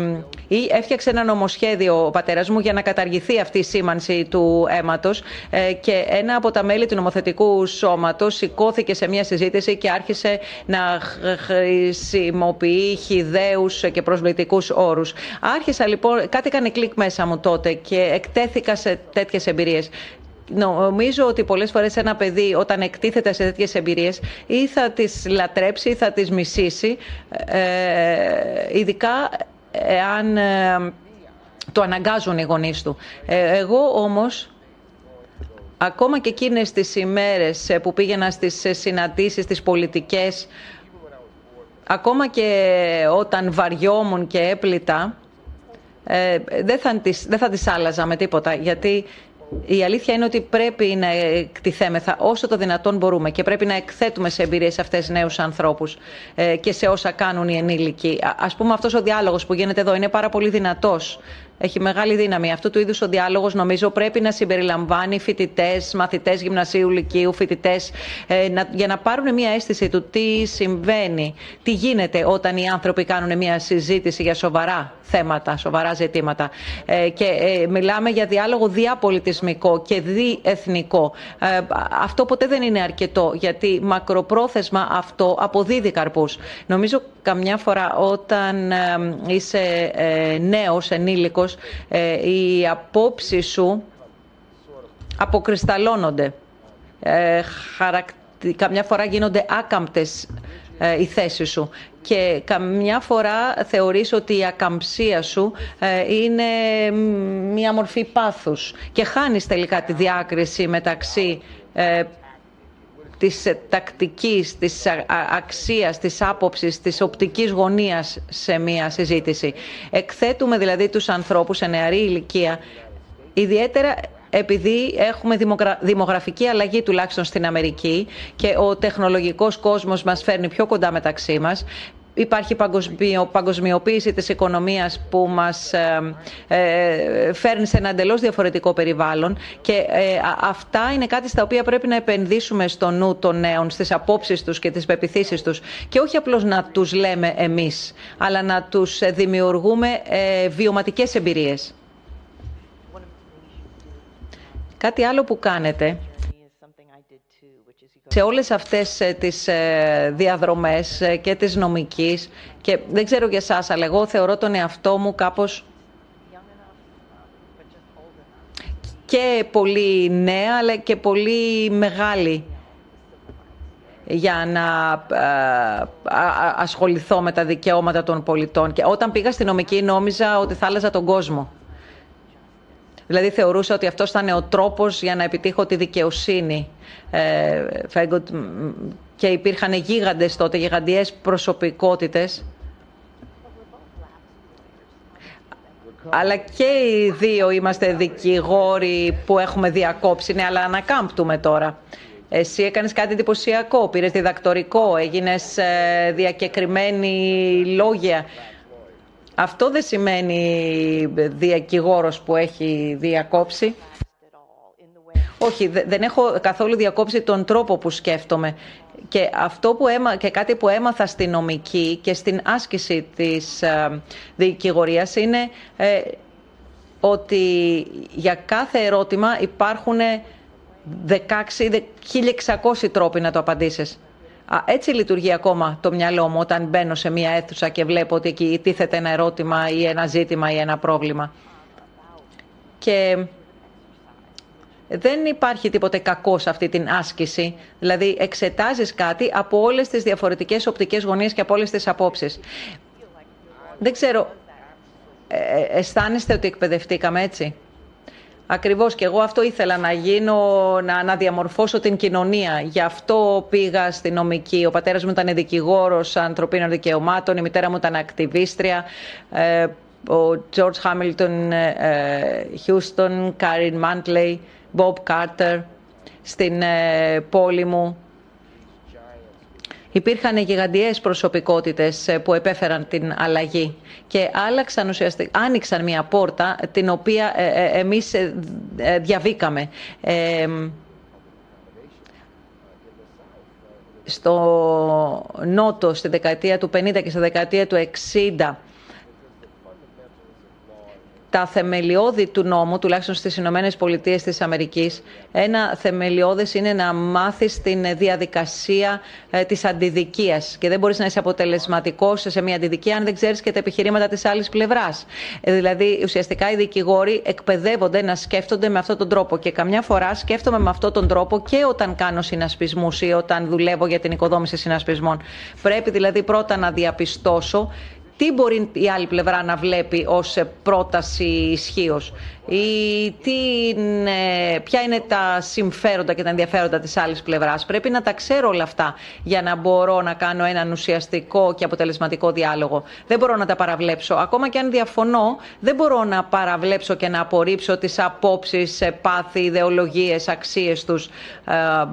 έφτιαξε ένα νομοσχέδιο ο πατέρας μου για να καταργηθεί αυτή η σήμανση του αίματος ε, και ένα από τα μέλη του νομοθετικού σώματος σηκώθηκε σε μια συζήτηση και άρχισε να χρησιμοποιεί χιδαίους και προσβλητικούς όρους. Άρχισα λοιπόν, κάτι έκανε κλικ μέσα μου τότε και εκτέθηκα σε τέτοιες εμπειρίες νομίζω ότι πολλές φορές ένα παιδί όταν εκτίθεται σε τέτοιες εμπειρίες ή θα τις λατρέψει ή θα τις μισήσει, ε, ειδικά εάν ε, το αναγκάζουν οι γονείς του. Ε, εγώ όμως ακόμα και εκείνες τις ημέρες που πήγαινα στις συναντήσεις, στις πολιτικές, ακόμα και όταν βαριόμουν και έπλητα, δεν θα, τις, δεν θα τις άλλαζα με τίποτα, γιατί η αλήθεια είναι ότι πρέπει να εκτιθέμεθα όσο το δυνατόν μπορούμε και πρέπει να εκθέτουμε σε εμπειρίες αυτές νέους ανθρώπους ε, και σε όσα κάνουν οι ενήλικοι. Ας πούμε αυτός ο διάλογος που γίνεται εδώ είναι πάρα πολύ δυνατός έχει μεγάλη δύναμη. Αυτού του είδους ο διάλογος νομίζω πρέπει να συμπεριλαμβάνει φοιτητές, μαθητές γυμνασίου, λυκείου, φοιτητές, ε, για να πάρουν μια αίσθηση του τι συμβαίνει, τι γίνεται όταν οι άνθρωποι κάνουν μια συζήτηση για σοβαρά θέματα, σοβαρά ζητήματα. Ε, και ε, μιλάμε για διάλογο διαπολιτισμικό και διεθνικό. Ε, αυτό ποτέ δεν είναι αρκετό, γιατί μακροπρόθεσμα αυτό αποδίδει καρπούς. Νομίζω καμιά φορά όταν είσαι νέος, ενήλικος, οι απόψεις σου αποκρισταλώνονται. Καμιά φορά γίνονται άκαμπτες οι θέσεις σου και καμιά φορά θεωρείς ότι η ακαμψία σου ε, είναι μία μορφή πάθους και χάνεις τελικά τη διάκριση μεταξύ ε, της τακτικής, της αξίας, της άποψης, της οπτικής γωνίας σε μία συζήτηση. Εκθέτουμε δηλαδή τους ανθρώπους σε νεαρή ηλικία ιδιαίτερα επειδή έχουμε δημογραφική αλλαγή τουλάχιστον στην Αμερική και ο τεχνολογικός κόσμος μας φέρνει πιο κοντά μεταξύ μας, υπάρχει παγκοσμιοποίηση της οικονομίας που μας ε, ε, φέρνει σε ένα εντελώς διαφορετικό περιβάλλον και ε, αυτά είναι κάτι στα οποία πρέπει να επενδύσουμε στο νου των νέων, στις απόψεις τους και τις πεπιθήσεις τους και όχι απλώς να τους λέμε εμείς, αλλά να τους δημιουργούμε βιωματικές εμπειρίες. Κάτι άλλο που κάνετε σε όλες αυτές ε, τις ε, διαδρομές ε, και της νομικής και δεν ξέρω για εσάς, αλλά εγώ θεωρώ τον εαυτό μου κάπως και πολύ νέα αλλά και πολύ μεγάλη για να ασχοληθώ με τα δικαιώματα των πολιτών. Και όταν πήγα στη νομική νόμιζα ότι θα άλλαζα τον κόσμο. Δηλαδή θεωρούσα ότι αυτός ήταν ο τρόπος για να επιτύχω τη δικαιοσύνη. Ε, και υπήρχαν γίγαντες τότε, γιγαντιές προσωπικότητες. Αλλά και οι δύο είμαστε δικηγόροι που έχουμε διακόψει, ναι, αλλά ανακάμπτουμε τώρα. Εσύ έκανες κάτι εντυπωσιακό, πήρες διδακτορικό, έγινες ε, διακεκριμένη λόγια αυτό δεν σημαίνει διακηγόρος που έχει διακόψει. Όχι, δεν έχω καθόλου διακόψει τον τρόπο που σκέφτομαι. Και, αυτό που έμα... και κάτι που έμαθα στην νομική και στην άσκηση της ε, δικηγορίας είναι ε, ότι για κάθε ερώτημα υπάρχουν 16, 1600 τρόποι να το απαντήσεις. Έτσι λειτουργεί ακόμα το μυαλό μου όταν μπαίνω σε μια αίθουσα και βλέπω ότι εκεί τίθεται ένα ερώτημα ή ένα ζήτημα ή ένα πρόβλημα. Και δεν υπάρχει τίποτε κακό σε αυτή την άσκηση. Δηλαδή εξετάζεις κάτι από όλες τις διαφορετικές οπτικές γωνίες και από όλες τις απόψεις. Δεν ξέρω, ε, ε, αισθάνεστε ότι εκπαιδευτήκαμε έτσι; Ακριβώς και εγώ αυτό ήθελα να γίνω, να, να διαμορφώσω την κοινωνία. Γι' αυτό πήγα στη νομική. Ο πατέρας μου ήταν δικηγόρος ανθρωπίνων δικαιωμάτων, η μητέρα μου ήταν ακτιβίστρια. Ε, ο George Hamilton, ε, Houston, Karen Mantley, Bob Carter στην ε, πόλη μου. Υπήρχαν γιγαντιές προσωπικότητες ε, που επέφεραν την αλλαγή και άλλαξαν ουσιαστικά, άνοιξαν μια πόρτα την οποία ε, ε, εμείς διαβήκαμε. Στο Νότο στη δεκαετία του 50 και στη δεκαετία του 60 τα θεμελιώδη του νόμου, τουλάχιστον στις Ηνωμένες Πολιτείες της Αμερικής, ένα θεμελιώδες είναι να μάθεις την διαδικασία ε, της αντιδικίας και δεν μπορείς να είσαι αποτελεσματικός σε μια αντιδικία αν δεν ξέρεις και τα επιχειρήματα της άλλης πλευράς. Ε, δηλαδή, ουσιαστικά οι δικηγόροι εκπαιδεύονται να σκέφτονται με αυτόν τον τρόπο και καμιά φορά σκέφτομαι με αυτόν τον τρόπο και όταν κάνω συνασπισμούς ή όταν δουλεύω για την οικοδόμηση συνασπισμών. Πρέπει δηλαδή πρώτα να διαπιστώσω τι μπορεί η άλλη πλευρά να βλέπει ως πρόταση ισχύως; Ή τι ποια είναι τα συμφέροντα και τα ενδιαφέροντα της άλλης πλευράς; Πρέπει να τα ξέρω όλα αυτά για να μπορώ να κάνω έναν ουσιαστικό και αποτελεσματικό διάλογο. Δεν μπορώ να τα παραβλέψω. Ακόμα και αν διαφωνώ, δεν μπορώ να παραβλέψω και να απορρίψω τις απόψεις, πάθη, ιδεολογίες, αξίες τους. Ε,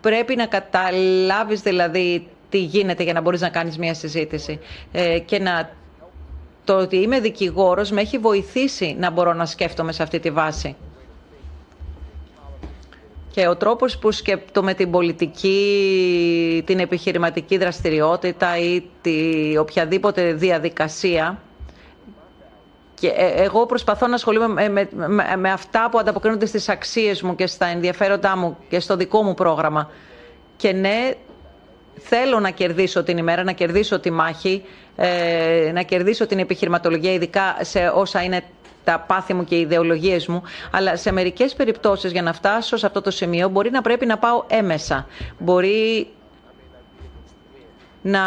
πρέπει να καταλάβεις δηλαδή τι γίνεται για να μπορείς να κάνεις μια συζήτηση. Ε, και να, το ότι είμαι δικηγόρος με έχει βοηθήσει να μπορώ να σκέφτομαι σε αυτή τη βάση. Και ο τρόπος που σκέπτομαι την πολιτική, την επιχειρηματική δραστηριότητα ή τη, οποιαδήποτε διαδικασία και ε, εγώ προσπαθώ να ασχολούμαι με, με, με, αυτά που ανταποκρίνονται στις αξίες μου και στα ενδιαφέροντά μου και στο δικό μου πρόγραμμα. Και ναι, θέλω να κερδίσω την ημέρα, να κερδίσω τη μάχη, ε, να κερδίσω την επιχειρηματολογία, ειδικά σε όσα είναι τα πάθη μου και οι ιδεολογίες μου, αλλά σε μερικές περιπτώσεις για να φτάσω σε αυτό το σημείο μπορεί να πρέπει να πάω έμεσα. Μπορεί να,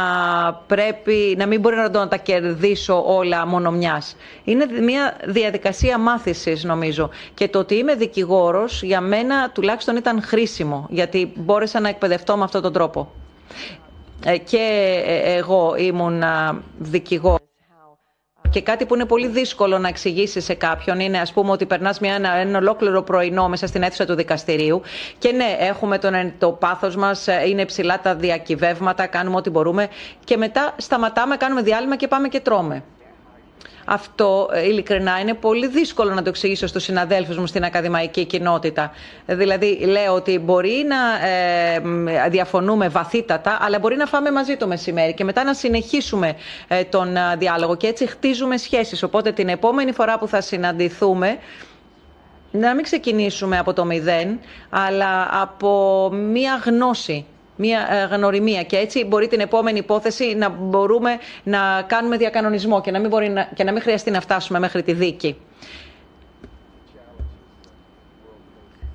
πρέπει, να μην μπορεί να, να τα κερδίσω όλα μόνο μιας. Είναι μια διαδικασία μάθησης νομίζω και το ότι είμαι δικηγόρος για μένα τουλάχιστον ήταν χρήσιμο γιατί μπόρεσα να εκπαιδευτώ με αυτόν τον τρόπο. Ε, και ε, εγώ ήμουν δικηγό. Και κάτι που είναι πολύ δύσκολο να εξηγήσει σε κάποιον είναι, ας πούμε, ότι περνάς ένα, ένα ολόκληρο πρωινό μέσα στην αίθουσα του δικαστηρίου και ναι, έχουμε τον, το πάθος μας, είναι ψηλά τα διακυβεύματα, κάνουμε ό,τι μπορούμε και μετά σταματάμε, κάνουμε διάλειμμα και πάμε και τρώμε. Αυτό ε, ειλικρινά είναι πολύ δύσκολο να το εξηγήσω στους συναδέλφους μου στην ακαδημαϊκή κοινότητα. Δηλαδή λέω ότι μπορεί να ε, διαφωνούμε βαθύτατα, αλλά μπορεί να φάμε μαζί το μεσημέρι και μετά να συνεχίσουμε ε, τον διάλογο και έτσι χτίζουμε σχέσεις. Οπότε την επόμενη φορά που θα συναντηθούμε να μην ξεκινήσουμε από το μηδέν, αλλά από μία γνώση μια ε, γνωριμία και έτσι μπορεί την επόμενη υπόθεση να μπορούμε να κάνουμε διακανονισμό και να μην, μπορεί να, και να μην χρειαστεί να φτάσουμε μέχρι τη δίκη.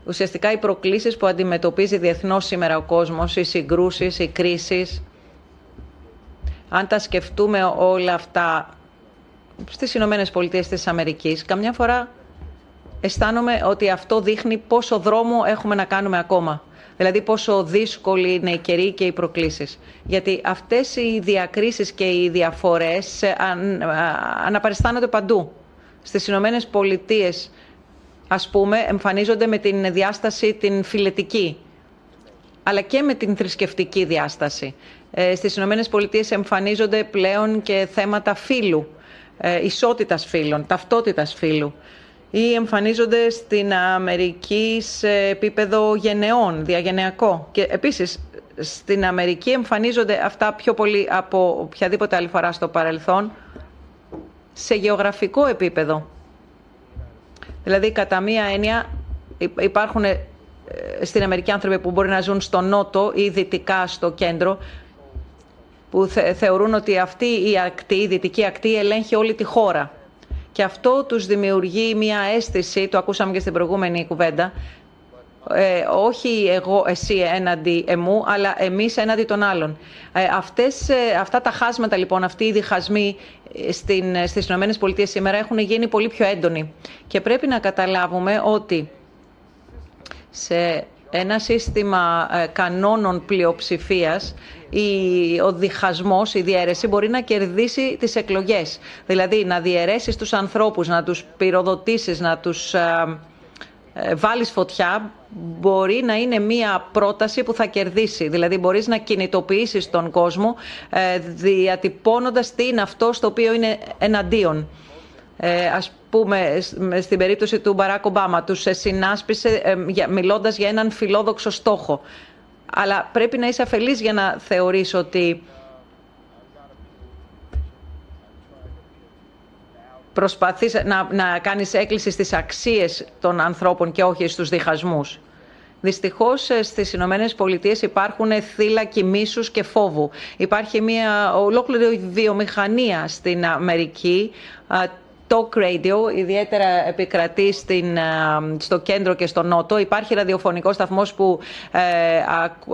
Ουσιαστικά οι προκλήσεις που αντιμετωπίζει διεθνώς σήμερα ο κόσμος, οι συγκρούσεις, οι κρίσεις, αν τα σκεφτούμε όλα αυτά στις Ηνωμένες Πολιτείες της Αμερικής, καμιά φορά αισθάνομαι ότι αυτό δείχνει πόσο δρόμο έχουμε να κάνουμε ακόμα. Δηλαδή πόσο δύσκολη είναι η καιρή και οι προκλήσεις. Γιατί αυτές οι διακρίσεις και οι διαφορές ε, αναπαριστάνονται παντού. Στις Ηνωμένες Πολιτείες, ας πούμε, εμφανίζονται με την διάσταση την φιλετική, αλλά και με την θρησκευτική διάσταση. Ε, στις Ηνωμένες Πολιτείες εμφανίζονται πλέον και θέματα φύλου, ε, ισότητας φύλων, ταυτότητας φύλου ή εμφανίζονται στην Αμερική σε επίπεδο γενεών, διαγενειακό. Και επίσης στην Αμερική εμφανίζονται αυτά πιο πολύ από οποιαδήποτε άλλη φορά στο παρελθόν σε γεωγραφικό επίπεδο. Δηλαδή, κατά μία έννοια, υπάρχουν ε, στην Αμερική άνθρωποι που μπορεί να ζουν στο νότο ή δυτικά στο κέντρο, που θεωρούν ότι αυτή η ακτή, η δυτική ακτή, ελέγχει όλη τη χώρα και αυτό τους δημιουργεί μια αίσθηση, το ακούσαμε και στην προηγούμενη κουβέντα, ε, όχι εγώ, εσύ έναντι εμού, αλλά εμείς έναντι των άλλων. Ε, αυτές, ε, αυτά τα χάσματα λοιπόν, αυτοί οι διχασμοί ε, στην, στις ΗΠΑ σήμερα έχουν γίνει πολύ πιο έντονοι. Και πρέπει να καταλάβουμε ότι σε ένα σύστημα ε, κανόνων πλειοψηφίας ο διχασμός, η διαίρεση μπορεί να κερδίσει τις εκλογές. Δηλαδή να διαιρέσεις τους ανθρώπους, να τους πυροδοτήσεις, να τους ε, ε, βάλεις φωτιά μπορεί να είναι μία πρόταση που θα κερδίσει. Δηλαδή μπορείς να κινητοποιήσεις τον κόσμο διατυπώνοντας τι είναι αυτό στο οποίο είναι εναντίον. Ε, ας πούμε στην περίπτωση του Μπαράκ Ομπάμα τους συνάσπισε ε, μιλώντας για έναν φιλόδοξο στόχο. Αλλά πρέπει να είσαι αφελής για να θεωρείς ότι προσπαθείς να, να κάνεις έκκληση στις αξίες των ανθρώπων και όχι στους διχασμούς. Δυστυχώς ε, στις Ηνωμένες Πολιτείες υπάρχουν θύλακοι μίσους και φόβου. Υπάρχει μια ολόκληρη βιομηχανία στην Αμερική talk radio, ιδιαίτερα επικρατεί στην, ε, στο κέντρο και στο νότο. Υπάρχει ραδιοφωνικός σταθμός που ε,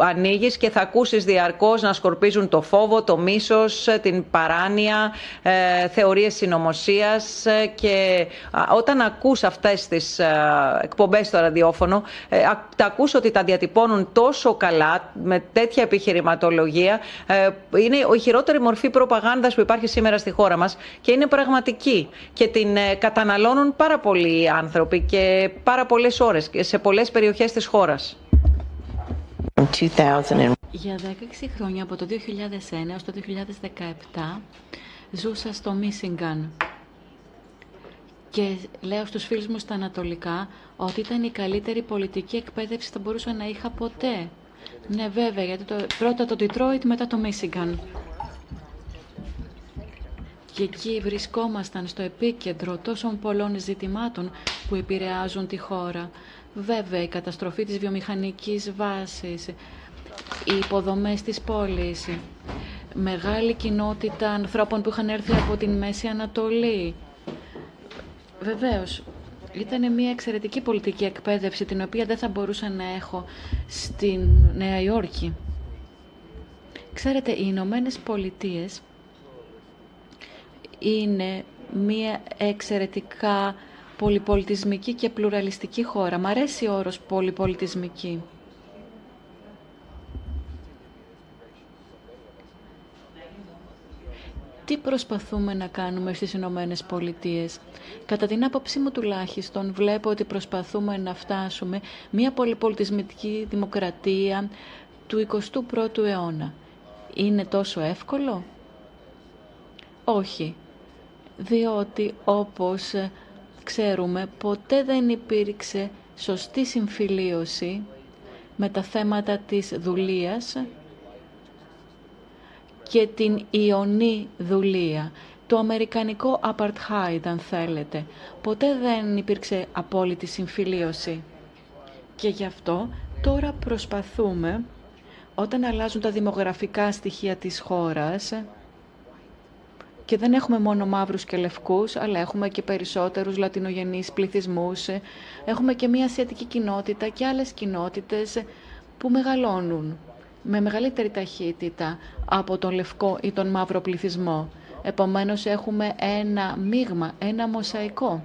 ανοίγεις και θα ακούσεις διαρκώς να σκορπίζουν το φόβο, το μίσος, την παράνοια, ε, θεωρίες συνωμοσίας και όταν ακούς αυτές τις ε, εκπομπές στο ραδιόφωνο, ε, τα ακούς ότι τα διατυπώνουν τόσο καλά, με τέτοια επιχειρηματολογία. Ε, είναι η χειρότερη μορφή προπαγάνδας που υπάρχει σήμερα στη χώρα μας και είναι πραγματική και την ε, καταναλώνουν πάρα πολλοί άνθρωποι και πάρα πολλές ώρες και σε πολλές περιοχές της χώρας. Για 16 χρόνια από το 2001 έως το 2017 ζούσα στο Μίσιγκαν και λέω στους φίλους μου στα Ανατολικά ότι ήταν η καλύτερη πολιτική εκπαίδευση που θα μπορούσα να είχα ποτέ. Ναι βέβαια, γιατί το, πρώτα το Detroit, μετά το Μίσιγκαν και εκεί βρισκόμασταν στο επίκεντρο τόσων πολλών ζητημάτων που επηρεάζουν τη χώρα. Βέβαια, η καταστροφή της βιομηχανικής βάσης, οι υποδομές της πόλης, μεγάλη κοινότητα ανθρώπων που είχαν έρθει από την Μέση Ανατολή. Βεβαίως, ήταν μια εξαιρετική πολιτική εκπαίδευση, την οποία δεν θα μπορούσα να έχω στην Νέα Υόρκη. Ξέρετε, οι Ηνωμένες Πολιτείες είναι μια εξαιρετικά πολυπολιτισμική και πλουραλιστική χώρα. Μ' αρέσει ο όρος πολυπολιτισμική. τι προσπαθούμε να κάνουμε στις Ηνωμένες Πολιτείες; Κατά την άποψή μου τουλάχιστον βλέπω ότι προσπαθούμε να φτάσουμε μια πολυπολιτισμική δημοκρατία του 21ου αιώνα. Είναι τόσο εύκολο; Όχι, διότι όπως ξέρουμε ποτέ δεν υπήρξε σωστή συμφιλίωση με τα θέματα της δουλείας και την ιονή δουλεία. Το αμερικανικό apartheid, αν θέλετε. Ποτέ δεν υπήρξε απόλυτη συμφιλίωση. Και γι' αυτό τώρα προσπαθούμε, όταν αλλάζουν τα δημογραφικά στοιχεία της χώρας, και δεν έχουμε μόνο μαύρους και λευκούς, αλλά έχουμε και περισσότερους λατινογενείς πληθυσμούς. Έχουμε και μια ασιατική κοινότητα και άλλες κοινότητες που μεγαλώνουν με μεγαλύτερη ταχύτητα από τον λευκό ή τον μαύρο πληθυσμό. Επομένως έχουμε ένα μείγμα, ένα μοσαϊκό.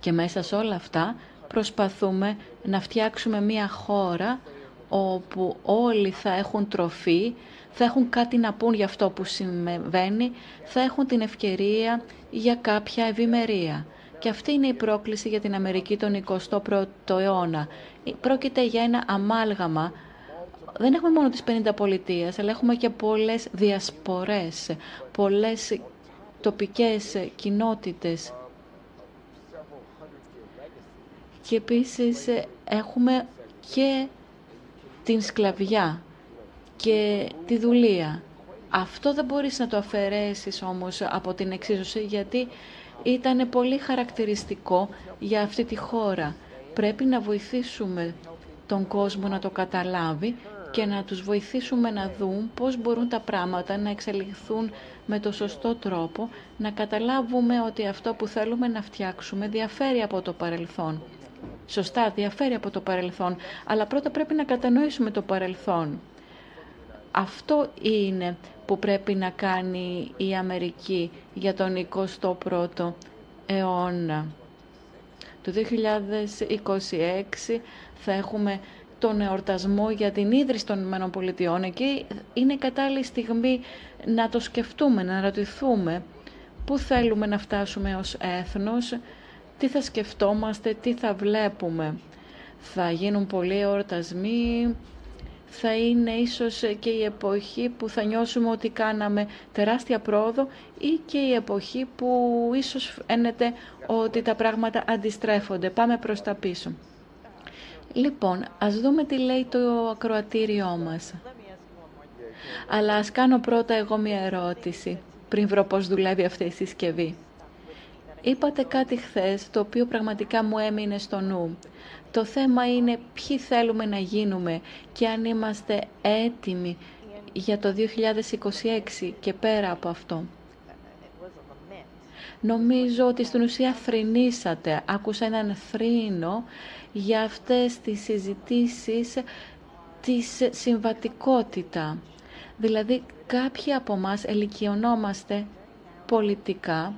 Και μέσα σε όλα αυτά προσπαθούμε να φτιάξουμε μια χώρα όπου όλοι θα έχουν τροφή, θα έχουν κάτι να πούν για αυτό που συμβαίνει, θα έχουν την ευκαιρία για κάποια ευημερία. Και αυτή είναι η πρόκληση για την Αμερική τον 21ο αιώνα. Πρόκειται για ένα αμάλγαμα δεν έχουμε μόνο τις 50 πολιτείες, αλλά έχουμε και πολλές διασπορές, πολλές τοπικές κοινότητες. Και επίσης έχουμε και την σκλαβιά και τη δουλεία. Αυτό δεν μπορείς να το αφαιρέσεις όμως από την εξίσωση γιατί ήταν πολύ χαρακτηριστικό για αυτή τη χώρα. Πρέπει να βοηθήσουμε τον κόσμο να το καταλάβει και να τους βοηθήσουμε να δουν πώς μπορούν τα πράγματα να εξελιχθούν με το σωστό τρόπο, να καταλάβουμε ότι αυτό που θέλουμε να φτιάξουμε διαφέρει από το παρελθόν. Σωστά, διαφέρει από το παρελθόν, αλλά πρώτα πρέπει να κατανοήσουμε το παρελθόν. Αυτό είναι που πρέπει να κάνει η Αμερική για τον 21ο αιώνα. Το 2026 θα έχουμε τον εορτασμό για την ίδρυση των Ηνωμένων Πολιτειών. Εκεί είναι κατάλληλη στιγμή να το σκεφτούμε, να ρωτηθούμε πού θέλουμε να φτάσουμε ως έθνος, τι θα σκεφτόμαστε, τι θα βλέπουμε. Θα γίνουν πολλοί εορτασμοί, θα είναι ίσως και η εποχή που θα νιώσουμε ότι κάναμε τεράστια πρόοδο ή και η εποχή που ίσως φαίνεται ότι τα πράγματα αντιστρέφονται. Πάμε προς τα πίσω. Λοιπόν, ας δούμε τι λέει το ακροατήριό μας. Αλλά ας κάνω πρώτα εγώ μια ερώτηση, πριν βρω πώς δουλεύει αυτή η συσκευή. Είπατε κάτι χθες, το οποίο πραγματικά μου έμεινε στο νου. Το θέμα είναι ποιοι θέλουμε να γίνουμε και αν είμαστε έτοιμοι για το 2026 και πέρα από αυτό. Νομίζω ότι στην ουσία θρηνήσατε. Άκουσα έναν θρήνο για αυτές τις συζητήσεις της συμβατικότητα. Δηλαδή κάποιοι από μας ελικιωνόμαστε πολιτικά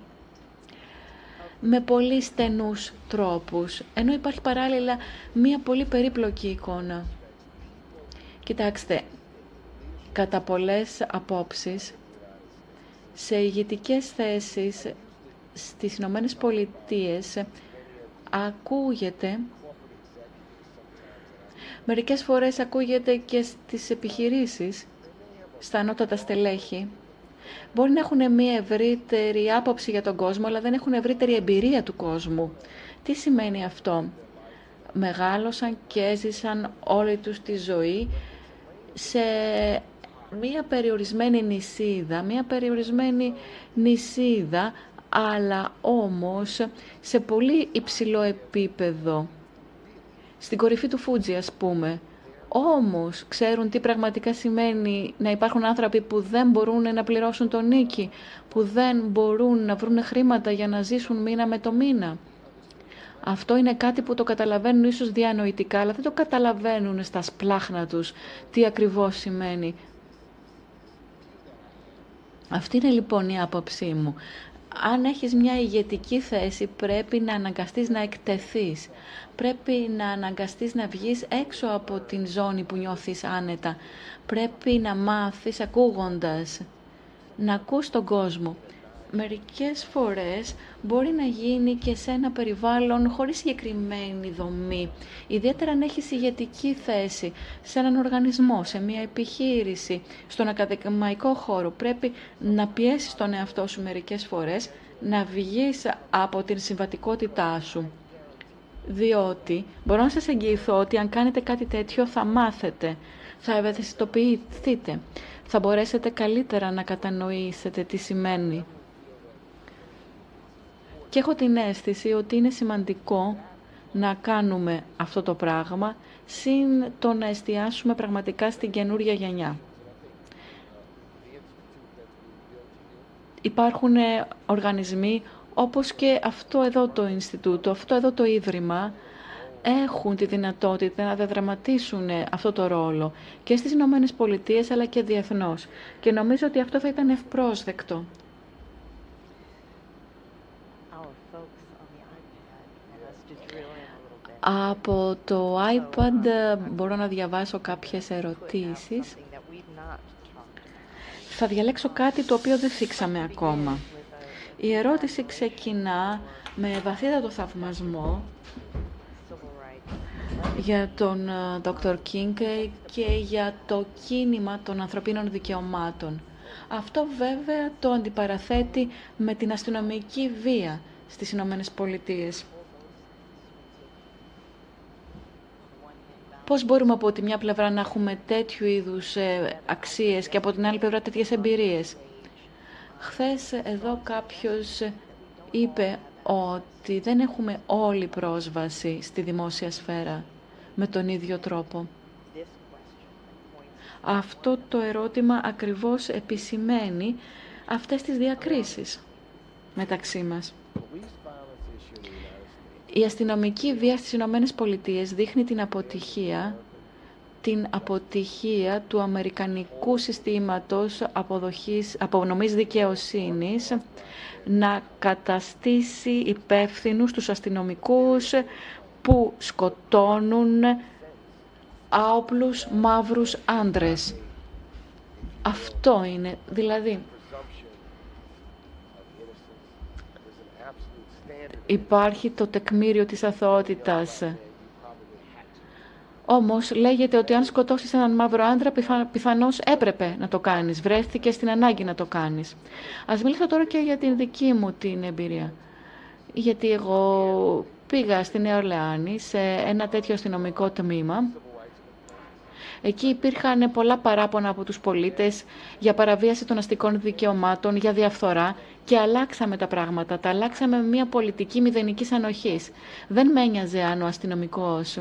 με πολύ στενούς τρόπους, ενώ υπάρχει παράλληλα μία πολύ περίπλοκη εικόνα. Κοιτάξτε, κατά πολλές απόψεις, σε ηγετικές θέσεις στις Ηνωμένες Πολιτείες ακούγεται Μερικές φορές ακούγεται και στις επιχειρήσεις, στα ανώτατα στελέχη. Μπορεί να έχουν μια ευρύτερη άποψη για τον κόσμο, αλλά δεν έχουν ευρύτερη εμπειρία του κόσμου. Τι σημαίνει αυτό; Μεγάλωσαν και έζησαν όλη τους τη ζωή σε μία περιορισμένη νησίδα, μία περιορισμένη νησίδα, αλλά όμως σε πολύ υψηλό επίπεδο στην κορυφή του Φούτζι ας πούμε. Όμως ξέρουν τι πραγματικά σημαίνει να υπάρχουν άνθρωποι που δεν μπορούν να πληρώσουν τον νίκη, που δεν μπορούν να βρουν χρήματα για να ζήσουν μήνα με το μήνα. Αυτό είναι κάτι που το καταλαβαίνουν ίσως διανοητικά, αλλά δεν το καταλαβαίνουν στα σπλάχνα τους τι ακριβώς σημαίνει. Αυτή είναι λοιπόν η άποψή μου αν έχεις μια ηγετική θέση πρέπει να αναγκαστείς να εκτεθείς. Πρέπει να αναγκαστείς να βγεις έξω από την ζώνη που νιώθεις άνετα. Πρέπει να μάθεις ακούγοντας. να ακούς τον κόσμο. Μερικές φορές μπορεί να γίνει και σε ένα περιβάλλον χωρίς συγκεκριμένη δομή. Ιδιαίτερα αν έχεις ηγετική θέση σε έναν οργανισμό, σε μια επιχείρηση, στον ακαδημαϊκό χώρο. Πρέπει να πιέσεις τον εαυτό σου μερικές φορές να βγεις από την συμβατικότητά σου. Διότι μπορώ να σας εγγυηθώ ότι αν κάνετε κάτι τέτοιο θα μάθετε, θα ευαισθητοποιηθείτε, θα μπορέσετε καλύτερα να κατανοήσετε τι σημαίνει. Και έχω την αίσθηση ότι είναι σημαντικό να κάνουμε αυτό το πράγμα, συν το να εστιάσουμε πραγματικά στην καινούρια γενιά. υπάρχουν ε, οργανισμοί όπως και αυτό εδώ το Ινστιτούτο, αυτό εδώ το Ίδρυμα, έχουν τη δυνατότητα να διαδραματίσουν ε, αυτό το ρόλο και στις Ηνωμένες Πολιτείες αλλά και διεθνώς. Και νομίζω ότι αυτό θα ήταν ευπρόσδεκτο. Από το iPad ε, μπορώ να διαβάσω κάποιες ερωτήσεις θα διαλέξω κάτι το οποίο δεν θίξαμε ακόμα. Η ερώτηση ξεκινά με βαθύτατο θαυμασμό για τον Dr. King και για το κίνημα των ανθρωπίνων δικαιωμάτων. Αυτό βέβαια το αντιπαραθέτει με την αστυνομική βία στις Ηνωμένες Πολιτείες. Πώς μπορούμε από τη μια πλευρά να έχουμε τέτοιου είδους ε, αξίες και από την άλλη πλευρά τέτοιες εμπειρίες; Χθες εδώ κάποιος είπε ότι δεν έχουμε όλη πρόσβαση στη δημόσια σφαίρα με τον ίδιο τρόπο. Αυτό το ερώτημα ακριβώς επισημαίνει αυτές τις διακρίσεις μεταξύ μας. Η αστυνομική βία στις Ηνωμένες Πολιτείες δείχνει την αποτυχία την αποτυχία του Αμερικανικού συστήματος αποδοχής, απονομής δικαιοσύνης να καταστήσει υπεύθυνους τους αστυνομικούς που σκοτώνουν άοπλους μαύρους άντρες. Αυτό είναι, δηλαδή υπάρχει το τεκμήριο της αθωότητας. Όμως λέγεται ότι αν σκοτώσεις έναν μαύρο άντρα πιθανώς έπρεπε να το κάνεις, βρέθηκε στην ανάγκη να το κάνεις. Ας μιλήσω τώρα και για την δική μου την εμπειρία. Γιατί εγώ πήγα στη Νέα Ορλεάνη σε ένα τέτοιο αστυνομικό τμήμα Εκεί υπήρχαν πολλά παράπονα από τους πολίτες για παραβίαση των αστικών δικαιωμάτων, για διαφθορά και αλλάξαμε τα πράγματα. Τα αλλάξαμε με μια πολιτική μηδενικής ανοχής. Δεν με ένοιαζε αν ο αστυνομικός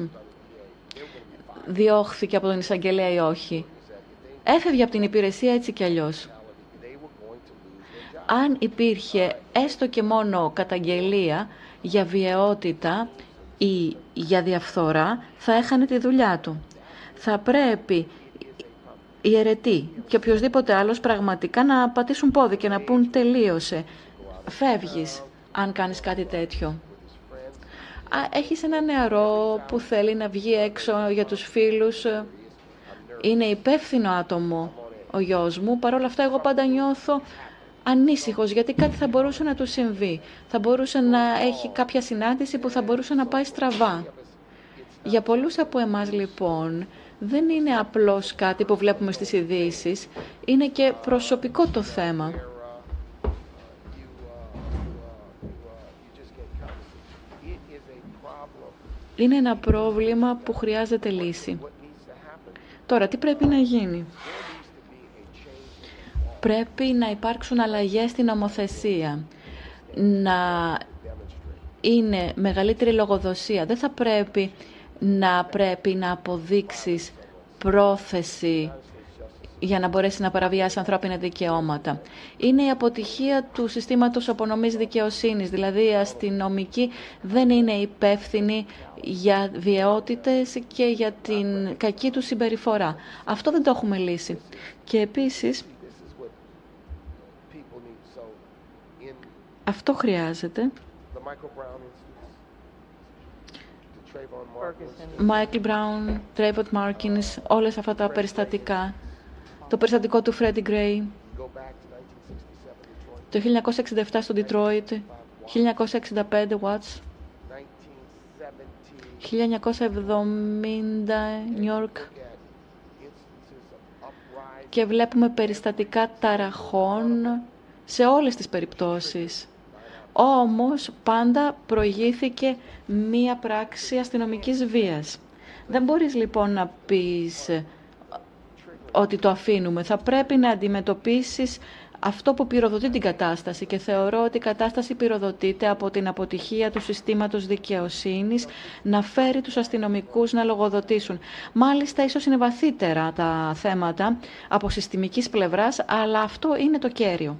διώχθηκε από τον εισαγγελέα ή όχι. Έφευγε από την υπηρεσία έτσι κι αλλιώς. Αν υπήρχε έστω και μόνο καταγγελία για βιαιότητα ή για διαφθορά, θα έχανε τη δουλειά του θα πρέπει οι αιρετοί και οποιοδήποτε άλλος πραγματικά να πατήσουν πόδι και να πούν τελείωσε. Φεύγεις αν κάνεις κάτι τέτοιο. Έχεις ένα νεαρό που θέλει να βγει έξω για τους φίλους. Είναι υπεύθυνο άτομο ο γιος μου. Παρ' όλα αυτά εγώ πάντα νιώθω ανήσυχος γιατί κάτι θα μπορούσε να του συμβεί. Θα μπορούσε να έχει κάποια συνάντηση που θα μπορούσε να πάει στραβά. Για πολλούς από εμάς λοιπόν δεν είναι απλώς κάτι που βλέπουμε στις ειδήσεις, είναι και προσωπικό το θέμα. Είναι ένα πρόβλημα που χρειάζεται λύση. Τώρα, τι πρέπει να γίνει; Πρέπει να υπάρξουν αλλαγές στην νομοθεσία. Να είναι μεγαλύτερη λογοδοσία. Δεν θα πρέπει να πρέπει να αποδείξεις πρόθεση για να μπορέσει να παραβιάσει ανθρώπινα δικαιώματα. Είναι η αποτυχία του συστήματος απονομής δικαιοσύνης, δηλαδή οι αστυνομικοί δεν είναι υπεύθυνοι για βιαιότητες και για την κακή τους συμπεριφορά. Αυτό δεν το έχουμε λύσει. Και επίσης, αυτό χρειάζεται Μάικλ Μπράουν, Τρέιβοτ Μάρκινς, όλες αυτά τα περιστατικά. Το περιστατικό του Φρέντι Γκρέι. Το 1967 στο Detroit, 1965 watts, 1970 New York και βλέπουμε περιστατικά ταραχών σε όλες τις περιπτώσεις. Όμως πάντα προηγήθηκε μία πράξη αστυνομικής βίας. Δεν μπορείς λοιπόν να πεις ότι το αφήνουμε. Θα πρέπει να αντιμετωπίσεις αυτό που πυροδοτεί την κατάσταση και θεωρώ ότι η κατάσταση πυροδοτείται από την αποτυχία του συστήματος δικαιοσύνης να φέρει τους αστυνομικούς να λογοδοτήσουν. Μάλιστα, ίσως είναι βαθύτερα τα θέματα από συστημικής πλευράς, αλλά αυτό είναι το κέριο.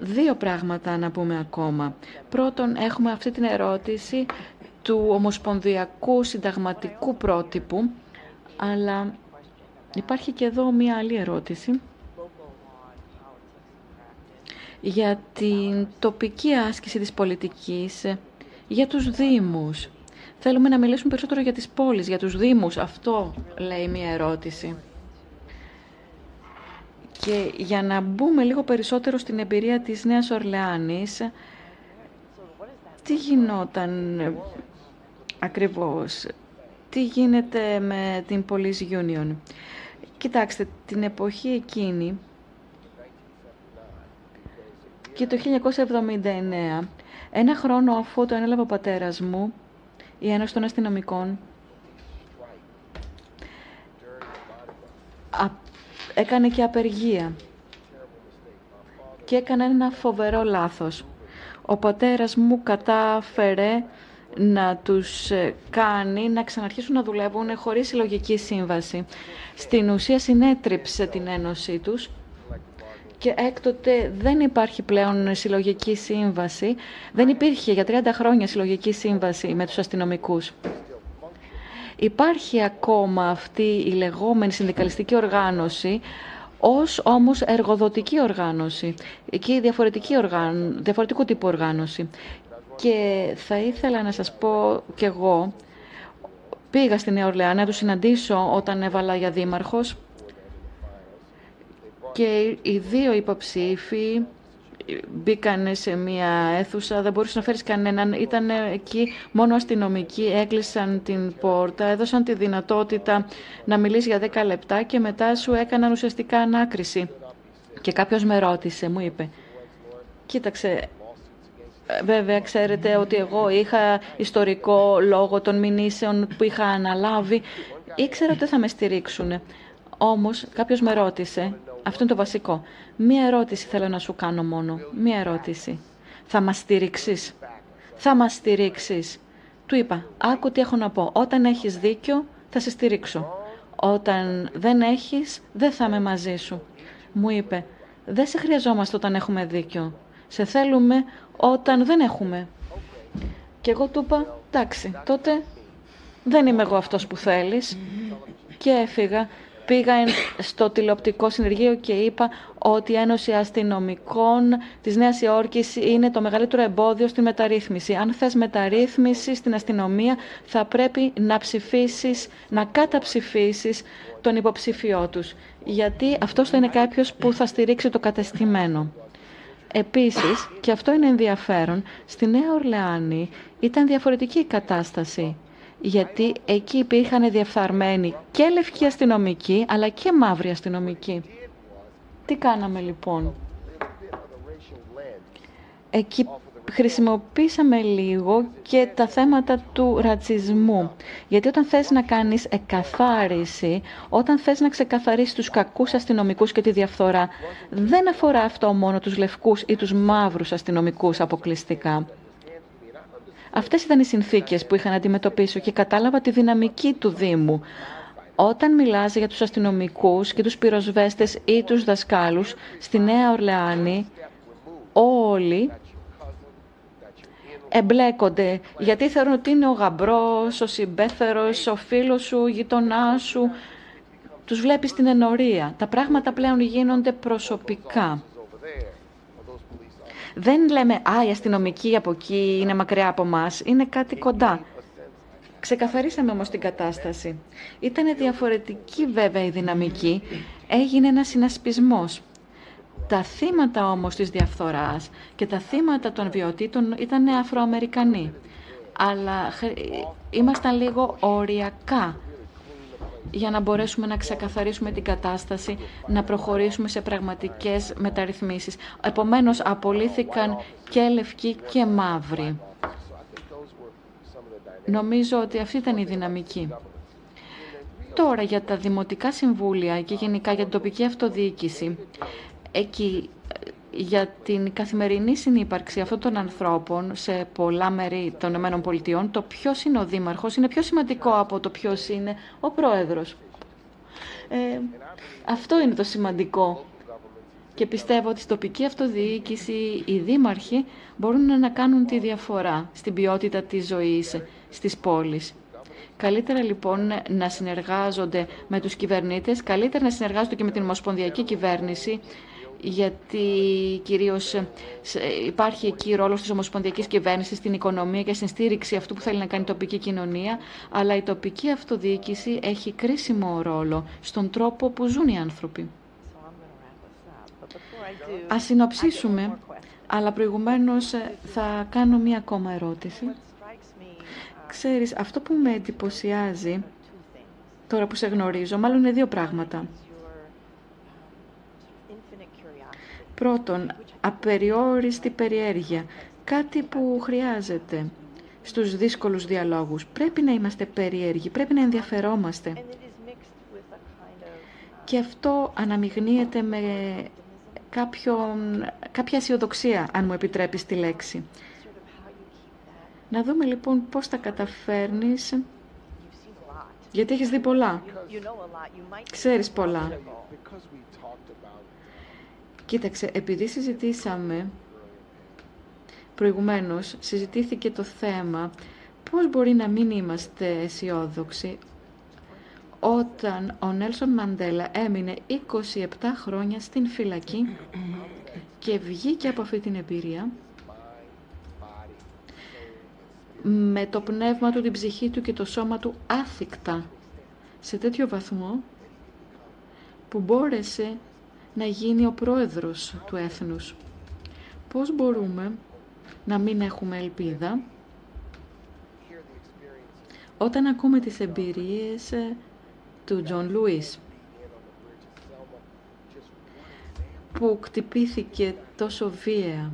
Δύο πράγματα να πούμε ακόμα. Πρώτον, έχουμε αυτή την ερώτηση του ομοσπονδιακού συνταγματικού πρότυπου, αλλά υπάρχει και εδώ μία άλλη ερώτηση για την τοπική άσκηση της πολιτικής, για τους Δήμους. Θέλουμε να μιλήσουμε περισσότερο για τις πόλεις, για τους Δήμους. Αυτό λέει μία ερώτηση. Και για να μπούμε λίγο περισσότερο στην εμπειρία της Νέας Ορλεάνης, τι γινόταν ακριβώς, τι γίνεται με την Police Union; Κοιτάξτε, την εποχή εκείνη και το 1979, ένα χρόνο αφού το ανέλαβε ο πατέρας μου, η Ένωση των Αστυνομικών έκανε και απεργία και έκανε ένα φοβερό λάθος. Ο πατέρας μου κατάφερε να τους ε, κάνει να ξαναρχίσουν να δουλεύουν χωρίς συλλογική σύμβαση. Στην ουσία συνέτριψε την ένωσή τους και έκτοτε δεν υπάρχει πλέον συλλογική σύμβαση. Δεν υπήρχε για 30 χρόνια συλλογική σύμβαση με τους αστυνομικούς. Υπάρχει ακόμα αυτή η λεγόμενη συνδικαλιστική οργάνωση ως όμως εργοδοτική οργάνωση και διαφορετική οργάν... διαφορετικού τύπου οργάνωση. Και θα ήθελα να σας πω κι εγώ, πήγα στη Νέα Ορλεά να τους συναντήσω όταν έβαλα για δήμαρχος και οι δύο υποψήφοι μπήκαν σε μία αίθουσα, δεν μπορούσε να φέρεις κανέναν, ήταν εκεί μόνο αστυνομικοί, έκλεισαν την πόρτα, έδωσαν τη δυνατότητα να μιλήσει για 10 λεπτά και μετά σου έκαναν ουσιαστικά ανάκριση. Και κάποιος με ρώτησε, μου είπε, κοίταξε, Βέβαια, ξέρετε ότι εγώ είχα ιστορικό λόγο των μηνύσεων που είχα αναλάβει. Ήξερα ότι θα με στηρίξουν. Όμως, κάποιος με ρώτησε αυτό είναι το βασικό. Μία ερώτηση θέλω να σου κάνω μόνο. Μία ερώτηση. Θα μας στηρίξεις; Θα μας στηρίξεις. Του είπα, άκου τι έχω να πω. Όταν έχεις δίκιο, θα σε στηρίξω. Όταν δεν έχεις, δεν θα είμαι μαζί σου. Μου είπε, δεν σε χρειαζόμαστε όταν έχουμε δίκιο. Σε θέλουμε όταν δεν έχουμε. Και εγώ του είπα, εντάξει, τότε δεν είμαι εγώ αυτός που θέλεις. Και έφυγα πήγα στο τηλεοπτικό συνεργείο και είπα ότι η Ένωση Αστυνομικών της Νέας Υόρκης είναι το μεγαλύτερο εμπόδιο στην μεταρρύθμιση. Αν θες μεταρρύθμιση στην αστυνομία θα πρέπει να ψηφίσεις, να καταψηφίσεις τον υποψήφιό τους. Γιατί αυτός θα είναι κάποιος που θα στηρίξει το κατεστημένο. Επίσης, και αυτό είναι ενδιαφέρον, στη Νέα Ορλεάνη ήταν διαφορετική η κατάσταση γιατί εκεί υπήρχαν διεφθαρμένοι και λευκοί αστυνομικοί, αλλά και μαύροι αστυνομικοί. Τι κάναμε λοιπόν; Εκεί χρησιμοποίησαμε λίγο και τα θέματα του ρατσισμού. Γιατί όταν θες να κάνεις εκαθάριση, όταν θες να ξεκαθαρίσεις τους κακούς αστυνομικούς και τη διαφθορά, δεν αφορά αυτό μόνο τους λευκούς ή τους μαύρους αστυνομικούς αποκλειστικά. Αυτές ήταν οι συνθήκες που είχα να αντιμετωπίσω και κατάλαβα τη δυναμική του Δήμου. Όταν μιλάς για τους αστυνομικούς και τους πυροσβέστες ή τους δασκάλους, στη Νέα Ορλεάνη όλοι εμπλέκονται γιατί θεωρούν ότι είναι ο γαμπρός, ο συμπέθερος, ο φίλος σου, ο γειτονά σου. Τους βλέπεις στην ενορία. Τα πράγματα πλέον γίνονται προσωπικά. Δεν λέμε «Α, η αστυνομική από εκεί είναι μακριά από μας». Είναι κάτι κοντά. Ξεκαθαρίσαμε όμως την κατάσταση. Ήταν διαφορετική βέβαια η δυναμική. Έγινε ένας συνασπισμός. Τα θύματα όμως της διαφθοράς και τα θύματα των βιωτήτων ήταν Αφροαμερικανοί. Αλλά ήμασταν λίγο οριακά για να μπορέσουμε να ξεκαθαρίσουμε την κατάσταση, να προχωρήσουμε σε πραγματικές μεταρρυθμίσεις. Επομένως, απολύθηκαν και λευκοί και μαύροι. Νομίζω ότι αυτή ήταν η δυναμική. Τώρα για τα δημοτικά συμβούλια και γενικά για την τοπική αυτοδιοίκηση, εκεί για την καθημερινή συνύπαρξη αυτών των ανθρώπων σε πολλά μέρη των ΗΠΑ, το ποιος είναι ο δήμαρχος είναι πιο σημαντικό από το ποιος είναι ο πρόεδρος. Ε, αυτό είναι το σημαντικό. Και πιστεύω ότι στην τοπική αυτοδιοίκηση οι δήμαρχοι μπορούν να κάνουν τη διαφορά στην ποιότητα της ζωής στις πόλεις. Καλύτερα λοιπόν να συνεργάζονται με τους κυβερνήτες, καλύτερα να συνεργάζονται και με την Ομοσπονδιακή Κυβέρνηση, γιατί κυρίως υπάρχει εκεί ρόλος της Ομοσπονδιακής Κυβέρνησης στην οικονομία και στην στήριξη αυτού που θέλει να κάνει η τοπική κοινωνία, αλλά η τοπική αυτοδιοίκηση έχει κρίσιμο ρόλο στον τρόπο που ζουν οι άνθρωποι. Ας συνοψίσουμε, αλλά προηγουμένως θα κάνω μία ακόμα ερώτηση. Ξέρεις, αυτό που με εντυπωσιάζει, τώρα που σε γνωρίζω, μάλλον είναι δύο πράγματα. Πρώτον, απεριόριστη περιέργεια. Κάτι που χρειάζεται στους δύσκολους διαλόγους. Πρέπει να είμαστε περίεργοι, πρέπει να ενδιαφερόμαστε. Και αυτό αναμειγνύεται με κάποιο, κάποια αισιοδοξία, αν μου επιτρέπεις τη λέξη. Να δούμε λοιπόν πώς τα καταφέρνεις, γιατί έχεις δει πολλά. Ξέρεις πολλά. Κοίταξε, επειδή συζητήσαμε προηγουμένως, συζητήθηκε το θέμα πώς μπορεί να μην είμαστε αισιόδοξοι όταν ο Νέλσον Μαντέλα έμεινε 27 χρόνια στην φυλακή και βγήκε από αυτή την εμπειρία με το πνεύμα του, την ψυχή του και το σώμα του άθικτα σε τέτοιο βαθμό που μπόρεσε να γίνει ο πρόεδρος του έθνους. Πώς μπορούμε να μην έχουμε ελπίδα όταν ακούμε τις εμπειρίες ε, του Τζον Λουίς που κτυπήθηκε τόσο βίαια.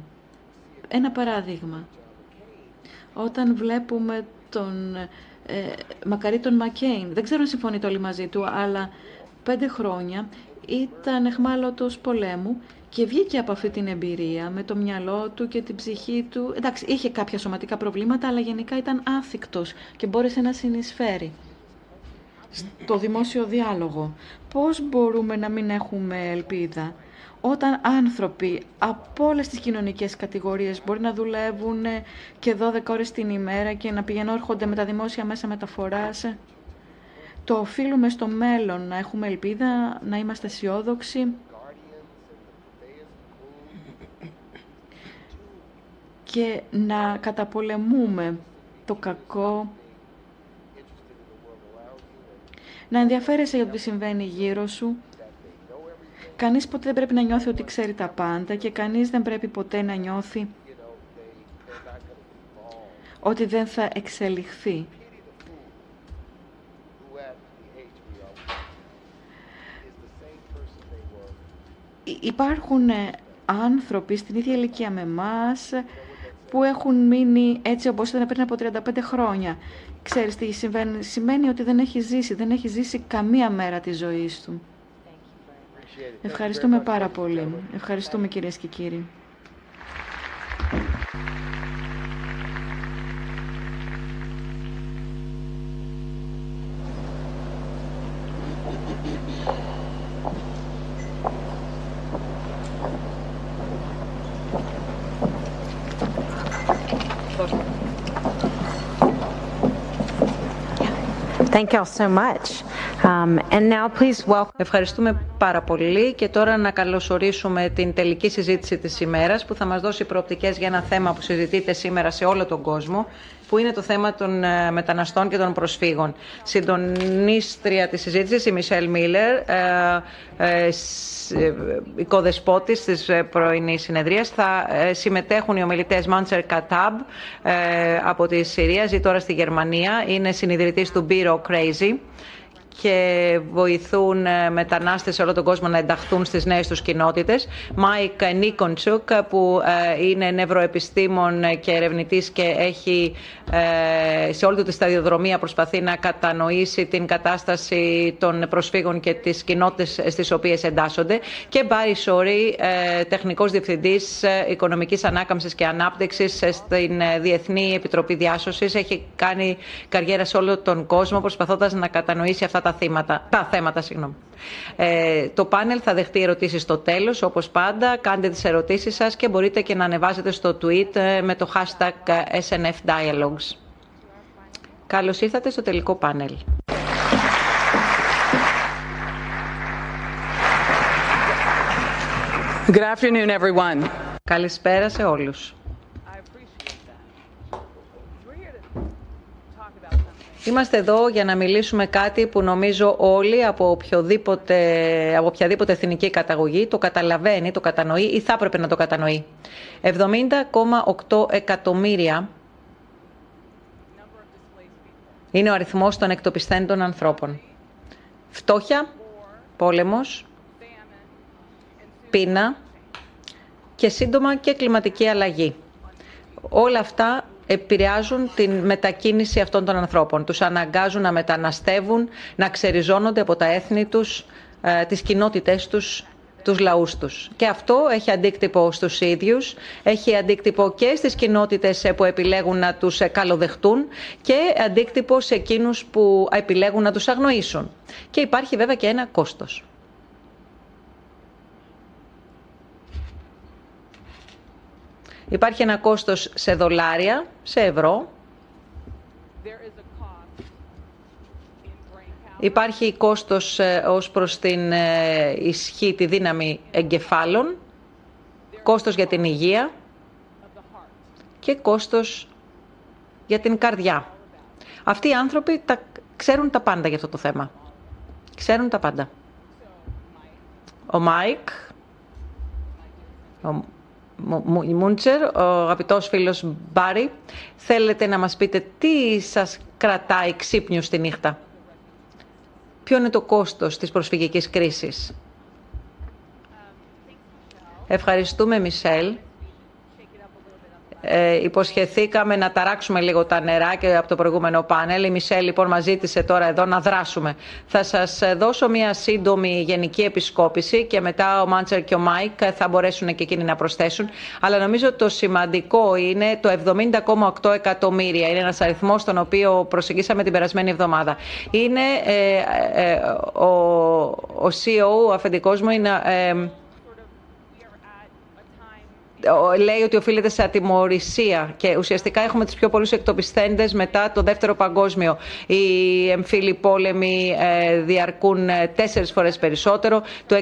Ένα παράδειγμα. Όταν βλέπουμε τον ε, μακαρίτη τον Μακέιν, δεν ξέρω αν συμφωνείτε όλοι μαζί του, αλλά πέντε χρόνια ήταν αιχμάλωτος πολέμου και βγήκε από αυτή την εμπειρία με το μυαλό του και την ψυχή του. Εντάξει, είχε κάποια σωματικά προβλήματα, αλλά γενικά ήταν άθικτος και μπόρεσε να συνεισφέρει στο δημόσιο διάλογο. Πώς μπορούμε να μην έχουμε ελπίδα όταν άνθρωποι από όλες τις κοινωνικές κατηγορίες μπορεί να δουλεύουν και 12 ώρες την ημέρα και να πηγαίνουν έρχονται με τα δημόσια μέσα μεταφοράς; Το οφείλουμε στο μέλλον να έχουμε ελπίδα, να είμαστε αισιόδοξοι και να καταπολεμούμε το κακό, να ενδιαφέρεσαι για το τι συμβαίνει γύρω σου. Κανείς ποτέ δεν πρέπει να νιώθει ότι ξέρει τα πάντα και κανείς δεν πρέπει ποτέ να νιώθει ότι δεν θα εξελιχθεί. Υπάρχουν ε, άνθρωποι στην ίδια ηλικία με εμάς που έχουν μείνει έτσι όπως ήταν πριν από 35 χρόνια. Ξέρεις τι συμβαίνει, σημαίνει ότι δεν έχει ζήσει, δεν έχει ζήσει καμία μέρα της ζωής του. Ευχαριστούμε πάρα πολύ. Ευχαριστούμε κυρίες και κύριοι. Thank y'all so much. Um, and now please welcome... Ευχαριστούμε πάρα πολύ και τώρα να καλωσορίσουμε την τελική συζήτηση της ημέρας που θα μας δώσει προοπτικές για ένα θέμα που συζητείται σήμερα σε όλο τον κόσμο που είναι το θέμα των μεταναστών και των προσφύγων. Συντονίστρια της συζήτησης η Μισελ Μίλλερ, οικοδεσπότης της πρωινής συνεδρίας. Θα συμμετέχουν οι ομιλητές Μάντσερ Κατάμπ από τη Συρία, ζει τώρα στη Γερμανία, είναι συνιδρυτής του Bureaucrazy και βοηθούν μετανάστες σε όλο τον κόσμο να ενταχθούν στις νέες τους κοινότητες. Μάικ Νίκοντσουκ που είναι νευροεπιστήμων και ερευνητής και έχει σε όλη του τη σταδιοδρομία προσπαθεί να κατανοήσει την κατάσταση των προσφύγων και τις κοινότητες στις οποίες εντάσσονται. Και Μπάρι Σόρι, τεχνικός διευθυντής οικονομικής ανάκαμψης και ανάπτυξης στην Διεθνή Επιτροπή Διάσωσης. Έχει κάνει καριέρα σε όλο τον κόσμο προσπαθώντας να κατανοήσει αυτά τα, θύματα, τα θέματα. Συγγνώμη. Ε, το πάνελ θα δεχτεί ερωτήσεις στο τέλος, όπως πάντα. Κάντε τις ερωτήσεις σας και μπορείτε και να ανεβάζετε στο tweet με το hashtag SNF Dialogues. Καλώς ήρθατε στο τελικό πάνελ. Good afternoon, everyone. Καλησπέρα σε όλους. Είμαστε εδώ για να μιλήσουμε κάτι που νομίζω όλοι από, οποιοδήποτε, από οποιαδήποτε εθνική καταγωγή το καταλαβαίνει, το κατανοεί ή θα έπρεπε να το κατανοεί. 70,8 εκατομμύρια είναι ο αριθμός των εκτοπισθέντων ανθρώπων. Φτώχεια, πόλεμος, πείνα και σύντομα και κλιματική αλλαγή. Όλα αυτά επηρεάζουν την μετακίνηση αυτών των ανθρώπων. Τους αναγκάζουν να μεταναστεύουν, να ξεριζώνονται από τα έθνη τους, τις κοινότητές τους, τους λαούς τους. Και αυτό έχει αντίκτυπο στους ίδιους, έχει αντίκτυπο και στις κοινότητες που επιλέγουν να τους καλοδεχτούν και αντίκτυπο σε εκείνους που επιλέγουν να τους αγνοήσουν. Και υπάρχει βέβαια και ένα κόστος. Υπάρχει ένα κόστος σε δολάρια, σε ευρώ. Υπάρχει κόστος ως προς την ισχύ, τη δύναμη εγκεφάλων, κόστος για την υγεία και κόστος για την καρδιά. Αυτοί οι άνθρωποι τα, ξέρουν τα πάντα για αυτό το θέμα. Ξέρουν τα πάντα. Ο Μάικ, ο Μούντσερ, ο αγαπητός φίλος Μπάρι, θέλετε να μας πείτε τι σας κρατάει ξύπνιο στη νύχτα; Ποιο είναι το κόστος της προσφυγικής κρίσης; Ευχαριστούμε, Μισελ ε, υποσχεθήκαμε να ταράξουμε λίγο τα νερά και από το προηγούμενο πάνελ. Η Μισελ λοιπόν μας ζήτησε τώρα εδώ να δράσουμε. Θα σας δώσω μια σύντομη γενική επισκόπηση και μετά ο Μάντσερ και ο Μάικ θα μπορέσουν και εκείνοι να προσθέσουν. Αλλά νομίζω το σημαντικό είναι το 70,8 εκατομμύρια. Είναι ένας αριθμός τον οποίο προσεγγίσαμε την περασμένη εβδομάδα. Είναι ε, ε, ο, ο CEO, ο αφεντικός μου, είναι... Ε, λέει ότι οφείλεται σε ατιμορρησία και ουσιαστικά έχουμε τους πιο πολλούς εκτοπισθέντες μετά το δεύτερο παγκόσμιο. Οι εμφύλοι πόλεμοι ε, διαρκούν ε, τέσσερις φορές περισσότερο. Το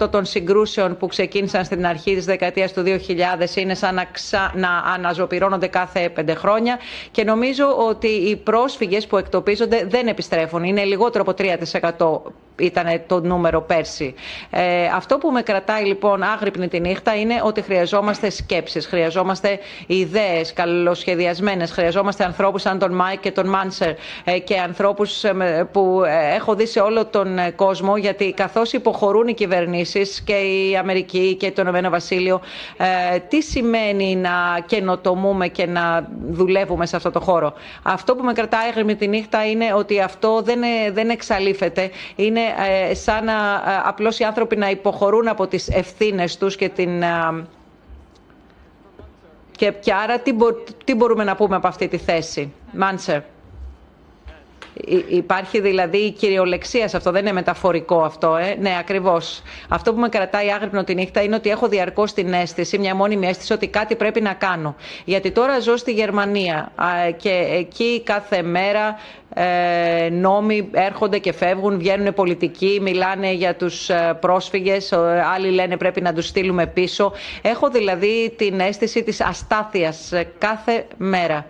60% των συγκρούσεων που ξεκίνησαν στην αρχή της δεκαετίας του 2000 είναι σαν να, ξα... να αναζωπυρώνονται κάθε πέντε χρόνια και νομίζω ότι οι πρόσφυγες που εκτοπίζονται δεν επιστρέφουν. Είναι λιγότερο από 3% ήταν το νούμερο πέρσι. Ε, αυτό που με κρατάει λοιπόν άγρυπνη τη νύχτα είναι ότι χρειαζόμαστε σκέψεις, χρειαζόμαστε ιδέες καλοσχεδιασμένες, χρειαζόμαστε ανθρώπους σαν τον Μάικ και τον Μάνσερ ε, και ανθρώπους ε, που ε, έχω δει σε όλο τον κόσμο γιατί καθώς υποχωρούν οι κυβερνήσεις και η Αμερική και το Ηνωμένο Βασίλειο τι σημαίνει να καινοτομούμε και να δουλεύουμε σε αυτό το χώρο. Αυτό που με κρατάει άγρυπνη τη νύχτα είναι ότι αυτό δεν, δεν εξαλείφεται. Είναι ε, σαν να ε, απλώς οι άνθρωποι να υποχωρούν από τις ευθύνες τους και την... Ε, και, άρα τι, τι μπορούμε να πούμε από αυτή τη θέση. Μάνσερ. Υπάρχει δηλαδή η κυριολεξία σε αυτό, δεν είναι μεταφορικό αυτό. Ε. Ναι, ακριβώς. Αυτό που με κρατάει άγρυπνο τη νύχτα είναι ότι έχω διαρκώς την αίσθηση, μια μόνιμη αίσθηση ότι κάτι πρέπει να κάνω. Γιατί τώρα ζω στη Γερμανία και εκεί κάθε μέρα ε, νόμοι έρχονται και φεύγουν, βγαίνουν πολιτικοί, μιλάνε για τους ε, πρόσφυγες, άλλοι λένε πρέπει να τους στείλουμε πίσω. Έχω δηλαδή την αίσθηση της αστάθειας ε, κάθε μέρα.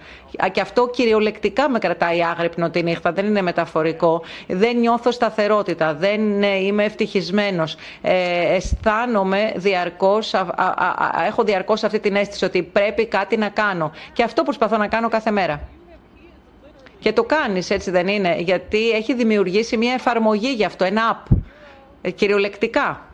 Και αυτό κυριολεκτικά με κρατάει άγρυπνο τη νύχτα, δεν είναι μεταφορικό. Δεν νιώθω σταθερότητα, δεν είμαι ευτυχισμένος. Ε, αισθάνομαι διαρκώς, έχω διαρκώς αυτή την αίσθηση ότι πρέπει κάτι να κάνω. Και αυτό προσπαθώ να κάνω κάθε μέρα. Και το κάνεις έτσι δεν είναι, γιατί έχει δημιουργήσει μια εφαρμογή γι' αυτό, ένα app, ε, κυριολεκτικά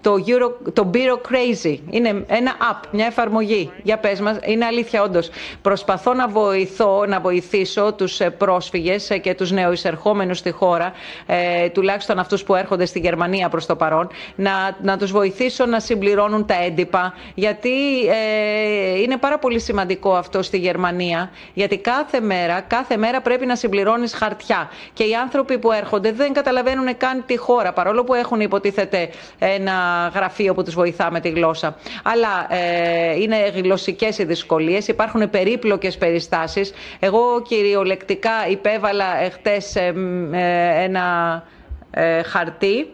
το, Euro, το Bureau Crazy. Είναι ένα app, μια εφαρμογή. Για πες μας, είναι αλήθεια όντως. Προσπαθώ να βοηθώ, να βοηθήσω τους ε, πρόσφυγες ε, και τους νεοεισερχόμενους στη χώρα, ε, τουλάχιστον αυτούς που έρχονται στη Γερμανία προς το παρόν, να, να τους βοηθήσω να συμπληρώνουν τα έντυπα, γιατί ε, είναι πάρα πολύ σημαντικό αυτό στη Γερμανία, γιατί κάθε μέρα, κάθε μέρα πρέπει να συμπληρώνεις χαρτιά. Και οι άνθρωποι που έρχονται δεν καταλαβαίνουν καν τη χώρα, παρόλο που έχουν υποτίθεται ένα γραφείο που τους βοηθά με τη γλώσσα. Αλλά ε, είναι γλωσσικές οι δυσκολίες, υπάρχουν περίπλοκες περιστάσεις. Εγώ κυριολεκτικά υπέβαλα χτες ε, ε, ένα ε, χαρτί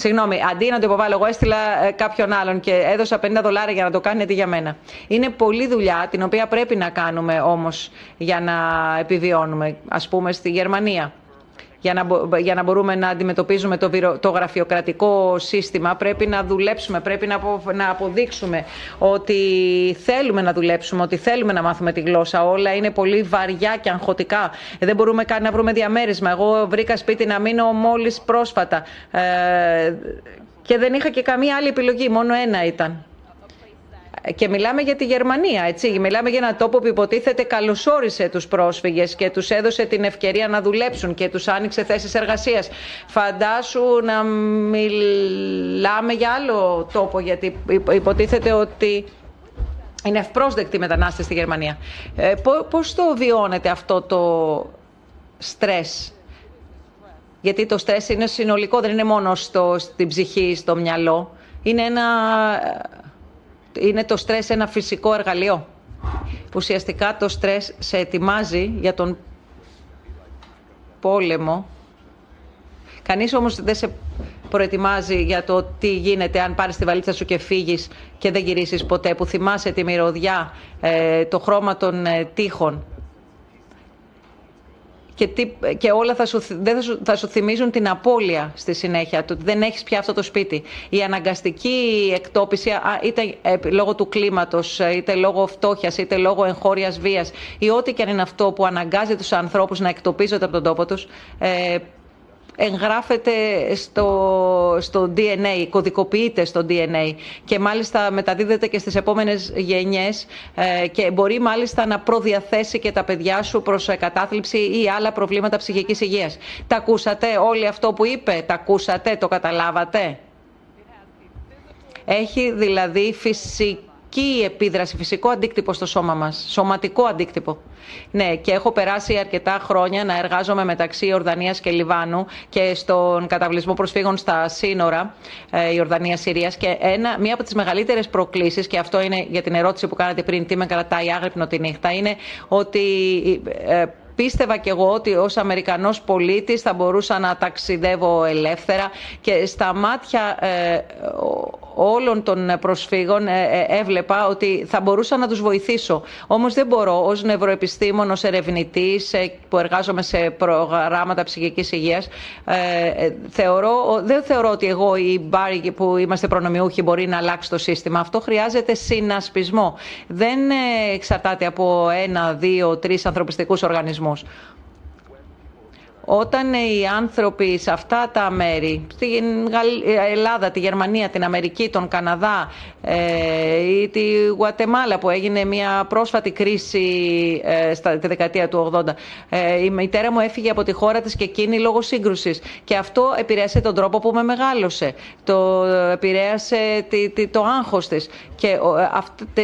Συγγνώμη, αντί να το υποβάλω, εγώ έστειλα ε, κάποιον άλλον και έδωσα 50 δολάρια για να το κάνει αντί για μένα. Είναι πολλή δουλειά την οποία πρέπει να κάνουμε όμως για να επιβιώνουμε, ας πούμε στη Γερμανία για να, για να μπορούμε να αντιμετωπίζουμε το, το γραφειοκρατικό σύστημα πρέπει να δουλέψουμε, πρέπει να, να αποδείξουμε ότι θέλουμε να δουλέψουμε, ότι θέλουμε να μάθουμε τη γλώσσα. Όλα είναι πολύ βαριά και αγχωτικά. Δεν μπορούμε καν να βρούμε διαμέρισμα. Εγώ βρήκα σπίτι να μείνω μόλις πρόσφατα ε, και δεν είχα και καμία άλλη επιλογή, μόνο ένα ήταν. Και μιλάμε για τη Γερμανία, έτσι. Μιλάμε για έναν τόπο που υποτίθεται καλωσόρισε τους πρόσφυγες και τους έδωσε την ευκαιρία να δουλέψουν και τους άνοιξε θέσεις εργασίας. Φαντάσου να μιλάμε για άλλο τόπο, γιατί υποτίθεται ότι είναι ευπρόσδεκτοι μετανάστες στη Γερμανία. Ε, πώς το βιώνετε αυτό το στρες; Γιατί το στρες είναι συνολικό, δεν είναι μόνο στο, στην ψυχή, στο μυαλό. Είναι ένα είναι το στρες ένα φυσικό εργαλείο. Ουσιαστικά το στρες σε ετοιμάζει για τον πόλεμο. Κανείς όμως δεν σε προετοιμάζει για το τι γίνεται αν πάρεις τη βαλίτσα σου και φύγεις και δεν γυρίσεις ποτέ, που θυμάσαι τη μυρωδιά, ε, το χρώμα των ε, τείχων και, τι, και όλα θα σου, δεν θα, σου, θα σου θυμίζουν την απώλεια στη συνέχεια, του δεν έχεις πια αυτό το σπίτι. Η αναγκαστική εκτόπιση, είτε ε, λόγω του κλίματος, ε, είτε λόγω φτώχειας, είτε λόγω εγχώριας βίας, ή ό,τι και αν είναι αυτό που αναγκάζει τους ανθρώπους να εκτοπίζονται από τον τόπο τους, ε, εγγράφεται στο, στο DNA, κωδικοποιείται στο DNA και μάλιστα μεταδίδεται και στις επόμενες γενιές ε, και μπορεί μάλιστα να προδιαθέσει και τα παιδιά σου προς κατάθλιψη ή άλλα προβλήματα ψυχικής υγείας. Τα ακούσατε όλοι αυτό που είπε, τα ακούσατε, το καταλάβατε; Έχει δηλαδή φυσική φυσική επίδραση, φυσικό αντίκτυπο στο σώμα μας, σωματικό αντίκτυπο. Ναι, και έχω περάσει αρκετά χρόνια να εργάζομαι μεταξύ Ιορδανίας και Λιβάνου και στον καταβλισμό προσφύγων στα σύνορα ε, Ιορδανίας-Συρίας και ένα, μία από τις μεγαλύτερες προκλήσεις, και αυτό είναι για την ερώτηση που κάνατε πριν, τι με κρατάει άγρυπνο τη νύχτα, είναι ότι ε, πίστευα και εγώ ότι ως Αμερικανός πολίτης θα μπορούσα να ταξιδεύω ελεύθερα και στα μάτια ε, όλων των προσφύγων ε, ε, έβλεπα ότι θα μπορούσα να τους βοηθήσω. Όμως δεν μπορώ ως νευροεπιστήμον, ως ερευνητής που εργάζομαι σε προγράμματα ψυχικής υγείας θεωρώ, δεν θεωρώ ότι εγώ ή οι μπάροι που είμαστε προνομιούχοι μπορεί να αλλάξει το σύστημα. Αυτό χρειάζεται συνασπισμό. Δεν εξαρτάται από ένα, δύο, τρεις ανθρωπιστικούς οργανισμούς. Όταν οι άνθρωποι σε αυτά τα μέρη, στην Ελλάδα, τη Γερμανία, την Αμερική, τον Καναδά ε, ή τη Γουατεμάλα που έγινε μια πρόσφατη κρίση ε, στα, τη δεκαετία του 80. Ε, η μητέρα μου έφυγε από τη χώρα της και εκείνη λόγω σύγκρουσης και αυτό επηρέασε τον τρόπο που με μεγάλωσε. Το επηρέασε το άγχος της και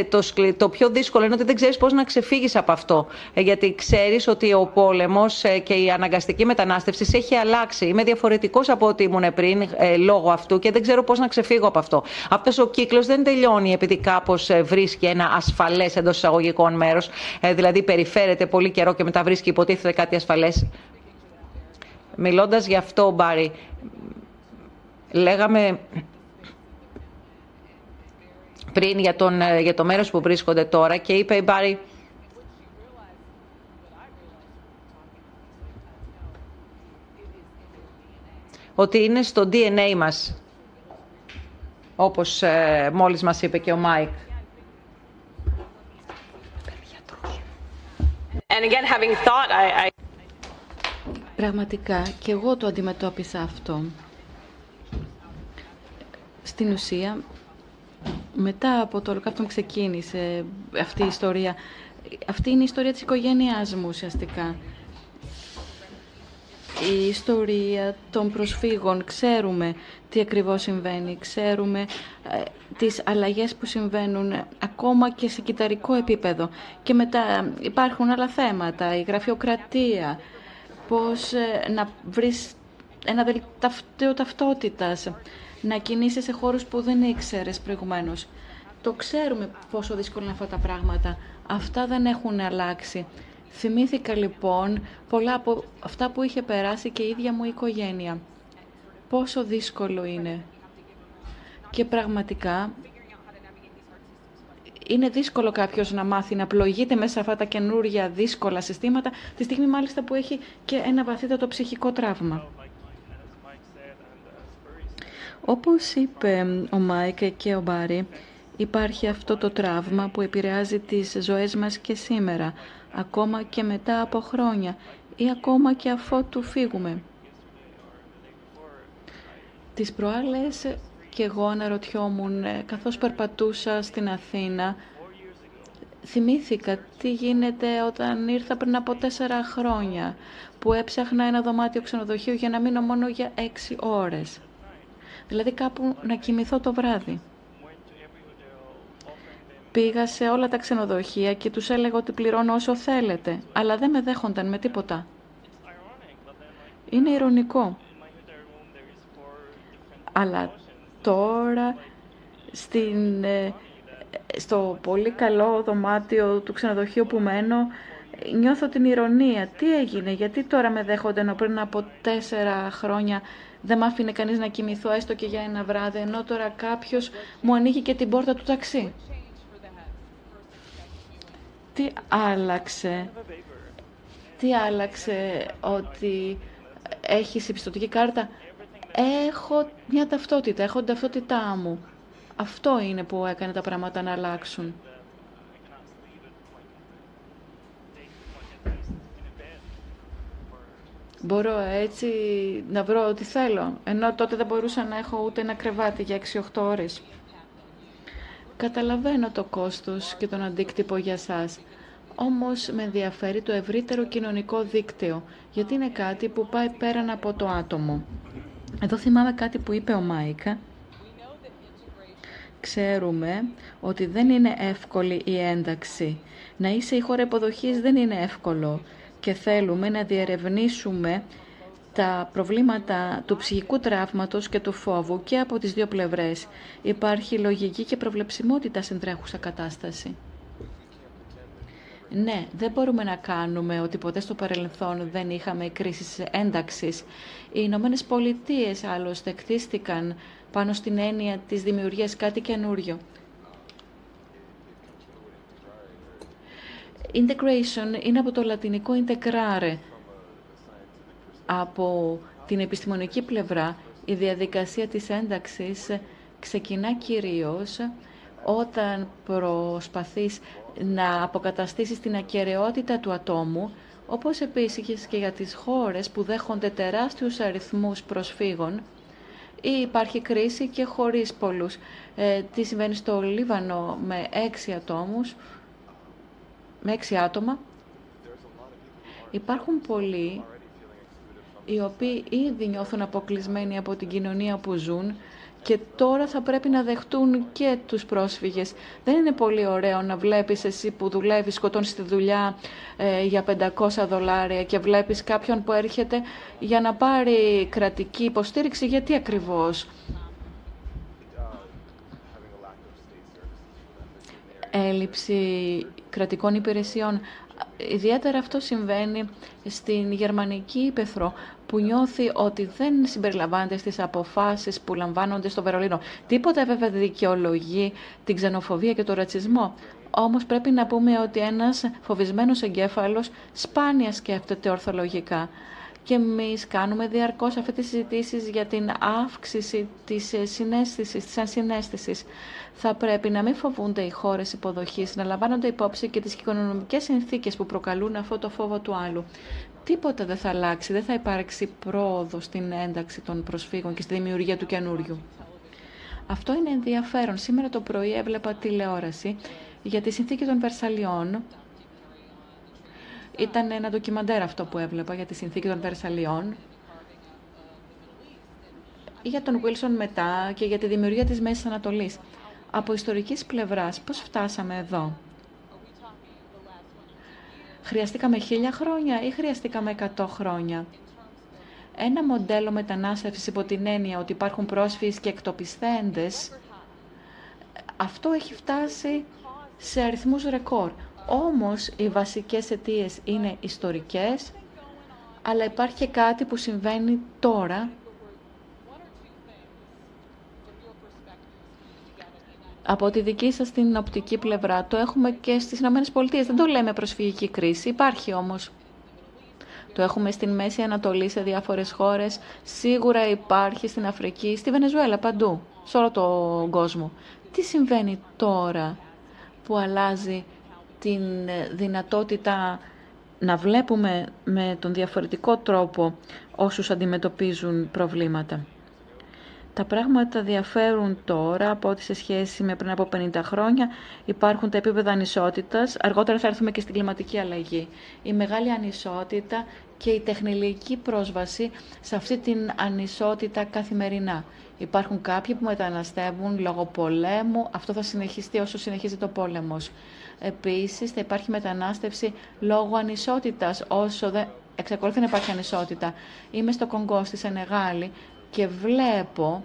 το, το πιο δύσκολο είναι ότι δεν ξέρεις πώς να ξεφύγεις από αυτό γιατί ξέρεις ότι ο πόλεμος και η αναγκαστική μετανάστευσης έχει αλλάξει. Είμαι διαφορετικός από ό,τι ήμουν πριν λόγω αυτού και δεν ξέρω πώς να ξεφύγω από αυτό. Αυτός ο κύκλος δεν τελειώνει επειδή κάπως ε, βρίσκει ένα ασφαλές εντός εισαγωγικών μέρος, ε, δηλαδή περιφέρεται πολύ καιρό και μετά βρίσκει υποτίθεται κάτι ασφαλές. Μιλώντας γι' αυτό, Μπάρι, λέγαμε πριν για, τον, ε, για το μέρος που βρίσκονται τώρα και είπε η Μπάρι ότι είναι στο DNA μας όπως ε, μόλις μας είπε και ο Μάικ. And again, having thought, I, I... Πραγματικά, και εγώ το αντιμετώπισα αυτό. Στην ουσία, μετά από το ολοκαύτωμα ξεκίνησε αυτή η ιστορία. Αυτή είναι η ιστορία της οικογένειάς μου ουσιαστικά η ιστορία των προσφύγων. Ξέρουμε τι ακριβώς συμβαίνει, ξέρουμε ε, τις αλλαγές που συμβαίνουν ακόμα και σε κυταρικό επίπεδο. Και μετά υπάρχουν άλλα θέματα, η γραφειοκρατία, πώς ε, να βρεις ένα δελτίο ταυτότητας, να κινείσαι σε χώρους που δεν ήξερες προηγουμένως. Το ξέρουμε πόσο δύσκολα είναι αυτά τα πράγματα. Αυτά δεν έχουν αλλάξει. Θυμήθηκα λοιπόν πολλά από αυτά που είχε περάσει και η ίδια μου η οικογένεια. Πόσο δύσκολο είναι. Και πραγματικά είναι δύσκολο κάποιος να μάθει να πλοηγείται μέσα σε αυτά τα καινούργια δύσκολα συστήματα, τη στιγμή μάλιστα που έχει και ένα βαθύτατο ψυχικό τραύμα. Όπως είπε ο Μάικ και ο Μπάρι, υπάρχει αυτό το τραύμα που επηρεάζει τις ζωές μας και σήμερα ακόμα και μετά από χρόνια ή ακόμα και αφότου φύγουμε. Τις προάλλες και εγώ αναρωτιόμουν ε, καθώς περπατούσα στην Αθήνα θυμήθηκα τι γίνεται όταν ήρθα πριν από τέσσερα χρόνια που έψαχνα ένα δωμάτιο ξενοδοχείου για να μείνω μόνο για έξι ώρες. Δηλαδή κάπου να κοιμηθώ το βράδυ. Πήγα σε όλα τα ξενοδοχεία και τους έλεγα ότι πληρώνω όσο θέλετε, αλλά δεν με δέχονταν με τίποτα. Είναι ηρωνικό. Αλλά τώρα στην, ε, στο πολύ καλό δωμάτιο του ξενοδοχείου που μένω νιώθω την ηρωνία. Τι έγινε, γιατί τώρα με δέχονται ενώ πριν από τέσσερα χρόνια δεν μ' άφηνε κανείς να κοιμηθώ έστω και για ένα βράδυ, ενώ τώρα κάποιος μου ανοίγει και την πόρτα του ταξί. Τι άλλαξε. Τι άλλαξε ότι έχεις επιστοτική κάρτα; Έχω μια ταυτότητα, έχω την ταυτότητά μου. Αυτό είναι που έκανε τα πράγματα να αλλάξουν. Μπορώ έτσι να βρω ό,τι θέλω, ενώ τότε δεν μπορούσα να έχω ούτε ένα κρεβάτι για 6-8 ώρες. Καταλαβαίνω το κόστος και τον αντίκτυπο για σας. Όμως με ενδιαφέρει το ευρύτερο κοινωνικό δίκτυο, γιατί είναι κάτι που πάει πέραν από το άτομο. Εδώ θυμάμαι κάτι που είπε ο Μάικα. Ξέρουμε ότι δεν είναι εύκολη η ένταξη. Να είσαι η χώρα υποδοχής δεν είναι εύκολο και θέλουμε να διερευνήσουμε τα προβλήματα του ψυχικού τραύματος και του φόβου και από τις δύο πλευρές. Υπάρχει λογική και προβλεψιμότητα στην τρέχουσα κατάσταση. Ναι, δεν μπορούμε να κάνουμε ότι ποτέ στο παρελθόν δεν είχαμε κρίσεις ένταξης. Οι Ηνωμένες Πολιτείες άλλωστε εκτίστηκαν πάνω στην έννοια της δημιουργίας κάτι καινούριο. Integration είναι από το λατινικό integrare, από την επιστημονική πλευρά, η διαδικασία της ένταξης ξεκινά κυρίως όταν προσπαθείς να αποκαταστήσεις την ακαιρεότητα του ατόμου, Όπως επίσης και για τις χώρες που δέχονται τεράστιους αριθμούς προσφύγων, ή υπάρχει κρίση και χωρίς πολλούς. Ε, τι συμβαίνει στο Λίβανο με έξι ατόμους, με έξι άτομα; Υπάρχουν πολλοί οι οποίοι ήδη νιώθουν αποκλεισμένοι από την κοινωνία που ζουν και τώρα θα πρέπει να δεχτούν και τους πρόσφυγες. Δεν είναι πολύ ωραίο να βλέπεις εσύ που δουλεύεις, σκοτώνεις τη δουλειά ε, για 500 δολάρια και βλέπεις κάποιον που έρχεται για να πάρει κρατική υποστήριξη. Γιατί ακριβώς; Έλλειψη κρατικών υπηρεσιών. Ιδιαίτερα αυτό συμβαίνει στην γερμανική υπεθρό που νιώθει ότι δεν συμπεριλαμβάνεται στις αποφάσεις που λαμβάνονται στο Βερολίνο. Τίποτα βέβαια δεν δικαιολογεί την ξενοφοβία και τον ρατσισμό. Όμως πρέπει να πούμε ότι ένας φοβισμένος εγκέφαλος σπάνια σκέφτεται ορθολογικά και εμείς κάνουμε διαρκώς αυτές τις συζητήσεις για την αύξηση της συνέστησης, της ανσυναίσθησης. Θα πρέπει να μην φοβούνται οι χώρες υποδοχής, να λαμβάνονται υπόψη και τις οικονομικές συνθήκες που προκαλούν αυτό το φόβο του άλλου. Τίποτα δεν θα αλλάξει, δεν θα υπάρξει πρόοδο στην ένταξη των προσφύγων και στη δημιουργία του καινούριου. Αυτό είναι ενδιαφέρον. Σήμερα το πρωί έβλεπα τηλεόραση για τη συνθήκη των Βερσαλιών ήταν ένα ντοκιμαντέρ αυτό που έβλεπα για τη συνθήκη των Βερσαλιών για τον Βίλσον μετά και για τη δημιουργία της Μέσης Ανατολής. Από ιστορικής πλευράς, πώς φτάσαμε εδώ; Χρειαστήκαμε χίλια χρόνια ή χρειαστήκαμε εκατό χρόνια; Ένα μοντέλο μετανάστευσης υπό την έννοια ότι υπάρχουν πρόσφυγες και εκτοπισθέντες, αυτό έχει φτάσει σε αριθμούς ρεκόρ. Όμως οι βασικές αιτίες είναι ιστορικές, αλλά υπάρχει και κάτι που συμβαίνει τώρα από τη δική σας την οπτική πλευρά. Το έχουμε και στις Ηνωμένες Πολιτείες. Δεν το λέμε προσφυγική κρίση. Υπάρχει όμως. Το έχουμε στην Μέση Ανατολή σε διάφορες χώρες. Σίγουρα υπάρχει στην Αφρική, στη Βενεζουέλα, παντού, σε όλο τον κόσμο. Τι συμβαίνει τώρα που αλλάζει την δυνατότητα να βλέπουμε με τον διαφορετικό τρόπο όσους αντιμετωπίζουν προβλήματα. Τα πράγματα διαφέρουν τώρα από ό,τι σε σχέση με πριν από 50 χρόνια. Υπάρχουν τα επίπεδα ανισότητας. Αργότερα θα έρθουμε και στην κλιματική αλλαγή. Η μεγάλη ανισότητα και η τεχνηλική πρόσβαση σε αυτή την ανισότητα καθημερινά. Υπάρχουν κάποιοι που μεταναστεύουν λόγω πολέμου. Αυτό θα συνεχιστεί όσο συνεχίζει το πόλεμος. Επίσης θα υπάρχει μετανάστευση λόγω ανισότητας όσο δεν εξακολουθεί να υπάρχει ανισότητα. Είμαι στο Κονγκό, στη Σενεγάλη και βλέπω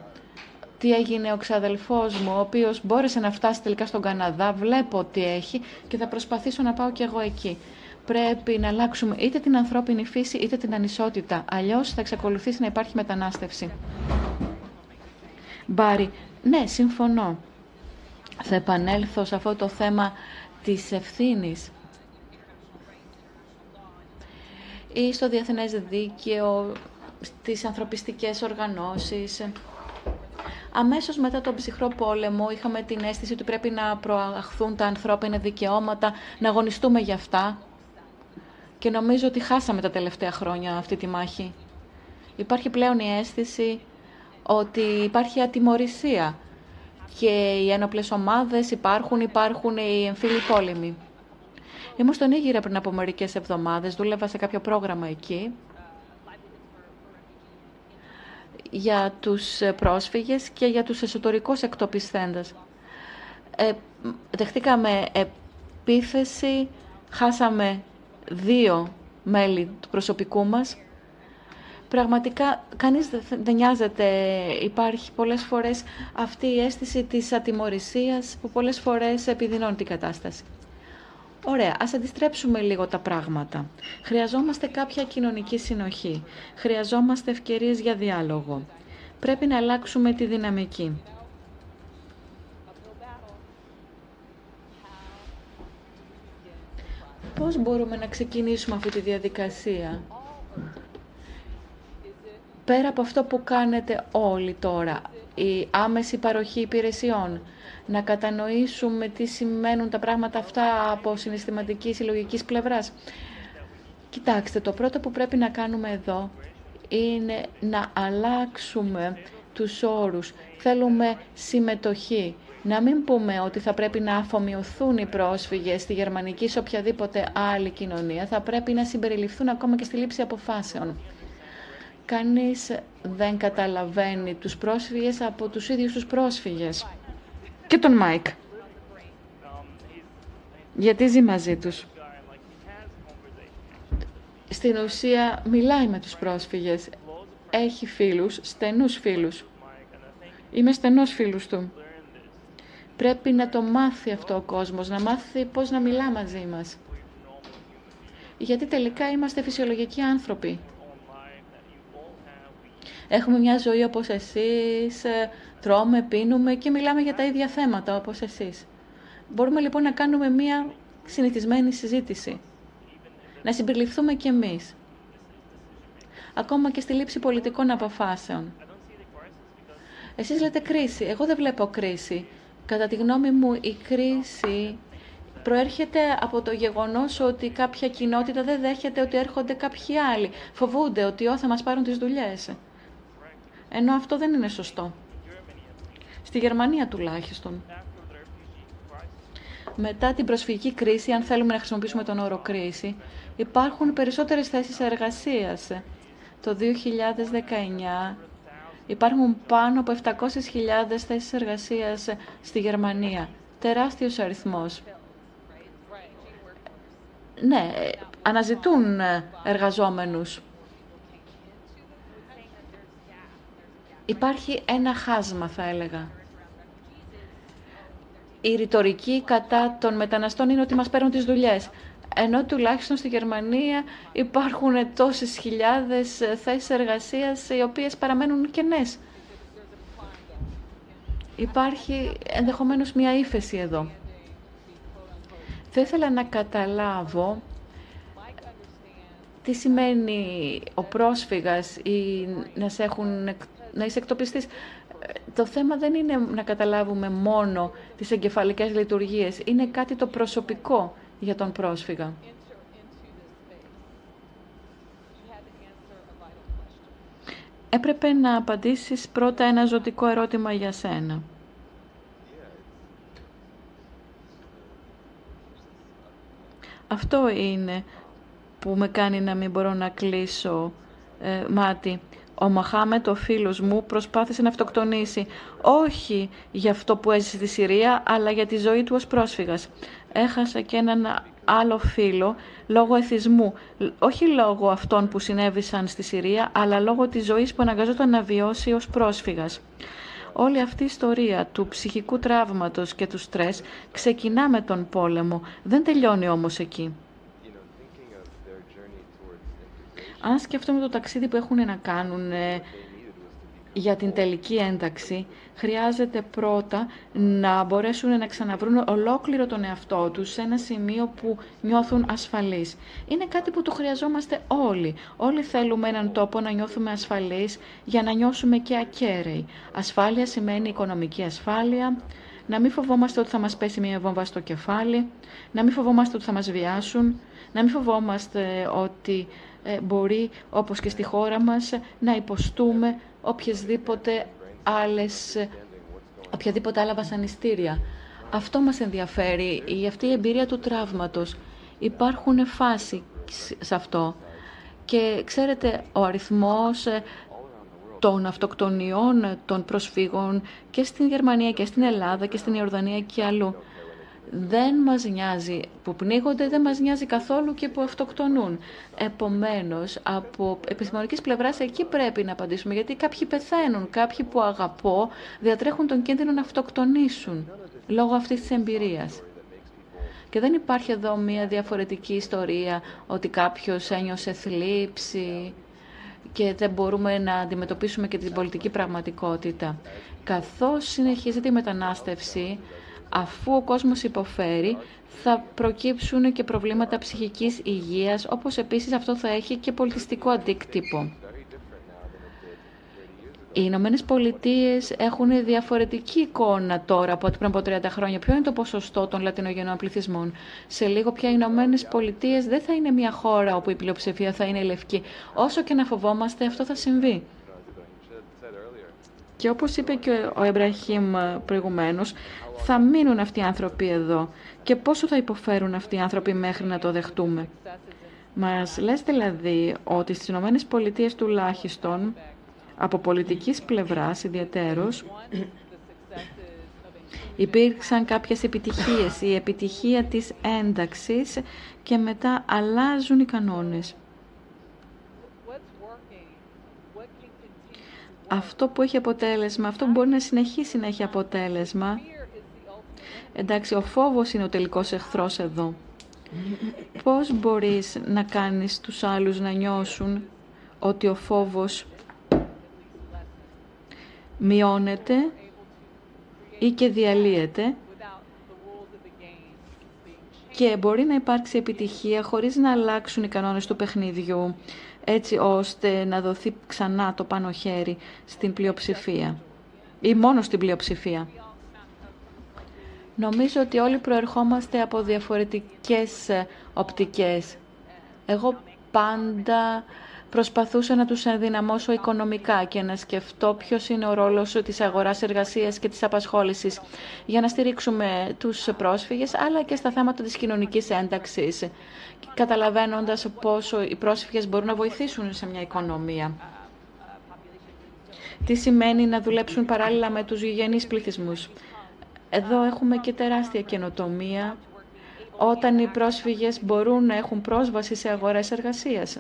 τι έγινε ο ξαδελφός μου, ο οποίος μπόρεσε να φτάσει τελικά στον Καναδά, βλέπω τι έχει και θα προσπαθήσω να πάω κι εγώ εκεί. Πρέπει να αλλάξουμε είτε την ανθρώπινη φύση είτε την ανισότητα, αλλιώς θα εξακολουθήσει να υπάρχει μετανάστευση. Μπάρι, ναι, συμφωνώ. Θα επανέλθω σε αυτό το θέμα της ευθύνης ή στο διεθνές δίκαιο, στις ανθρωπιστικές οργανώσεις. Αμέσως μετά τον ψυχρό πόλεμο είχαμε την αίσθηση ότι πρέπει να προαχθούν τα ανθρώπινα δικαιώματα, να αγωνιστούμε για αυτά. Και νομίζω ότι χάσαμε τα τελευταία χρόνια αυτή τη μάχη. Υπάρχει πλέον η αίσθηση ότι υπάρχει ατιμορρησία και οι ένοπλες ομάδες υπάρχουν, υπάρχουν οι εμφύλοι πόλεμοι. Ήμουν στον Ήγηρα πριν από μερικές εβδομάδες, δούλευα σε κάποιο πρόγραμμα εκεί για τους πρόσφυγες και για τους εσωτερικούς εκτοπισθέντες. Ε, δεχτήκαμε επίθεση, χάσαμε δύο μέλη του προσωπικού μας. Πραγματικά κανείς δεν νοιάζεται. Υπάρχει πολλές φορές αυτή η αίσθηση της ατιμορρησίας που πολλές φορές επιδεινώνει την κατάσταση. Ωραία, ας αντιστρέψουμε λίγο τα πράγματα. Χρειαζόμαστε κάποια κοινωνική συνοχή. Χρειαζόμαστε ευκαιρίες για διάλογο. Πρέπει να αλλάξουμε τη δυναμική. Πώς μπορούμε να ξεκινήσουμε αυτή τη διαδικασία; Πέρα από αυτό που κάνετε όλοι τώρα, η άμεση παροχή υπηρεσιών, να κατανοήσουμε τι σημαίνουν τα πράγματα αυτά από συναισθηματικής συλλογικής πλευράς. Κοιτάξτε, το πρώτο που πρέπει να κάνουμε εδώ είναι να αλλάξουμε τους όρους. Θέλουμε συμμετοχή. Να μην πούμε ότι θα πρέπει να αφομοιωθούν οι πρόσφυγες στη γερμανική σε οποιαδήποτε άλλη κοινωνία. Θα πρέπει να συμπεριληφθούν ακόμα και στη λήψη αποφάσεων. Κανείς δεν καταλαβαίνει τους πρόσφυγες από τους ίδιους τους πρόσφυγες. Και τον Μάικ. Γιατί ζει μαζί τους. Στην ουσία μιλάει με τους πρόσφυγες. Έχει φίλους, στενούς φίλους. Είμαι στενός φίλος του. Πρέπει να το μάθει αυτό ο κόσμος, να μάθει πώς να μιλά μαζί μας. Γιατί τελικά είμαστε φυσιολογικοί άνθρωποι. Έχουμε μια ζωή όπως εσείς, ε, τρώμε, πίνουμε και μιλάμε για τα ίδια θέματα όπως εσείς. Μπορούμε λοιπόν να κάνουμε μια συνηθισμένη συζήτηση. Να συμπεριληφθούμε κι εμείς. Ακόμα και στη λήψη πολιτικών αποφάσεων. Εσείς λέτε κρίση. Εγώ δεν βλέπω κρίση. Κατά τη γνώμη μου η κρίση προέρχεται από το γεγονός ότι κάποια κοινότητα δεν δέχεται ότι έρχονται κάποιοι άλλοι. Φοβούνται ότι ό, θα μας πάρουν τις δουλειές. Ενώ αυτό δεν είναι σωστό. Στη Γερμανία τουλάχιστον. Μετά την προσφυγική κρίση, αν θέλουμε να χρησιμοποιήσουμε τον όρο κρίση, υπάρχουν περισσότερες θέσεις εργασίας. Το 2019 υπάρχουν πάνω από 700.000 θέσεις εργασίας στη Γερμανία. Τεράστιος αριθμός. Ναι, αναζητούν εργαζόμενους. Υπάρχει ένα χάσμα, θα έλεγα. Η ρητορική κατά των μεταναστών είναι ότι μας παίρνουν τις δουλειές. Ενώ τουλάχιστον στη Γερμανία υπάρχουν τόσες χιλιάδες θέσεις εργασίας οι οποίες παραμένουν κενές. Υπάρχει ενδεχομένως μια ύφεση εδώ. Θα ήθελα να καταλάβω τι σημαίνει ο πρόσφυγας ή να σε έχουν να είσαι εκτοπιστής. Το θέμα δεν είναι να καταλάβουμε μόνο τις εγκεφαλικές λειτουργίες. Είναι κάτι το προσωπικό για τον πρόσφυγα. Έπρεπε να απαντήσεις πρώτα ένα ζωτικό ερώτημα για σένα. Αυτό είναι που με κάνει να μην μπορώ να κλείσω ε, μάτι. Ο Μαχάμετ, ο φίλος μου, προσπάθησε να αυτοκτονήσει. Όχι για αυτό που έζησε στη Συρία, αλλά για τη ζωή του ως πρόσφυγας. Έχασα και έναν άλλο φίλο λόγω εθισμού. Όχι λόγω αυτών που συνέβησαν στη Συρία, αλλά λόγω της ζωής που αναγκαζόταν να βιώσει ως πρόσφυγας. Όλη αυτή η ιστορία του ψυχικού τραύματος και του στρες ξεκινά με τον πόλεμο, δεν τελειώνει όμως εκεί. Αν σκεφτούμε το ταξίδι που έχουν να κάνουν ε, για την τελική ένταξη, χρειάζεται πρώτα να μπορέσουν να ξαναβρούν ολόκληρο τον εαυτό τους σε ένα σημείο που νιώθουν ασφαλείς. Είναι κάτι που το χρειαζόμαστε όλοι. Όλοι θέλουμε έναν τόπο να νιώθουμε ασφαλείς για να νιώσουμε και ακέραιοι. Ασφάλεια σημαίνει οικονομική ασφάλεια, να μην φοβόμαστε ότι θα μας πέσει μια βόμβα στο κεφάλι, να μην φοβόμαστε ότι θα μας βιάσουν, να μην φοβόμαστε ότι ε, μπορεί, όπως και στη χώρα μας, να υποστούμε οποιασδήποτε άλλες, οποιαδήποτε άλλα βασανιστήρια. Αυτό μας ενδιαφέρει, η αυτή η εμπειρία του τραύματος. Υπάρχουν φάση σε αυτό. Και ξέρετε, ο αριθμός ε, των αυτοκτονιών των προσφύγων και στην Γερμανία και στην Ελλάδα και στην Ιορδανία και αλλού δεν μας νοιάζει που πνίγονται, δεν μας νοιάζει καθόλου και που αυτοκτονούν. Επομένως, από επιστημονικής πλευράς εκεί πρέπει να απαντήσουμε, γιατί κάποιοι πεθαίνουν, κάποιοι που αγαπώ διατρέχουν τον κίνδυνο να αυτοκτονήσουν λόγω αυτής της εμπειρίας. Και δεν υπάρχει εδώ μια διαφορετική ιστορία ότι κάποιος ένιωσε θλίψη και δεν μπορούμε να αντιμετωπίσουμε και την πολιτική πραγματικότητα. Καθώς συνεχίζεται η μετανάστευση, αφού ο κόσμος υποφέρει, θα προκύψουν και προβλήματα ψυχικής υγείας, όπως επίσης αυτό θα έχει και πολιτιστικό αντίκτυπο. Οι Ηνωμένες Πολιτείες έχουν διαφορετική εικόνα τώρα από ό,τι πριν από 30 χρόνια. Ποιο είναι το ποσοστό των λατινογενών πληθυσμών; Σε λίγο πια οι Ηνωμένες Πολιτείες δεν θα είναι μια χώρα όπου η πλειοψηφία θα είναι λευκή. Όσο και να φοβόμαστε, αυτό θα συμβεί. Και όπως είπε και ο Εμπραχήμ προηγουμένως, θα μείνουν αυτοί οι άνθρωποι εδώ. Και πόσο θα υποφέρουν αυτοί οι άνθρωποι μέχρι να το δεχτούμε. Μας λες δηλαδή ότι στις Ηνωμένες Πολιτείες τουλάχιστον, από πολιτικής πλευράς ιδιαίτερος, υπήρξαν κάποιες επιτυχίες. Η επιτυχία της ένταξης και μετά αλλάζουν οι κανόνες. Αυτό που έχει αποτέλεσμα, αυτό που μπορεί να συνεχίσει να έχει αποτέλεσμα, εντάξει, ο φόβος είναι ο τελικός εχθρός εδώ. Πώς μπορείς να κάνεις τους άλλους να νιώσουν ότι ο φόβος μειώνεται ή και διαλύεται και μπορεί να υπάρξει επιτυχία χωρίς να αλλάξουν οι κανόνες του παιχνιδιού έτσι ώστε να δοθεί ξανά το πάνω χέρι στην πλειοψηφία ή μόνο στην πλειοψηφία. Νομίζω ότι όλοι προερχόμαστε από διαφορετικές ε, οπτικές. Εγώ πάντα προσπαθούσα να τους ενδυναμώσω οικονομικά και να σκεφτώ ποιος είναι ο ρόλος της αγοράς εργασίας και της απασχόλησης για να στηρίξουμε τους πρόσφυγες, αλλά και στα θέματα της κοινωνικής ένταξης, καταλαβαίνοντας πόσο οι πρόσφυγες μπορούν να βοηθήσουν σε μια οικονομία. Τι σημαίνει να δουλέψουν παράλληλα με τους γηγενείς πληθυσμούς; Εδώ έχουμε και τεράστια καινοτομία όταν οι πρόσφυγες μπορούν να έχουν πρόσβαση σε αγορές εργασίας.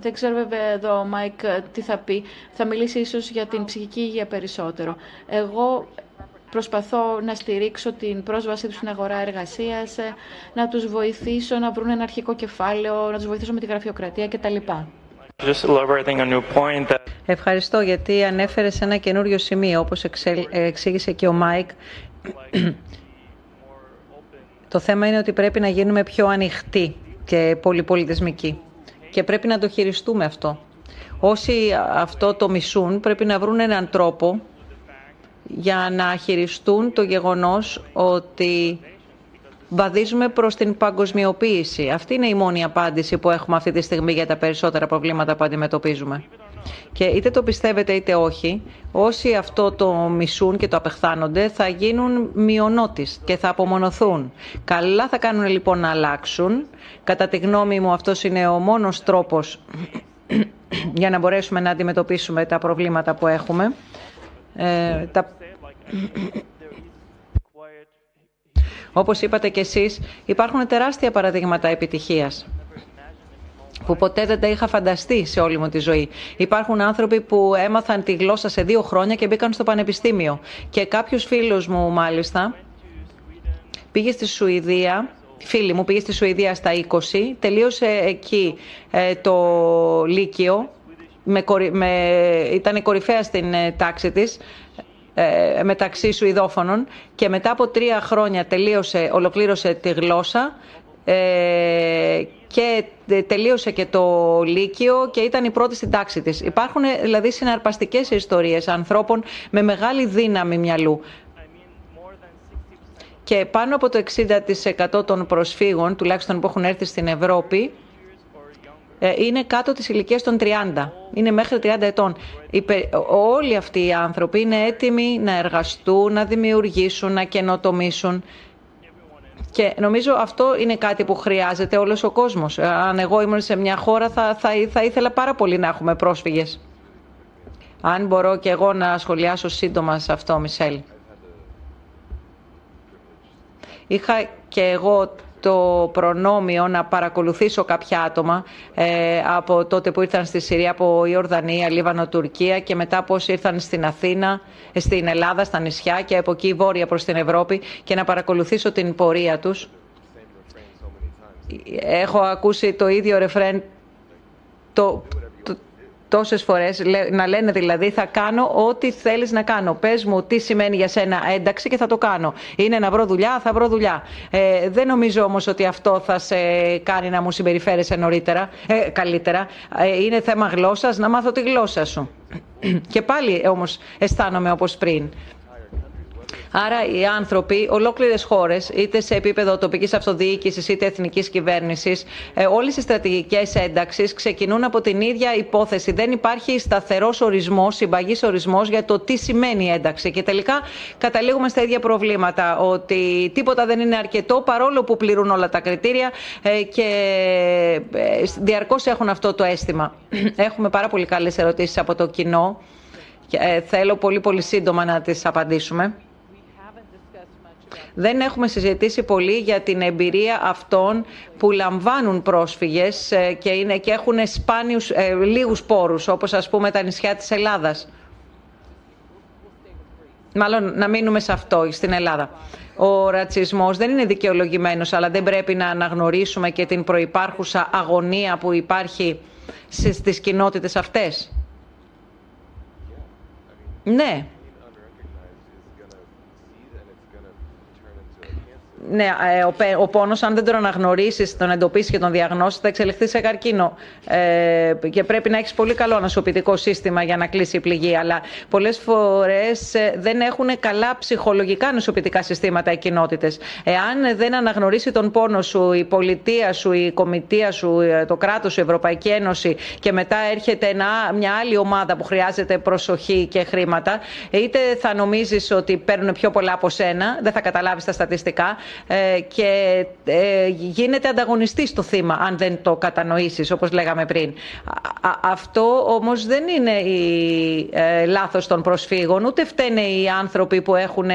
Δεν ξέρω βέβαια εδώ ο Μάικ τι θα πει. Θα μιλήσει ίσως για την ψυχική υγεία περισσότερο. Εγώ προσπαθώ να στηρίξω την πρόσβασή τους στην αγορά εργασίας, να τους βοηθήσω να βρουν ένα αρχικό κεφάλαιο, να τους βοηθήσω με τη γραφειοκρατία κτλ. Ευχαριστώ γιατί ανέφερε σε ένα καινούριο σημείο, όπως εξήγησε και ο Μάικ. Το θέμα είναι ότι πρέπει να γίνουμε πιο ανοιχτοί και πολυπολιτισμικοί και πρέπει να το χειριστούμε αυτό. Όσοι αυτό το μισούν πρέπει να βρουν έναν τρόπο για να χειριστούν το γεγονός ότι βαδίζουμε προς την παγκοσμιοποίηση. Αυτή είναι η μόνη απάντηση που έχουμε αυτή τη στιγμή για τα περισσότερα προβλήματα που αντιμετωπίζουμε. Και είτε το πιστεύετε είτε όχι, όσοι αυτό το μισούν και το απεχθάνονται θα γίνουν μειονότης και θα απομονωθούν. Καλά θα κάνουν λοιπόν να αλλάξουν. Κατά τη γνώμη μου αυτός είναι ο μόνος τρόπος για να μπορέσουμε να αντιμετωπίσουμε τα προβλήματα που έχουμε. Ε, τα... Όπως είπατε και εσείς, υπάρχουν τεράστια παραδείγματα επιτυχίας που ποτέ δεν τα είχα φανταστεί σε όλη μου τη ζωή. Υπάρχουν άνθρωποι που έμαθαν τη γλώσσα σε δύο χρόνια και μπήκαν στο πανεπιστήμιο. Και κάποιος φίλος μου μάλιστα πήγε στη Σουηδία φίλη μου πήγε στη Σουηδία στα 20, τελείωσε εκεί ε, το Λύκειο, με, με, ήταν η κορυφαία στην ε, τάξη της, ε, μεταξύ Σουηδόφωνων και μετά από τρία χρόνια τελείωσε, ολοκλήρωσε τη γλώσσα ε, και τελείωσε και το Λύκειο και ήταν η πρώτη στην τάξη της. Υπάρχουν δηλαδή συναρπαστικές ιστορίες ανθρώπων με μεγάλη δύναμη μυαλού. Και πάνω από το 60% των προσφύγων, τουλάχιστον που έχουν έρθει στην Ευρώπη, ε, είναι κάτω της ηλικίας των 30. Είναι μέχρι 30 ετών. Όλοι αυτοί οι άνθρωποι είναι έτοιμοι να εργαστούν, να δημιουργήσουν, να καινοτομήσουν. Και νομίζω αυτό είναι κάτι που χρειάζεται όλος ο κόσμος. Αν εγώ ήμουν σε μια χώρα θα, θα, θα ήθελα πάρα πολύ να έχουμε πρόσφυγες. Αν μπορώ και εγώ να σχολιάσω σύντομα σε αυτό, Μισελ. Είχα και εγώ το προνόμιο να παρακολουθήσω κάποια άτομα ε, από τότε που ήρθαν στη Συρία, από Ιορδανία, Λίβανο, Τουρκία και μετά πώς ήρθαν στην Αθήνα, στην Ελλάδα, στα νησιά και από εκεί βόρεια προς την Ευρώπη και να παρακολουθήσω την πορεία τους. Έχω ακούσει το ίδιο ρεφρέν το, τόσες φορές, να λένε δηλαδή θα κάνω ό,τι θέλεις να κάνω. Πες μου τι σημαίνει για σένα ένταξη και θα το κάνω. Είναι να βρω δουλειά, θα βρω δουλειά. Ε, δεν νομίζω όμως ότι αυτό θα σε κάνει να μου συμπεριφέρεσαι νωρίτερα, ε, καλύτερα. Ε, είναι θέμα γλώσσας, να μάθω τη γλώσσα σου. Και πάλι όμως αισθάνομαι όπως πριν. Άρα οι άνθρωποι, ολόκληρες χώρες, είτε σε επίπεδο τοπικής αυτοδιοίκησης είτε εθνικής κυβέρνησης, ε, όλες οι στρατηγικές ένταξεις ξεκινούν από την ίδια υπόθεση. Δεν υπάρχει σταθερός ορισμός, συμπαγής ορισμός για το τι σημαίνει ένταξη. Και τελικά καταλήγουμε στα ίδια προβλήματα, ότι τίποτα δεν είναι αρκετό παρόλο που πληρούν όλα τα κριτήρια ε, και ε, διαρκώς έχουν αυτό το αίσθημα. Έχουμε πάρα πολύ καλές ερωτήσεις από το κοινό. Θέλω πολύ πολύ σύντομα να τις απαντήσουμε δεν έχουμε συζητήσει πολύ για την εμπειρία αυτών που λαμβάνουν πρόσφυγες ε, και, είναι, και έχουν σπάνιους, ε, λίγους πόρους, όπως ας πούμε τα νησιά της Ελλάδας. Μάλλον να μείνουμε σε αυτό, στην Ελλάδα. Ο ρατσισμός δεν είναι δικαιολογημένος, αλλά δεν πρέπει να αναγνωρίσουμε και την προϋπάρχουσα αγωνία που υπάρχει στις κοινότητες αυτές. Ναι, ναι, ε, ο πόνος αν δεν τον αναγνωρίσεις, τον εντοπίσεις και τον διαγνώσεις θα εξελιχθείς σε καρκίνο ε, και πρέπει να έχεις πολύ καλό νοσοποιητικό σύστημα για να κλείσει η πληγή αλλά πολλές φορές ε, δεν έχουν καλά ψυχολογικά νοσοποιητικά συστήματα οι κοινότητες. Εάν δεν αναγνωρίσει τον πόνο σου η πολιτεία σου, η κομιτεία σου, το κράτος σου, η Ευρωπαϊκή Ένωση και μετά έρχεται μια άλλη ομάδα που χρειάζεται προσοχή και χρήματα είτε θα νομίζεις ότι παίρνουν πιο πολλά από σένα, δεν θα καταλάβεις τα στατιστικά ε, και ε, γίνεται ανταγωνιστή στο θύμα αν δεν το κατανοήσεις όπως λέγαμε πριν. Αυτό όμως δεν είναι η ε, λάθος των προσφύγων ούτε φταίνε οι άνθρωποι που, έχουν,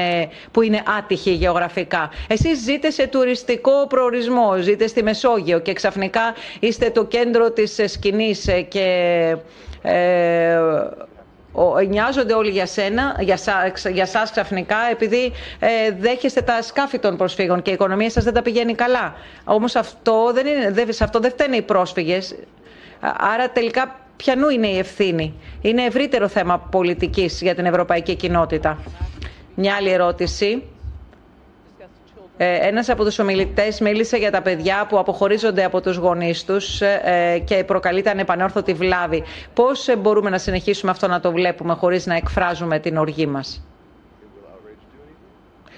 που είναι άτυχοι γεωγραφικά. Εσείς ζείτε σε τουριστικό προορισμό, ζείτε στη Μεσόγειο και ξαφνικά είστε το κέντρο της σκηνής και νοιάζονται όλοι για σένα, για, σά, για σας ξαφνικά, επειδή ε, δέχεστε τα σκάφη των προσφύγων και η οικονομία σας δεν τα πηγαίνει καλά. Όμως αυτό δεν είναι, δεν, σε αυτό δεν φταίνε οι πρόσφυγες. Άρα τελικά ποιανού είναι η ευθύνη; Είναι ευρύτερο θέμα πολιτικής για την ευρωπαϊκή κοινότητα. Μια άλλη ερώτηση. Ε, ένας από τους ομιλητές μίλησε για τα παιδιά που αποχωρίζονται από τους γονείς τους ε, και προκαλείται ανεπανόρθωτη βλάβη. Πώς μπορούμε να συνεχίσουμε αυτό να το βλέπουμε χωρίς να εκφράζουμε την οργή μας;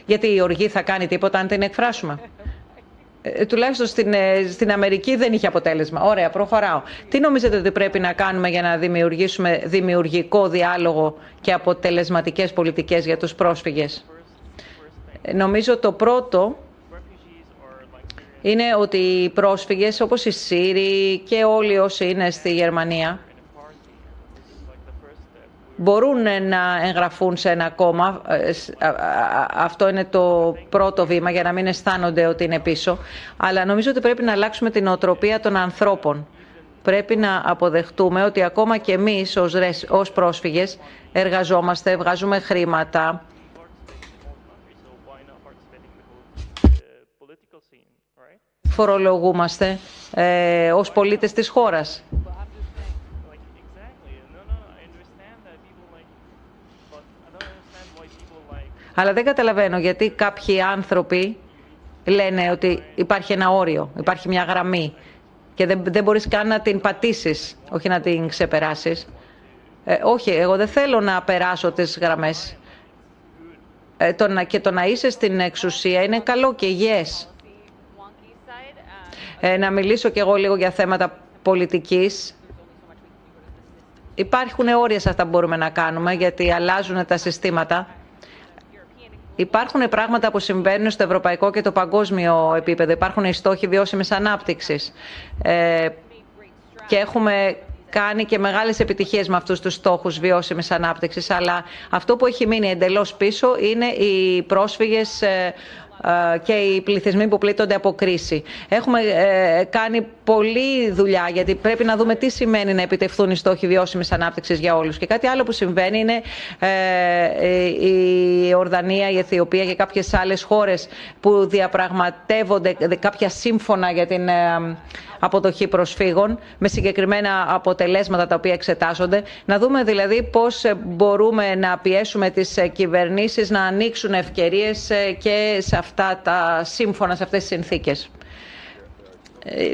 Γιατί η οργή θα κάνει τίποτα αν την εκφράσουμε; Ε, τουλάχιστον στην, ε, στην Αμερική δεν είχε αποτέλεσμα. Ωραία, προχωράω. Τι νομίζετε ότι πρέπει να κάνουμε για να δημιουργήσουμε δημιουργικό διάλογο και αποτελεσματικές πολιτικές για τους πρόσφυγες; Νομίζω το πρώτο είναι ότι οι πρόσφυγες όπως οι Σύριοι και όλοι όσοι είναι στη Γερμανία μπορούν να εγγραφούν σε ένα κόμμα. Ε, αυτό είναι το πρώτο βήμα για να μην αισθάνονται ότι είναι πίσω. Αλλά νομίζω ότι πρέπει να αλλάξουμε την οτροπία των ανθρώπων. Πρέπει να αποδεχτούμε ότι ακόμα και εμείς ως πρόσφυγες εργαζόμαστε, βγάζουμε χρήματα, φορολογούμαστε ε, ως πολίτες της χώρας. Αλλά δεν καταλαβαίνω γιατί κάποιοι άνθρωποι λένε ότι υπάρχει ένα όριο, υπάρχει μια γραμμή και δεν, δεν μπορείς καν να την πατήσεις, όχι να την ξεπεράσεις. Ε, όχι, εγώ δεν θέλω να περάσω τις γραμμές. Ε, το να, και το να είσαι στην εξουσία είναι καλό και υγιές. Ε, να μιλήσω κι εγώ λίγο για θέματα πολιτικής. Υπάρχουν όρια σε αυτά που μπορούμε να κάνουμε, γιατί αλλάζουν τα συστήματα. Υπάρχουν πράγματα που συμβαίνουν στο ευρωπαϊκό και το παγκόσμιο επίπεδο. Υπάρχουν οι στόχοι βιώσιμης ανάπτυξης. Ε, και έχουμε κάνει και μεγάλες επιτυχίες με αυτούς τους στόχους βιώσιμης ανάπτυξης, αλλά αυτό που έχει μείνει εντελώς πίσω είναι οι πρόσφυγες ε, ε, και οι πληθυσμοί που πλήττονται από κρίση. Έχουμε ε, κάνει πολλή δουλειά γιατί πρέπει να δούμε τι σημαίνει να επιτευχθούν οι στόχοι βιώσιμης ανάπτυξης για όλους. Και κάτι άλλο που συμβαίνει είναι ε, η Ορδανία, η Αιθιοπία και κάποιες άλλες χώρες που διαπραγματεύονται κάποια σύμφωνα για την αποδοχή προσφύγων με συγκεκριμένα αποτελέσματα τα οποία εξετάζονται. Να δούμε δηλαδή πώς μπορούμε να πιέσουμε τις κυβερνήσεις να ανοίξουν ευκαιρίες και σε αυτά τα σύμφωνα, σε αυτές τις συνθήκες.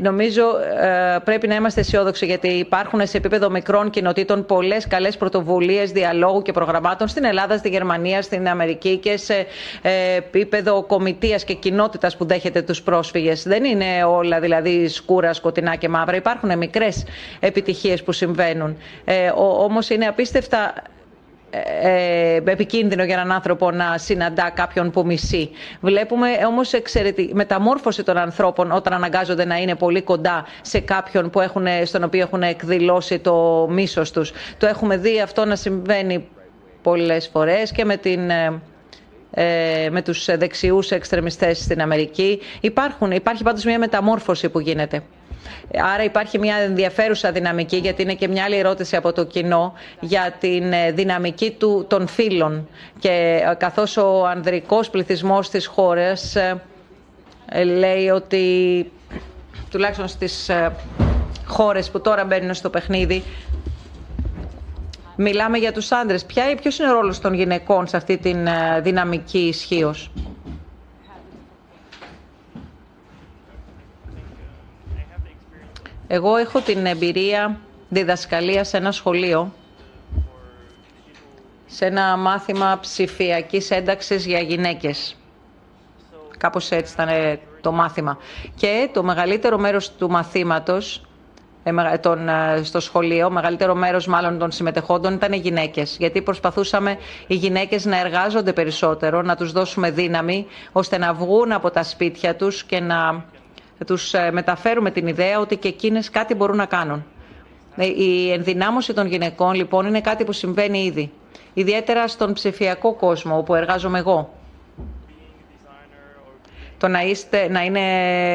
Νομίζω ε, πρέπει να είμαστε αισιόδοξοι γιατί υπάρχουν σε επίπεδο μικρών κοινοτήτων πολλές καλές πρωτοβουλίες διαλόγου και προγραμμάτων στην Ελλάδα, στη Γερμανία, στην Αμερική και σε ε, επίπεδο κομιτείας και κοινότητας που δέχεται τους πρόσφυγες. Δεν είναι όλα δηλαδή σκούρα, σκοτεινά και μαύρα. Υπάρχουν μικρές επιτυχίες που συμβαίνουν. Ε, όμως είναι απίστευτα ε, επικίνδυνο για έναν άνθρωπο να συναντά κάποιον που μισεί. Βλέπουμε όμως εξαιρετική μεταμόρφωση των ανθρώπων όταν αναγκάζονται να είναι πολύ κοντά σε κάποιον που έχουν, στον οποίο έχουν εκδηλώσει το μίσος τους. Το έχουμε δει αυτό να συμβαίνει πολλές φορές και με την ε, με τους δεξιούς εξτρεμιστές στην Αμερική. Υπάρχουν, υπάρχει πάντως μια μεταμόρφωση που γίνεται. Άρα υπάρχει μια ενδιαφέρουσα δυναμική, γιατί είναι και μια άλλη ερώτηση από το κοινό, για την ε, δυναμική του, των φύλων. Και ε, καθώς ο ανδρικός πληθυσμός της χώρας ε, λέει ότι τουλάχιστον στις χώρες που τώρα μπαίνουν στο παιχνίδι μιλάμε για τους άντρες. Ποια, ποιος είναι ο ρόλος των γυναικών σε αυτή τη δυναμική ισχύως; Εγώ έχω την εμπειρία διδασκαλία σε ένα σχολείο, σε ένα μάθημα ψηφιακής ένταξης για γυναίκες. Κάπως έτσι ήταν το μάθημα. Και το μεγαλύτερο μέρος του μαθήματος ε, ε, στο σχολείο, μεγαλύτερο μέρος μάλλον των συμμετεχόντων ήταν οι γυναίκες. Γιατί προσπαθούσαμε οι γυναίκες να εργάζονται περισσότερο, να τους δώσουμε δύναμη, ώστε να βγουν από τα σπίτια τους και να τους ε, μεταφέρουμε την ιδέα ότι και εκείνες κάτι μπορούν να κάνουν. Ε, η ενδυνάμωση των γυναικών λοιπόν είναι κάτι που συμβαίνει ήδη. Ιδιαίτερα στον ψηφιακό κόσμο όπου εργάζομαι εγώ. Το να, είστε, να είναι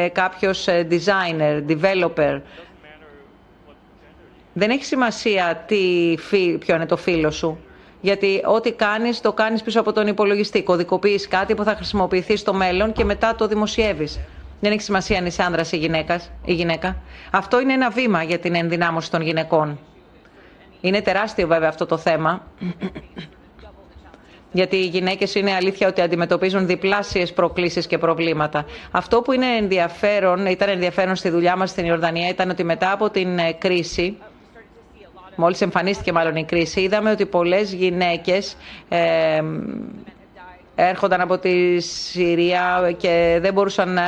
κάποιος ε, designer, developer. Δεν έχει σημασία τι, ποιο είναι το φίλο σου. Γιατί ό,τι κάνεις, το κάνεις πίσω από τον υπολογιστή. Κωδικοποιείς κάτι που θα χρησιμοποιηθεί στο μέλλον και μετά το δημοσιεύεις. Δεν έχει σημασία αν είσαι άνδρας ή, γυναίκας, ή γυναίκα. Αυτό είναι ένα βήμα για την ενδυνάμωση των γυναικών. Είναι τεράστιο βέβαια αυτό το θέμα. Γιατί οι γυναίκες είναι αλήθεια ότι αντιμετωπίζουν διπλάσιες προκλήσεις και προβλήματα. Αυτό που είναι ενδιαφέρον, ήταν ενδιαφέρον στη δουλειά μας στην Ιορδανία ήταν ότι μετά από την ε, κρίση, μόλις εμφανίστηκε μάλλον η κρίση, είδαμε ότι πολλές γυναίκες ε, έρχονταν από τη Συρία και δεν μπορούσαν να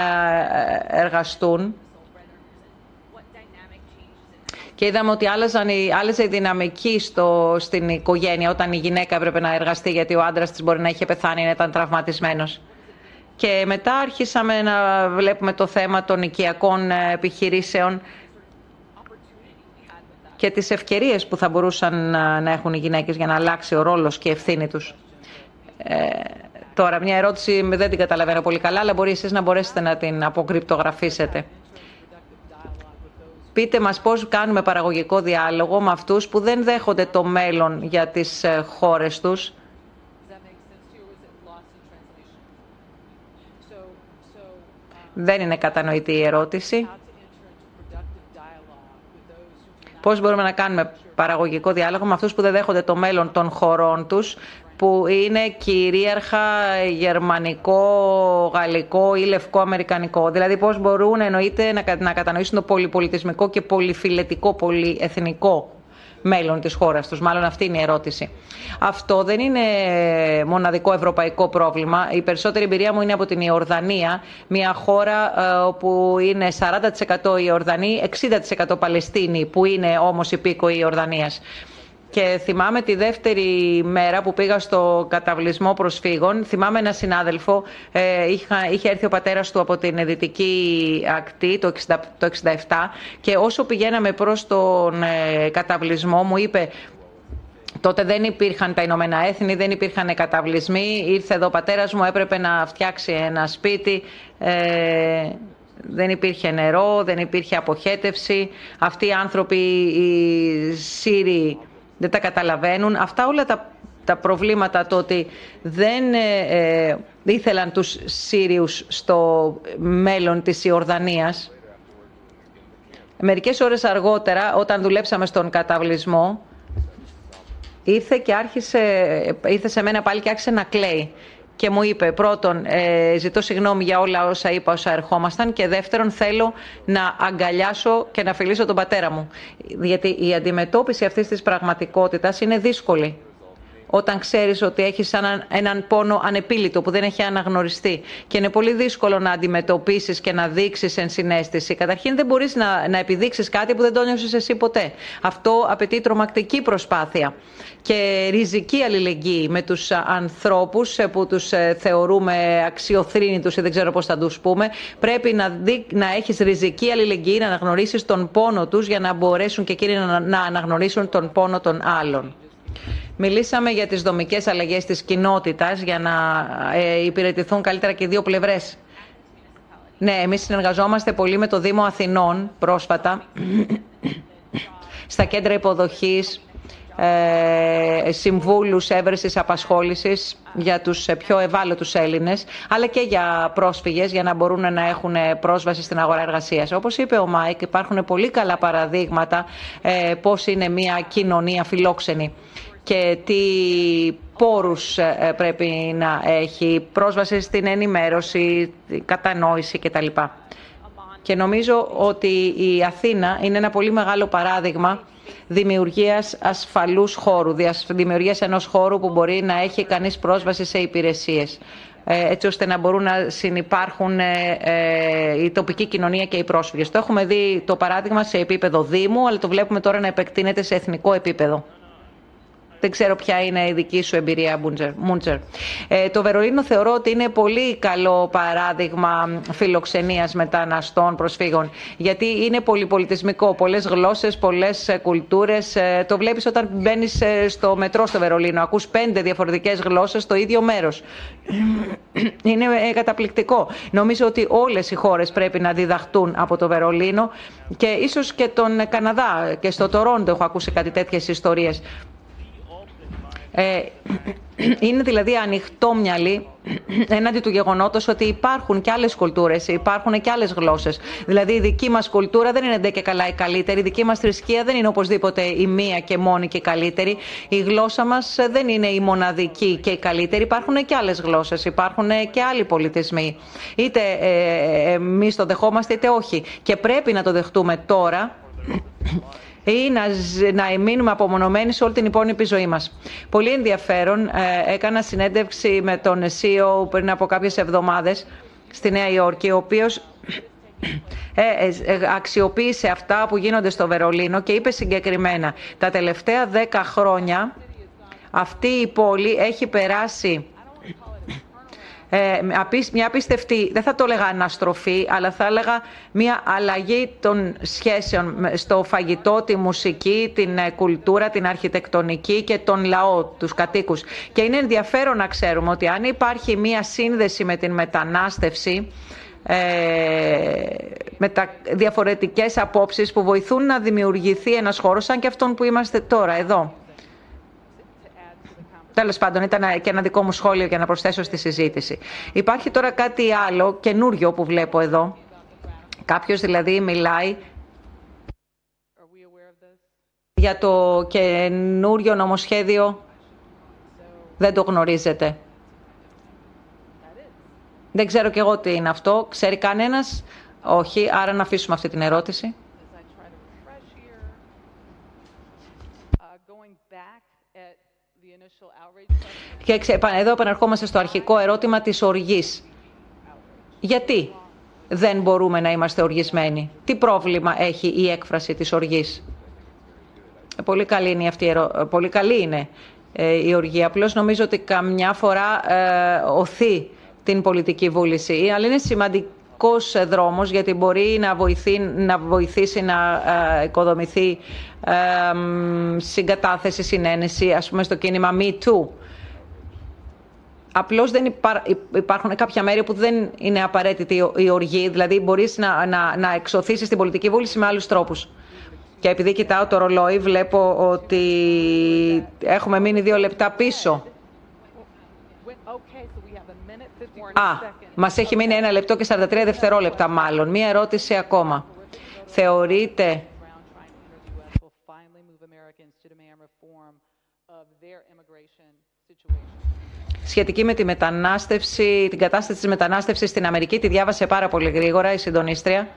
εργαστούν. Και είδαμε ότι άλλαζαν, άλλαζε η δυναμική στο, στην οικογένεια όταν η γυναίκα έπρεπε να εργαστεί γιατί ο άντρας της μπορεί να είχε πεθάνει να ήταν τραυματισμένος. Και μετά άρχισαμε να βλέπουμε το θέμα των οικιακών επιχειρήσεων και τις ευκαιρίες που θα μπορούσαν να έχουν οι γυναίκες για να αλλάξει ο ρόλος και η ευθύνη τους. Ε, Τώρα, μια ερώτηση δεν την καταλαβαίνω πολύ καλά, αλλά μπορεί εσείς να μπορέσετε να την αποκρυπτογραφήσετε. Πείτε μας πώς κάνουμε παραγωγικό διάλογο με αυτούς που δεν δέχονται το μέλλον για τις ε, χώρες τους. Δεν είναι κατανοητή η ερώτηση. Πώς μπορούμε να κάνουμε παραγωγικό διάλογο με αυτούς που δεν δέχονται το μέλλον των χωρών τους, που είναι κυρίαρχα γερμανικό, γαλλικό ή λευκό αμερικανικό. Δηλαδή πώς μπορούν εννοείται να κατανοήσουν το πολυπολιτισμικό και πολυφιλετικό, πολυεθνικό μέλλον της χώρας τους. Μάλλον αυτή είναι η ερώτηση. Αυτό δεν είναι μοναδικό ευρωπαϊκό πρόβλημα. Η περισσότερη εμπειρία μου είναι από την Ιορδανία, μια χώρα ε, όπου είναι 40% Ιορδανοί, 60% Παλαιστίνοι, που είναι όμως υπήκοοι Ιορδανίας. Και θυμάμαι τη δεύτερη μέρα που πήγα στο καταβλισμό προσφύγων, θυμάμαι ένα συνάδελφο, ε, είχα, είχε έρθει ο πατέρας του από την δυτική ακτή το 1967 το 67 και όσο πηγαίναμε προς τον ε, καταβλισμό μου είπε Τότε δεν υπήρχαν τα Ηνωμένα Έθνη, δεν υπήρχαν καταβλισμοί. Ήρθε εδώ ο πατέρας μου, έπρεπε να φτιάξει ένα σπίτι. Ε, δεν υπήρχε νερό, δεν υπήρχε αποχέτευση. Αυτοί οι άνθρωποι, οι Σύριοι, δεν τα καταλαβαίνουν. Αυτά όλα τα, τα προβλήματα το ότι δεν ε, ε, ήθελαν τους Σύριους στο μέλλον της Ιορδανίας. Μερικές ώρες αργότερα, όταν δουλέψαμε στον καταβλισμό, ήρθε και άρχισε, ήρθε σε μένα πάλι και άρχισε να κλαίει. Και μου είπε πρώτον ε, ζητώ συγγνώμη για όλα όσα είπα όσα ερχόμασταν και δεύτερον θέλω να αγκαλιάσω και να φιλήσω τον πατέρα μου. Γιατί η αντιμετώπιση αυτής της πραγματικότητας είναι δύσκολη όταν ξέρεις ότι έχεις έναν, έναν πόνο ανεπίλητο που δεν έχει αναγνωριστεί και είναι πολύ δύσκολο να αντιμετωπίσεις και να δείξεις ενσυναίσθηση. Καταρχήν δεν μπορείς να, να επιδείξεις κάτι που δεν το νιώσεις εσύ ποτέ. Αυτό απαιτεί τρομακτική προσπάθεια και ριζική αλληλεγγύη με τους ανθρώπους που τους ε, θεωρούμε αξιοθρύνητους ή δεν ξέρω πώς θα τους πούμε. Πρέπει να, δει, να έχεις ριζική αλληλεγγύη, να αναγνωρίσεις τον πόνο τους για να μπορέσουν και εκείνοι να, να αναγνωρίσουν τον πόνο των άλλων. Μιλήσαμε για τις δομικές αλλαγές της κοινότητας για να ε, υπηρετηθούν καλύτερα και οι δύο πλευρές. Ναι, εμείς συνεργαζόμαστε πολύ με το Δήμο Αθηνών πρόσφατα στα κέντρα υποδοχής, ε, συμβούλους έβρεσης απασχόλησης για τους πιο ευάλωτους Έλληνες, αλλά και για πρόσφυγες για να μπορούν να έχουν πρόσβαση στην αγορά εργασίας. Όπως είπε ο Μάικ, υπάρχουν πολύ καλά παραδείγματα ε, πώς είναι μια κοινωνία φιλόξενη και τι πόρους ε, πρέπει να έχει, πρόσβαση στην ενημέρωση, κατανόηση κτλ. Και νομίζω ότι η Αθήνα είναι ένα πολύ μεγάλο παράδειγμα δημιουργίας ασφαλούς χώρου, δημιουργίας ενός χώρου που μπορεί να έχει κανείς πρόσβαση σε υπηρεσίες ε, έτσι ώστε να μπορούν να συνεπάρχουν ε, η τοπική κοινωνία και οι πρόσφυγες. Το έχουμε δει το παράδειγμα σε επίπεδο Δήμου, αλλά το βλέπουμε τώρα να επεκτείνεται σε εθνικό επίπεδο. Δεν ξέρω ποια είναι η δική σου εμπειρία, Μούντζερ. Ε, το Βερολίνο θεωρώ ότι είναι πολύ καλό παράδειγμα φιλοξενίας μεταναστών προσφύγων. Γιατί είναι πολυπολιτισμικό. Πολλές γλώσσες, πολλές ε, κουλτούρες. Ε, το βλέπεις όταν μπαίνεις ε, στο μετρό στο Βερολίνο. Ακούς πέντε διαφορετικές γλώσσες στο ίδιο μέρος. Είναι καταπληκτικό. Νομίζω ότι όλες οι χώρες πρέπει να διδαχτούν από το Βερολίνο και ίσως και τον Καναδά και στο Τορόντο έχω ακούσει κάτι τέτοιες ιστορίες. Ε, είναι δηλαδή ανοιχτόμυαλοι έναντι του γεγονότος ότι υπάρχουν και άλλες κουλτούρες, υπάρχουν και άλλες γλώσσες. Δηλαδή η δική μας κουλτούρα δεν είναι ντε και καλά η καλύτερη, η δική μας θρησκεία δεν είναι οπωσδήποτε η μία και μόνη και η καλύτερη. Η γλώσσα μας δεν είναι η μοναδική και η καλύτερη. Υπάρχουν και άλλες γλώσσες, υπάρχουν και άλλοι πολιτισμοί. Είτε ε, εμείς το δεχόμαστε είτε όχι. Και πρέπει να το δεχτούμε τώρα ή να, να μείνουμε απομονωμένοι σε όλη την υπόλοιπη ζωή μας. Πολύ ενδιαφέρον. Ε, έκανα συνέντευξη με τον CEO πριν από κάποιες εβδομάδες στη Νέα Υόρκη, ο οποίος ε, ε, αξιοποίησε αυτά που γίνονται στο Βερολίνο και είπε συγκεκριμένα τα τελευταία δέκα χρόνια αυτή η πόλη έχει περάσει ε, μια απίστευτη, δεν θα το έλεγα αναστροφή, αλλά θα έλεγα μια αλλαγή των σχέσεων στο φαγητό, τη μουσική, την ε, κουλτούρα, την αρχιτεκτονική και τον λαό, τους κατοίκους. Και είναι ενδιαφέρον να ξέρουμε ότι αν υπάρχει μια σύνδεση με την μετανάστευση, ε, με τα διαφορετικές απόψεις που βοηθούν να δημιουργηθεί ένας χώρος σαν και αυτόν που είμαστε τώρα εδώ. Τέλος πάντων, ήταν και ένα δικό μου σχόλιο για να προσθέσω στη συζήτηση. Υπάρχει τώρα κάτι άλλο καινούριο που βλέπω εδώ. Κάποιος δηλαδή μιλάει για το καινούριο νομοσχέδιο. Δεν το γνωρίζετε. Δεν ξέρω κι εγώ τι είναι αυτό. Ξέρει κανένας; Όχι, άρα να αφήσουμε αυτή την ερώτηση. Και εδώ επαναρχόμαστε στο αρχικό ερώτημα της οργής. Γιατί δεν μπορούμε να είμαστε οργισμένοι; Τι πρόβλημα έχει η έκφραση της οργής; Πολύ καλή είναι, αυτή, πολύ καλή είναι ε, η οργή. Απλώς νομίζω ότι καμιά φορά ε, οθεί την πολιτική βούληση. Αλλά είναι σημαντικός σημαντικός δρόμος γιατί μπορεί να, βοηθεί, να βοηθήσει να ε, οικοδομηθεί ε, συγκατάθεση, συνένεση, ας πούμε στο κίνημα Me Too. Απλώς δεν υπάρχουν κάποια μέρη που δεν είναι απαραίτητη η οργή, δηλαδή μπορείς να, να, να εξωθήσεις την πολιτική βούληση με άλλους τρόπους. Και επειδή κοιτάω το ρολόι, βλέπω ότι έχουμε μείνει δύο λεπτά πίσω. Α, μας έχει μείνει ένα λεπτό και 43 δευτερόλεπτα μάλλον. Μία ερώτηση ακόμα. Θεωρείτε σχετική με τη μετανάστευση, την κατάσταση της μετανάστευσης στην Αμερική. Τη διάβασε πάρα πολύ γρήγορα η συντονίστρια.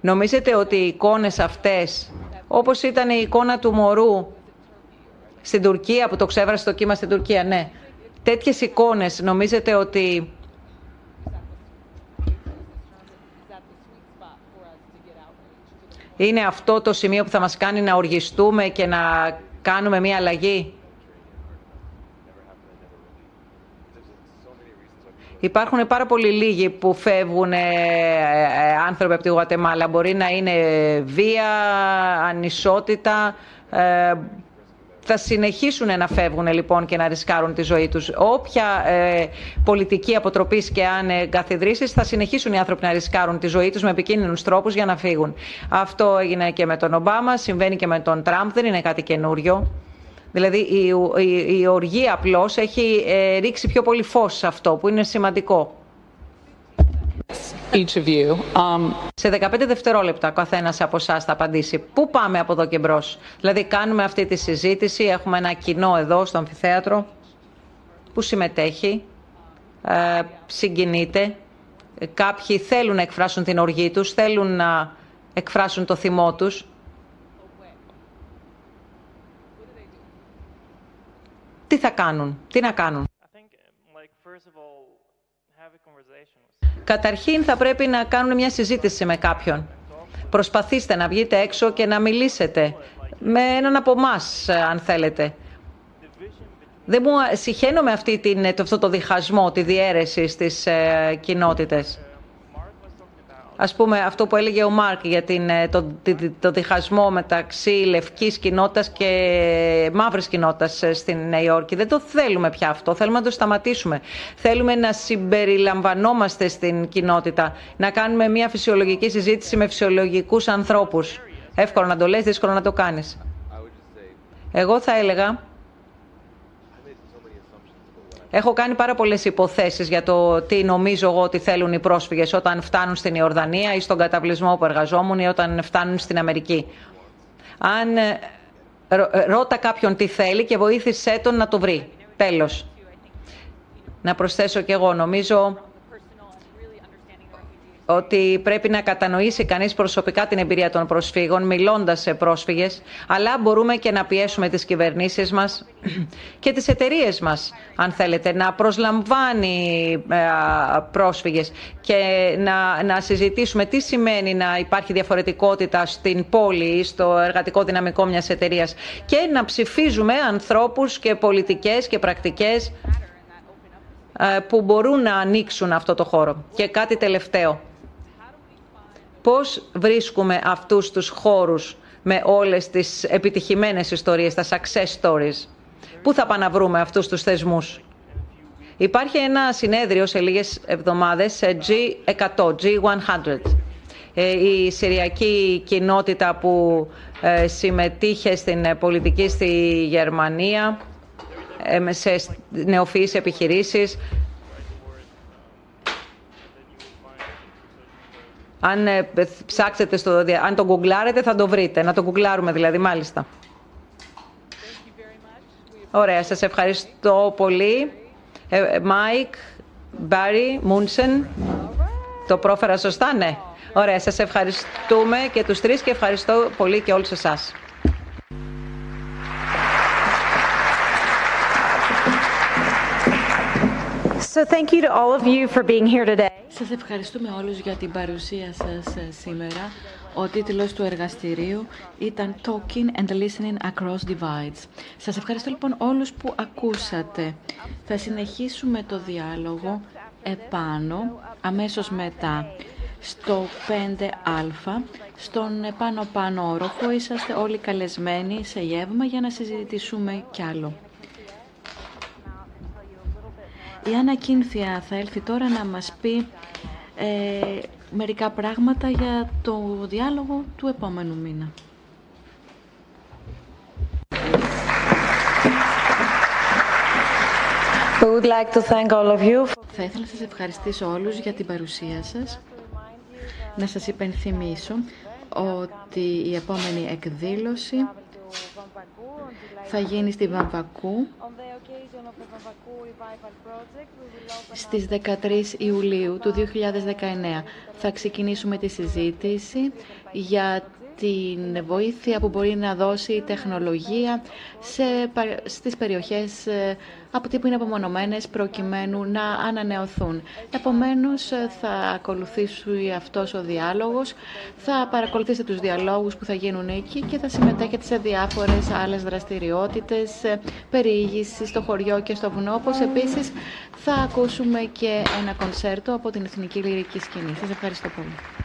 Νομίζετε ότι οι εικόνες αυτές, όπως ήταν η εικόνα του μωρού στην Τουρκία, που το ξέβρασε το κύμα στην Τουρκία, ναι. Τέτοιες εικόνες νομίζετε ότι είναι αυτό το σημείο που θα μας κάνει να οργιστούμε και να κάνουμε μια αλλαγή; Υπάρχουν πάρα πολύ λίγοι που φεύγουν ε, ε, άνθρωποι από τη Γουατεμάλα. Μπορεί να είναι βία, ανισότητα. Ε, θα συνεχίσουν να φεύγουν λοιπόν και να ρισκάρουν τη ζωή τους. Όποια πολιτική αποτροπής και αν ε, θα συνεχίσουν οι άνθρωποι να ρισκάρουν τη ζωή τους με επικίνδυνους τρόπους για να φύγουν. Αυτό έγινε και με τον Ομπάμα, συμβαίνει και με τον Τραμπ, δεν είναι κάτι καινούριο. Δηλαδή η, η, η οργή απλώς έχει ε, ρίξει πιο πολύ φως σε αυτό που είναι σημαντικό. Each of you. Um... Σε 15 δευτερόλεπτα ο καθένας από εσάς θα απαντήσει. Πού πάμε από εδώ και μπρος; Δηλαδή κάνουμε αυτή τη συζήτηση, έχουμε ένα κοινό εδώ στο αμφιθέατρο που συμμετέχει, ε, συγκινείται. Κάποιοι θέλουν να εκφράσουν την οργή τους, θέλουν να εκφράσουν το θυμό τους. τι θα κάνουν, τι να κάνουν; Καταρχήν θα πρέπει να κάνουν μια συζήτηση με κάποιον. Προσπαθήστε να βγείτε έξω και να μιλήσετε με έναν από εμάς, αν θέλετε. Δεν μου συχαίνω με αυτή την, αυτό το διχασμό, τη διαίρεση στις ε, κοινότητες. Ας πούμε αυτό που έλεγε ο Μάρκ για την, ε, το, το, διχασμό μεταξύ λευκής κοινότητας και μαύρης κοινότητας ε, στην Νέα Υόρκη. Δεν το θέλουμε πια αυτό, θέλουμε να το σταματήσουμε. Θέλουμε να συμπεριλαμβανόμαστε στην κοινότητα, να κάνουμε μια φυσιολογική συζήτηση με φυσιολογικούς ανθρώπους. Εύκολο να το λες, δύσκολο να το κάνεις. Εγώ θα έλεγα Έχω κάνει πάρα πολλές υποθέσεις για το τι νομίζω εγώ ότι θέλουν οι πρόσφυγες όταν φτάνουν στην Ιορδανία ή στον καταβλισμό που εργαζόμουν ή όταν φτάνουν στην Αμερική. Αν ε, ε, ρώτα κάποιον τι θέλει και βοήθησέ τον να το βρει. Τέλος. Να προσθέσω κι εγώ. Νομίζω ότι πρέπει να κατανοήσει κανείς προσωπικά την εμπειρία των προσφύγων, μιλώντας σε πρόσφυγες, αλλά μπορούμε και να πιέσουμε τις κυβερνήσεις μας και τις εταιρείες μας, αν θέλετε, να προσλαμβάνει ε, πρόσφυγες και να, να συζητήσουμε τι σημαίνει να υπάρχει διαφορετικότητα στην πόλη ή στο εργατικό δυναμικό μιας εταιρείας και να ψηφίζουμε ανθρώπους και πολιτικές και πρακτικές ε, που μπορούν να ανοίξουν αυτό το χώρο. Και κάτι τελευταίο πώς βρίσκουμε αυτούς τους χώρους με όλες τις επιτυχημένες ιστορίες, τα success stories; Πού θα πάνε να βρούμε αυτούς τους θεσμούς; Υπάρχει ένα συνέδριο σε λίγες εβδομάδες, G100, G100. Ε, η Συριακή κοινότητα που ε, συμμετείχε στην πολιτική στη Γερμανία ε, σε νεοφυείς επιχειρήσεις Αν ε, ψάξετε στο, αν το γκουγκλάρετε θα το βρείτε. Να το γκουγκλάρουμε δηλαδή, μάλιστα. Ωραία, σας ευχαριστώ πολύ. Μάικ, Μπάρι, Μούνσεν. Το πρόφερα σωστά, ναι. Ωραία, σας ευχαριστούμε και τους τρεις και ευχαριστώ πολύ και όλους εσάς. So thank you to all of you for being here today. Σας ευχαριστούμε όλους για την παρουσία σας ε, σήμερα. Ο τίτλος του εργαστηρίου ήταν Talking and Listening Across Divides. Σας ευχαριστώ λοιπόν όλους που ακούσατε. Θα συνεχίσουμε το διάλογο επάνω, αμέσως μετά, στο 5α, στον επάνω πάνω όροφο. Είσαστε όλοι καλεσμένοι σε γεύμα για να συζητήσουμε κι άλλο. Η Άννα Κίνθια θα έλθει τώρα να μας πει ε, μερικά πράγματα για το διάλογο του επόμενου μήνα. would like to thank all of you. Θα ήθελα να σας ευχαριστήσω όλους για την παρουσία σας. Να σας υπενθυμίσω ότι η επόμενη εκδήλωση θα γίνει στη Βαμβακού στις 13 Ιουλίου του 2019. Θα ξεκινήσουμε τη συζήτηση για την βοήθεια που μπορεί να δώσει η τεχνολογία σε, στις περιοχές ε, από τι που είναι απομονωμένες προκειμένου να ανανεωθούν. Επομένως θα ακολουθήσει αυτός ο διάλογος, θα παρακολουθήσετε τους διαλόγους που θα γίνουν εκεί και θα συμμετέχετε σε διάφορες άλλες δραστηριότητες, ε, περιήγηση στο χωριό και στο βουνό, όπως επίσης θα ακούσουμε και ένα κονσέρτο από την Εθνική Λυρική Σκηνή. Σας ευχαριστώ πολύ.